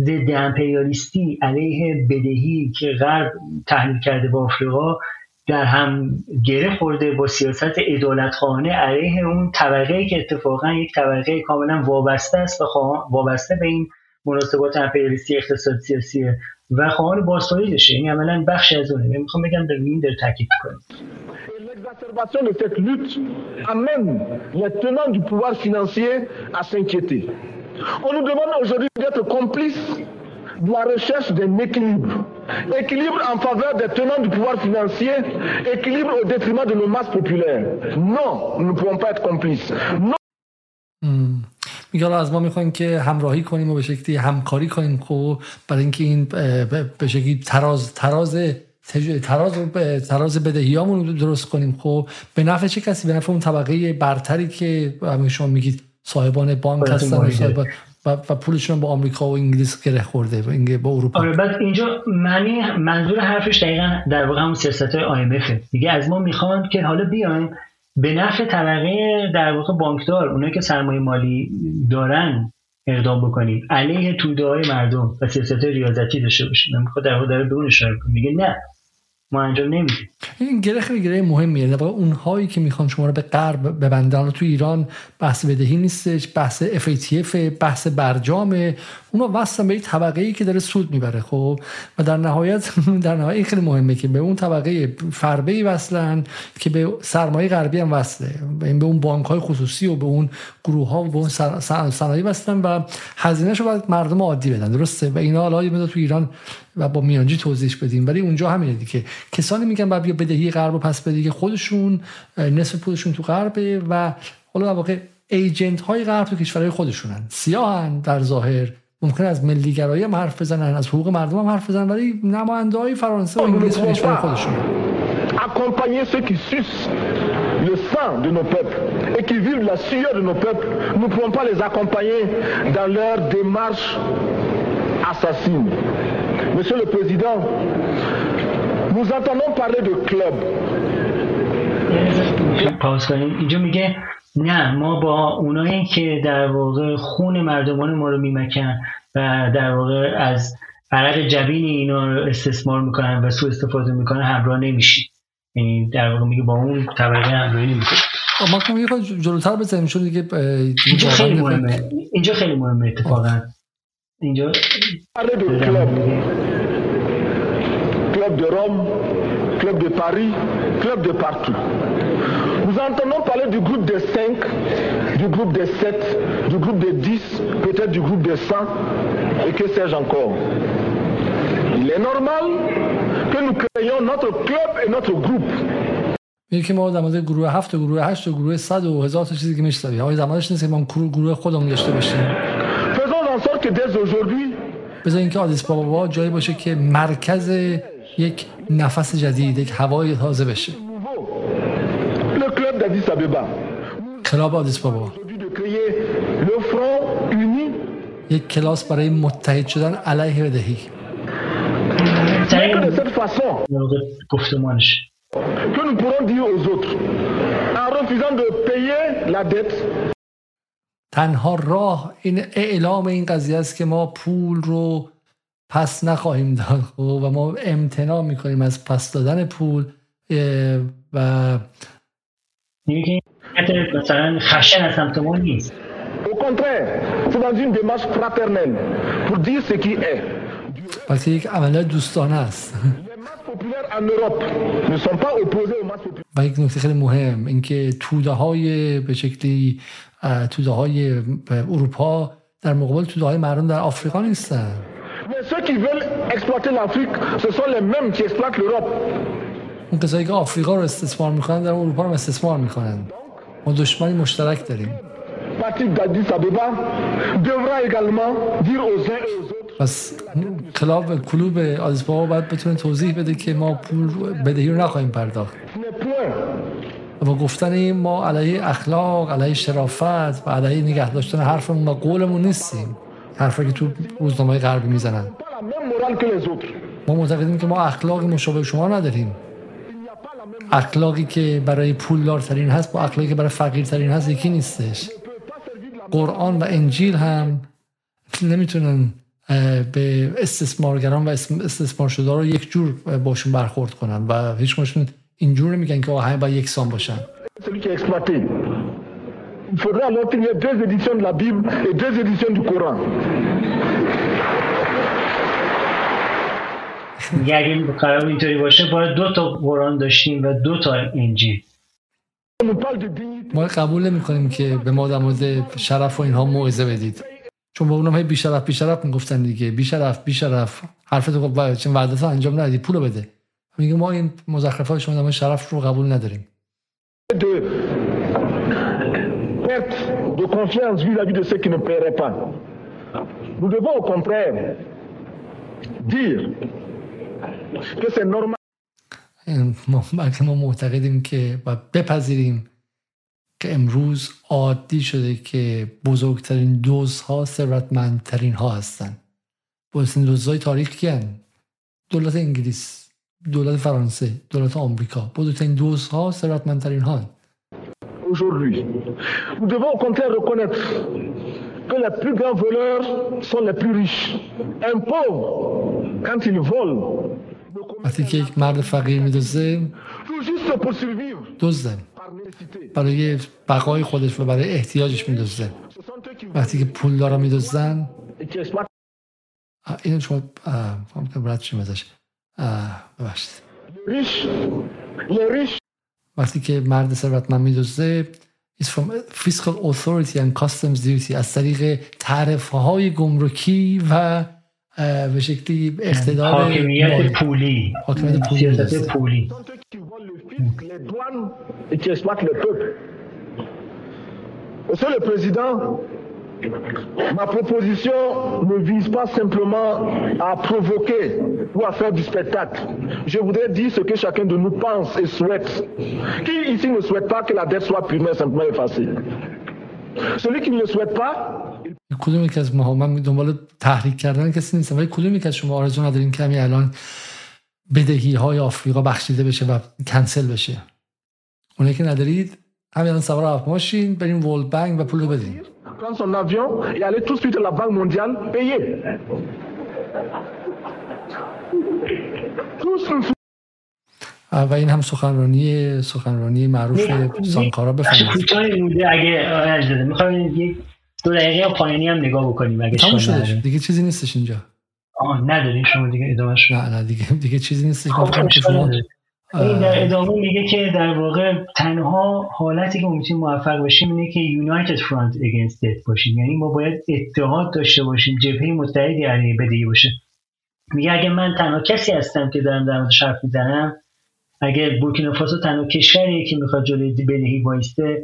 ضد امپریالیستی علیه بدهی که غرب تحلیل کرده با آفریقا در هم گره خورده با سیاست ادالتخانه علیه اون طبقه که اتفاقا یک طبقه کاملا وابسته است و وابسته به این مناسبات امپریالیستی اقتصاد سیاسی و خواهان بازسازی داشته یعنی عملا بخشی از اونه میخوام بگم در این داره تاکید کنم L'exacerbation de cette lutte amène les tenants du pouvoir financier à s'inquiéter. On nous demande aujourd'hui d'être complices de la recherche d'un équilibre. Équilibre en faveur des tenants du pouvoir financier, équilibre au détriment de nos masses populaires. Non, nous ne pouvons pas être complices. Non. Hmm. میگه از ما می‌خوایم که همراهی کنیم و به شکلی همکاری کنیم خب؟ برای اینکه این به شکلی تراز تراز تراز تراز بدهیامون درست کنیم خب؟ به نفع چه کسی؟ به نفع اون طبقه برتری که همین شما میگید صاحبان بانک هستن و, و پولشون با آمریکا و انگلیس گره خورده و اینگه با اروپا. آره بعد اینجا معنی منظور حرفش دقیقا در واقع همون سیاست های IMF دیگه از ما می‌خوان که حالا بیایم به نفع طبقه در واقع بانکدار اونایی که سرمایه مالی دارن اقدام بکنیم. علیه توده های مردم و سیاست ریاضتی داشته باشیم. می‌خواد در واقع داره به اون اشاره میگه نه ما انجام نمیدیم. این گره خیلی گره مهمیه. در واقع اونهایی که می‌خوان شما رو به غرب ببندن تو ایران بحث بدهی نیستش بحث FATF بحث برجام اونا وصلن به یک طبقه ای که داره سود می‌بره خب؟ و در نهایت در نهایت خیلی مهمه که به اون طبقه فربه ای وصلن که به سرمایه غربی هم وصله. به اون بانک های خصوصی و به اون گروه ها و به اون صنایع وصلن و هزینهش رو باید مردم عادی بدن درسته؟ و اینا حالا تو ایران و با میانجی توضیح بدیم. ولی اونجا همینه دیگه. کسانی میگن بعد بیا بدهی غرب پس بده که خودشون نصف پولشون تو غربه و حالا واقع ایجنت های غرب تو کشورهای خودشونن. سیاهن در ظاهر. ممکن از ملیگرایی هم حرف بزنن از حقوق مردم هم حرف بزنن ولی نماینده های فرانسه و انگلیس و کشور خودشون accompagner ceux qui sucent le sang de nos peuples et qui vivent la sueur de nos peuples, nous ne pouvons pas les accompagner dans leur démarche assassine. Monsieur le Président, nous entendons parler de club. اینجا میگه نه ما با اونایی که در واقع خون مردمان ما رو میمکن و در واقع از عرق جبین اینا رو استثمار می‌کنن و سوء استفاده می‌کنن همراه نمیشیم. یعنی در واقع میگه با اون طبقه همراهی نمی‌کنه ما کنم یه جلوتر بزنیم. چون دیگه اینجا خیلی مهمه. اینجا خیلی مهمه اتفاقا. اینجا club de Rome, club de Paris, club de partout. Vous entendez parler du groupe des 5, du groupe des 7, du groupe des 10, peut-être du groupe des 100, et que sais-je encore. Il est normal que nous créions notre club et notre groupe. میگه که ما در مورد گروه هفت و گروه هشت و گروه صد و هزار تا چیزی که میشتوید حالی در مدرش نیست که ما گروه خودمون داشته باشیم بزن این که آدیس بابا جایی باشه که مرکز یک نفس جدید یک هوای تازه بشه d'Addis Abeba کلاب آدیس بابا de créer le front uni یک کلاس برای متحد شدن علیه بدهی. C'est que de cette façon گفتمانش. que nous pourrons dire aux autres en refusant de payer la dette. تنها راه این اعلام این قضیه است که ما پول رو پس نخواهیم داد خب؟ و ما امتناع می‌کنیم از پس دادن پول اه، مثلا خشن از سمت ما نیست. او پس یک عمله دوستانه است. و یک نکته خیلی مهم اینکه توده های به شکلی توده های اروپا در مقابل توده های مردم در آفریقا نیستن. Mais ceux qui veulent exploiter l'Afrique, ce sont les mêmes qui exploitent l'Europe. اون کسایی که آفریقا رو استثمار می‌کنن در اروپا رو استثمار می‌کنن. ما دشمنی مشترک داریم. پس کلاب کلوب آدیس بابا باید بتونه توضیح بده که ما پول بدهی رو نخواهیم پرداخت. و گفتن این ما علیه اخلاق علیه شرافت و علیه نگه داشتن حرفمون و قولمون نیستیم. حرفی که تو روزنامه غربی می‌زنن. autres. ما معتقدیم که ما اخلاقی مشابه شما نداریم Il n'y a pas la même اخلاقی که برای پولدارترین هست با اخلاقی که برای فقیرترین هست یکی نیستش قرآن و انجیل هم نمی‌تونن به استثمارگران و استثمار شده رو یک جور باشون برخورد کنن و هیچ کنشون اینجور نمیگن که همه باید یکسان باشن. Il faudrait alors qu'il y ait deux éditions de la Bible et deux éditions du Coran. میگه اگه قرار اینطوری باشه باید دو تا قرآن داشتیم و دو تا انجیل. ما قبول نمی کنیم که به ما در مورد شرف و اینها موعظه بدید. چون با اونم هی بیشرف بیشرف می‌گفتن دیگه. بیشرف بیشرف. حرفتو گفت چون وعدت رو انجام ندی پولو بده. میگه ما این مزخرفات شما در شرف رو قبول نداریم. De perte de confiance vis-à-vis de ceux qui ne paieraient pas. Nous devons au contraire dire c'est normal ما ما معتقدیم که و بپذیریم که امروز عادی شده که بزرگترین دوزها ثروتمندترین ها هستند بزرگترین دوزهای تاریخ کیان دولت انگلیس دولت فرانسه دولت آمریکا. بزرگترین دوزها ثروتمندترین ها aujourd'hui. Nous devons au contraire reconnaître que les plus grands voleurs sont les plus riches. Un pauvre, quand il vole, وقتی که مرد فقیر میدوزه دوزه برای بقای خودش و برای احتیاجش میدوزه وقتی که پول دارا میدوزن اینو شما فهم که برد چیم ازش ببشت وقتی که مرد سروت من میدوزه is from fiscal authority and customs duty. از طریق تعرفه های گمرکی و به شکلی اقتدار حاکمیت پولی. حاکمیت پولی. سیاست پولی. Monsieur le Président, ma proposition ne vise pas simplement à provoquer ou à faire du spectacle. Je voudrais dire ce que chacun de nous pense et souhaite. Qui ici ne souhaite pas que la dette soit purement simplement effacée Celui qui ne le souhaite pas, کدوم یکی از ما من دنبال تحریک کردن کسی نیستم ولی کدوم یکی از شما آرزو ندارین که همین الان بدهی های آفریقا بخشیده بشه و کنسل بشه اونایی که ندارید همین الان سوار هفت ماشین بریم ولد بنک و پول بدین prendre son avion et aller tout de suite à la Banque mondiale payer. و این هم سخنرانی سخنرانی معروف سانکارا بفرمایید کوتاه مونده اگه اجازه می‌خوایم یک دو دقیقه پایانی هم نگاه بکنیم اگه تموم شده دیگه چیزی نیستش اینجا. آه ندارین شما دیگه ادامه نه نه دیگه دیگه چیزی نیستش. خب شما این در ادامه میگه که در واقع تنها حالتی که می‌تونیم موفق باشیم اینه که یونایتد فرانت اگینست دت باشیم. یعنی ما باید اتحاد داشته باشیم جبهه متحدی علیه بدهی باشه. میگه اگه من تنها کسی هستم که دارم در موردش حرف می‌زنم اگه بورکینافاسو تنها کشوریه که می‌خواد جلوی بدهی وایسته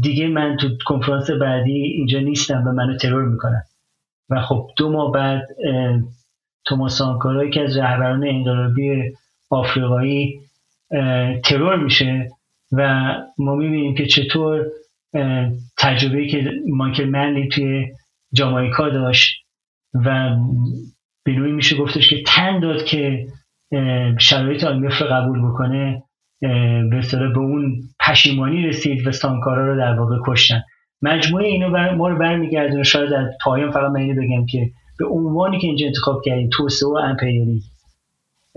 دیگه من تو کنفرانس بعدی اینجا نیستم و منو ترور می‌کنم و خب دو ماه بعد توماس سانکارا که از رهبران انقلابی آفریقایی ترور میشه و ما می‌بینیم که چطور تجربه که مایکل منلی توی جامایکا داشت و به میشه گفتش که تن داد که شرایط آیمف رو قبول بکنه به به اون پشیمانی رسید و سانکارا رو در واقع کشتن. مجموعه اینو بر ما رو برمیگردونه شاید در پایان فقط من بگم که به عنوانی که اینجا انتخاب کردیم توسعه و امپریالیسم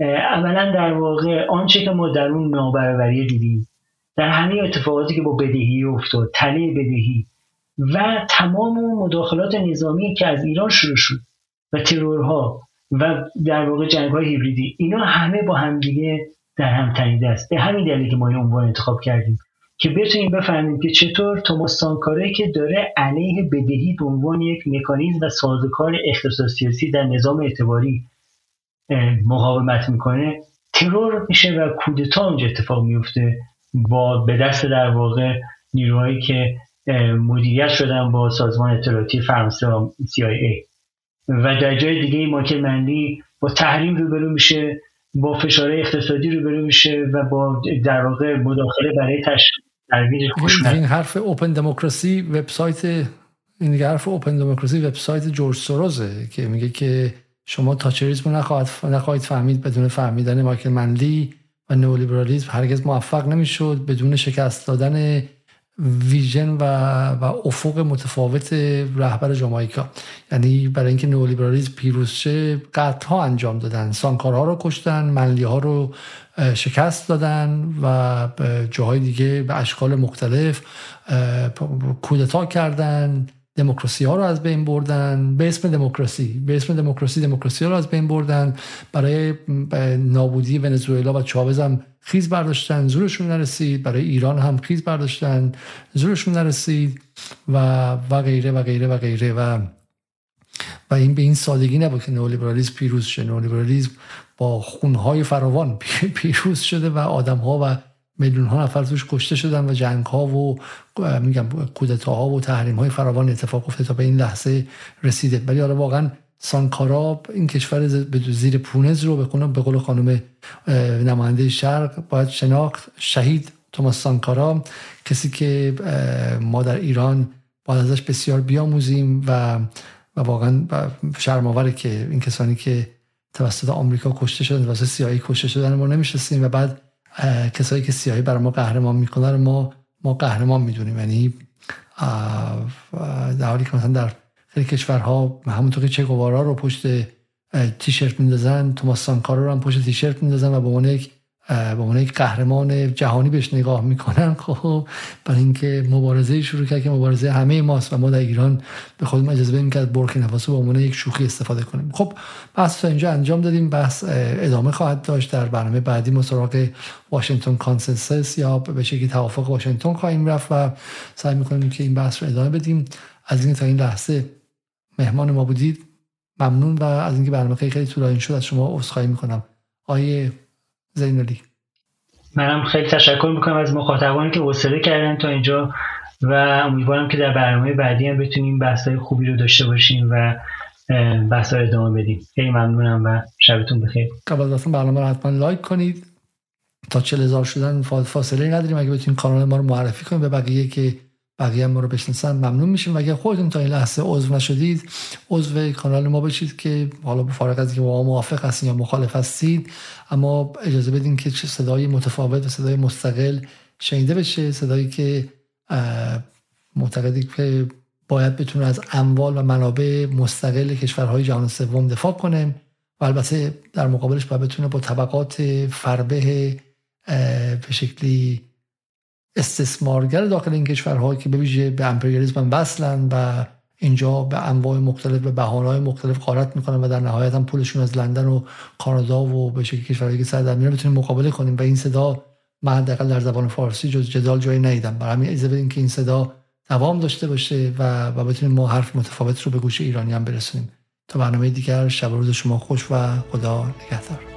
عملا در واقع آنچه که ما در اون نابرابری دیدیم در همه اتفاقاتی که با بدهی افتاد تله بدهی و تمام اون مداخلات نظامی که از ایران شروع شد و ترورها و در واقع جنگ های هیبریدی اینا همه با همدیگه در هم تنیده است. به همین دلیل که ما این عنوان انتخاب کردیم که بتونیم بفهمیم که چطور توماس سانکاره که داره علیه بدهی به عنوان یک مکانیزم و سازوکار اقتصاد سیاسی در نظام اعتباری مقاومت می‌کنه ترور میشه و کودتا اونجا اتفاق میفته با به دست در واقع نیروهایی که مدیریت شدن با سازمان اطلاعاتی فرانسه و CIA و در جای دیگه مایکل مندی با تحریم روبرو میشه با فشار اقتصادی روبرو میشه و با در واقع مداخله برای تشویق این حرف اوپن دموکراسی وبسایت این حرف اوپن دموکراسی وبسایت جورج سوروزه که میگه که شما تاچریزم رو نخواهید, فهمید بدون فهمیدن مایکل منلی و نئولیبرالیسم هرگز موفق نمی‌شد. بدون شکست دادن ویژن و, و افق متفاوت رهبر جامائیکا یعنی برای اینکه نئولیبرالیسم پیروز شه ها انجام دادن. سانکارها رو کشتن منلی ها رو شکست دادن و جاهای دیگه به اشکال مختلف کودتا کردن. دموکراسی ها رو از بین بردن. به اسم دموکراسی. به اسم دموکراسی دموکراسی ها رو از بین بردن. برای نابودی ونزوئلا و چاوز هم خیز برداشتن. زورشون نرسید. برای ایران هم خیز برداشتن. زورشون نرسید. و و غیره و غیره و غیره. و و این به این سادگی نبود که نئولیبرالیسم پیروز شه. نئولیبرالیسم با خونهای فراوان پیروز شده و آدم ها و میلیون ها نفر توش کشته شدن و جنگ ها و میگم کودتاها و تحریم های فراوان اتفاق افتاد تا به این لحظه رسیده. ولی حالا واقعا سانکارا این کشور زیر پونز رو به به قول خانم نماینده شرق باید شناخت. شهید توماس سانکارا کسی که ما در ایران باید ازش بسیار بیاموزیم و و واقعا شرماوره که این کسانی که توسط آمریکا کشته شدن توسط سیایی کشته شدن ما نمیشستیم و بعد کسایی که سیاهی برای ما قهرمان می‌کنن ما ما قهرمان می‌دونیم. یعنی در حالی که مثلا در خیلی کشورها همونطور که چه رو پشت تیشرت میندازن توماس سانکارا رو هم پشت تیشرت میندازن و به عنوان یک به عنوان یک قهرمان جهانی بهش نگاه می‌کنن. خب برای اینکه مبارزه شروع کرد که مبارزه همه ماست و ما در ایران به خودمون اجازه بدیم که از بورکینافاسو به عنوان یک شوخی استفاده کنیم. خب بحث تا اینجا انجام دادیم. بحث ادامه خواهد داشت در برنامه بعدی ما سراغ Washington Consensus یا به شکلی توافق واشنگتن خواهیم رفت و سعی می‌کنیم که این بحث رو ادامه بدیم. از این تا این لحظه مهمان ما بودید. ممنون و از اینکه برنامه خیلی طولانی شد از شما عذرخواهی می‌کنم. آیه زینالی منم خیلی تشکر می‌کنم از مخاطبانی که حوصله کردن تا اینجا و امیدوارم که در برنامه بعدی هم بتونیم بحث خوبی رو داشته باشیم و بحث رو ادامه بدیم. خیلی ممنونم و شبتون بخیر. قبل از برنامه رو حتما لایک کنید. تا چل هزار شدن فاصله نداریم. اگه بتونید کانال ما رو معرفی کنید به بقیه که بقیه ما رو بشناسن ممنون میشیم. و اگه خودتون تا این لحظه عضو نشدید عضو کانال ما بشید که حالا به فارغ از اینکه با موافق هستین یا مخالف هستید اما اجازه بدین که صدای متفاوت و صدای مستقل شنیده بشه صدایی که معتقدی که باید بتونه از اموال و منابع مستقل کشورهای جهان سوم دفاع کنه و البته در مقابلش باید بتونه با طبقات فربه به شکلی استثمارگر داخل این کشورها که به ویژه به امپریالیسم وصلن و اینجا به انواع مختلف به بهانه‌های مختلف غارت می‌کنن و در نهایت هم پولشون از لندن و کانادا و به شکلی کشورهایی که سر در میره بتونیم مقابله کنیم. و این صدا من حداقل در زبان فارسی جز جدال جایی ندیدم. برای همین اجازه بدین که این صدا دوام داشته باشه و و بتونیم ما حرف متفاوت رو به گوش ایرانی هم برسونیم. تا برنامه دیگر شب روز شما خوش و خدا نگهدار.